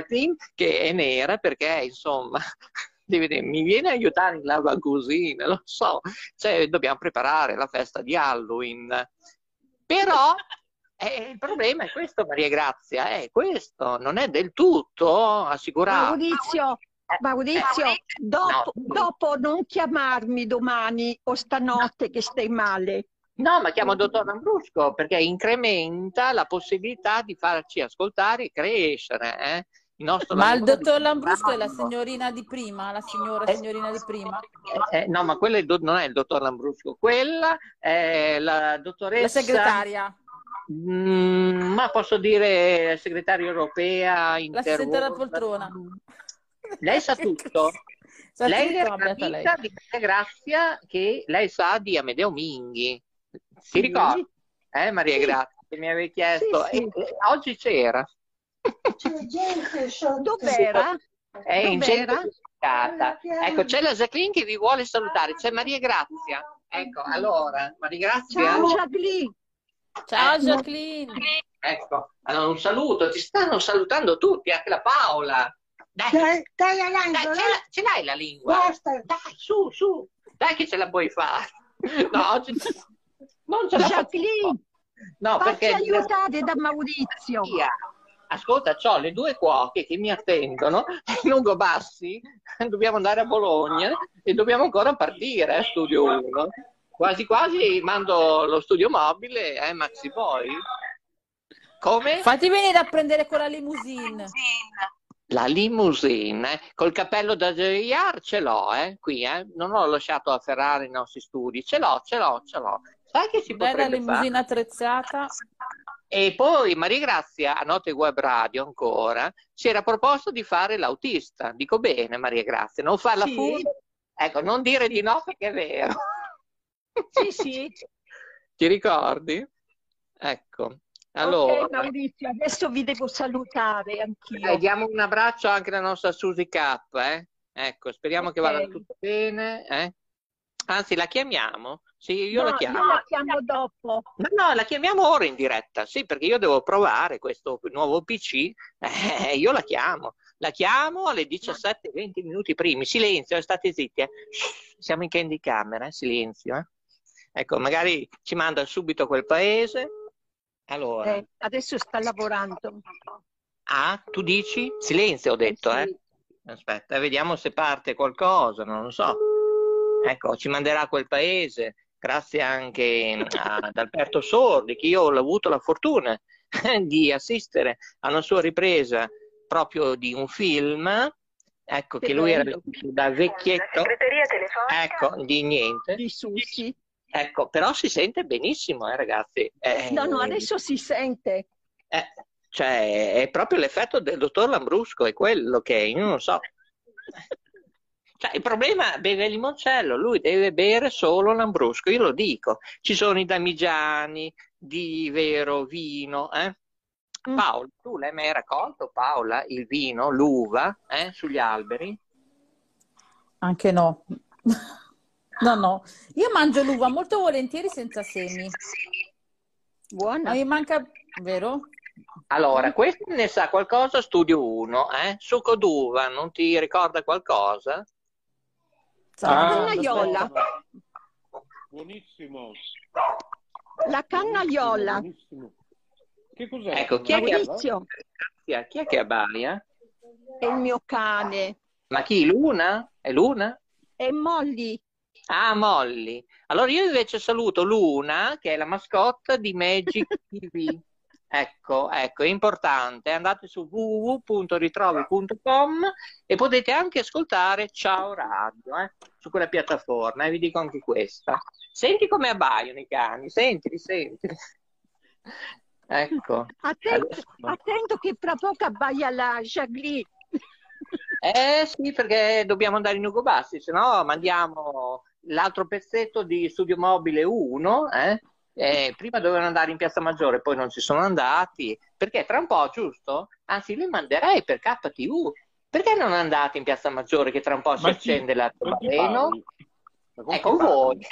che è nera perché insomma... [LAUGHS] mi viene a aiutare in lava cucina, lo so, cioè dobbiamo preparare la festa di Halloween. Però eh, il problema è questo, Maria Grazia, è questo, non è del tutto assicurato. Maurizio, Maurizio, Eh, dopo, no. dopo non chiamarmi domani o stanotte che stai male. No, ma chiamo il dottor Lambrusco perché incrementa la possibilità di farci ascoltare e crescere. eh. Ma il dottor Lambrusco è la signorina di prima, la signora Eh, signorina di prima. Eh, no, ma quella è do- non è il dottor Lambrusco, quella è la dottoressa. La segretaria. Mm, ma posso dire segretaria europea, L'assistente alla Interworld. poltrona. Lei sa [LAUGHS] tutto. Sa lei tutto, amica lei. di Maria Grazia che lei sa di Amedeo Minghi. Si ricorda? Eh, Maria Sì. Grazia, che mi avevi chiesto. Sì, sì. Oggi c'era. Dov'era? È in Dov'era? centro. Ecco, c'è la Jacqueline che vi vuole salutare. C'è Maria Grazia. Ecco, allora, Maria Grazia. Ciao Jacqueline. Ciao Eh. Jacqueline. Ecco, allora un saluto, ti stanno salutando tutti, anche la Paola. Dai, Dai, dai, dai, Alando, ce, la- ce l'hai la lingua? Basta. Dai, su, su, dai che ce la puoi fare. [LAUGHS] No, oggi non ce la. Jacqueline, No, perché aiutare da Maurizio. Via. Ascolta, ho le due cuoche che mi attendono [LAUGHS] lungo Bassi, dobbiamo andare a Bologna e dobbiamo ancora partire, eh, studio 1. Quasi quasi mando lo studio mobile, eh, Maxi Boy. Come? Fatti venire a prendere quella limousine. La limousine, eh, col cappello da JR ce l'ho, eh, qui, eh. Non ho lasciato a Ferrari i nostri studi, ce l'ho, ce l'ho, ce l'ho. Sai che si Bella potrebbe fare? limousine attrezzata. E poi Maria Grazia, a Note Web Radio ancora, si era proposto di fare l'autista. Dico bene, Maria Grazia, non farla Sì. furba. Ecco, non dire di no perché è vero. Sì, sì. Ti ricordi? Ecco, allora, Maurizio, adesso vi devo salutare anch'io. eh, diamo un abbraccio anche alla nostra Susi K, eh? Ecco, speriamo che Ok. vada tutto bene, eh? Anzi, la chiamiamo? Sì, io No, la chiamo. io la chiamo dopo. Ma no, la chiamiamo ora in diretta, sì, perché io devo provare questo nuovo PC, eh, io la chiamo, la chiamo alle 17-20 minuti primi, silenzio, eh, state zitti, eh. Siamo in candy camera, eh, silenzio, eh. Ecco, magari ci manda subito quel paese, allora, Eh, adesso sta lavorando. ah, tu dici? Silenzio ho detto, sì. eh. Aspetta, vediamo se parte qualcosa, non lo so. Ecco, ci manderà quel paese, grazie anche ad Alberto Sordi, che io ho avuto la fortuna [LAUGHS] di assistere a una sua ripresa proprio di un film, ecco che Che lui era da vecchietto, Segreteria telefonica. ecco, di niente. Di Susi. Ecco, però si sente benissimo, eh, ragazzi. Eh, No, no, adesso si sente. eh, cioè, è proprio l'effetto del dottor Lambrusco, è quello che io non so. Cioè, il problema beve il limoncello, lui deve bere solo Lambrusco, io lo dico. Ci sono i damigiani di vero vino, eh? Paolo, tu l'hai mai raccolto, Paola, il vino, l'uva, eh, sugli alberi? Anche no. No, no. Io mangio l'uva molto volentieri senza semi. Buona. Mi manca, vero? Allora, questo ne sa qualcosa, studio 1, eh? Succo d'uva, non ti ricorda qualcosa? La Ah, cannaiola. Buonissimo. La cannaiola. Buonissimo. Che cos'è? Ecco, chi è che Maurizio, abbaia? Chi è che abbaia? è il mio cane. Ma chi? Luna? È Luna? E Molly. Ah, Molly. Allora io invece saluto Luna, che è la mascotte di Magic TV. [LAUGHS] Ecco, ecco, è importante. Andate su www.ritrovi.com e potete anche ascoltare Ciao Radio eh, su quella piattaforma. E vi dico anche questa. Senti come abbaiano i cani, sentili, sentili. [LAUGHS] Ecco. Attento, Adesso- attento che fra poco abbaia la Jagli. [LAUGHS] Eh sì, perché dobbiamo andare in Ugo Bassi, se no mandiamo l'altro pezzetto di Studio Mobile 1. eh? Eh, prima dovevano andare in Piazza Maggiore, poi non ci sono andati, perché tra un po', giusto? Anzi, li manderei per KTV. Perché non andate in Piazza Maggiore che tra un po' si Ma chi- accende l'arcobaleno? con È con parli? voi.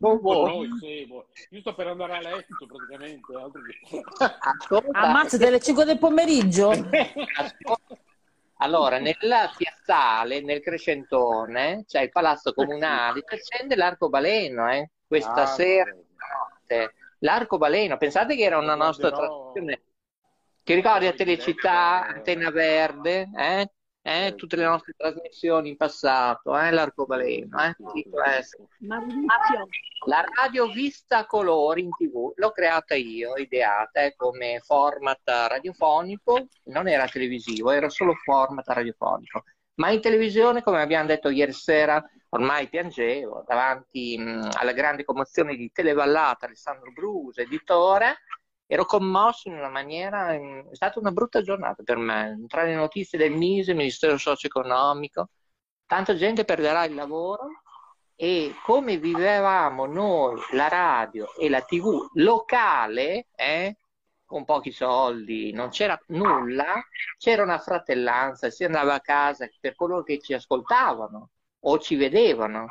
Con voi. sì. Io sto per andare a letto praticamente. Ascolta, Ammazzate alle 5 del pomeriggio. Ascolta. Allora, nella piazzale, nel Crescentone, c'è il palazzo comunale, si accende l'arcobaleno, eh, questa Ah, sera. vabbè. Notte. L'arcobaleno, pensate che era una nostra tradizione. Ti ricordi a Telecittà. Antena Verde, eh? Eh, tutte le nostre trasmissioni in passato, eh? L'arcobaleno, eh? La radio vista a colori in tv l'ho creata io, ideata eh, come format radiofonico, non era televisivo, era solo format radiofonico. Ma in televisione, come abbiamo detto ieri sera, ormai piangevo davanti mh, alla grande commozione di Televallata, Alessandro Brusa, editore, ero commosso in una maniera, mh, è stata una brutta giornata per me. Tra le notizie del MISE, Ministero Socio-Economico, tanta gente perderà il lavoro e come vivevamo noi la radio e la tv locale, eh, con pochi soldi, non c'era nulla, c'era una fratellanza, si andava a casa per coloro che ci ascoltavano o ci vedevano.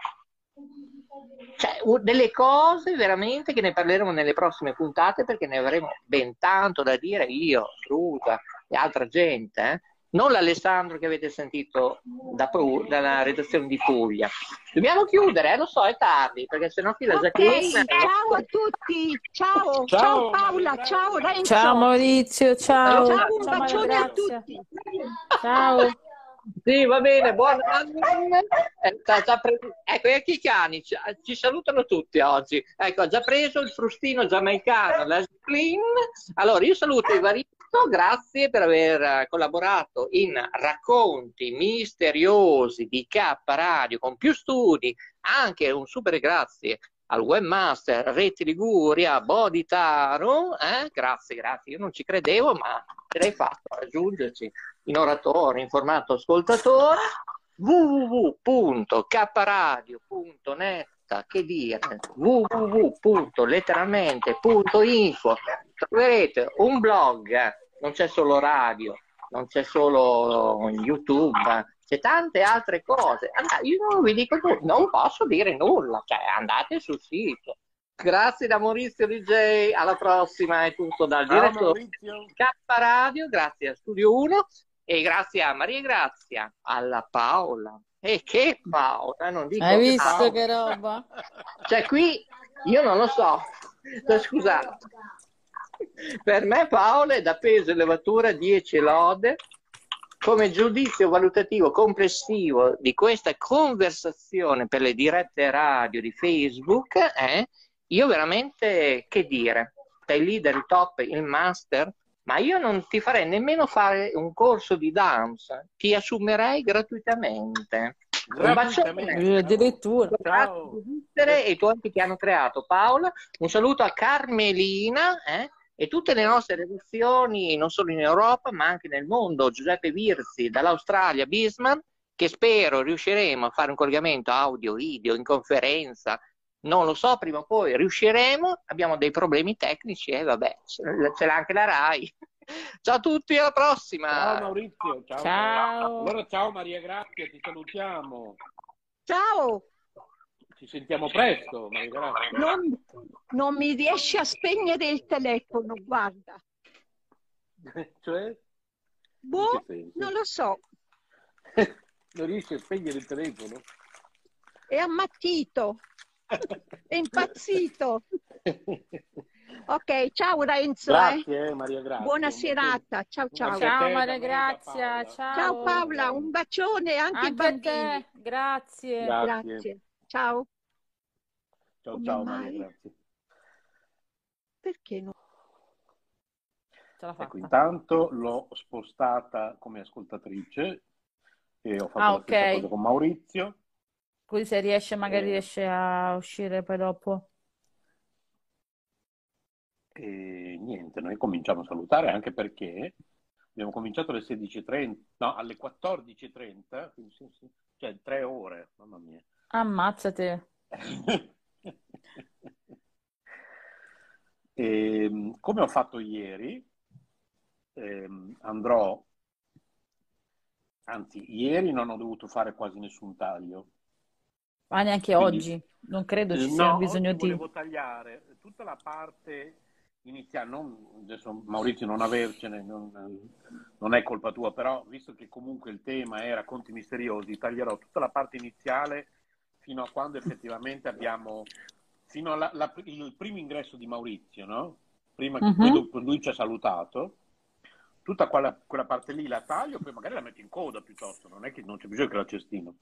Cioè, delle cose veramente che ne parleremo nelle prossime puntate perché ne avremo ben tanto da dire io, Rusa e altra gente, eh. Non l'Alessandro che avete sentito da Pu- dalla redazione di Puglia. Dobbiamo chiudere, eh, lo so, è tardi, perché sennò qui la ok, Jacqueline... ciao a tutti. Ciao, ciao, Ciao, Paola, Maria ciao. Renzo. Ciao Maurizio, ciao. Ciao, un Ciao Maria bacione a tutti. Ciao. Sì, va bene, buon anno. Eh, sta già pre- Ecco, e anche i cani ci, ci salutano tutti oggi. Ecco, ha già preso il frustino giamaicano, la Jacqueline. Allora, io saluto Evaristo, grazie per aver collaborato in racconti misteriosi di K Radio con più studi. Anche un super grazie al webmaster Reti Liguria, Boditaro. Eh? Grazie, grazie. Io non ci credevo, ma ce l'hai fatto raggiungerci in oratore, in formato ascoltatore, www.kradio.net, che dire, www.letteralmente.info, troverete un blog, non c'è solo radio, non c'è solo YouTube, c'è tante altre cose. Andate, io non vi dico nulla, non posso dire nulla, cioè andate sul sito. Grazie da Maurizio DJ, alla prossima, è tutto dal Ciao direttore. K Radio, grazie a Studio 1 e grazie a Maria Grazia, alla Paola. E che Paola, non dico Hai visto Paola. che roba? Cioè qui io non lo so, Cioè, scusate. Per me Paola è da peso e levatura 10 lode. Come giudizio valutativo complessivo di questa conversazione per le dirette radio di Facebook, eh, io veramente, che dire, dai leader, il top, il master, ma io non ti farei nemmeno fare un corso di danza, ti assumerei gratuitamente. Un bacione. Addirittura. Ciao. E i tuoi che hanno creato Paola. Un saluto a Carmelina eh, e tutte le nostre redazioni, non solo in Europa, ma anche nel mondo. Giuseppe Virzi dall'Australia, Bisman, che spero riusciremo a fare un collegamento audio, video, in conferenza. Non lo so, prima o poi riusciremo. Abbiamo dei problemi tecnici e vabbè, ce ce l'ha anche la RAI. [LAUGHS] Ciao a tutti, alla prossima. Ciao Maurizio, ciao. Ciao. Allora ciao Maria Grazia, ti salutiamo. Ciao, Ci sentiamo presto, Maria Grazia. non, non mi riesci a spegnere il telefono, guarda. [LAUGHS] cioè, Boh, non lo so, [LAUGHS] non riesci a spegnere il telefono? è ammattito, [LAUGHS] è impazzito. Ok, ciao Renzo. eh. Grazie Maria Grazia. Buona serata, ciao ciao. Ciao te, Maria Grazia, ciao. Ciao Paola, un bacione anche Anche a te, grazie. Grazie. Grazie. Ciao. Ciao Come ciao mai? Maria Grazia. Perché no? Ce l'ha Ecco, intanto l'ho spostata come ascoltatrice e ho fatto Ah, la stessa ok. cosa con Maurizio. Così se riesce, magari Eh. riesce a uscire poi dopo. E niente, noi cominciamo a salutare anche perché abbiamo cominciato alle 16.30, no, alle 14.30, quindi sì, sì, cioè tre ore, mamma mia. Ammazzate. [LAUGHS] E, come ho fatto ieri, ehm, andrò, anzi, ieri non ho dovuto fare quasi nessun taglio. Ma neanche Quindi- oggi. Non credo ci sia no, bisogno di... volevo tagliare tutta la parte iniziale, non, adesso Maurizio non avercene, non, non è colpa tua, però visto che comunque il tema è racconti misteriosi, taglierò tutta la parte iniziale fino a quando effettivamente abbiamo, fino al primo ingresso di Maurizio, no? Prima che Mhm. poi dopo lui ci ha salutato, tutta quella, quella parte lì la taglio, poi magari la metto in coda piuttosto, non è che non c'è bisogno che la cestino.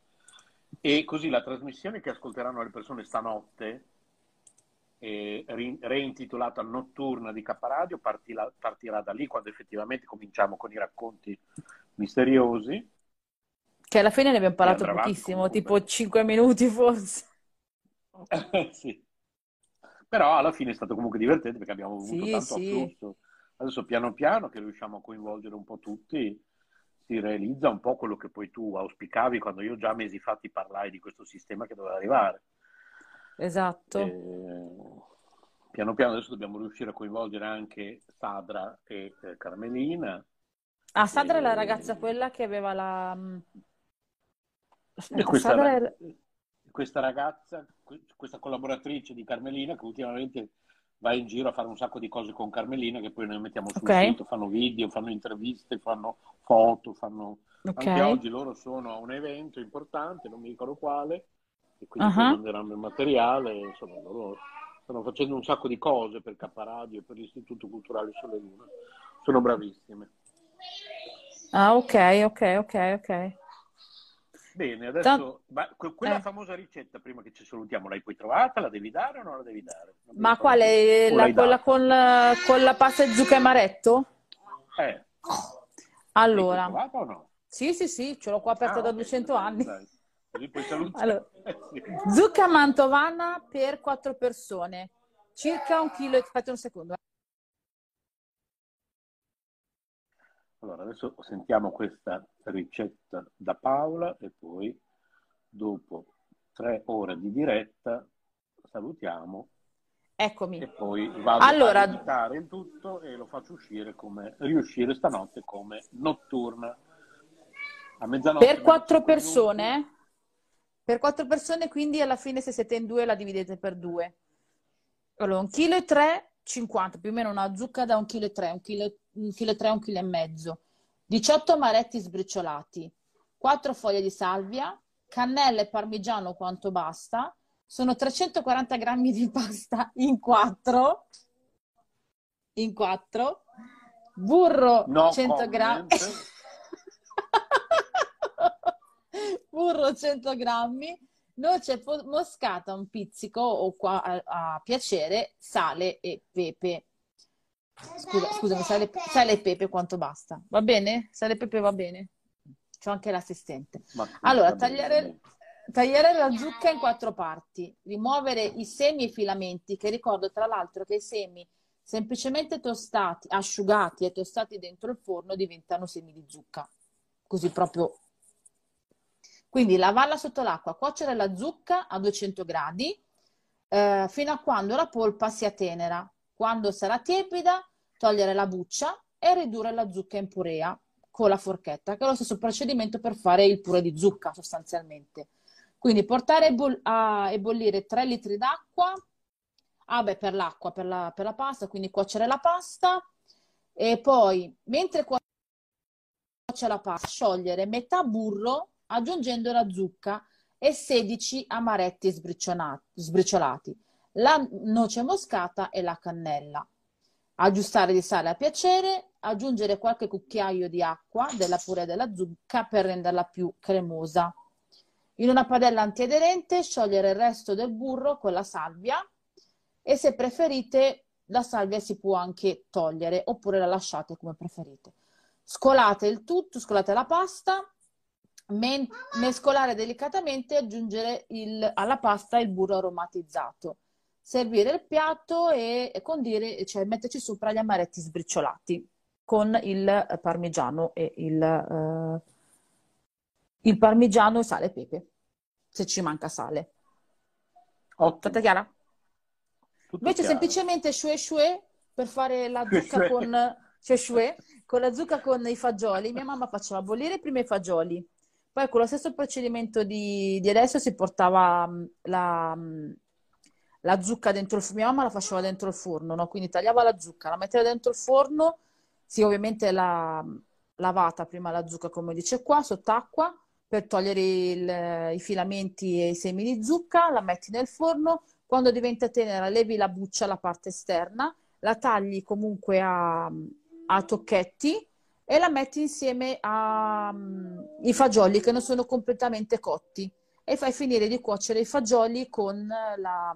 E così la trasmissione che ascolteranno le persone stanotte, eh, reintitolata Notturna di K Radio, partirà, partirà da lì quando effettivamente cominciamo con i racconti misteriosi. Che alla fine ne abbiamo parlato andrà avanti pochissimo, tipo 5 minuti forse. [LAUGHS] Sì. Però alla fine è stato comunque divertente perché abbiamo avuto Sì, tanto sì. afflusso. Adesso piano piano che riusciamo a coinvolgere un po' tutti, si realizza un po' quello che poi tu auspicavi quando io già mesi fa ti parlai di questo sistema che doveva arrivare. Esatto. Eh, piano piano adesso dobbiamo riuscire a coinvolgere anche Sadra e eh, Carmelina. Ah, Sadra è la ragazza quella che aveva la... Aspetta, questa, questa ragazza, que- questa collaboratrice di Carmelina che ultimamente va in giro a fare un sacco di cose con Carmelina che poi noi mettiamo sul Ok. sito, fanno video, fanno interviste, fanno foto, fanno... Ok. Anche oggi loro sono a un evento importante, non mi ricordo quale, e quindi poi Ah. manderanno il materiale, insomma loro stanno facendo un sacco di cose per K Radio e per l'Istituto Culturale Sole Luna. Sono bravissime. Ah, ok, ok, ok, ok. Bene, adesso quella eh. famosa ricetta, prima che ci salutiamo, l'hai poi trovata? La devi dare o non la devi dare? Non Ma quale? La, l'hai quella con, la- con la pasta di zucca e amaretto? Eh, l'hai Allora, trovata o no? sì, sì, sì, ce l'ho qua aperta Ah, da ok, 200 dai, anni. dai. Così saluti. [LAUGHS] Allora, [LAUGHS] Eh, zucca mantovana per 4 persone, circa un chilo. Aspetta un secondo. Allora, adesso sentiamo questa ricetta da Paola e poi dopo tre ore di diretta salutiamo e Eccomi. poi vado Allora- a editare il tutto e lo faccio uscire come, riuscire stanotte come notturna. A mezzanotte Per meno 4 cinque persone? Per 4 persone, quindi alla fine se siete in due la dividete per due. Allora, un chilo e 3, 50, più o meno una zucca da un chilo e 3, un chilo, un chilo e 3, un chilo e mezzo. 18 amaretti sbriciolati, 4 foglie di salvia, cannella e parmigiano quanto basta, sono 340 grammi di pasta in 4, in 4, burro No 100 [LAUGHS] grammi, burro 100 grammi, noce po- moscata un pizzico o qua a, a piacere, sale e pepe. Scusa, scusami, sale, sale e pepe quanto basta. Va bene? Sale e pepe va bene? C'ho anche l'assistente. Allora, tagliare, tagliare la zucca in quattro parti, rimuovere i semi e i filamenti, che ricordo tra l'altro che i semi semplicemente tostati, asciugati e tostati dentro il forno diventano semi di zucca. Così proprio. Quindi lavarla sotto l'acqua, cuocere la zucca a 200 gradi eh, fino a quando la polpa sia tenera. Quando sarà tiepida, togliere la buccia e ridurre la zucca in purea con la forchetta, che è lo stesso procedimento per fare il purè di zucca sostanzialmente. Quindi portare a ebollire 3 litri d'acqua, ah beh, per l'acqua, per la, per la pasta, quindi cuocere la pasta e poi mentre cuoce la pasta, sciogliere metà burro aggiungendo la zucca e 16 amaretti sbriciolati, la noce moscata e la cannella. Aggiustare di sale a piacere, aggiungere qualche cucchiaio di acqua della purè della zucca per renderla più cremosa. In una padella antiaderente sciogliere il resto del burro con la salvia e se preferite la salvia si può anche togliere oppure la lasciate come preferite. Scolate il tutto, scolate la pasta, men- mescolare delicatamente e aggiungere il- alla pasta il burro aromatizzato. Servire il piatto e, e condire, cioè metterci sopra gli amaretti sbriciolati con il parmigiano e il, eh, il parmigiano, sale e pepe, se ci manca sale. Tutta chiara? Tutto Invece chiaro. semplicemente shue shue per fare la zucca con shue shue, con la zucca con i fagioli. Mia mamma faceva bollire prima i fagioli, poi con lo stesso procedimento di, di adesso si portava mh, la, mh, la zucca dentro il forno. Mia mamma la faceva dentro il forno, no? Quindi tagliava la zucca, la metteva dentro il forno, sì, ovviamente la lavata prima la zucca, come dice qua, sott'acqua, per togliere il- i filamenti e i semi di zucca, la metti nel forno, quando diventa tenera levi la buccia, la parte esterna, la tagli comunque a, a tocchetti e la metti insieme ai fagioli che non sono completamente cotti e fai finire di cuocere i fagioli con la,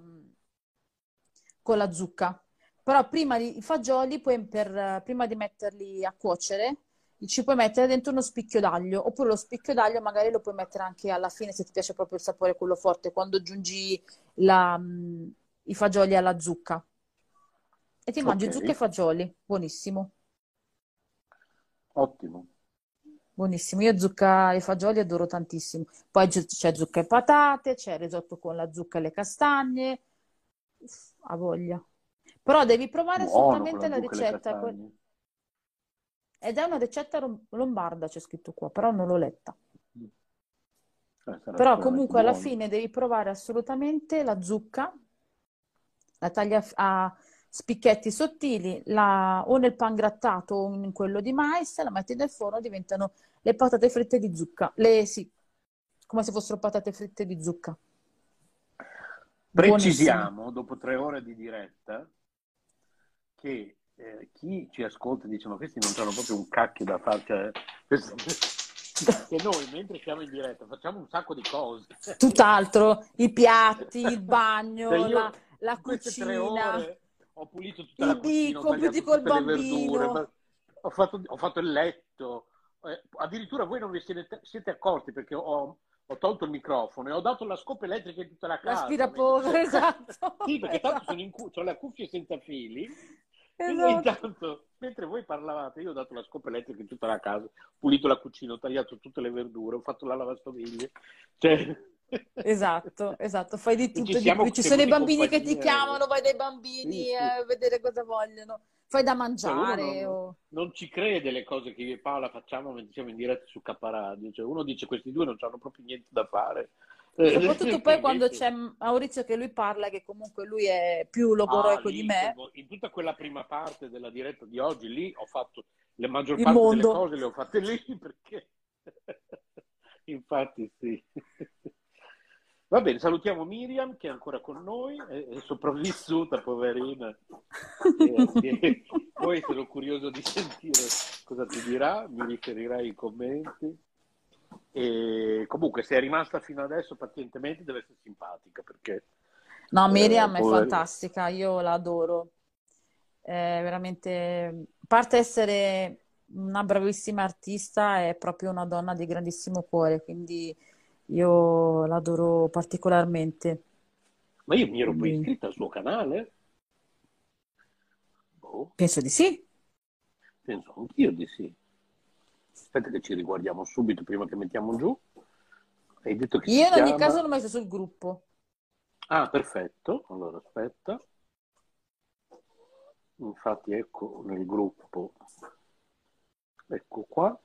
con la zucca. Però prima di, i fagioli, poi per- prima di metterli a cuocere, ci puoi mettere dentro uno spicchio d'aglio, oppure lo spicchio d'aglio magari lo puoi mettere anche alla fine se ti piace proprio il sapore quello forte, quando aggiungi la- mh, i fagioli alla zucca. E ti mangi Ok. zucca e fagioli, buonissimo, Ottimo. buonissimo. Io zucca e fagioli adoro tantissimo. Poi c'è zucca e patate, c'è il risotto con la zucca e le castagne, Uff, ha voglia. Però devi provare Buono assolutamente la ricetta. Ed è una ricetta lombarda, c'è scritto qua, però non l'ho letta. Eh, sarà Però comunque alla buono. fine devi provare assolutamente la zucca, la tagli a, a spicchetti sottili, la- o nel pangrattato o in quello di mais, la metti nel forno, diventano le patate fritte di zucca. Le, sì, come se fossero patate fritte di zucca. Precisiamo, dopo tre ore di diretta, che eh, chi ci ascolta dice ma questi non hanno proprio un cacchio da fare, cioè, questo- [LAUGHS] che noi mentre siamo in diretta facciamo un sacco di cose. Tutt'altro, i piatti, il bagno, Cioè, io la, la in queste tre cucina, ore ho pulito tutta i la cucina, ho col verdure, bambino. ma- ho fatto, ho fatto il letto, eh, addirittura voi non vi siete, siete accorti perché ho, ho tolto il microfono e ho dato la scopa elettrica in tutta la casa. L'aspirapolvere, esatto. Sì, perché tanto sono in cu- ho le cuffie senza fili. Esatto. intanto, mentre voi parlavate, io ho dato la scopa elettrica in tutta la casa, ho pulito la cucina, ho tagliato tutte le verdure, ho fatto la lavastoviglie. Cioè... Esatto, esatto, fai di tutto ci di. Ci sono i bambini che ti chiamano, vai dai bambini Sì, sì. a vedere cosa vogliono, fai da Cioè, mangiare. non, o- non ci crede le cose che io e Paola facciamo mentre siamo in diretta su K Radio. Cioè, uno dice questi due non hanno proprio niente da fare. Eh, Soprattutto [LAUGHS] poi quando c'è Maurizio che lui parla, che comunque lui è più logoroico Ah, di me. in tutta quella prima parte della diretta di oggi, lì ho fatto le maggior parte delle mondo. cose le ho fatte lì [LAUGHS] perché [LAUGHS] infatti sì. Va bene, salutiamo Miriam che è ancora con noi, è, è sopravvissuta, poverina. [LAUGHS] E- e- poi sono curioso di sentire cosa ti dirà, mi riferirai i commenti. E comunque, se è rimasta fino adesso pazientemente, deve essere simpatica perché No, eh, Miriam è pover- fantastica, io la adoro. è veramente, a parte essere una bravissima artista, è proprio una donna di grandissimo cuore, quindi io l'adoro particolarmente. Ma io mi ero poi iscritta al suo canale? Boh, penso di sì. penso anch'io di sì. Aspetta che ci riguardiamo subito prima che mettiamo giù. Hai detto che Io in ogni chiama... caso l'ho messo sul gruppo. Ah, perfetto. Allora, aspetta. Infatti, ecco nel gruppo. Ecco qua.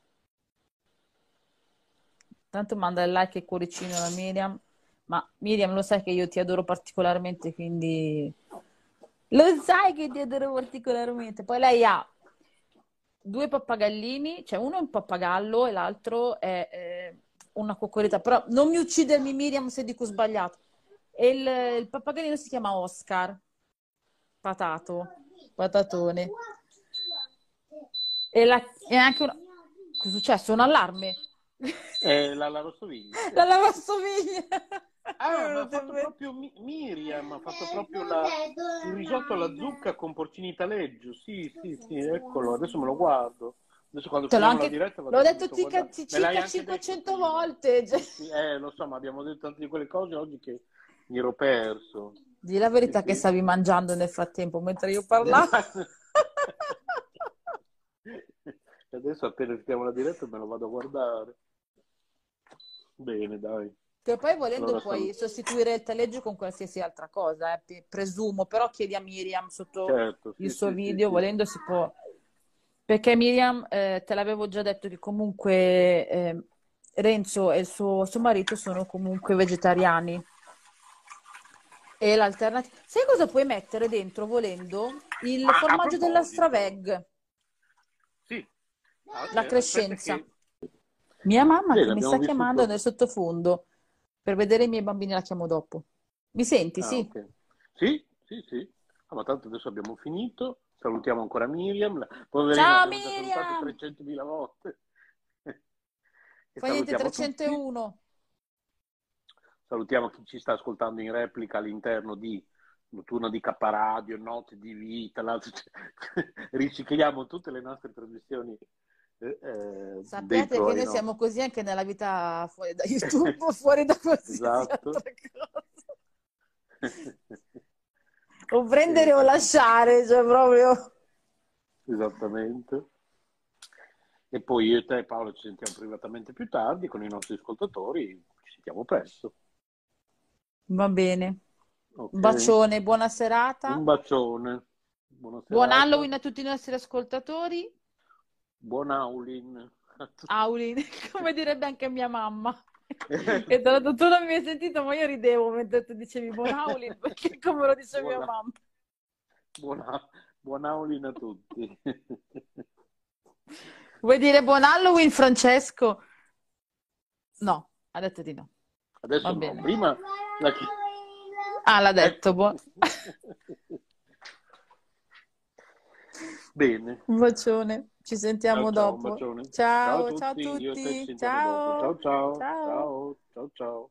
Tanto manda il like e cuoricino a Miriam. Ma Miriam, lo sai che io ti adoro particolarmente, quindi lo sai che ti adoro particolarmente. Poi lei ha due pappagallini, cioè uno è un pappagallo e l'altro è eh, una coccoletta. Però non mi uccidermi, Miriam, se dico sbagliato. E il, il pappagallino si chiama Oscar. Patato, patatone. E, la, e anche una... Cosa è successo? Un allarme? Eh, la lavastoviglie. La lavastoviglie. Ah, ma ha fatto proprio Mi- Miriam, ha fatto proprio la- il risotto alla zucca con porcini taleggio. Sì, sì, sì, eccolo, adesso me lo guardo. Adesso quando Te l'ho anche- diretta vado l'ho detto circa, circa anche detto 500 volte. cioè. Sì, eh, lo so, ma abbiamo detto tante di quelle cose oggi che mi ero perso. Di la verità Sì, che sì. stavi mangiando nel frattempo mentre io parlavo. [LAUGHS] Adesso appena finiamo la diretta me lo vado a guardare. Bene, dai. Che poi volendo Allora, puoi saluto. sostituire il taleggio con qualsiasi altra cosa, eh, presumo, però chiedi a Miriam sotto Certo, sì, il suo sì, video, sì. volendo si può. Perché Miriam, eh, te l'avevo già detto che comunque eh, Renzo e il suo, suo marito sono comunque vegetariani. E l'alternativa... Sai cosa puoi mettere dentro volendo? Il Ah, formaggio della. Straveg, Sì. Ah, la eh, crescenza. che- Mia mamma Sì, che mi sta visto chiamando nel sottofondo per vedere i miei bambini, la chiamo dopo. Mi senti? Ah, Sì. ok. Sì, sì, sì. Ah, ma tanto adesso abbiamo finito. Salutiamo ancora Miriam. Poverina Ciao Miriam! 300.000 volte. E niente, salutiamo tutti. 301. Salutiamo chi ci sta ascoltando in replica all'interno di Notturno di K Radio, Notte di Vita, l'altro- [LAUGHS] ricicliamo tutte le nostre trasmissioni eh, eh, Sappiate che noi no- siamo così anche nella vita fuori da [LAUGHS] YouTube, fuori da qualsiasi Esatto. altra cosa. [LAUGHS] O prendere o lasciare, cioè proprio... Esattamente. E poi io e te Paolo ci sentiamo privatamente più tardi con i nostri ascoltatori, ci sentiamo presto. Va bene. Ok? Un bacione, buona serata. Un bacione. Buona Buon serata. Halloween a tutti i nostri ascoltatori. Buon Aulin. Aulin, [LAUGHS] come direbbe anche mia mamma. [LAUGHS] E tra l'altro tu non mi hai sentito, ma io ridevo mentre tu dicevi buon Aulin, perché [LAUGHS] come lo dice mia Buona- mamma. Buona, buon Aulin a tutti. Vuoi dire buon Halloween, Francesco? No, ha detto di no. Adesso Va no, bene. prima la Ah, l'ha detto. buon- Bene. Un bacione, ci sentiamo Ciao, dopo. Ciao, Ciao a ciao a tutti, ci tutti. Ciao, ciao. Ciao. Ciao, ciao, ciao.